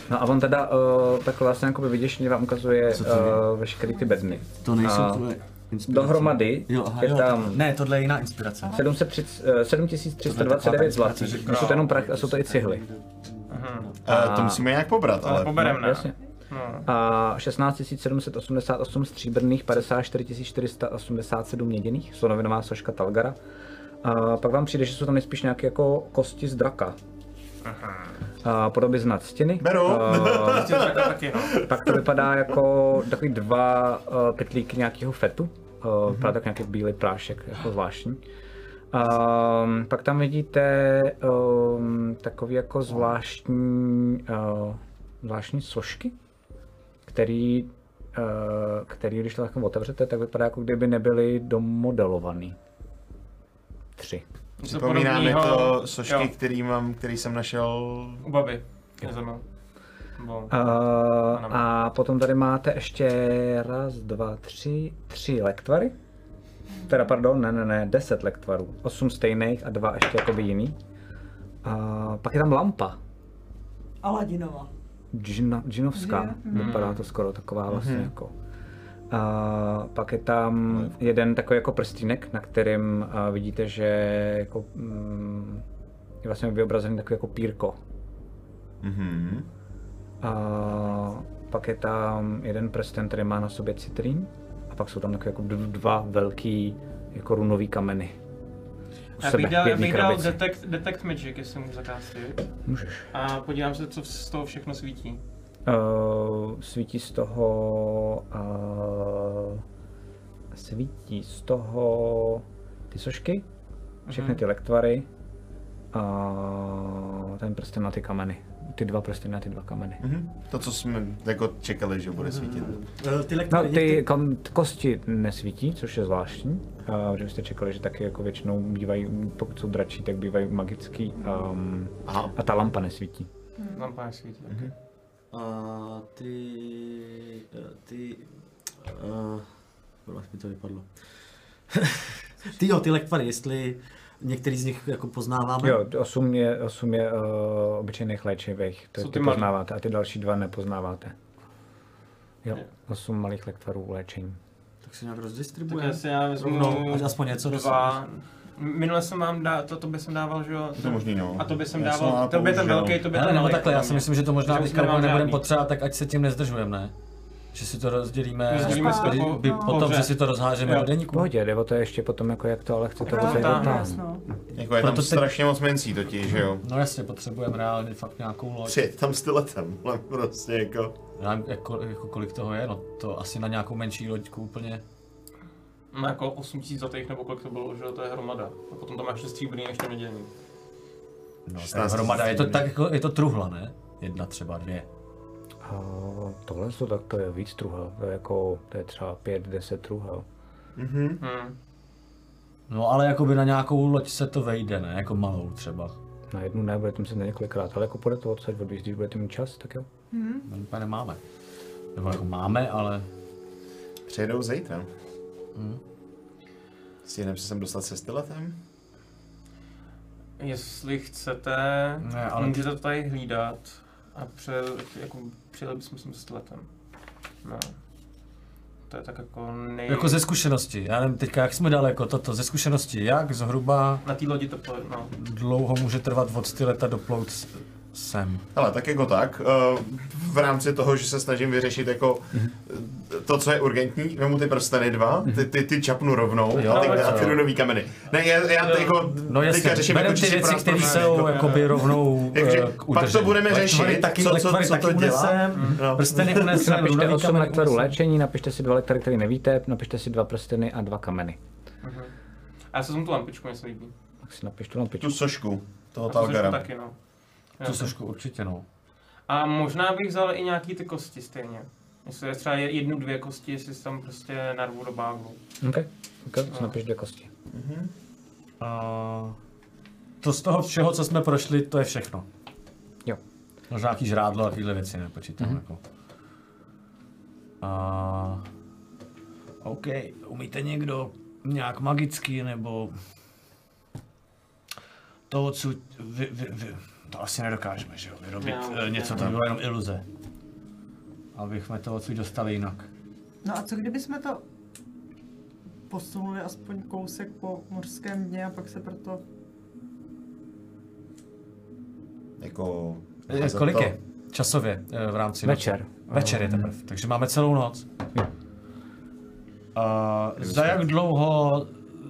No a on teda uh, tak vlastně jako viděšně vám ukazuje uh, veškerý ty bedny. To nejsou A tvoje inspirace. Dohromady Jo, aha, je jo, tam Ne, tohle je jiná inspirace. 730, eh, 7329 zlatých. Jsou to jenom prach a jsou to i cihly. A to musíme nějak pobrat, ale... Poberem, ne? Jasně. A 16 788 stříbrných, 54 487 měděných, slonovinová soška Talgara. A pak vám přijde, že jsou tam nejspíš nějaké jako kosti z draka. A podoby z nadstěny. Beru. A, taky, no. pak to vypadá jako takový dva uh, pytlíky nějakého fetu. Uh, vypadá tak nějaký bílý prášek, jako zvláštní. Um, pak tam vidíte um, takový jako zvláštní, uh, zvláštní sošky, který, uh, který, když to takhle otevřete, tak vypadá jako kdyby nebyly domodelovaný. Tři. Připomíná mi to sošky, jo. který mám, který jsem našel... U baby. Bo. Uh, a potom tady máte ještě raz, dva, tři, tři lektvary. Teda pardon, ne, ne, ne, deset lektvarů. Osm stejných a dva ještě jakoby jiný. A pak je tam lampa. Aladinova. Džina, džinovská. Je? Vypadá to skoro taková vlastně jako. A pak je tam jeden takový jako prstínek, na kterém a, vidíte, že jako, mm, je vlastně vyobrazený takový jako pírko. Mhm. A pak je tam jeden prsten, který má na sobě citrín. A pak jsou tam takové jako dva velký jako runový kameny. U Já sebe, bych dal, v já bych dal detect, detect Magic, jestli můžu zakástit. Můžeš. A podívám se, co z toho všechno svítí. Uh, svítí z toho... Uh, svítí z toho ty sošky, všechny Mhm. ty lektvary a ten prsten na ty kameny. Ty dva prsty na ty dva kameny. Mhm. To, co jsme jako čekali, že bude svítit. Eh, Ty No, ty kosti nesvítí, což je zvláštní. Uh, že jste čekali, že taky jako většinou bývají, pokud jsou dračí, tak bývají magický. Um, Aha. a ta lampa nesvítí. Lampa nesvítí. Mhm. A ty... eh, ty... Uh, mi to vypadlo. ty jo, ty lektvary, jestli některý z nich jako poznáváme? Jo, osm je, osm je uh, obyčejných léčivých, to ty, poznáváte, a ty další dva nepoznáváte. Jo, osm malých lektvarů léčení. Tak se nějak Tak rozdistribujeme. já si já vezmu No, aspoň něco dva. Minule jsem vám dá, to, to by jsem dával, že jo? To možný, no. A to by jsem Já dával, to by ten velký, to by Ale ten nebo malý. takhle, já si myslím, že to možná teďka nebudeme potřebovat, tak ať se tím nezdržujeme, ne? Že si to rozdělíme, Rozdělíme si to by- po- by, po potom, že si to rozhážeme Jo. do V deníku. pohodě, jde o to ještě potom, jako jak to ale chcete Právě, rozejít tam. Jako je tam Proto strašně moc mincí totiž, že jo. No jasně, potřebujeme reálně fakt nějakou loď. Přijet tam s tyletem, ale prostě jako... Já nevím, jako, jako kolik toho je, no to asi na nějakou menší loďku úplně. No jako 8000 zlatých nebo kolik to bylo, že to je hromada. A potom tam máš ještě stříbrný ještě nedělní. No, 16 hromada, je to tisíc tak jako, je to truhla, ne? Jedna třeba, dvě. A tohle to, tak to je víc truhel, to je jako, to je třeba pět, deset truhel. Mhm. Hmm. No ale jakoby na nějakou loď se to vejde, ne? Jako malou třeba. Na jednu ne, budete muset na několikrát, ale jako půjde to odsaď odvíz, když budete mít čas, tak jo. No, úplně nemáme. Nebo jako máme, ale Přijedou zítra. Stihneme se sem dostat se styletem? Jestli chcete, Ne, ale- můžete to tady hlídat a pře, jako, přijeli bychom sem s letem. No. To je tak jako nej... Jako ze zkušenosti, já nevím teďka, jak jsme daleko toto, ze zkušenosti, jak zhruba Na té lodi to po, no. dlouho může trvat od styleta doplout sem. Ale tak jako tak, eh, v rámci toho, že se snažím vyřešit jako Mhm. eh, to, co je urgentní, vemu ty prsteny dva, ty, ty, ty čapnu rovnou Jo, a ty, a ty nový kameny. Ne, já, já jako No jasně, teďka řeším jako ty čistě věci, které jsou jako- jakoby rovnou Takže eh, k pak to budeme řešit, taky, co- co- co to dělá. unesem, No. prsteny unesem, Napište runavý 8 kamen lektorů léčení, napište si dva lektory, které nevíte, napište si dva prsteny a dva kameny. Mhm. A já se tu lampičku, mě se líbí. Tak si napište lampičku. Tu sošku toho Talgara. taky, no. Tu Jo. sošku určitě no. A možná bych vzal i nějaký ty kosti stejně. Jestli je třeba jednu, dvě kosti, jestli si tam prostě narvu do báglu. OK, OK, si napiš dvě kosti. A to z toho všeho, co jsme prošli, to je všechno. Jo. Možná nějaký žrádlo a tyhle věci nepočítám. Mhm. Jako. A... OK, umíte někdo nějak magicky nebo to odsud vy, vy, vy, to asi nedokážeme, že jo, vyrobit Já, eh, něco, to by bylo jenom iluze. Abychom to odsud dostali jinak. No a co kdybychom to posunuli aspoň kousek po mořském dně a pak se proto... Jako... Eh, Kolik to- je časově eh, v rámci noci? Večer. Večer je teprve, takže máme celou noc. A za jak dlouho...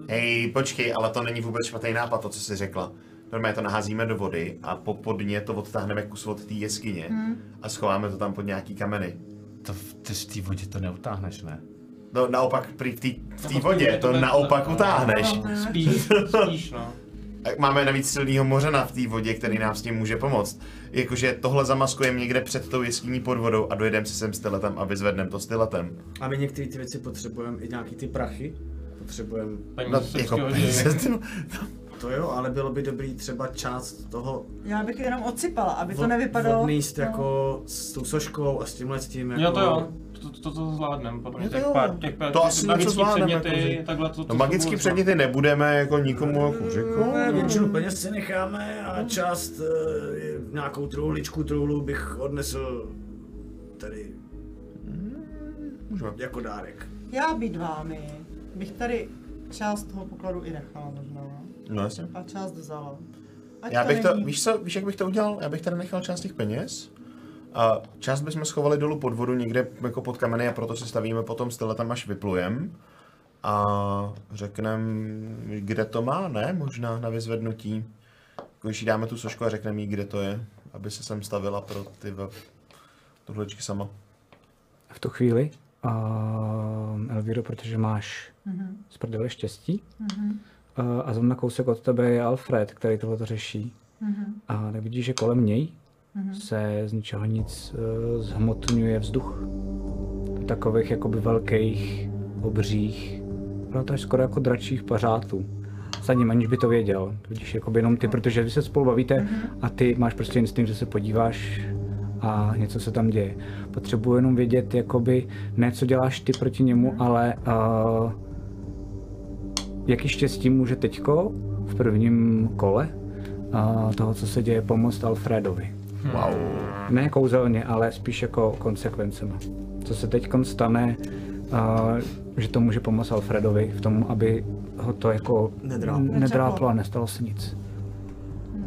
Hej, počkej, ale to není vůbec špatný nápad, to, co jsi řekla. Normálně to naházíme do vody a po podně to odtáhneme kus od té jeskyně a schováme to tam pod nějaký kameny. To v, ty v té vodě to neutáhneš, ne? No naopak prý v té No, vodě to to naopak utáhneš. Spíš, spíš, no. A Máme navíc silného mořena v té vodě, který nám s tím může pomoct. Jakože tohle zamaskujeme někde před tou jeskyní pod vodou a dojedeme si sem styletem a vyzvedneme to styletem. A my některé ty věci potřebujeme, i nějaký ty prachy. Potřebujeme, Paní No, no, jako, jako, to jo, ale bylo by dobrý třeba část toho Já bych jenom odsypala, aby to nevypadalo... odníst no. jako s tou soškou a s tímhle s tím jako... Jo, to jo. To, to, to zvládneme, to těch jo. pár, těch pár To těch asi magický zvládneme, předměty, jako, takhle to, to No magický předměty nebudeme jako nikomu jako řekl. No, většinu peněz si necháme a část uh, nějakou truhličku truhlu bych odnesl tady Můžeme. jako dárek. Já být vámi bych tady část toho pokladu i nechala možná. No jasně. A část vzala. Ať Já bych to, není- víš co, víš jak bych to udělal? Já bych tady nechal část těch peněz a část bychom schovali dolů pod vodu někde jako pod kameny a proto si stavíme potom style tam až vyplujem a řekneme, kde to má, ne? Možná na vyzvednutí. Když jí dáme tu sošku a řekneme jí, kde to je, aby se sem stavila pro ty v- tuhličky sama. V tu chvíli, uh, Elviro, protože máš Mhm. z prdele štěstí, uh, a zrovna kousek od tebe je Alfred, který tohle to řeší. Mhm. A tak vidíš, že kolem něj se z ničeho nic uh, zhmotňuje vzduch. Takových jakoby velkých, obřích, no to je skoro jako dračích pařátů. Za ním, aniž by to věděl. Vidíš jakoby jenom ty, protože vy se spolu bavíte a ty máš prostě instinkt, že se podíváš a něco se tam děje. Potřebuji jenom vědět, jakoby, ne co děláš ty proti němu, ale uh, jaký štěstí může teďko v prvním kole uh, toho, co se děje, pomoct Alfredovi. Wow. Ne kouzelně, ale spíš jako konsekvencema. Co se teď stane, uh, že to může pomoct Alfredovi v tom, aby ho to jako Nedráplo. nedráplo a nestalo se nic.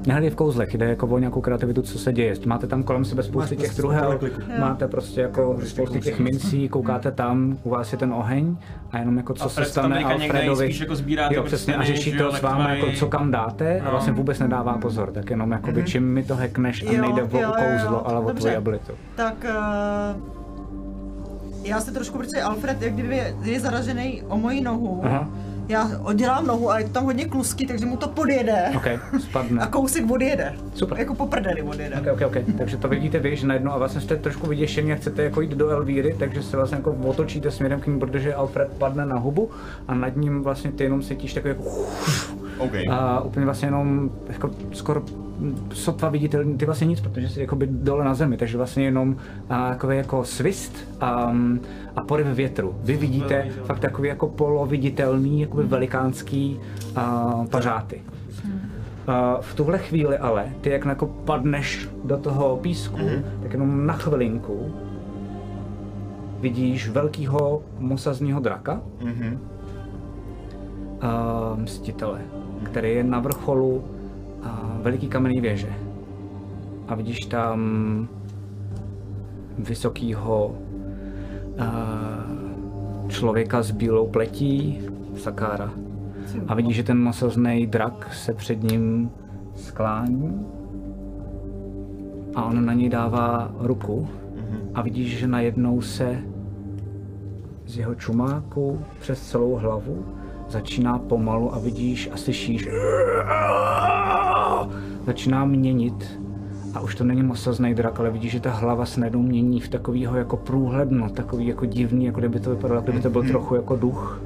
Nehledě v kouzlech, jde jako o nějakou kreativitu, co se děje. Máte tam kolem sebe spousty Máš těch prostě truhel, spoustu kliků. máte prostě jako spousty těch mincí, koukáte tam, u vás je ten oheň a jenom jako co Alfred se tam stane Alfredovi. spíš jako jo, přesně, a řeší to s váma, lektvary. jako co kam dáte a No. vlastně vůbec nedává pozor, tak jenom jakoby čím mi to hackneš a nejde o kouzlo, ale o tvoji abilitu. Tak uh, já se trošku, protože Alfred jak kdyby je, je zaražený o moji nohu. Aha. Já oddělám nohu a je to tam hodně klusky, takže mu to podjede. OK, spadne. A kousek odjede. Super. Jako po prdeli odjede. Ok, ok, ok. Takže to vidíte vy, že najednou a vlastně jste trošku vyděšení a chcete jako jít do Elvíry, takže se vlastně jako otočíte směrem k ní, protože Alfred padne na hubu a nad ním vlastně ty jenom cítíš takový jako OK. a úplně vlastně jenom jako skoro sotva viditelný, ty vlastně nic, protože jsi jakoby dole na zemi, takže vlastně jenom a, takový jako svist a, a poryv větru. Vy vidíte fakt takový jako poloviditelný, jakoby velikánský a, pařáty. A v tuhle chvíli ale, ty jak jako padneš do toho písku, tak jenom na chvilinku vidíš velkýho mosazního draka, Mhm. a mstitele, který je na vrcholu a, veliký kamenný věže. A vidíš tam vysokýho a, člověka s bílou pletí, Sakára. A vidíš, že ten mosazný drak se před ním sklání a on na něj dává ruku a vidíš, že najednou se z jeho čumáku přes celou hlavu začíná pomalu a vidíš a slyšíš. Začíná měnit. A už to není mosazný drak, ale vidíš, že ta hlava se najednou mění v takovýho jako průhledno, takový jako divný, jako kdyby to vypadalo, kdyby to byl trochu jako duch.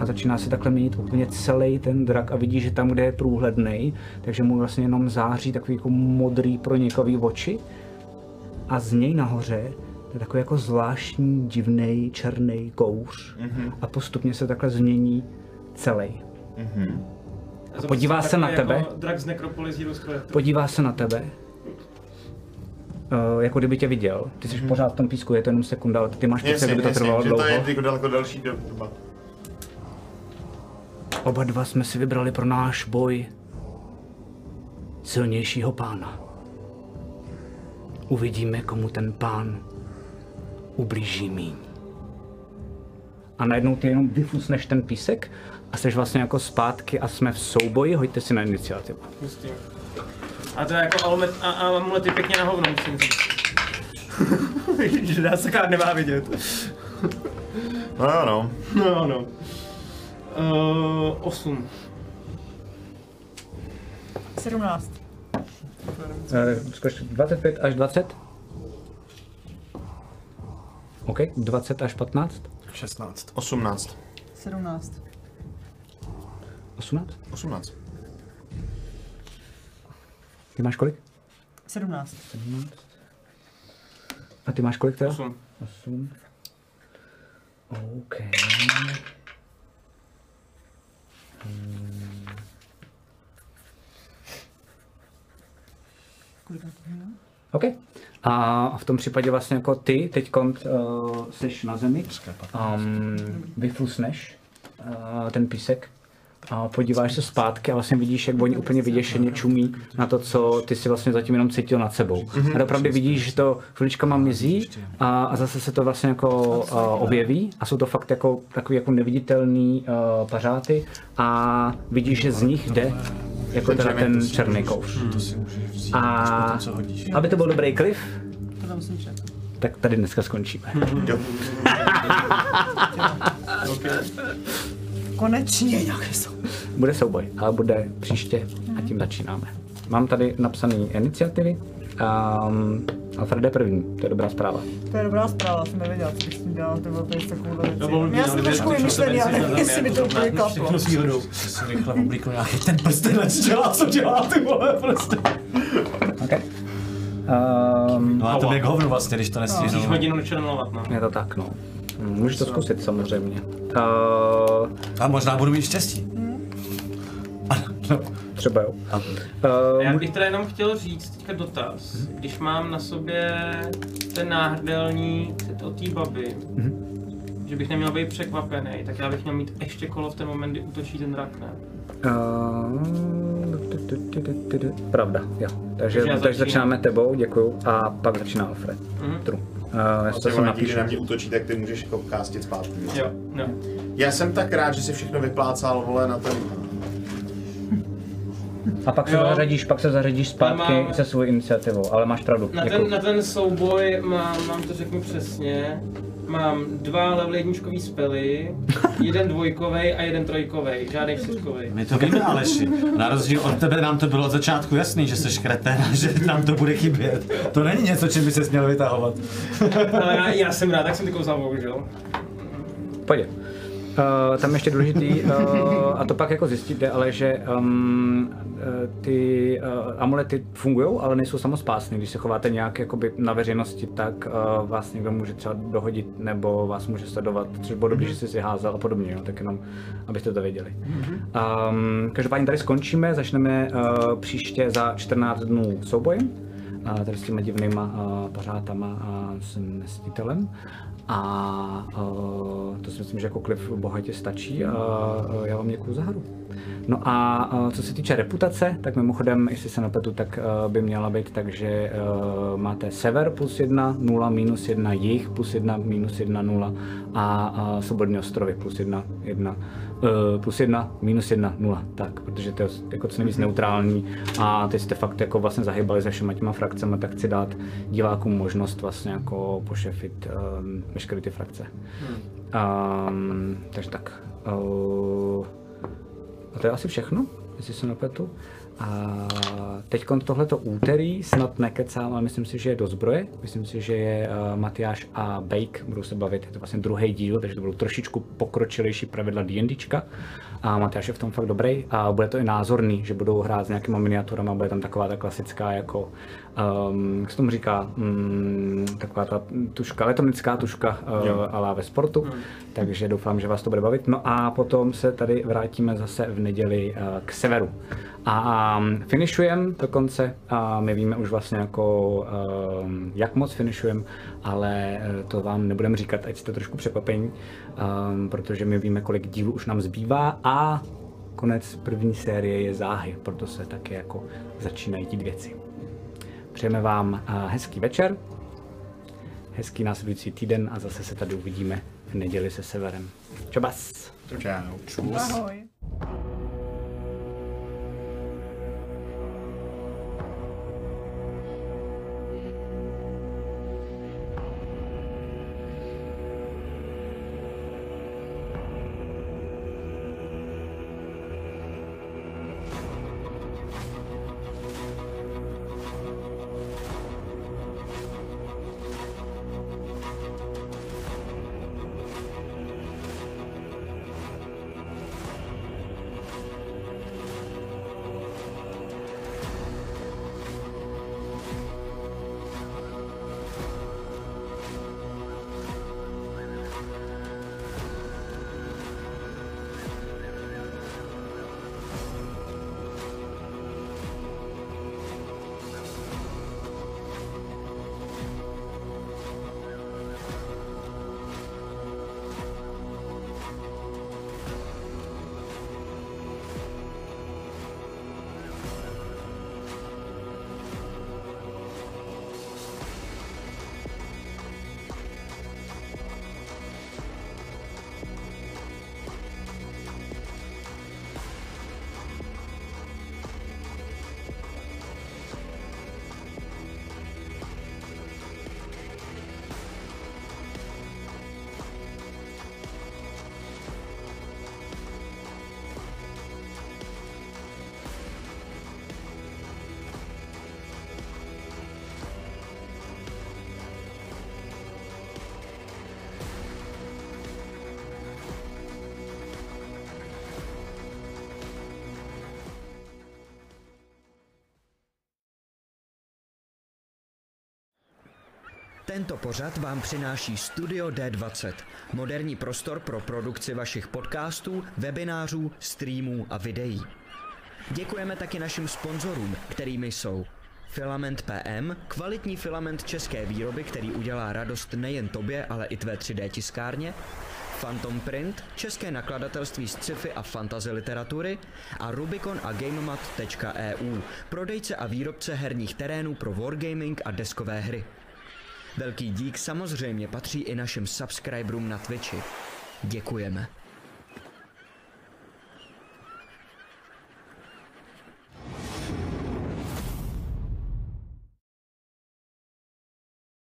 A začíná se takhle měnit úplně celý ten drak a vidíš, že tam, kde je průhledný, takže mu vlastně jenom září takový jako modrý pronikavý oči. A z něj nahoře to je takový jako zvláštní, divný, černý kouř a postupně se takhle změní celý. A podívá se na tebe. Jako drak z Square. Podívá se na tebe, uh, jako kdyby tě viděl. Ty jsi pořád v tom písku, je to jenom sekunda, ale ty máš pocit, kdyby to trvalo že dlouho. to je jako daleko další doba. Oba dva jsme si vybrali pro náš boj silnějšího pána. Uvidíme, komu ten pán ublíží míň. A najednou ty jenom vyfusneš ten písek a jsi vlastně jako zpátky a jsme v souboji, hoďte si na iniciativu. Hustý. A to je jako amulet, a, a amulety pěkně na hovno, musím říct. Že dá se kár nemá vidět. No jo, no. No, no. Uh, 8. 17. Uh, zkuš 25 až 20? OK, 20 až 15? 16. 18. 17. 18? 18. Ty máš kolik? 17. A ty máš kolik teda? 8. 8. OK. OK. A v tom případě vlastně jako ty teď uh, jsi na zemi, um, vyflusneš uh, ten písek a podíváš se zpátky a vlastně vidíš, jak oni úplně vyděšeně čumí na to, co ty si vlastně zatím jenom cítil nad sebou. A opravdu vidíš, že to chviličkama mizí a, a zase se to vlastně jako uh, objeví a jsou to fakt jako takový jako neviditelný uh, pařáty a vidíš, že z nich jde jako teda ten černý kouř. A aby to byl dobrý klif, tak tady dneska skončíme. Konečně nějaké jsou. Bude souboj, ale bude příště a tím začínáme. Mám tady napsané iniciativy. Um, Alfred je první, to je dobrá zpráva. To je dobrá zpráva, jsem nevěděla, co bych s tím dělal, to bylo to takovou věci. byl Já jsem trošku vymyšlený, ale nevím, jestli mi to úplně klaplo. Všechno s výhodou. Si rychle oblíknu nějaký ten prstenec, dělá, co dělá, ty vole, prostě. Okay. Um, No a to je hovnu vlastně, když to Musíš nestihnu. hodinu nečlenovat, no. je to tak, no. Hm, Můžeš to zkusit samozřejmě. Uh, A možná budu mít štěstí. Třeba jo. Uh, Já bych teda jenom chtěl říct teďka dotaz. Když mám na sobě ten náhrdelník od té baby, že bych neměl být překvapený, tak já bych měl mít ještě kolo v ten moment, kdy útočí ten drak, ne? uh, pravda, jo. Takže, Takže já takže začínám. začínáme tebou, děkuju, a pak začíná Alfred. Mhm. True. Uh, já Vlastně to ono, napíšu. když na mě útočí, tak ty můžeš jako kástit zpátky. Jo, jo. Já jsem tak rád, že si všechno vyplácal, vole, na ten... A pak se Jo. zařadíš, pak se zařadíš zpátky mám- se svou iniciativou, ale máš pravdu. Na děkuju. ten, na ten souboj mám, mám to řeknu přesně, mám dva level jedničkový spely, jeden dvojkovej a jeden trojkovej, žádný čtyřkovej. My to víme, Aleši. Na rozdíl od tebe nám to bylo od začátku jasný, že jsi kretén a že nám to bude chybět. To není něco, čím by se měl vytahovat. Ale já, já jsem rád, tak jsem ty kouzla použil. Pojď. Uh, tam ještě důležitý, uh, a to pak jako zjistíte, ale že um, ty uh, amulety fungují, ale nejsou samospásné. Když se chováte nějak jakoby na veřejnosti, tak uh, vás někdo může třeba dohodit nebo vás může sledovat, což bylo dobrý, že jsi si házel a podobně, jo, tak jenom abyste to věděli. Um, každopádně tady skončíme, začneme uh, příště za 14 dnů soubojem, uh, tady s těma divnýma uh, pařátama a s mestitelem. A uh, to si myslím, že jako klip bohatě stačí a uh, já vám děkuju za hru. No a uh, co se týče reputace, tak mimochodem, jestli se napletu, tak uh, by měla být tak, že uh, máte sever plus 1, 0, minus 1, jih plus 1, minus 1, 0 a uh, svobodné ostrovy plus 1, 1 Uh, plus jedna, minus jedna, nula, tak, protože to je jako co nejvíc neutrální a teď jste fakt jako vlastně zahybali se všema těma frakcemi, tak chci dát divákům možnost vlastně jako pošefit um, veškeré ty frakce. Um, takže tak. Uh, a to je asi všechno, jestli se nepletu. A teď tohleto úterý, snad nekecám, ale myslím si, že je do zbroje. Myslím si, že je uh, Matyáš a Bake, budou se bavit, je to vlastně druhý díl, takže to budou trošičku pokročilejší pravidla D&Dčka. A Matyáš je v tom fakt dobrý a bude to i názorný, že budou hrát s nějakýma miniaturama, bude tam taková ta klasická jako, um, jak se tomu říká, um, taková ta tuška, letonická tuška uh, ale ve sportu, mm. takže doufám, že vás to bude bavit. No a potom se tady vrátíme zase v neděli uh, k severu. A um, finišujeme dokonce, a my víme už vlastně jako, um, jak moc finišujeme, ale uh, to vám nebudeme říkat, ať jste trošku překvapení, um, protože my víme, kolik dílů už nám zbývá a konec první série je záhy, proto se taky jako začínají ty věci. Přejeme vám uh, hezký večer, hezký následující týden a zase se tady uvidíme v neděli se severem. Čobas! Čau. Ahoj. Tento pořad vám přináší Studio D20, moderní prostor pro produkci vašich podcastů, webinářů, streamů a videí. Děkujeme taky našim sponzorům, kterými jsou Filament PM, kvalitní filament české výroby, který udělá radost nejen tobě, ale i tvé 3D tiskárně, Phantom Print, české nakladatelství z sci-fi a fantasy literatury a Rubicon a GameMat.eu, prodejce a výrobce herních terénů pro wargaming a deskové hry. Velký dík samozřejmě patří i našim subscriberům na Twitchi. Děkujeme.